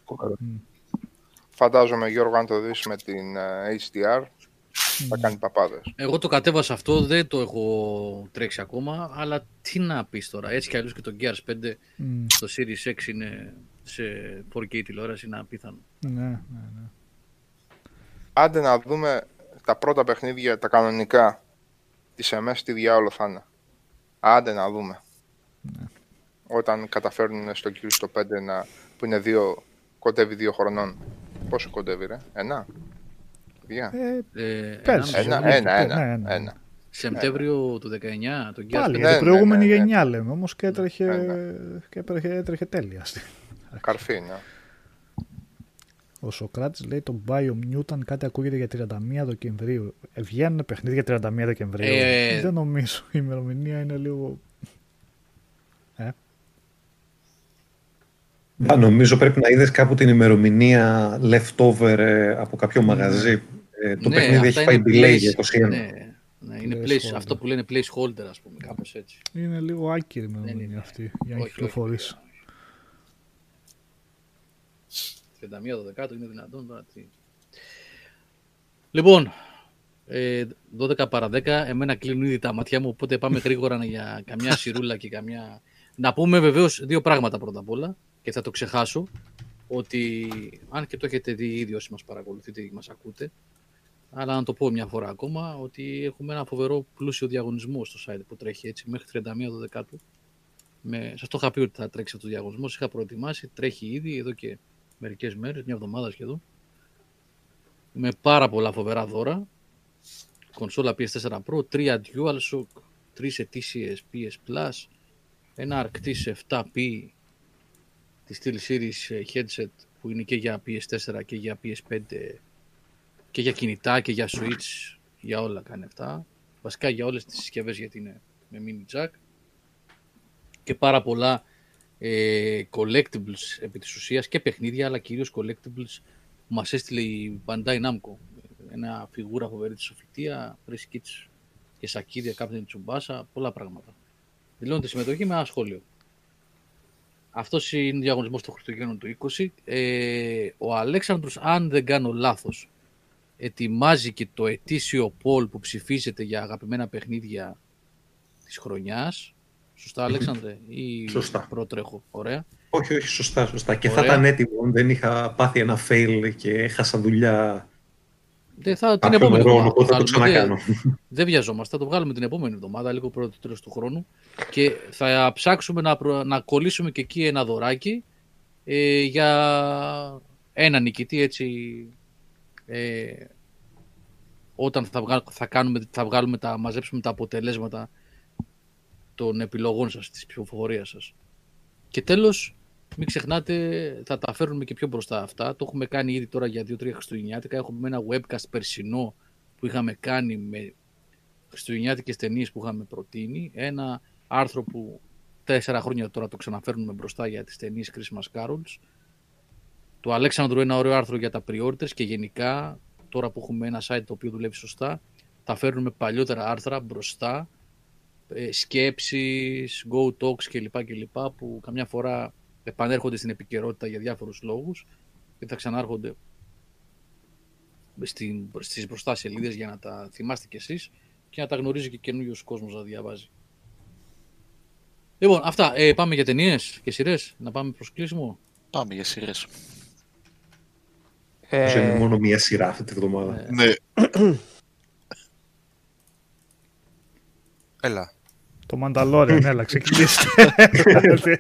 Φαντάζομαι, Γιώργο, αν το δεις με την ε, HDR, θα κάνει παπάδες. Εγώ το κατέβασα αυτό, δεν το έχω τρέξει ακόμα, αλλά τι να πεις τώρα. Έτσι κι αλλιώς και το Gears 5 Μμ, στο Series X είναι σε 4K τηλεόραση, είναι απίθανο. ναι, ναι, ναι. Άντε να δούμε τα πρώτα παιχνίδια, τα κανονικά, της MS, τι διάολο θα είναι. Άντε να δούμε. Όταν καταφέρνουν στο Gears το 5 να, που είναι δύο, κοντεύει δύο χρονών. Πόσο κοντεύει ρε, ένα; Παιδιά. Ε, Ε, Πέρσι. ένα- Ένα, ναι, ένα, ναι, ένα, ναι. ένα. Σεπτέμβριο του 19, το Gears πάλι, 5. για την ναι, προηγούμενη ναι, ναι. γενιά λέμε όμως και έτρεχε, Ναι, και έτρεχε, έτρεχε τέλεια. Καρφί, ναι. Ο Σοκράτης λέει το Biomutant κάτι ακούγεται για 31 Δεκεμβρίου. Ε, βγαίνουν παιχνίδια 31 Δεκεμβρίου. Ε, Δεν νομίζω. Η ημερομηνία είναι λίγο... Ε, Α, νομίζω πρέπει να είδες κάπου την ημερομηνία leftover ε, από κάποιο μαγαζί. Ε, το Ναι, παιχνίδι αυτά έχει πάει είναι delay place- για 21. Ναι, ναι, είναι Placeholder. place, αυτό που λένε placeholder, ας πούμε, κάπως έτσι. είναι λίγο άκυρη η Δεν ημερομηνία είναι. αυτή για να Όχι, όχι, κυκλοφορήσει. 31 Δεκάτου είναι δυνατόν τώρα. Τι... Λοιπόν, ε, 12 παρα 10, εμένα κλείνουν ήδη τα μάτια μου, οπότε πάμε γρήγορα για καμιά σιρούλα και καμιά... Να πούμε βεβαίως δύο πράγματα πρώτα απ' όλα και θα το ξεχάσω, ότι αν και το έχετε δει ήδη όσοι μας παρακολουθείτε ή μας ακούτε, αλλά να το πω μια φορά ακόμα, ότι έχουμε ένα φοβερό πλούσιο διαγωνισμό στο site που τρέχει έτσι μέχρι 31 Δεκάτου. Με... Σας το είχα πει ότι θα τρέξει αυτό ο διαγωνισμός, είχα προετοιμάσει, τρέχει ήδη εδώ και μερικές μέρες, μια εβδομάδα σχεδόν. Με πάρα πολλά φοβερά δώρα. Κονσόλα PS4 Pro, 3 DualShock, 3 ετήσιες PS Plus, ένα ARCTIS 7P της SteelSeries ε, headset που είναι και για PS4 και για PS5 και για κινητά και για Switch, για όλα κάνει αυτά. Βασικά για όλες τις συσκευές γιατί είναι με mini jack. Και πάρα πολλά ε, collectibles επί της ουσίας και παιχνίδια αλλά κυρίως collectibles που μας έστειλε η Bandai Namco. Ένα φιγούρα φοβερή της Σοφιτία, Press Kits και σακίδια Captain Tsubasa, πολλά πράγματα. Δηλώνεται συμμετοχή με ένα σχόλιο. Αυτός είναι ο διαγωνισμός του Χριστουγέννων του 20. Ε, ο Αλέξανδρος, αν δεν κάνω λάθος, ετοιμάζει και το ετήσιο poll που ψηφίζεται για αγαπημένα παιχνίδια της χρονιάς. Σωστά, Αλέξανδρε, ή Σωστά. προτρέχω; Ωραία. Όχι, όχι, σωστά, σωστά. Και θα Ωραία. ήταν έτοιμο αν δεν είχα πάθει ένα fail και έχασα δουλειά Δεν θα, την κάποιων επόμενη ώρων, εβδομάδα. οπότε θα το βγάλουμε. Δεν- ξανακάνω. Δεν βιαζόμαστε, θα το βγάλουμε την επόμενη εβδομάδα, λίγο πρώτο τέλος του χρόνου. Και θα ψάξουμε να, προ- να κολλήσουμε και εκεί ένα δωράκι ε, για ένα νικητή έτσι ε, όταν θα, βγα- θα, κάνουμε, θα βγάλουμε τα, μαζέψουμε τα αποτελέσματα των επιλογών σας, της ψηφοφορίας σας. Και τέλος, μην ξεχνάτε, θα τα φέρνουμε και πιο μπροστά αυτά. Το έχουμε κάνει ήδη τώρα για 2-3 Χριστουγεννιάτικα. Έχουμε ένα webcast περσινό που είχαμε κάνει με χριστουγεννιάτικες ταινίες που είχαμε προτείνει. Ένα άρθρο που τέσσερα χρόνια τώρα το ξαναφέρνουμε μπροστά για τις ταινίες Christmas Carols. Του Αλέξανδρου ένα ωραίο άρθρο για τα pre-orders και γενικά τώρα που έχουμε ένα site το οποίο δουλεύει σωστά θα φέρνουμε παλιότερα άρθρα μπροστά ε, σκέψεις, go talks κλπ. κλπ που καμιά φορά επανέρχονται στην επικαιρότητα για διάφορους λόγους και θα ξανάρχονται στην, στις μπροστά σελίδες για να τα θυμάστε κι εσείς και να τα γνωρίζει και καινούριο κόσμος να διαβάζει. Λοιπόν, αυτά. Ε, πάμε για ταινίες και σειρές. Να πάμε προς κλείσιμο. Πάμε για σειρές. Όσο είναι Ε, μόνο μία σειρά αυτή τη βδομάδα. Ναι, Έλα. Το Mandalorian, έλα, ξεκινήστε. η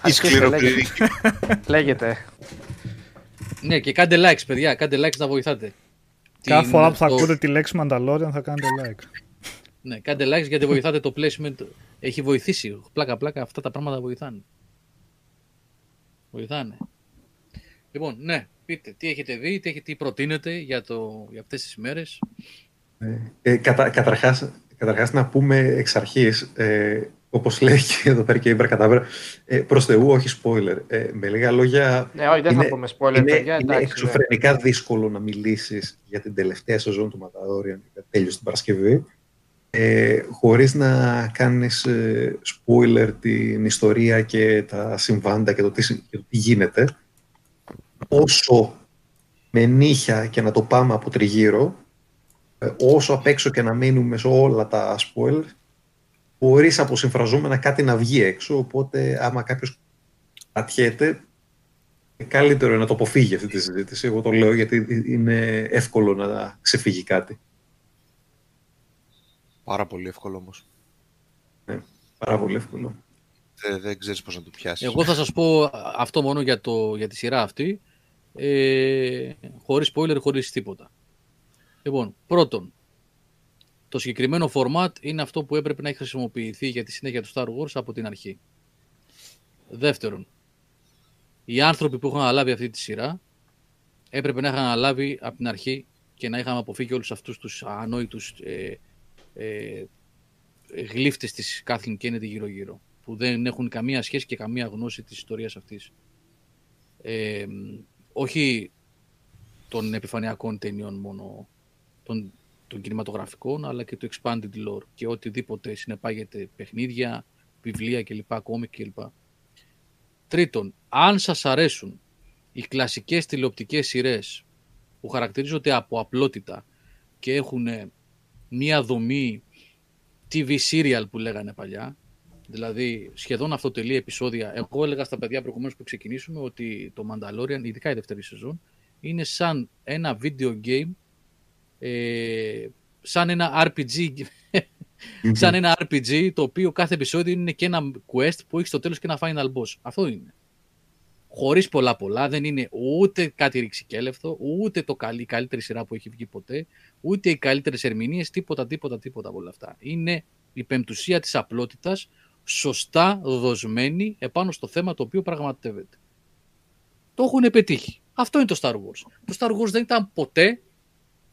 Αρχίστε, σκληροπυρηνική. λέγεται. Ναι, και κάντε likes, παιδιά. Κάντε likes να βοηθάτε. Κάθε Την- φορά που θα το- ακούτε τη λέξη Mandalorian θα κάνετε like. Ναι, κάντε likes γιατί βοηθάτε το placement. Έχει βοηθήσει. Πλάκα-πλάκα αυτά τα πράγματα βοηθάνε. Βοηθάνε. Λοιπόν, ναι, πείτε τι έχετε δει, τι, έχετε, τι προτείνετε για, το, για αυτές τις μέρες. Ε, κατα, καταρχάς, καταρχάς να πούμε εξ αρχής, ε, όπως λέει και εδώ πέρα και η Μπρακατάβρα, ε, προς Θεού όχι spoiler. Ε, με λίγα λόγια, Ναι, όχι, δεν είναι- θα πούμε spoiler, είναι, παιδιά. είναι εντάξει, ναι. εξωφρενικά δύσκολο να μιλήσεις για την τελευταία σεζόν του Ματαδόριαν που τέλειωσε την Παρασκευή ε, χωρίς να κάνεις ε, spoiler την ιστορία και τα συμβάντα και το τι, συ- και το τι γίνεται όσο με νύχια και να το πάμε από τριγύρω ε, όσο απ' έξω και να μείνουμε σε όλα τα spoiler χωρίς από συμφραζόμενα κάτι να βγει έξω οπότε άμα κάποιος πατιέται καλύτερο είναι να το αποφύγει αυτή τη συζήτηση. Εγώ το λέω γιατί είναι εύκολο να ξεφύγει κάτι. Πάρα πολύ εύκολο όμως. Πάρα πολύ εύκολο. Δεν, δεν ξέρεις πώς να το πιάσεις. Εγώ θα σας πω αυτό μόνο για, το, για τη σειρά αυτή, ε, χωρίς spoiler, χωρίς τίποτα. Λοιπόν, πρώτον, το συγκεκριμένο format είναι αυτό που έπρεπε να έχει χρησιμοποιηθεί για τη συνέχεια του Star Wars από την αρχή. Δεύτερον, οι άνθρωποι που έχουν αναλάβει αυτή τη σειρά έπρεπε να είχαν αναλάβει από την αρχή και να είχαμε αποφύγει όλους αυτούς τους ανόητους ε, ε, γλύφτες της Kathleen Kennedy γύρω-γύρω που δεν έχουν καμία σχέση και καμία γνώση της ιστορίας αυτής. Ε, όχι των επιφανειακών ταινιών μόνο, των, των κινηματογραφικών, αλλά και του expanded lore και οτιδήποτε συνεπάγεται παιχνίδια, βιβλία κλπ, κόμικ κλπ. Τρίτον, αν σας αρέσουν οι κλασικές τηλεοπτικές σειρές που χαρακτηρίζονται από απλότητα και έχουν μία δομή TV serial που λέγανε παλιά, δηλαδή σχεδόν αυτοτελή επεισόδια. Εγώ έλεγα στα παιδιά προηγουμένως που ξεκινήσουμε ότι το Mandalorian, ειδικά η δεύτερη σεζόν, είναι σαν ένα video game, ε, σαν ένα RPG, σαν ένα RPG το οποίο κάθε επεισόδιο είναι και ένα quest που έχει στο τέλος και ένα final boss. Αυτό είναι. Χωρίς πολλά πολλά, δεν είναι ούτε κάτι ρηξικέλευτο, ούτε το καλή, η καλύτερη σειρά που έχει βγει ποτέ, ούτε οι καλύτερες ερμηνείες, τίποτα, τίποτα, τίποτα από όλα αυτά. Είναι η πεμπτουσία της απλότητας, σωστά δοσμένη επάνω στο θέμα το οποίο πραγματεύεται. Το έχουν πετύχει. Αυτό είναι το Star Wars. Το Star Wars δεν ήταν ποτέ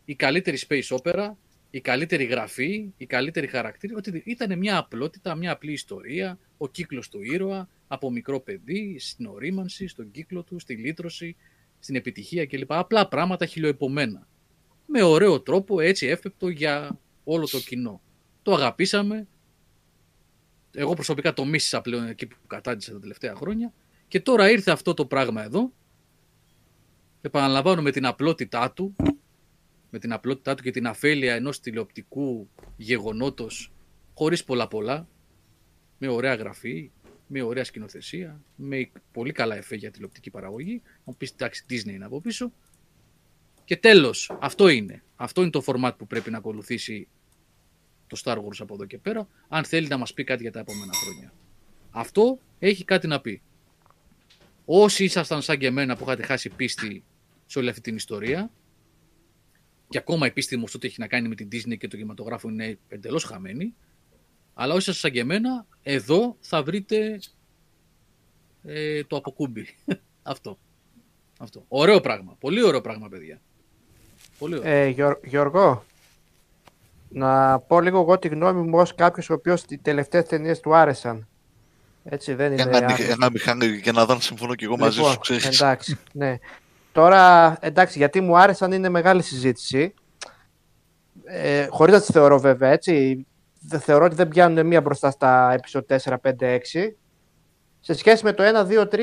η καλύτερη space opera, η καλύτερη γραφή, η καλύτερη χαρακτήρι. Ότι ήταν μια απλότητα, μια απλή ιστορία, ο κύκλος του ήρωα, από μικρό παιδί, στην ορίμανση, στον κύκλο του, στη λύτρωση, στην επιτυχία κλπ. Απλά πράγματα χιλιοεπομένα. Με ωραίο τρόπο, έτσι εύπεπτο για όλο το κοινό. Το αγαπήσαμε. Εγώ προσωπικά το μίσησα πλέον εκεί που κατάντησα τα τελευταία χρόνια. Και τώρα ήρθε αυτό το πράγμα εδώ. Επαναλαμβάνω με την απλότητά του, με την απλότητά του και την αφέλεια ενός τηλεοπτικού γεγονότος χωρίς πολλά πολλά, με ωραία γραφή, με ωραία σκηνοθεσία, με πολύ καλά εφέ για τηλεοπτική παραγωγή. μου πεις εντάξει Disney είναι από πίσω. Και τέλος, αυτό είναι. Αυτό είναι το format που πρέπει να ακολουθήσει το Star Wars από εδώ και πέρα, αν θέλει να μας πει κάτι για τα επόμενα χρόνια. Αυτό έχει κάτι να πει. Όσοι ήσασταν σαν και εμένα που είχατε χάσει πίστη σε όλη αυτή την ιστορία, και ακόμα η πίστη μου στο ότι έχει να κάνει με την Disney και το κινηματογράφο είναι εντελώς χαμένη, αλλά όσοι ήσασταν σαν και εμένα, εδώ θα βρείτε ε, το αποκούμπι. Αυτό. Αυτό. Ωραίο πράγμα. Πολύ ωραίο πράγμα, παιδιά. Πολύ ωραίο. Ε, Γιω- Γιώργο, να πω λίγο εγώ τη γνώμη μου ως κάποιος ο οποίος οι τελευταίες ταινίες του άρεσαν. Έτσι δεν είναι... Ένα, μηχ- άθλος. ένα μηχάνη για να δω συμφωνώ και εγώ μαζί Λοιπόν, σου, ξέρεις. Εντάξει, ναι. Τώρα, εντάξει, γιατί μου άρεσαν είναι μεγάλη συζήτηση. Ε, χωρίς να τις θεωρώ βέβαια, έτσι. Δεν θεωρώ ότι δεν πιάνουν μία μπροστά στα επεισόδια 4, 5, 6. Σε σχέση με το 1, 2, 3,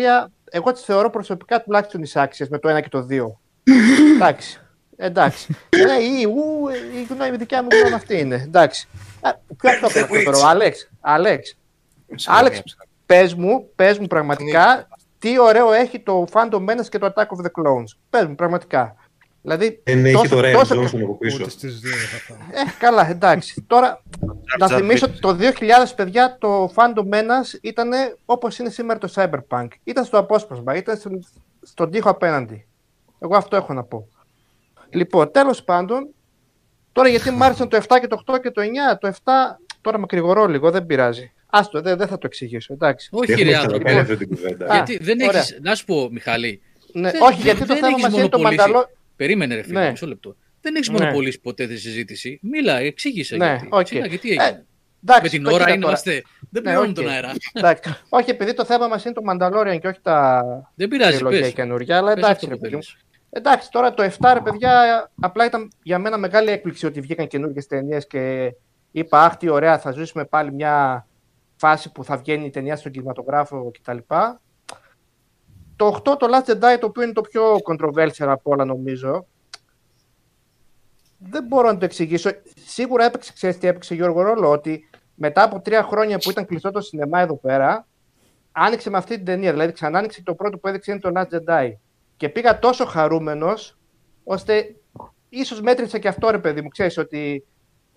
εγώ τις θεωρώ προσωπικά τουλάχιστον εισάξιες με το 1 και το 2. εντάξει. Εντάξει. ναι, η, ου, η γνώμη δικιά μου γνώμη αυτή είναι. Εντάξει. Α, Ποιο αυτό πρέπει να το θεωρώ, Άλεξ. Άλεξ. Άλεξ, πες μου, πες μου πραγματικά τι ωραίο έχει το Phantom Menace και το Attack of the Clones. Πες μου, πραγματικά. Δηλαδή, Δεν έχει τόσο- το Ryan τόσο- Johnson από πίσω. Ούτε στις δύο δεν θα φάω. Ε, καλά, εντάξει. Τώρα, να Jar Jar θυμίσω Binks. ότι το 2000, παιδιά, το Phantom Menace ήταν όπως είναι σήμερα το Cyberpunk. Ήταν στο απόσπασμα, ήταν στον, στον τοίχο απέναντι. Εγώ αυτό έχω να πω. Λοιπόν, τέλος πάντων, τώρα γιατί μου άρεσαν το 7 και το 8 και το 9, το 7, τώρα μακρηγορώ λίγο, δεν πειράζει. Άστο, δεν, δεν θα το εξηγήσω, εντάξει. Όχι, Έχουμε ρε ξανακάνει άνθρωπε. αυτή την κουβέντα. Α, Γιατί δεν ωραία. έχεις, να σου πω, Μιχαλή, Ναι, Δεν- όχι, δεν- γιατί το δεν θέμα έχεις μας είναι το μονοπωλήσει. Mandalo... περίμενε ρε φίλε, Ναι. μισό λεπτό. Δεν έχεις Ναι. μονοπωλήσει ποτέ τη συζήτηση. Μίλα, εξήγησε Ναι, γιατί. οκ. Ξύλα, γιατί Ε, έγινε. Εντάξει, με την το ώρα κοίτα είναι, τώρα. είμαστε, Δεν Ναι, πληρώνουν οκ. τον αέρα. Εντάξει. όχι, επειδή το θέμα μας είναι το Mandalorian και όχι τα Δεν πειράζει, τριλογία πες. καινούργια, αλλά Πες εντάξει, αυτό ρε που παιδί μου. θέλεις. Εντάξει, τώρα το 7 ρε παιδιά, απλά ήταν για μένα μεγάλη έκπληξη ότι βγήκαν καινούργιες ταινίες και είπα, Αχ, τι ωραία, θα ζήσουμε πάλι μια φάση που θα βγαίνει η ταινία στον κινηματογράφο κτλ. Το 8, το Last Jedi, το οποίο είναι το πιο controversial από όλα νομίζω, δεν μπορώ να το εξηγήσω. Σίγουρα έπαιξε, ξέρεις τι έπαιξε Γιώργο ρόλο, ότι μετά από τρία χρόνια που ήταν κλειστό το σινεμά εδώ πέρα, άνοιξε με αυτή την ταινία. Δηλαδή, ξανά άνοιξε το πρώτο που έδειξε είναι το Last Jedi. Και πήγα τόσο χαρούμενος, ώστε ίσως μέτρησε και αυτό ρε παιδί μου, ξέρεις ότι...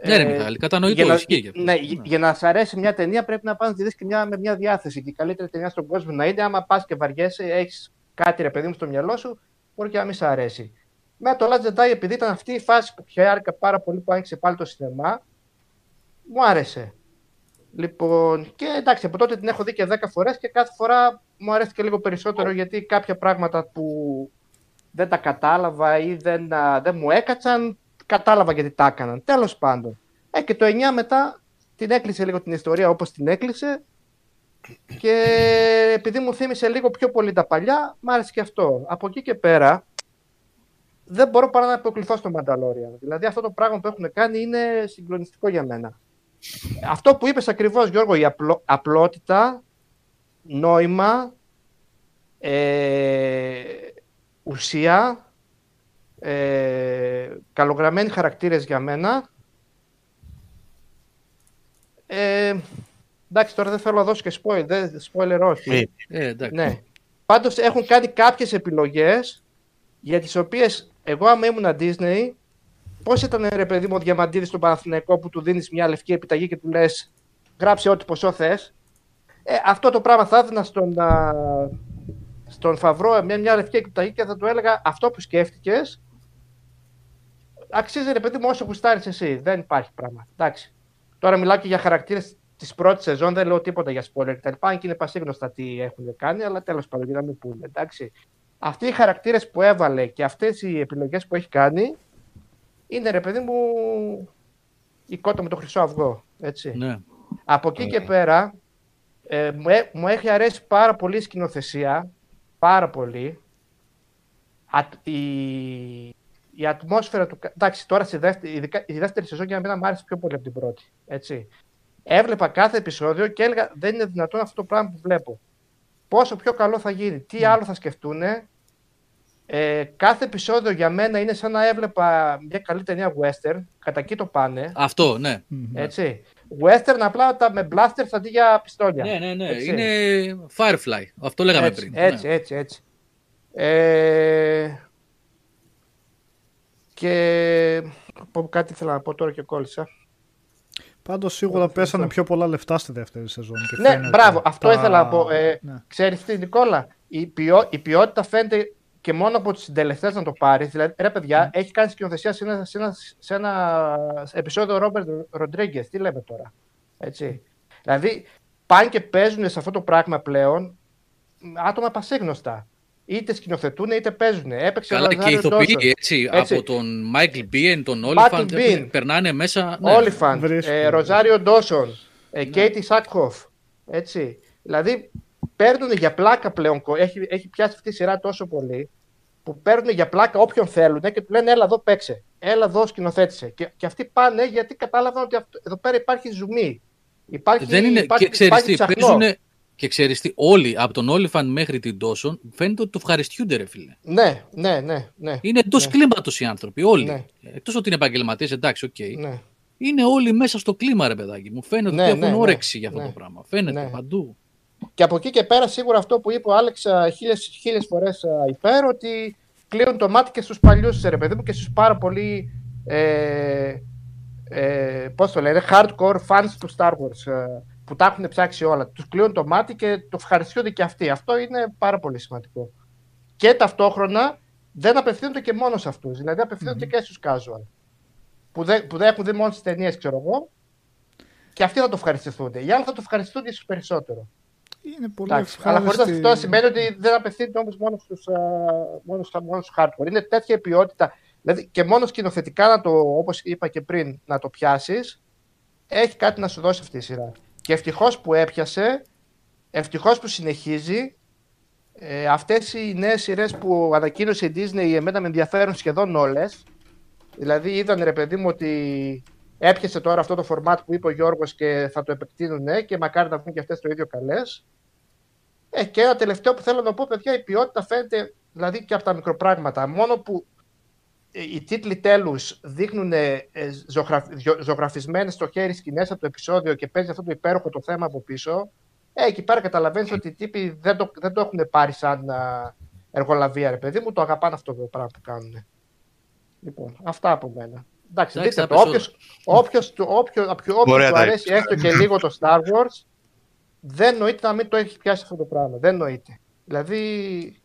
Ναι, ρε ε, Μιχάλη, κατανοητό, για να, ισχύει και αυτό. ναι, για- για να σ' αρέσει μια ταινία πρέπει να πας να τη δεις και μια, με μια διάθεση. Και η καλύτερη ταινία στον κόσμο να είναι άμα πας και βαριέσαι, έχεις κάτι ρε παιδί μου στο μυαλό σου, μπορεί και να μην σ' αρέσει. Με το Last Jedi, επειδή ήταν αυτή η φάση που χαίρηκα πάρα πολύ που άνοιξε πάλι το σινεμά, μου άρεσε. Λοιπόν, και εντάξει, από τότε την έχω δει και 10 φορές και κάθε φορά μου αρέσει λίγο περισσότερο γιατί κάποια πράγματα που δεν τα κατάλαβα ή δεν, α, δεν μου έκατσαν, κατάλαβα γιατί τα έκαναν. Τέλος πάντων. Ε, και το 9 μετά την έκλεισε λίγο την ιστορία όπως την έκλεισε και επειδή μου θύμισε λίγο πιο πολύ τα παλιά, μ' άρεσε και αυτό. Από εκεί και πέρα, δεν μπορώ παρά να υποκληθώ στο Mandalorian. Δηλαδή αυτό το πράγμα που έχουν κάνει είναι συγκλονιστικό για μένα. Αυτό που είπες ακριβώς Γιώργο, η απλο- απλότητα, νόημα, ε, ουσία, ε, καλογραμμένοι χαρακτήρες για μένα. Ε, εντάξει, τώρα δεν θέλω να δώσω και spoiler, δεν, spoiler όχι. Ε, εντάξει. Ναι. Πάντως έχουν κάνει κάποιες επιλογές για τις οποίες εγώ άμα ήμουν Disney πώς ήταν ρε παιδί μου ο Διαμαντίδης στον Παναθηναϊκό που του δίνεις μια λευκή επιταγή και του λες γράψε ό,τι ποσό θες. Ε, αυτό το πράγμα θα έδινα στον, α, στον Φαβρό μια, μια λευκή επιταγή και θα του έλεγα αυτό που σκέφτηκες αξίζει ρε παιδί μου όσο γουστάρεις εσύ. Δεν υπάρχει πράγμα. Εντάξει. Τώρα μιλάω και για χαρακτήρες της πρώτης σεζόν, δεν λέω τίποτα για spoiler κτλ. Αν και είναι πασίγνωστα τι έχουν κάνει, αλλά τέλος πάντων για να μην πούνε. Εντάξει. Αυτοί οι χαρακτήρες που έβαλε και αυτές οι επιλογές που έχει κάνει είναι ρε παιδί μου η κότα με το χρυσό αυγό. Έτσι. Ναι. Από εκεί και πέρα ε, μου, έ- μου έχει αρέσει πάρα πολύ η σκηνοθεσία. Πάρα πολύ. Α, η, η ατμόσφαιρα του. κα- Εντάξει, τώρα στη δεύτερη, ειδικά, η δεύτερη σεζόν για μένα μου άρεσε πιο πολύ από την πρώτη. Έτσι. Έβλεπα κάθε επεισόδιο και έλεγα δεν είναι δυνατόν αυτό το πράγμα που βλέπω. Πόσο πιο καλό θα γίνει, τι άλλο θα σκεφτούν. Ε, κάθε επεισόδιο για μένα είναι σαν να έβλεπα μια καλή ταινία western. Κατά εκεί το πάνε. Αυτό, ναι. Έτσι. Western απλά τα με blasters αντί για πιστόλια. Ναι, ναι, ναι. Έτσι. Είναι Firefly. Αυτό λέγαμε έτσι, πριν. Έτσι, Ναι. έτσι, έτσι. Ε, και πω κάτι ήθελα να πω τώρα και κόλλησα. Πάντως σίγουρα πέσανε πιο πολλά λεφτά στη δεύτερη σεζόν. Και Ναι, φαίνεται. μπράβο, αυτό Τα- ήθελα να πω. Ε, ναι. Ξέρεις τι, Νικόλα, η, ποιό, η ποιότητα φαίνεται και μόνο από τους συντελεστές να το πάρεις. Δηλαδή, ρε παιδιά, έχει κάνει σκηνοθεσία σε ένα, σε ένα, σε ένα επεισόδιο Ρόμπερτ Ροντρίγκες. Τι λέμε τώρα. Έτσι. Δηλαδή, πάνε και παίζουν σε αυτό το πράγμα πλέον άτομα πασίγνωστα. Είτε σκηνοθετούν είτε παίζουν. Έπαιξε ο Καλά και οι Λαζάριο ηθοποιοί Ντόσον. έτσι, Έτσι. από τον Μάικλ Μπίεν, τον Michael Όλιφαντ, Biehn. περνάνε μέσα. Ναι. Όλιφαντ, Βρίσκω. ε, Ροζάριο Ντόσον, ε, Κέιτι Σάκχοφ. Έτσι. Δηλαδή παίρνουν για πλάκα πλέον. κο- Έχει, έχει πιάσει αυτή η σειρά τόσο πολύ που παίρνουν για πλάκα όποιον θέλουν και του λένε Έλα εδώ παίξε. Έλα εδώ σκηνοθέτησε. Και, και αυτοί πάνε γιατί κατάλαβαν ότι αυτό, εδώ πέρα υπάρχει ζουμί. Υπάρχει, Δεν είναι, υπάρχει, και ξέρεις υπάρχει τι, ψαχνό. Παίζουνε, και ξέρεις τι, όλοι, από τον Olyphant μέχρι την Dawson, φαίνεται ότι το ευχαριστιούνται ρε φίλε. Ναι, ναι, ναι. ναι. Είναι εντός Ναι. κλίματος οι άνθρωποι, όλοι. Ναι. Εκτός ότι είναι επαγγελματίες, εντάξει, οκ. ναι. Είναι όλοι μέσα στο κλίμα, ρε παιδάκι μου. Φαίνεται Ναι, ότι έχουν ναι, ναι. όρεξη για αυτό Ναι. το πράγμα. Φαίνεται Ναι. παντού. Και από εκεί και πέρα σίγουρα αυτό που είπε ο Άλεξ α, χίλιες, χίλιες φορές α, υπέρ ότι κλείνουν το μάτι και στους παλιούς ρε παιδί μου και στους πάρα πολύ ε, ε, πώς το λένε, hardcore fans του Star Wars ε, που τα έχουν ψάξει όλα. Τους κλείνουν το μάτι και το ευχαριστούνται και αυτοί. Αυτό είναι πάρα πολύ σημαντικό. Και ταυτόχρονα δεν απευθύνονται και μόνος σε αυτούς. Δηλαδή απευθύνονται και στους casual. Που δεν, που δεν έχουν δει μόνος τις ταινίες, ξέρω εγώ. Και αυτοί θα το ευχαριστηθούν. Οι άλλοι θα το ευχαριστούν ίσως περισσότερο. Είναι πολύ Εντάξει, αλλά χωρίς ευχάριστη. αυτό σημαίνει ότι δεν απευθύνεται όμως μόνος στου μόνος στα- μόνος στους hardcore. Είναι τέτοια ποιότητα. Δηλαδή και μόνος σκηνοθετικά να το, όπως είπα και πριν, να το πιάσεις, έχει κάτι να σου δώσει αυτή η σειρά. Και ευτυχώς που έπιασε, ευτυχώς που συνεχίζει. Ε, αυτές οι νέες σειρές που ανακοίνωσε η Disney εμένα με ενδιαφέρουν σχεδόν όλες. Δηλαδή είδαν ρε παιδί μου ότι έπιασε τώρα αυτό το format που είπε ο Γιώργος και θα το επεκτείνουν και μακάρι να βγουν και αυτές το ίδιο καλές. Ε, και ένα τελευταίο που θέλω να πω, παιδιά, η ποιότητα φαίνεται δηλαδή και από τα μικροπράγματα. Μόνο που ε, οι τίτλοι τέλους δείχνουν ε, ζωγραφ, ζωγραφισμένες στο χέρι σκηνές από το επεισόδιο και παίζει αυτό το υπέροχο το θέμα από πίσω, ε, εκεί πέρα καταλαβαίνεις ότι οι τύποι δεν το, δεν το έχουν πάρει σαν α, εργολαβία, ρε παιδί μου, το αγαπάνε αυτό το πράγμα που κάνουν. Λοιπόν, αυτά από μένα. Εντάξει, Εντάξει, δείτε τα το. Όποιος, όποιος, του- όποιο, όποιο, όποιος Ωραία του τα αρέσει έστω και λίγο το Star Wars, δεν νοείται να μην το έχει πιάσει αυτό το πράγμα. Δεν νοείται. Δηλαδή,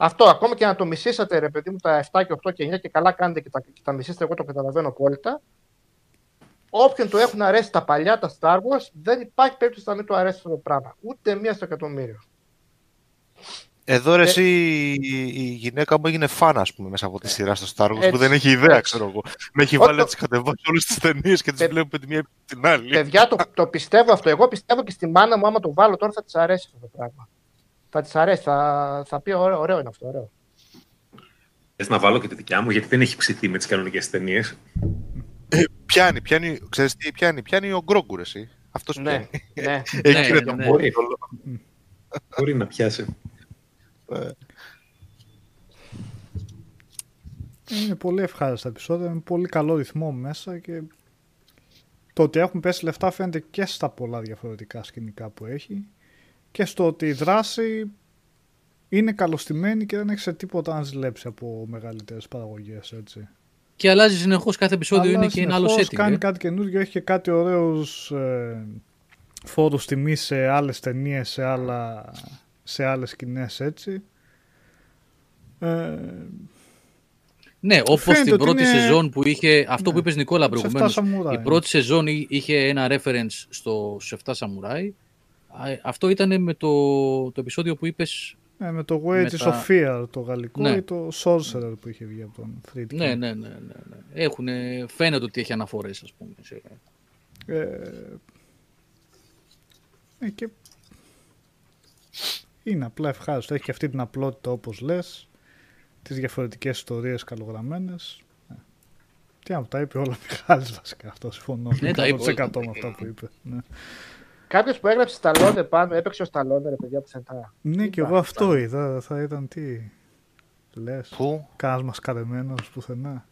αυτό ακόμα και να το μισήσατε, ρε παιδί μου, τα 7 και 8 και 9 και καλά κάνετε και τα, και τα μισήσετε, εγώ το καταλαβαίνω απόλυτα. Όποιον του έχουν αρέσει τα παλιά, τα Star Wars, δεν υπάρχει περίπτωση να μην του αρέσει αυτό το πράγμα. Ούτε μία στο εκατομμύριο. Εδώ ρε Ε, εσύ η γυναίκα μου έγινε φαν, ας πούμε, μέσα από τη σειρά στο Star Wars, Έτσι, που δεν έχει ιδέα, έτσι. ξέρω εγώ. Με έχει Ό, βάλει να το- τις κατεβάσει όλες τις ταινίες και τις Ε, βλέπουμε τη μία επί την άλλη. Παιδιά, το, το πιστεύω αυτό. Εγώ πιστεύω και στη μάνα μου, άμα το βάλω τώρα, θα της αρέσει αυτό το πράγμα. Θα της αρέσει. Θα, θα πει ωραίο, ωραίο είναι αυτό. Ωραίο. Θες να βάλω και τη δικιά μου, γιατί δεν έχει ψηθεί με τις κανονικές ταινίες. Πιάνει, πιάνει, ξέρεις τι πιάνει, πιάνει ο Γκρόγκου, ρε εσύ. Αυτός Ναι, πιάνει. ναι. Εκεί ναι, είναι το ναι. μόνος. Μπορεί να πιάσει. Είναι πολύ ευχάριστα επεισόδια, με πολύ καλό ρυθμό μέσα και το ότι έχουν πέσει λεφτά φαίνεται και στα πολλά διαφορετικά σκηνικά που έχει και στο ότι η δράση είναι καλωστημένη και δεν έχει σε τίποτα να ζηλέψει από μεγαλύτερες παραγωγές, έτσι. Και αλλάζει συνεχώς κάθε επεισόδιο, Αλλά είναι και ένα άλλο συνεχώς setting. κάνει ε. κάτι καινούργιο, έχει και κάτι ωραίους ε, φόρους τιμής σε άλλες ταινίες, σε, άλλα, σε άλλες σκηνές, έτσι. Ε, Ναι, όπως Φαίνεται την ότι πρώτη είναι- σεζόν που είχε. Αυτό που Ναι. είπες Νικόλα Σε προηγουμένως. εφτά σαμουράι, Η ναι. πρώτη σεζόν εί- είχε ένα reference στο, στους 7 Σαμουράι. Α, ε, Αυτό ήταν με το, το επεισόδιο που είπες. Ναι, με το Wages Με τα- of Fear το γαλλικό Ναι. ή το Sorcerer που είχε βγει από τον Friedkin. Ναι, ναι, ναι. ναι, ναι. Έχουνε, φαίνεται ότι έχει αναφορές, ας πούμε. Σε... Ε, ε, και είναι απλά ευχάριστο. Έχει και αυτή την απλότητα όπως λες, τις διαφορετικές ιστορίες καλογραμμένες. Ε, Τι να μου τα είπε όλα ο Μιχάλης βασικά αυτό, συμφωνώ. Ναι, τα είπε 100% όλα. με αυτά που είπε. Ναι, Κάποιος που έγραψε Σταλόνε πάνω, έπαιξε ο Σταλόνε, ρε παιδιά, πουθενά. ναι και εγώ αυτό είδα, θα ήταν τι λες. Πού; Κάνας μασκαρεμένος πουθενά.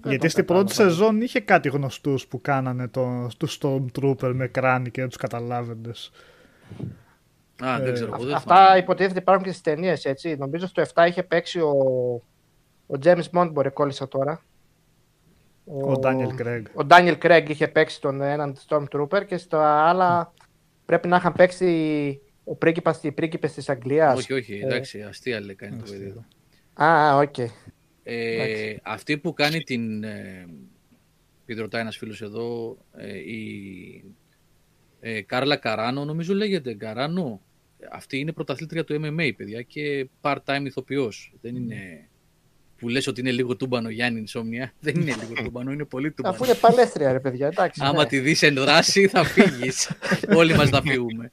Δεν Γιατί το στην πρώτη κατάλαβα. σεζόν είχε κάτι γνωστούς που κάνανε το, τους Stormtrooper με κράνη και τους καταλάβεντες. Α, Ε, δεν ξέρω. εγώ, δεν Αυτά θυμάμαι. υποτίθεται υπάρχουν και στις ταινίες, έτσι. Νομίζω στο 7 είχε παίξει ο, ο James Bond, μπορεί κόλλησα τώρα. Ο Daniel Craig. Ο Daniel Craig είχε παίξει τον έναν Stormtrooper και στα άλλα πρέπει να είχαν παίξει ο πρίγκιπας, οι πρίγκιπες της Αγγλίας. Όχι, όχι, εντάξει, αστεία λέει κάνει το παιδί εδώ. Α, α, οκ. Ε, Εντάξει. αυτή που κάνει την. Ε, επειδή ρωτάει ένας φίλος εδώ, ε, η ε, Κάρλα Καράνο, νομίζω λέγεται Καράνο. Αυτή είναι πρωταθλήτρια του MMA, παιδιά, και part-time ηθοποιός. Δεν είναι που λες ότι είναι λίγο τούμπανο Γιάννη Insomnia. Δεν είναι λίγο τούμπανο, είναι πολύ τούμπανο. Αφού είναι παλέστρια, ρε παιδιά, εντάξει. Άμα ναι. τη δεις εν δράση θα φύγεις. Όλοι μας θα φύγουμε.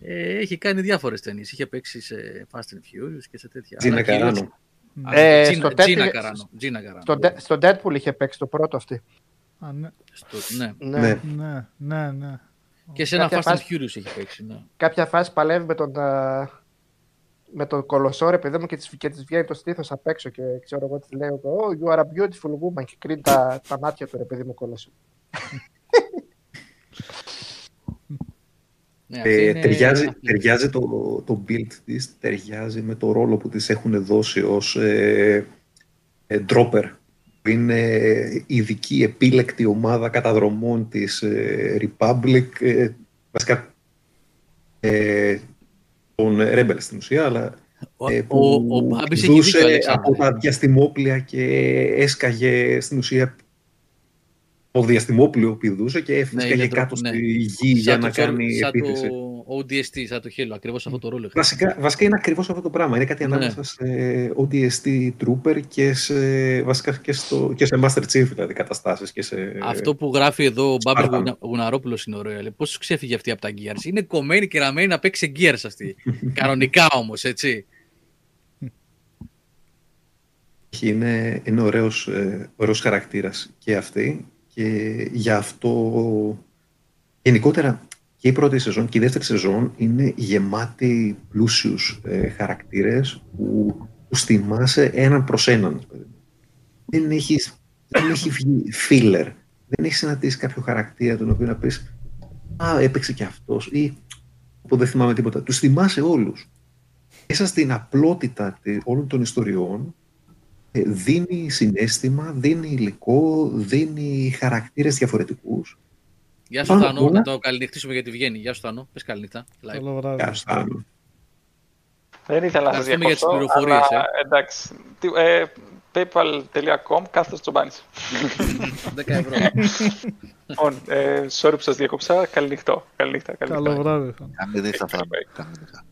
Ε, έχει κάνει διάφορες ταινίες. Είχε παίξει σε Fast and Furious και σε τέτοια. Τζίνα Αλλά κυρίως- Καράνο. Α, Ε, Τζίνα- στο Τζίνα τέτοιο- Καράνο. Τζίνα Καράνο. Στο, De- στο Deadpool είχε παίξει το πρώτο αυτή. Α, ναι, Στο- ναι. Ναι. Ναι. ναι, ναι, ναι. Και σε ένα Κάποια Fast and φάση- Furious έχει παίξει. Ναι. Κάποια φάση παλεύει με τον, α, με τον κολοσσό, ρε παιδί μου, και της, και της βγαίνει το στήθος απ' έξω και ξέρω εγώ τι λέει. Oh, you are a beautiful woman και κρίνει τα, τα μάτια του, ρε παιδί μου, κολοσσό. Ναι, αυτή Ε, είναι- ταιριάζει αυτή. ταιριάζει το, το build της, ταιριάζει με το ρόλο που της έχουν δώσει ως ε, ε, dropper. που Είναι ειδική επίλεκτη ομάδα καταδρομών της ε, Republic, ε, βασικά ε, των Rebels στην ουσία, αλλά Ο, ε, ο, που ο Μπάμπης έχει δούσε δίκιο, από Αλέξανδρε. τα διαστημόπλια και έσκαγε στην ουσία το διαστημόπλιο που πηδούσε και Ναι, έσκαγε είναι κάτω ντροπ- ναι. στη γη για Σαν να το Thor- κάνει σαν επίθεση. Το, ODST, σαν το χέλο, ακριβώς αυτό το ρόλο. είχα. Βασικά, βασικά είναι ακριβώς αυτό το πράγμα. Είναι κάτι Ναι. ανάμεσα σε ODST Trooper και σε, βασικά και, στο, και σε Master Chief δηλαδή καταστάσεις και σε... Αυτό που γράφει εδώ ο Μπάμπη Σπάρτα. Γουνα- Γουναρόπουλος είναι ωραίο. Λέει, πώς ξέφυγε αυτή από τα Gears; Είναι κομμένη και ραμμένη να παίξει σε Gears αυτή. Κανονικά όμως, έτσι. Είναι, είναι ωραίος, ε, ωραίος χαρακτήρας και αυτή και γι' αυτό γενικότερα και η πρώτη σεζόν και η δεύτερη σεζόν είναι γεμάτη πλούσιους ε, χαρακτήρες που τους θυμάσαι έναν προς έναν. Δεν έχεις, δεν έχει βγει filler. Δεν έχεις συναντήσει κάποιο χαρακτήρα τον οποίο να πεις «Α, έπαιξε και αυτός» ή «Που δεν θυμάμαι τίποτα». Τους θυμάσαι όλους. Μέσα στην απλότητα τε- όλων των ιστοριών ε, δίνει συνέστημα, δίνει υλικό, δίνει χαρακτήρες διαφορετικούς. Γεια σου Πάνω Θανό, απ' όλα- να το καληνυχτήσουμε γιατί βγαίνει. Γεια σου Θανό, πες καληνύχτα. Live. Καλό βράδυ. Γεια σου, Θάνο. Δεν ήθελα να σας Ευχαριστούμε για τις διακόψω, πληροφορίες, αλλά εντάξει. Τι- ε, paypal.com κάθετος Τζομπάνης. 10 ευρώ. Λοιπόν, ε, sorry που σας διακόψα. Καληνυχτό. Καληνύχτα. Καλό καληνύχτα. βράδυ. Θάνο. Καλή νύχτα, Θάνο. Bye. Καλή νύχτα.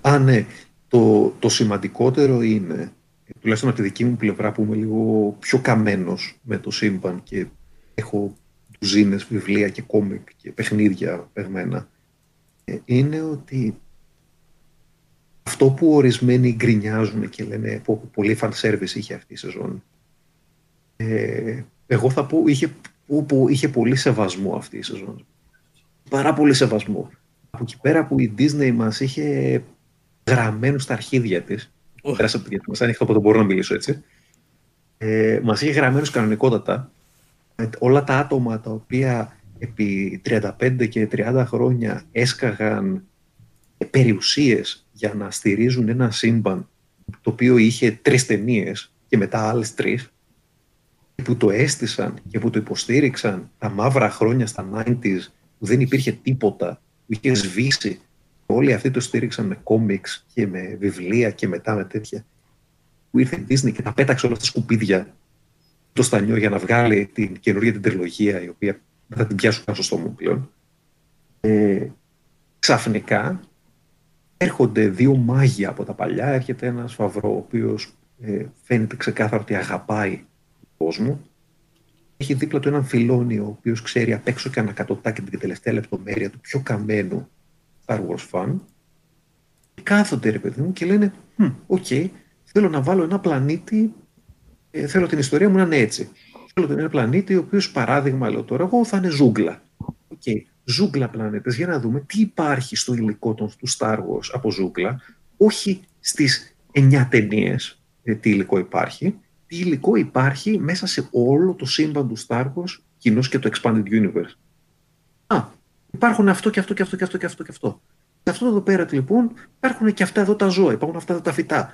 Α, ναι. Το, το σημαντικότερο είναι, τουλάχιστον από τη δική μου πλευρά που είμαι λίγο πιο καμένος με το σύμπαν και έχω ντουζίνες βιβλία και κόμικ και παιχνίδια παιγμένα, ε, είναι ότι αυτό που ορισμένοι γκρινιάζουν και λένε πω, πολύ fan service είχε αυτή η σεζόν, ε, εγώ θα πω είχε, πω, πω, είχε πολύ σεβασμό αυτή η σεζόν. Πάρα πολύ σεβασμό. Από εκεί πέρα που η Disney μας είχε γραμμένο στα αρχίδια της, Ω. πέρασα από γιατί μας ανοιχτό, οπότε μπορώ να μιλήσω έτσι, ε, μας είχε γραμμένους κανονικότατα με όλα τα άτομα τα οποία επί 35 και 30 χρόνια έσκαγαν περιουσίες για να στηρίζουν ένα σύμπαν το οποίο είχε τρεις ταινίες και μετά άλλες τρεις και που το έστησαν και που το υποστήριξαν τα μαύρα χρόνια στα 90s που δεν υπήρχε τίποτα, που είχες σβήσει όλοι αυτοί το στήριξαν με κόμιξ και με βιβλία και μετά με τέτοια που ήρθε η Disney και τα πέταξε όλα στα σκουπίδια το στανιό για να βγάλει την καινούργια την τριλογία η οποία δεν θα την πιάσουν καν στο στόμα μου πλέον ε, ξαφνικά έρχονται δύο μάγια από τα παλιά. Έρχεται ένας φαβρό, ο οποίος ε, φαίνεται ξεκάθαρο ότι αγαπάει τον κόσμο. Έχει δίπλα του έναν Filoni, ο οποίος ξέρει απ' έξω και ανακατωτά και την τελευταία λεπτομέρεια του πιο καμένου Star Wars fan. Και κάθονται, ρε παιδί μου, και λένε: «Μμ, Οκ, θέλω να βάλω ένα πλανήτη. ε, θέλω την ιστορία μου να είναι έτσι. Θέλω ένα πλανήτη, ο οποίος παράδειγμα, λέω τώρα, εγώ θα είναι ζούγκλα. Οκ, ζούγκλα πλανήτες, για να δούμε τι υπάρχει στο υλικό των, του Star Wars από ζούγκλα, όχι στις 9 ταινίες τι υλικό υπάρχει, τι υλικό υπάρχει μέσα σε όλο το σύμπαν του Star Wars, κοινώς και το Expanded Universe. Α, υπάρχουν αυτό και αυτό και αυτό και αυτό και αυτό και αυτό. Σε αυτό εδώ πέρα λοιπόν υπάρχουν και αυτά εδώ τα ζώα, υπάρχουν αυτά εδώ τα φυτά.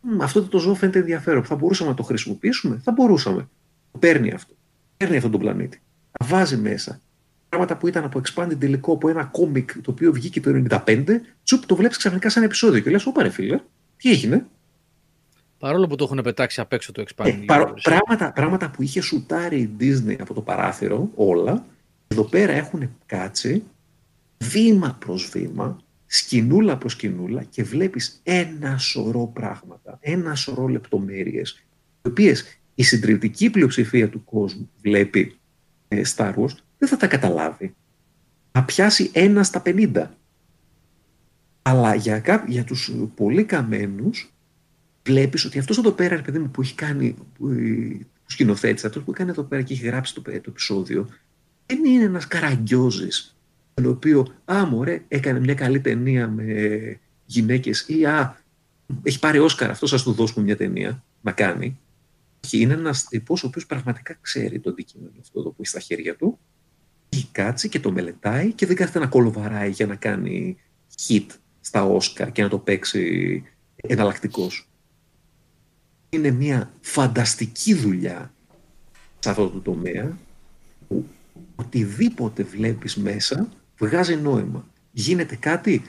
Μ, αυτό το ζώο φαίνεται ενδιαφέρον. Θα μπορούσαμε να το χρησιμοποιήσουμε, θα μπορούσαμε. Το παίρνει αυτό. Παίρνει αυτόν τον πλανήτη. Τα βάζει μέσα πράγματα που ήταν από expanded υλικό από ένα κόμικ το οποίο βγήκε το 95, τσουπ το βλέπεις ξαφνικά σαν επεισόδιο και λες: Ωπα ρε φίλε, τι έγινε; Παρόλο που το έχουν πετάξει απ' έξω το Ε, Expanding παρό- Universe. πράγματα, πράγματα που είχε σουτάρει η Disney από το παράθυρο, όλα, εδώ πέρα έχουν κάτσει βήμα προς βήμα, σκηνούλα προς σκηνούλα και βλέπεις ένα σωρό πράγματα, ένα σωρό λεπτομέρειες, οι οποίες η συντριπτική πλειοψηφία του κόσμου βλέπει ε, Star Wars, δεν θα τα καταλάβει. Θα πιάσει ένα στα 50. Αλλά για, κά- για τους πολύ καμένους βλέπεις ότι αυτός εδώ πέρα, ρε παιδί μου, που έχει κάνει, που, ε, που σκηνοθέτης, αυτός που κάνει εδώ πέρα και έχει γράψει το, το επεισόδιο, δεν είναι ένας καραγκιόζης, τον οποίο, α, μωρέ, έκανε μια καλή ταινία με γυναίκες ή, α, έχει πάρει Όσκαρ, αυτό σας του δώσουμε μια ταινία να κάνει. Και είναι ένας τύπος ο οποίος πραγματικά ξέρει το αντικείμενο αυτό εδώ που έχει στα χέρια του, έχει κάτσει και το μελετάει και δεν κάθεται να κολοβαράει για να κάνει hit στα Όσκαρ και να το παίξει εναλλακτικός. Είναι μια φανταστική δουλειά σε αυτό το τομέα που οτιδήποτε βλέπεις μέσα βγάζει νόημα. Γίνεται κάτι,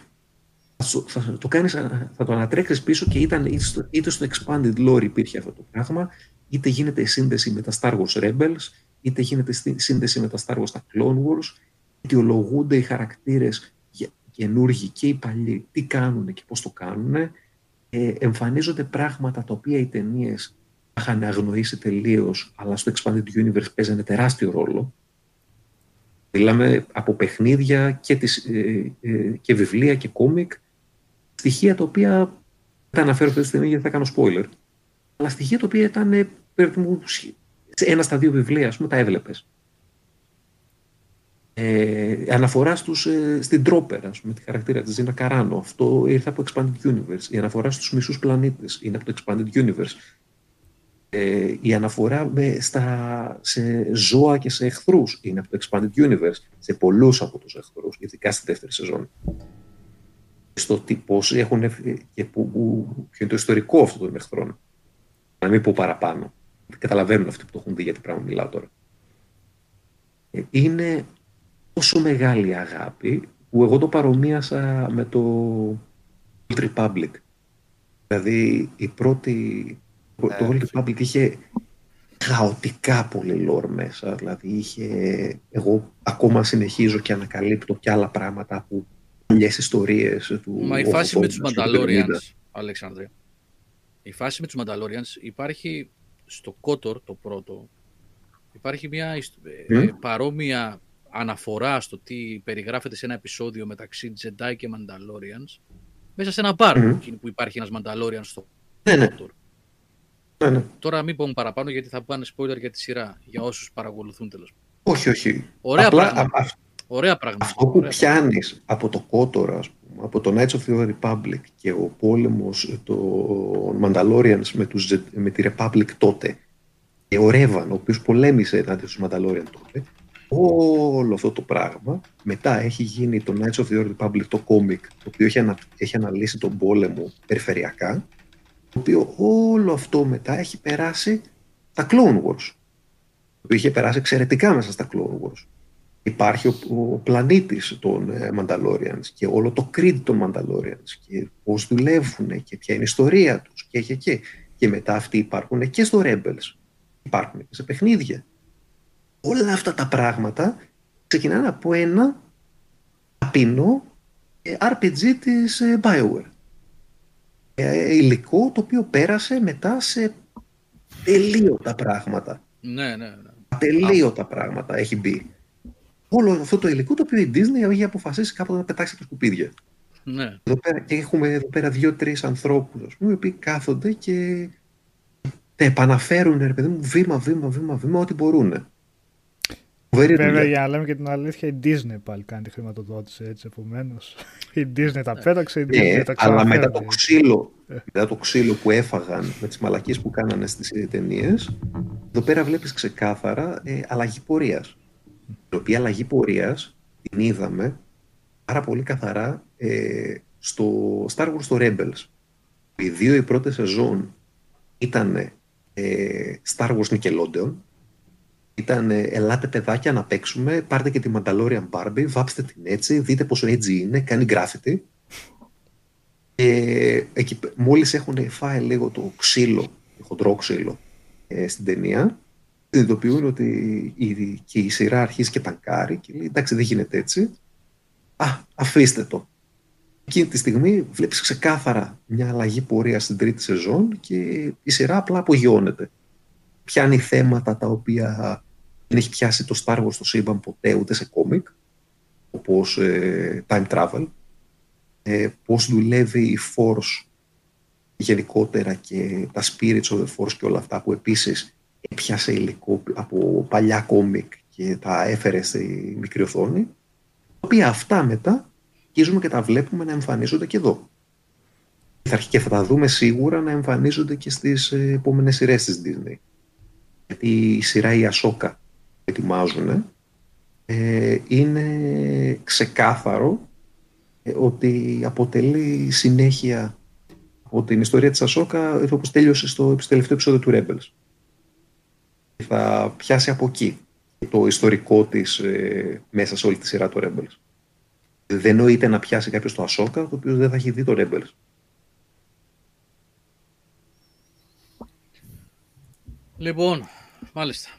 θα, σου- θα το, κάνεις, θα το ανατρέξεις πίσω και ήταν είτε στο, είτε στο Expanded Lore υπήρχε αυτό το πράγμα, είτε γίνεται η σύνδεση με τα Star Wars Rebels, είτε γίνεται στη- σύνδεση με τα Star Wars τα Clone Wars, αιτιολογούνται οι χαρακτήρες καινούργοι και οι παλιοί, τι κάνουν και πώς το κάνουν, ε, εμφανίζονται πράγματα τα οποία οι ταινίες είχαν αγνοήσει τελείως, αλλά στο Expanded Universe παίζανε τεράστιο ρόλο. Μιλάμε από παιχνίδια και, τις, ε, ε, και βιβλία και κόμικ, στοιχεία τα οποία δεν τα αναφέρω αυτή τη στιγμή γιατί θα κάνω spoiler, αλλά στοιχεία τα οποία ήταν ε, σε ένα στα δύο βιβλία, ας πούμε, τα έβλεπες. Ε, αναφορά στους, ε, στην Τρόπερ, ας πούμε, τη χαρακτήρα της Ζήνα Καράνο. Αυτό ήρθε από Expanded Universe. Η αναφορά στους μισούς πλανήτες είναι από το Expanded Universe. Ε, η αναφορά με, στα, σε ζώα και σε εχθρούς είναι από το Expanded Universe. Σε πολλούς από τους εχθρούς, ειδικά στη δεύτερη σεζόν. Στο τι πώς έχουν και που, που, ποιο είναι το ιστορικό αυτών των εχθρών. Να μην πω παραπάνω. Καταλαβαίνουν αυτοί που το έχουν δει γιατί πράγμα μιλάω τώρα. Ε, είναι τόσο μεγάλη αγάπη που εγώ το παρομοίασα με το Old Republic. Δηλαδή η πρώτη... το ε, Old Republic είχε χαοτικά πολύ λόρ μέσα. Δηλαδή είχε... Εγώ ακόμα συνεχίζω και ανακαλύπτω και άλλα πράγματα που παλιές ιστορίες του... Μα η φάση με τους Mandalorians, Αλεξάνδρε. Η φάση με τους Mandalorians υπάρχει στο Κότορ το πρώτο. Υπάρχει μια mm. παρόμοια αναφορά στο τι περιγράφεται σε ένα επεισόδιο μεταξύ Jedi και Mandalorians μέσα σε ένα μπαρ που υπάρχει ένας Mandalorian στο ναι, ναι. Ναι, ναι. Τώρα μην πούμε παραπάνω γιατί θα πάνε spoiler για τη σειρά, για όσους παρακολουθούν τέλος. Όχι, όχι. Ωραία Απλά, πράγματα. Α, Ωραία πράγματα. Αυτό που πιάνεις από το Κότορα, από το Knights of the Republic και ο πόλεμος των Mandalorians με, τους, με τη Republic τότε και ο Ρέβαν, ο οποίος πολέμησε ενάντια στους Mandalorian τότε, όλο αυτό το πράγμα μετά έχει γίνει το Knights of the Republic, το κόμικ, το οποίο έχει, ανα, έχει αναλύσει τον πόλεμο περιφερειακά, το οποίο όλο αυτό μετά έχει περάσει στα Clone Wars, το οποίο είχε περάσει εξαιρετικά μέσα στα Clone Wars. Υπάρχει ο, ο πλανήτης των ε, Mandalorians και όλο το creed των Mandalorians και πώς δουλεύουν και ποια είναι η ιστορία τους και, και, και. και μετά αυτοί υπάρχουν και στο Rebels, υπάρχουν και σε παιχνίδια όλα αυτά τα πράγματα ξεκινάνε από ένα ταπεινό ε, RPG της ε, BioWare. Ε, υλικό το οποίο πέρασε μετά σε τελείωτα πράγματα. Ναι, ναι, ναι. Τελείωτα πράγματα έχει μπει. Όλο αυτό το υλικό το οποίο η Disney έχει αποφασίσει κάποτε να πετάξει από τα σκουπίδια. Ναι. Εδώ πέρα, και έχουμε εδώ πέρα δύο-τρεις ανθρώπους, ας πούμε, οι οποίοι κάθονται και επαναφέρουν, ρε παιδί μου, βήμα, βήμα, βήμα, βήμα, ό,τι μπορούν. Βέβαια, για να λέμε και την αλήθεια, η Disney πάλι κάνει τη χρηματοδότηση έτσι. Επομένως, η Disney τα πέταξε, η Disney ναι, τα ξαναφέρει. Αλλά μετά το, ξύλο, ε. μετά το ξύλο που έφαγαν με τις μαλακίες που κάνανε στις ταινίες, εδώ πέρα βλέπεις ξεκάθαρα ε, αλλαγή πορείας. Η οποία αλλαγή πορείας την είδαμε πάρα πολύ καθαρά ε, στο Star Wars στο Rebels. Οι δύο οι πρώτες σεζόν ήταν ε, Star Wars Nickelodeon, ήταν ελάτε παιδάκια να παίξουμε, πάρτε και τη Mandalorian Barbie, βάψτε την έτσι, δείτε πόσο έτσι είναι, κάνει graffiti. Και εκεί, μόλις έχουν φάει λίγο το ξύλο, το χοντρό ξύλο ε, στην ταινία, συνειδητοποιούν ότι η, και η σειρά αρχίζει και ταγκάρει και λέει εντάξει δεν γίνεται έτσι, α, αφήστε το. Εκείνη τη στιγμή βλέπεις ξεκάθαρα μια αλλαγή πορείας στην τρίτη σεζόν και η σειρά απλά απογειώνεται. Πιάνει θέματα τα οποία δεν έχει πιάσει το Star Wars στο σύμπαν ποτέ ούτε σε κόμικ, όπως ε, time travel, ε, πώς δουλεύει η Force γενικότερα και τα spirits of the Force και όλα αυτά που επίσης έπιασε υλικό από παλιά κόμικ και τα έφερε στη μικρή οθόνη, τα οποία αυτά μετά αρχίζουμε και τα βλέπουμε να εμφανίζονται και εδώ. Και θα τα δούμε σίγουρα να εμφανίζονται και στις ε, επόμενες σειρές της Disney. Γιατί η σειρά η Ασόκα ετοιμάζουν ε, είναι ξεκάθαρο ε, ότι αποτελεί συνέχεια από την ιστορία της Ασόκα όπως τέλειωσε στο τελευταίο επεισόδιο του Rebels. Θα πιάσει από εκεί το ιστορικό της ε, μέσα σε όλη τη σειρά του Rebels. Δεν νοείται να πιάσει κάποιος το Ασόκα το οποίο δεν θα έχει δει το Rebels. Λοιπόν, μάλιστα.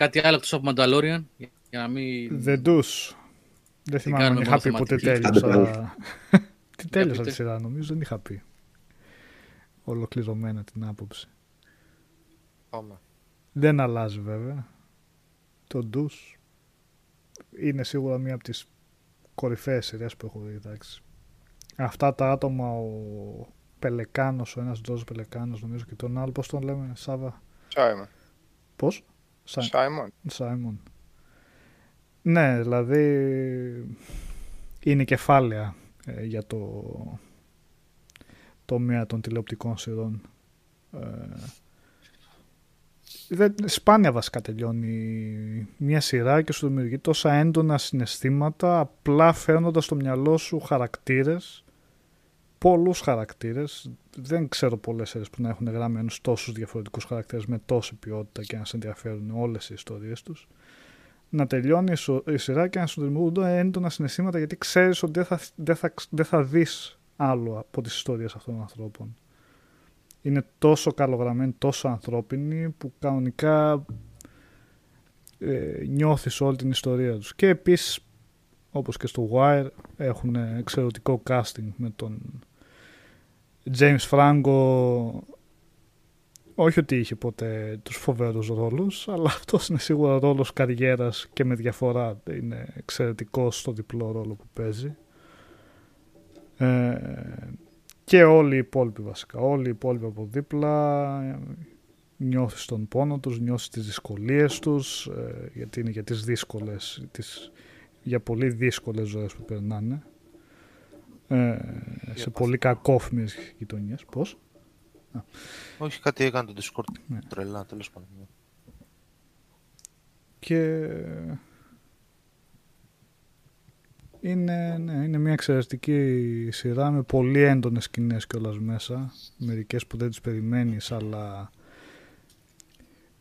Κάτι άλλο εκτός από Mandalorian. Για να μην... The Deuce. Δεν θυμάμαι αν είχα πει ποτέ τέλειωσα. Τι τέλειωσα τη σειρά, νομίζω δεν είχα πει. Ολοκληρωμένα την άποψη. Όμα. Δεν αλλάζει βέβαια. Το Deuce είναι σίγουρα μία από τις κορυφαίες σειρές που έχω δει. Εντάξει. Αυτά τα άτομα, ο Πελεκάνος, ο ένας Πελεκάνος νομίζω και τον άλλο, πώς τον λέμε, Σάβα; Πώς; Σάιμον. Ναι, δηλαδή είναι κεφάλαια ε, για το τομέα των τηλεοπτικών σειρών. Ε, σπάνια βασικά τελειώνει μια σειρά και σου δημιουργεί τόσα έντονα συναισθήματα απλά φέρνοντας στο μυαλό σου χαρακτήρες πολλούς χαρακτήρες. Δεν ξέρω πολλές σειρές που να έχουν γραμμένου τόσους διαφορετικούς χαρακτήρες με τόση ποιότητα και να σε ενδιαφέρουν όλες οι ιστορίες τους. Να τελειώνει η σειρά και να σου δημιουργούνται έντονα συναισθήματα γιατί ξέρεις ότι δεν θα, δεν θα, δεν θα δεις άλλο από τις ιστορίες αυτών των ανθρώπων. Είναι τόσο καλογραμμένη, τόσο ανθρώπινη που κανονικά νιώθει νιώθεις όλη την ιστορία τους. Και επίσης, όπως και στο Wire, έχουν εξαιρετικό casting με τον James Franco όχι ότι είχε ποτέ τους φοβερούς ρόλους, αλλά αυτός είναι σίγουρα ρόλος καριέρας και με διαφορά είναι εξαιρετικός στο διπλό ρόλο που παίζει. Ε, και όλοι οι υπόλοιποι βασικά, όλοι οι υπόλοιποι από δίπλα νιώθεις τον πόνο τους, νιώθεις τις δυσκολίες τους, ε, γιατί είναι για τις δύσκολες, τις, για πολύ δύσκολες ζωές που περνάνε. Ε, σε πολύ κακόφημε γειτονιέ. Πώς; Όχι, κάτι έκανε το Discord. Ναι. Τρελά, τέλος πάντων. Και. Είναι, ναι, είναι μια εξαιρετική σειρά με πολύ έντονες σκηνές κιόλας μέσα. Μερικές που δεν τις περιμένεις, αλλά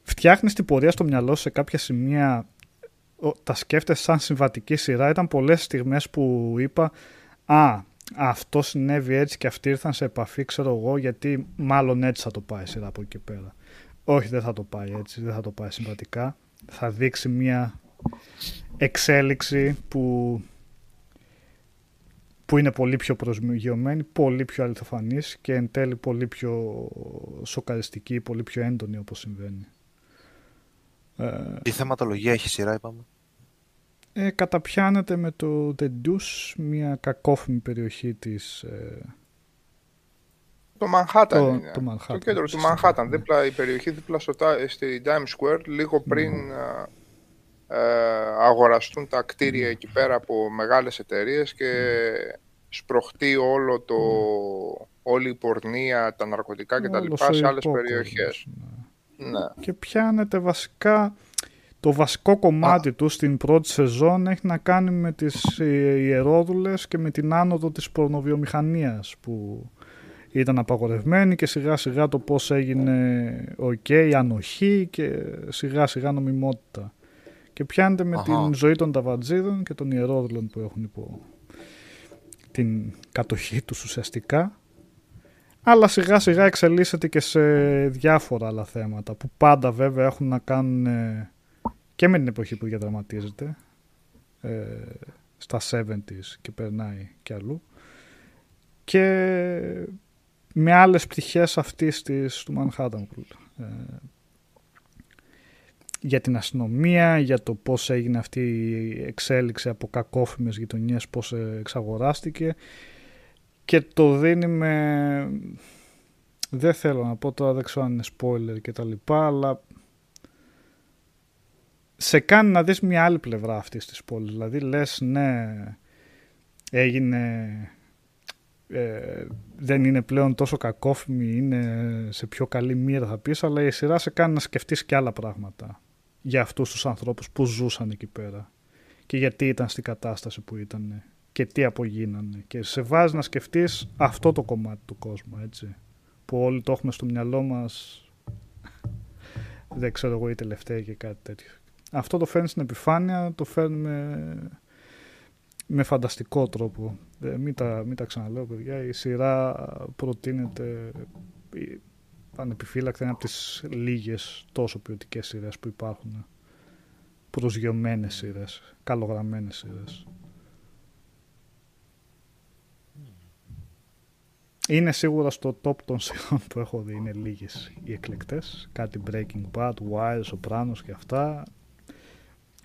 φτιάχνεις την πορεία στο μυαλό σου σε κάποια σημεία τα σκέφτεσαι σαν συμβατική σειρά. Ήταν πολλές στιγμές που είπα «Α, αυτό συνέβη έτσι και αυτοί ήρθαν σε επαφή, ξέρω εγώ, γιατί μάλλον έτσι θα το πάει σειρά από εκεί πέρα. Όχι, δεν θα το πάει έτσι, δεν θα το πάει συμβατικά. Θα δείξει μια εξέλιξη που, που είναι πολύ πιο προσμυγιωμένη, πολύ πιο αληθοφανής και εν τέλει πολύ πιο σοκαριστική, πολύ πιο έντονη όπως συμβαίνει. Ε, Τι θεματολογία έχει σειρά, είπαμε; ε, καταπιάνεται με το Τεντούς, μια κακόφημη περιοχή της... Ε, το Manhattan. το, είναι. Το, Manhattan, κέντρο του Μανχάταν, ναι. δίπλα, η περιοχή δίπλα στο, στη Times Square, λίγο ναι. πριν mm. αγοραστούν τα κτίρια ναι. εκεί πέρα από μεγάλες εταιρείες και ναι. σπροχτεί όλο το, όλη η πορνεία, τα ναρκωτικά κτλ. σε άλλες περιοχέ. περιοχές. Ναι. Ναι. Και πιάνεται βασικά το βασικό κομμάτι του στην πρώτη σεζόν έχει να κάνει με τις ε, ιερόδουλες και με την άνοδο της πορνοβιομηχανίας που ήταν απαγορευμένη και σιγά σιγά το πώς έγινε η ανοχή και σιγά σιγά νομιμότητα. Και πιάνεται με την ζωή των ταβατζίδων και των ιερόδουλων που έχουν υπό την κατοχή τους ουσιαστικά. Αλλά σιγά σιγά εξελίσσεται και σε διάφορα άλλα θέματα που πάντα βέβαια έχουν να κάνουν και με την εποχή που διαδραματίζεται ε, στα 70s και περνάει και αλλού. Και με άλλες πτυχές αυτής της του Manhattan ε, για την αστυνομία, για το πώς έγινε αυτή η εξέλιξη από κακόφημες γειτονιές, πώς εξαγοράστηκε. Και το δίνει με... Δεν θέλω να πω τώρα, δεν ξέρω αν είναι spoiler και τα λοιπά, αλλά σε κάνει να δεις μια άλλη πλευρά αυτής της πόλης. Δηλαδή λες ναι, έγινε, ε, δεν είναι πλέον τόσο κακόφημη, είναι σε πιο καλή μοίρα θα πεις, αλλά η σειρά σε κάνει να σκεφτείς και άλλα πράγματα για αυτούς τους ανθρώπους που ζούσαν εκεί πέρα και γιατί ήταν στην κατάσταση που ήταν και τι απογίνανε. Και σε βάζει να σκεφτείς αυτό το κομμάτι του κόσμου έτσι που όλοι το έχουμε στο μυαλό μας. Δεν ξέρω εγώ η τελευταία και κάτι τέτοιο. Αυτό το φέρνει στην επιφάνεια, το φέρνουμε με φανταστικό τρόπο. Ε, μην, τα, ξαναλέω, παιδιά. Η σειρά προτείνεται ανεπιφύλακτα είναι από τις λίγες τόσο ποιοτικές σειρές που υπάρχουν. Προσγειωμένες σειρές, καλογραμμένες σειρές. Είναι σίγουρα στο top των σειρών που έχω δει, είναι λίγες οι εκλεκτές. Κάτι Breaking Bad, Wire, Sopranos και αυτά.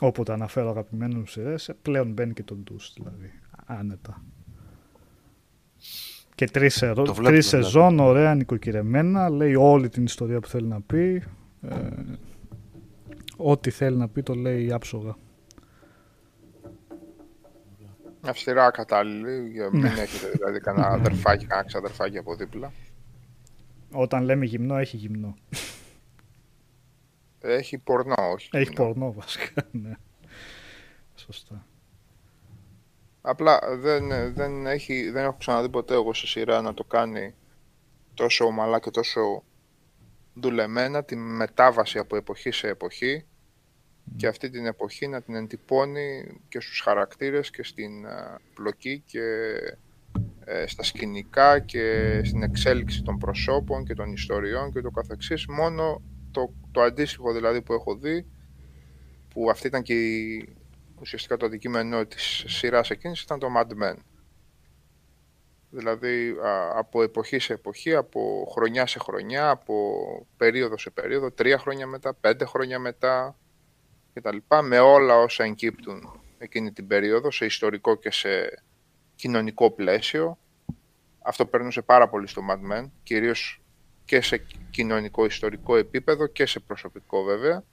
Όποτε αναφέρω αγαπημένους σειρές, πλέον μπαίνει και το Deuce δηλαδή, άνετα. Και τρεις, σερο- Το βλέπουμε, τρεις δηλαδή. σεζόν, ωραία, νοικοκυρεμένα, λέει όλη την ιστορία που θέλει να πει. Ε, ό,τι θέλει να πει το λέει άψογα. Αυστηρά κατάλληλη, για μην έχετε δηλαδή κανένα αδερφάκι, κανένα ξαδερφάκι από δίπλα. Όταν λέμε γυμνό, έχει γυμνό. Έχει πορνό, όχι. Έχει γυμνό. πορνό βασικά, ναι. Σωστά. Απλά δεν, δεν, έχει, δεν έχω ξαναδεί ποτέ εγώ σε σειρά να το κάνει τόσο ομαλά και τόσο δουλεμένα τη μετάβαση από εποχή σε εποχή και αυτή την εποχή να την εντυπώνει και στους χαρακτήρες και στην α, πλοκή και ε, στα σκηνικά και στην εξέλιξη των προσώπων και των ιστοριών και το καθεξής. Μόνο το, το αντίστοιχο δηλαδή που έχω δει που αυτή ήταν και η, ουσιαστικά το αντικείμενο της σειράς εκείνης ήταν το Mad Men. Δηλαδή α, από εποχή σε εποχή, από χρονιά σε χρονιά, από περίοδο σε περίοδο, τρία χρόνια μετά, πέντε χρόνια μετά και τα λοιπά, με όλα όσα εγκύπτουν εκείνη την περίοδο, σε ιστορικό και σε κοινωνικό πλαίσιο. Αυτό περνούσε πάρα πολύ στο Mad Men, κυρίως και σε κοινωνικό ιστορικό επίπεδο και σε προσωπικό βέβαια,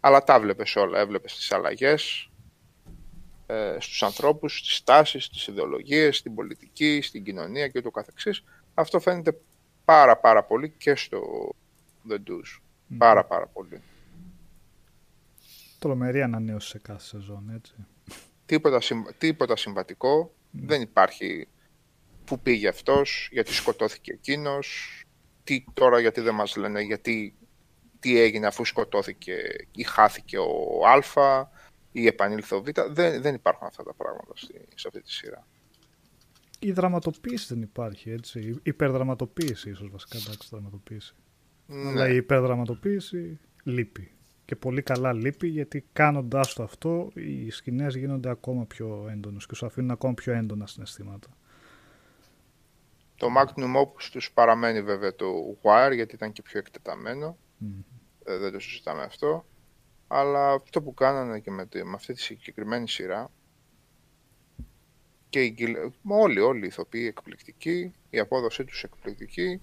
αλλά τα βλέπεις όλα, έβλεπες τις αλλαγές, ε, στους ανθρώπους, στις τάσεις, στις ιδεολογίες, στην πολιτική, στην κοινωνία και το καθεξής. Αυτό φαίνεται πάρα πάρα πολύ και στο The Deuce. Πάρα πάρα πολύ. Τρομερή ανανέωση σε κάθε σεζόν, έτσι. Τίποτα, συμ- τίποτα συμβατικό. Δεν υπάρχει που πήγε αυτός, γιατί σκοτώθηκε εκείνος, τι τώρα γιατί δεν μας λένε, γιατί τι έγινε αφού σκοτώθηκε ή χάθηκε ο Α ή επανήλθε ο Β. Δεν, δεν υπάρχουν αυτά τα πράγματα στη, σε αυτή τη σειρά. Η δραματοποίηση δεν υπάρχει, έτσι. Η υπερδραματοποίηση ίσως βασικά, εντάξει, δραματοποίηση. Αλλά η Ναι. υπερδραματοποίηση λείπει. Και πολύ καλά λείπει γιατί κάνοντάς το αυτό οι σκηνές γίνονται ακόμα πιο έντονες και σου αφήνουν ακόμα πιο έντονα συναισθήματα. Το magnum opus τους παραμένει βέβαια το Wire γιατί ήταν και πιο εκτεταμένο. Ε, δεν το συζητάμε αυτό. Αλλά αυτό που κάνανε και με, τη- με αυτή τη συγκεκριμένη σειρά και οι, γκυλ- όλοι, όλοι οι ηθοποιοί εκπληκτικοί, η απόδοσή τους εκπληκτική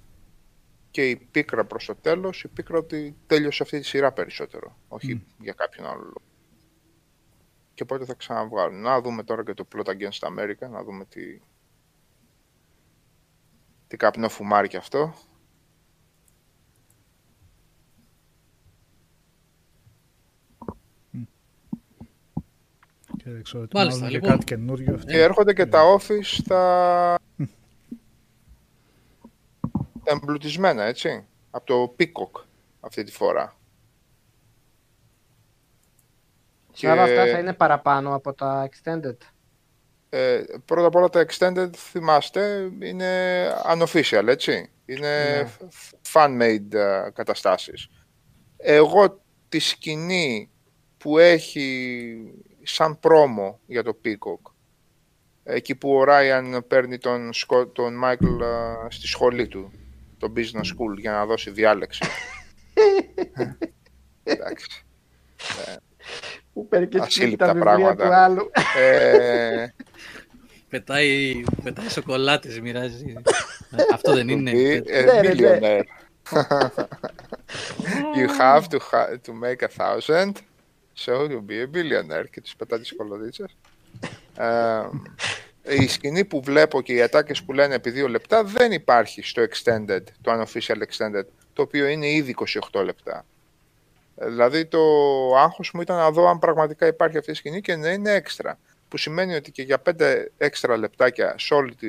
και η πίκρα προς το τέλος, η πίκρα ότι τέλειωσε αυτή τη σειρά περισσότερο, όχι για κάποιον άλλο λόγο. Και πότε θα ξαναβγάλουν. Να δούμε τώρα και το Plot Against America, να δούμε τι, τι καπνό φουμάρει και αυτό. Και δεν ξέρω, Μάλιστα, ετοιμάζουν και λοιπόν. κάτι καινούριο αυτό. Και έρχονται και τα office τα... τα εμπλουτισμένα, έτσι. Από το Peacock αυτή τη φορά. Άρα αυτά θα είναι παραπάνω από τα extended. Ε, πρώτα απ' όλα τα extended, θυμάστε, είναι unofficial, έτσι. Είναι Ναι. fan-made ε, καταστάσεις. Εγώ τη σκηνή που έχει σαν πρόμο για το Peacock, εκεί που ο Ράιαν παίρνει τον, Σκο, τον Μάικλ ε, στη σχολή του, το business school, για να δώσει διάλεξη. Εντάξει. Που παίρνει και σκύβει Ασύλληπτα τα βιβλία πράγματα. του άλλου. Ε, Πετάει, πετάει σοκολάτες, μοιράζει. Αυτό δεν είναι. be a Ναι, ναι, ναι. millionaire. you have to, ha- to make a thousand, so you'll be a billionaire. Και τους πετά τις κολοδίτσες. Ε, η σκηνή που βλέπω και οι ατάκες που λένε επί δύο λεπτά δεν υπάρχει στο extended, το unofficial extended, το οποίο είναι ήδη 28 λεπτά. Ε, Δηλαδή το άγχος μου ήταν να δω αν πραγματικά υπάρχει αυτή η σκηνή και να είναι έξτρα. Που σημαίνει ότι και για 5 έξτρα λεπτάκια σε όλη τη...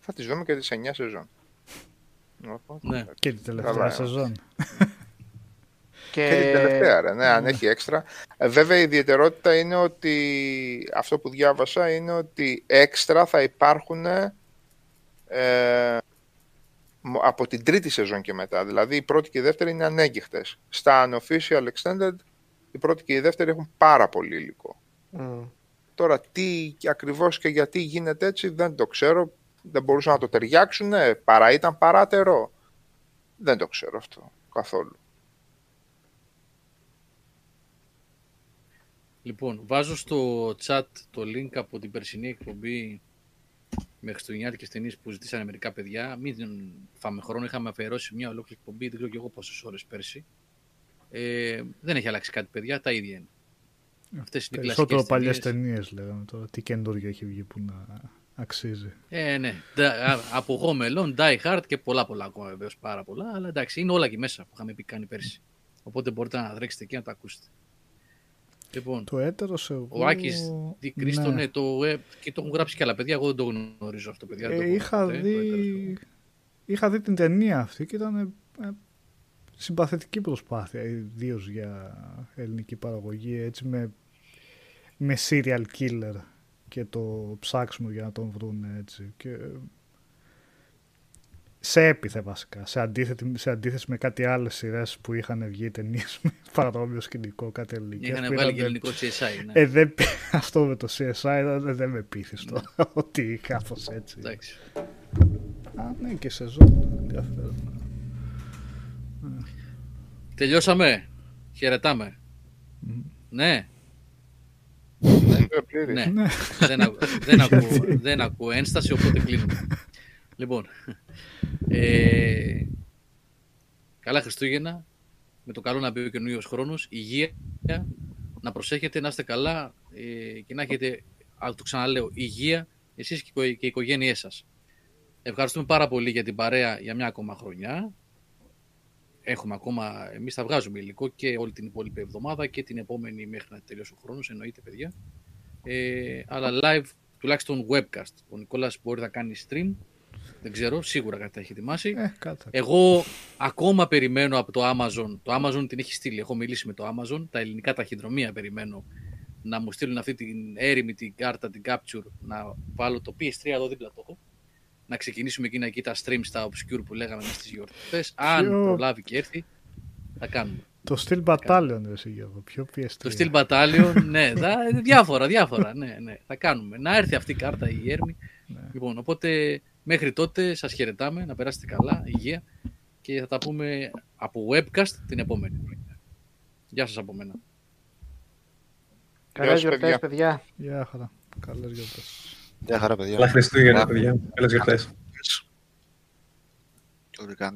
θα τις δούμε και τις 9 σεζόν. Οπότε, Ναι. Και την τελευταία Καλά, ε. σεζόν. Και... Και την τελευταία, ρε, ναι, αν έχει έξτρα. Ε, βέβαια, η ιδιαιτερότητα είναι ότι αυτό που διάβασα είναι ότι έξτρα θα υπάρχουν ε, μ- από την τρίτη σεζόν και μετά. Δηλαδή, η πρώτη και η δεύτερη είναι ανέγκυχτες. Στα unofficial extended, Η πρώτη και η δεύτερη έχουν πάρα πολύ υλικό. Μμ. Τώρα τι και ακριβώς και γιατί γίνεται έτσι δεν το ξέρω. Δεν μπορούσαν να το ταιριάξουν, παρά ήταν παράτερο. Δεν το ξέρω αυτό καθόλου. Λοιπόν, βάζω στο chat το link από την περσινή εκπομπή με χριστουγεννιάτικες ταινίες που ζητήσανε μερικά παιδιά. Μην φάμε χρόνο, είχαμε αφιερώσει μια ολόκληρη εκπομπή, δεν ξέρω και εγώ πόσες ώρες πέρσι. Ε, δεν έχει αλλάξει κάτι, παιδιά, τα ίδια είναι. Αυτές είναι οι Περισσότερο κλασικές παλιές ταινίες. ταινίες λέγαμε τώρα. Τι καινούργιο έχει βγει που να αξίζει. Ε, ναι. Da- α- από εγώ μελών, Die Hard και πολλά πολλά ακόμα βεβαίως πάρα πολλά. Αλλά εντάξει, είναι όλα εκεί μέσα που είχαμε πει κάνει πέρσι. Οπότε μπορείτε να τρέξετε εκεί να τα ακούσετε. Λοιπόν, Το έτερος εγώ... ο Άκης Δι Κρίστο, ναι, ναι. το, ε, και το έχουν γράψει και άλλα παιδιά. Εγώ δεν το γνωρίζω αυτό, παιδιά. δεν το Ε, έχω είχα, ποτέ, το έτερος δει... του. είχα δει την ταινία αυτή και ήταν ε, συμπαθητική προσπάθεια, ιδίως για ελληνική παραγωγή, έτσι με, με serial killer και το ψάξιμο για να τον βρουν έτσι. Και σε έπιθε βασικά, σε, αντίθετη, σε αντίθεση με κάτι άλλες σειρές που είχαν βγει ταινίες με παρόμοιο σκηνικό, κάτι ελληνικές. Είχαν που βάλει ήταν- και ελληνικό CSI. Ναι. Ε, δεν, αυτό με το CSI δεν, δεν με πείθεις τώρα, ότι κάπως έτσι. Εντάξει. Α, ναι, και σεζόν. Ενδιαφέρον. Τελειώσαμε. Χαιρετάμε. Ναι, Ε, πλήρης. ναι. Ναι. δεν, ακού, δεν, ακούω, δεν ακούω ένσταση, οπότε κλείνουμε. λοιπόν, ε, καλά Χριστούγεννα, με το καλό να μπει ο καινούριο χρόνος, υγεία, να προσέχετε, να είστε καλά ε, και να έχετε, α, το ξαναλέω, υγεία εσείς και, οι οικο- και οι οικογένειές σας. Ευχαριστούμε πάρα πολύ για την παρέα για μια ακόμα χρονιά. Έχουμε ακόμα, εμείς θα βγάζουμε υλικό και όλη την υπόλοιπη εβδομάδα και την επόμενη μέχρι να τελειώσει ο χρόνος, εννοείται παιδιά. Ε, αλλά live, τουλάχιστον webcast. Ο Νικόλας μπορεί να κάνει stream, δεν ξέρω, σίγουρα κάτι θα έχει ετοιμάσει. Ε, κάτι. Εγώ ακόμα περιμένω από το Amazon. Το Amazon την έχει στείλει. Έχω μιλήσει με το Amazon. Τα ελληνικά ταχυδρομεία περιμένω να μου στείλουν αυτή την έρημη την κάρτα, την capture, να βάλω το PS3 εδώ δίπλα το έχω. Να ξεκινήσουμε εκείνα εκεί τα streams, τα obscure που λέγαμε μέσα στις γιορτές. Αν Ποιο- προλάβει και έρθει, θα κάνουμε. Το Steel Battalion, ρε εσύ Γιώργο. Πιο PS3. Το Steel Battalion, ναι, θα, διάφορα, διάφορα, ναι, ναι, θα κάνουμε. Να έρθει αυτή η κάρτα, η Έρμη. Ναι. Λοιπόν, οπότε μέχρι τότε σας χαιρετάμε, να περάσετε καλά, υγεία και θα τα πούμε από webcast την επόμενη χρονιά. Γεια σας από μένα. Καλές σας, γιορτές, παιδιά. παιδιά. Γεια χαρά. Καλές γιορτές. Γεια χαρά, παιδιά. Καλά Χριστούγεννα, Καλά. παιδιά. Καλές γιορτές. Ό,τι κάνει.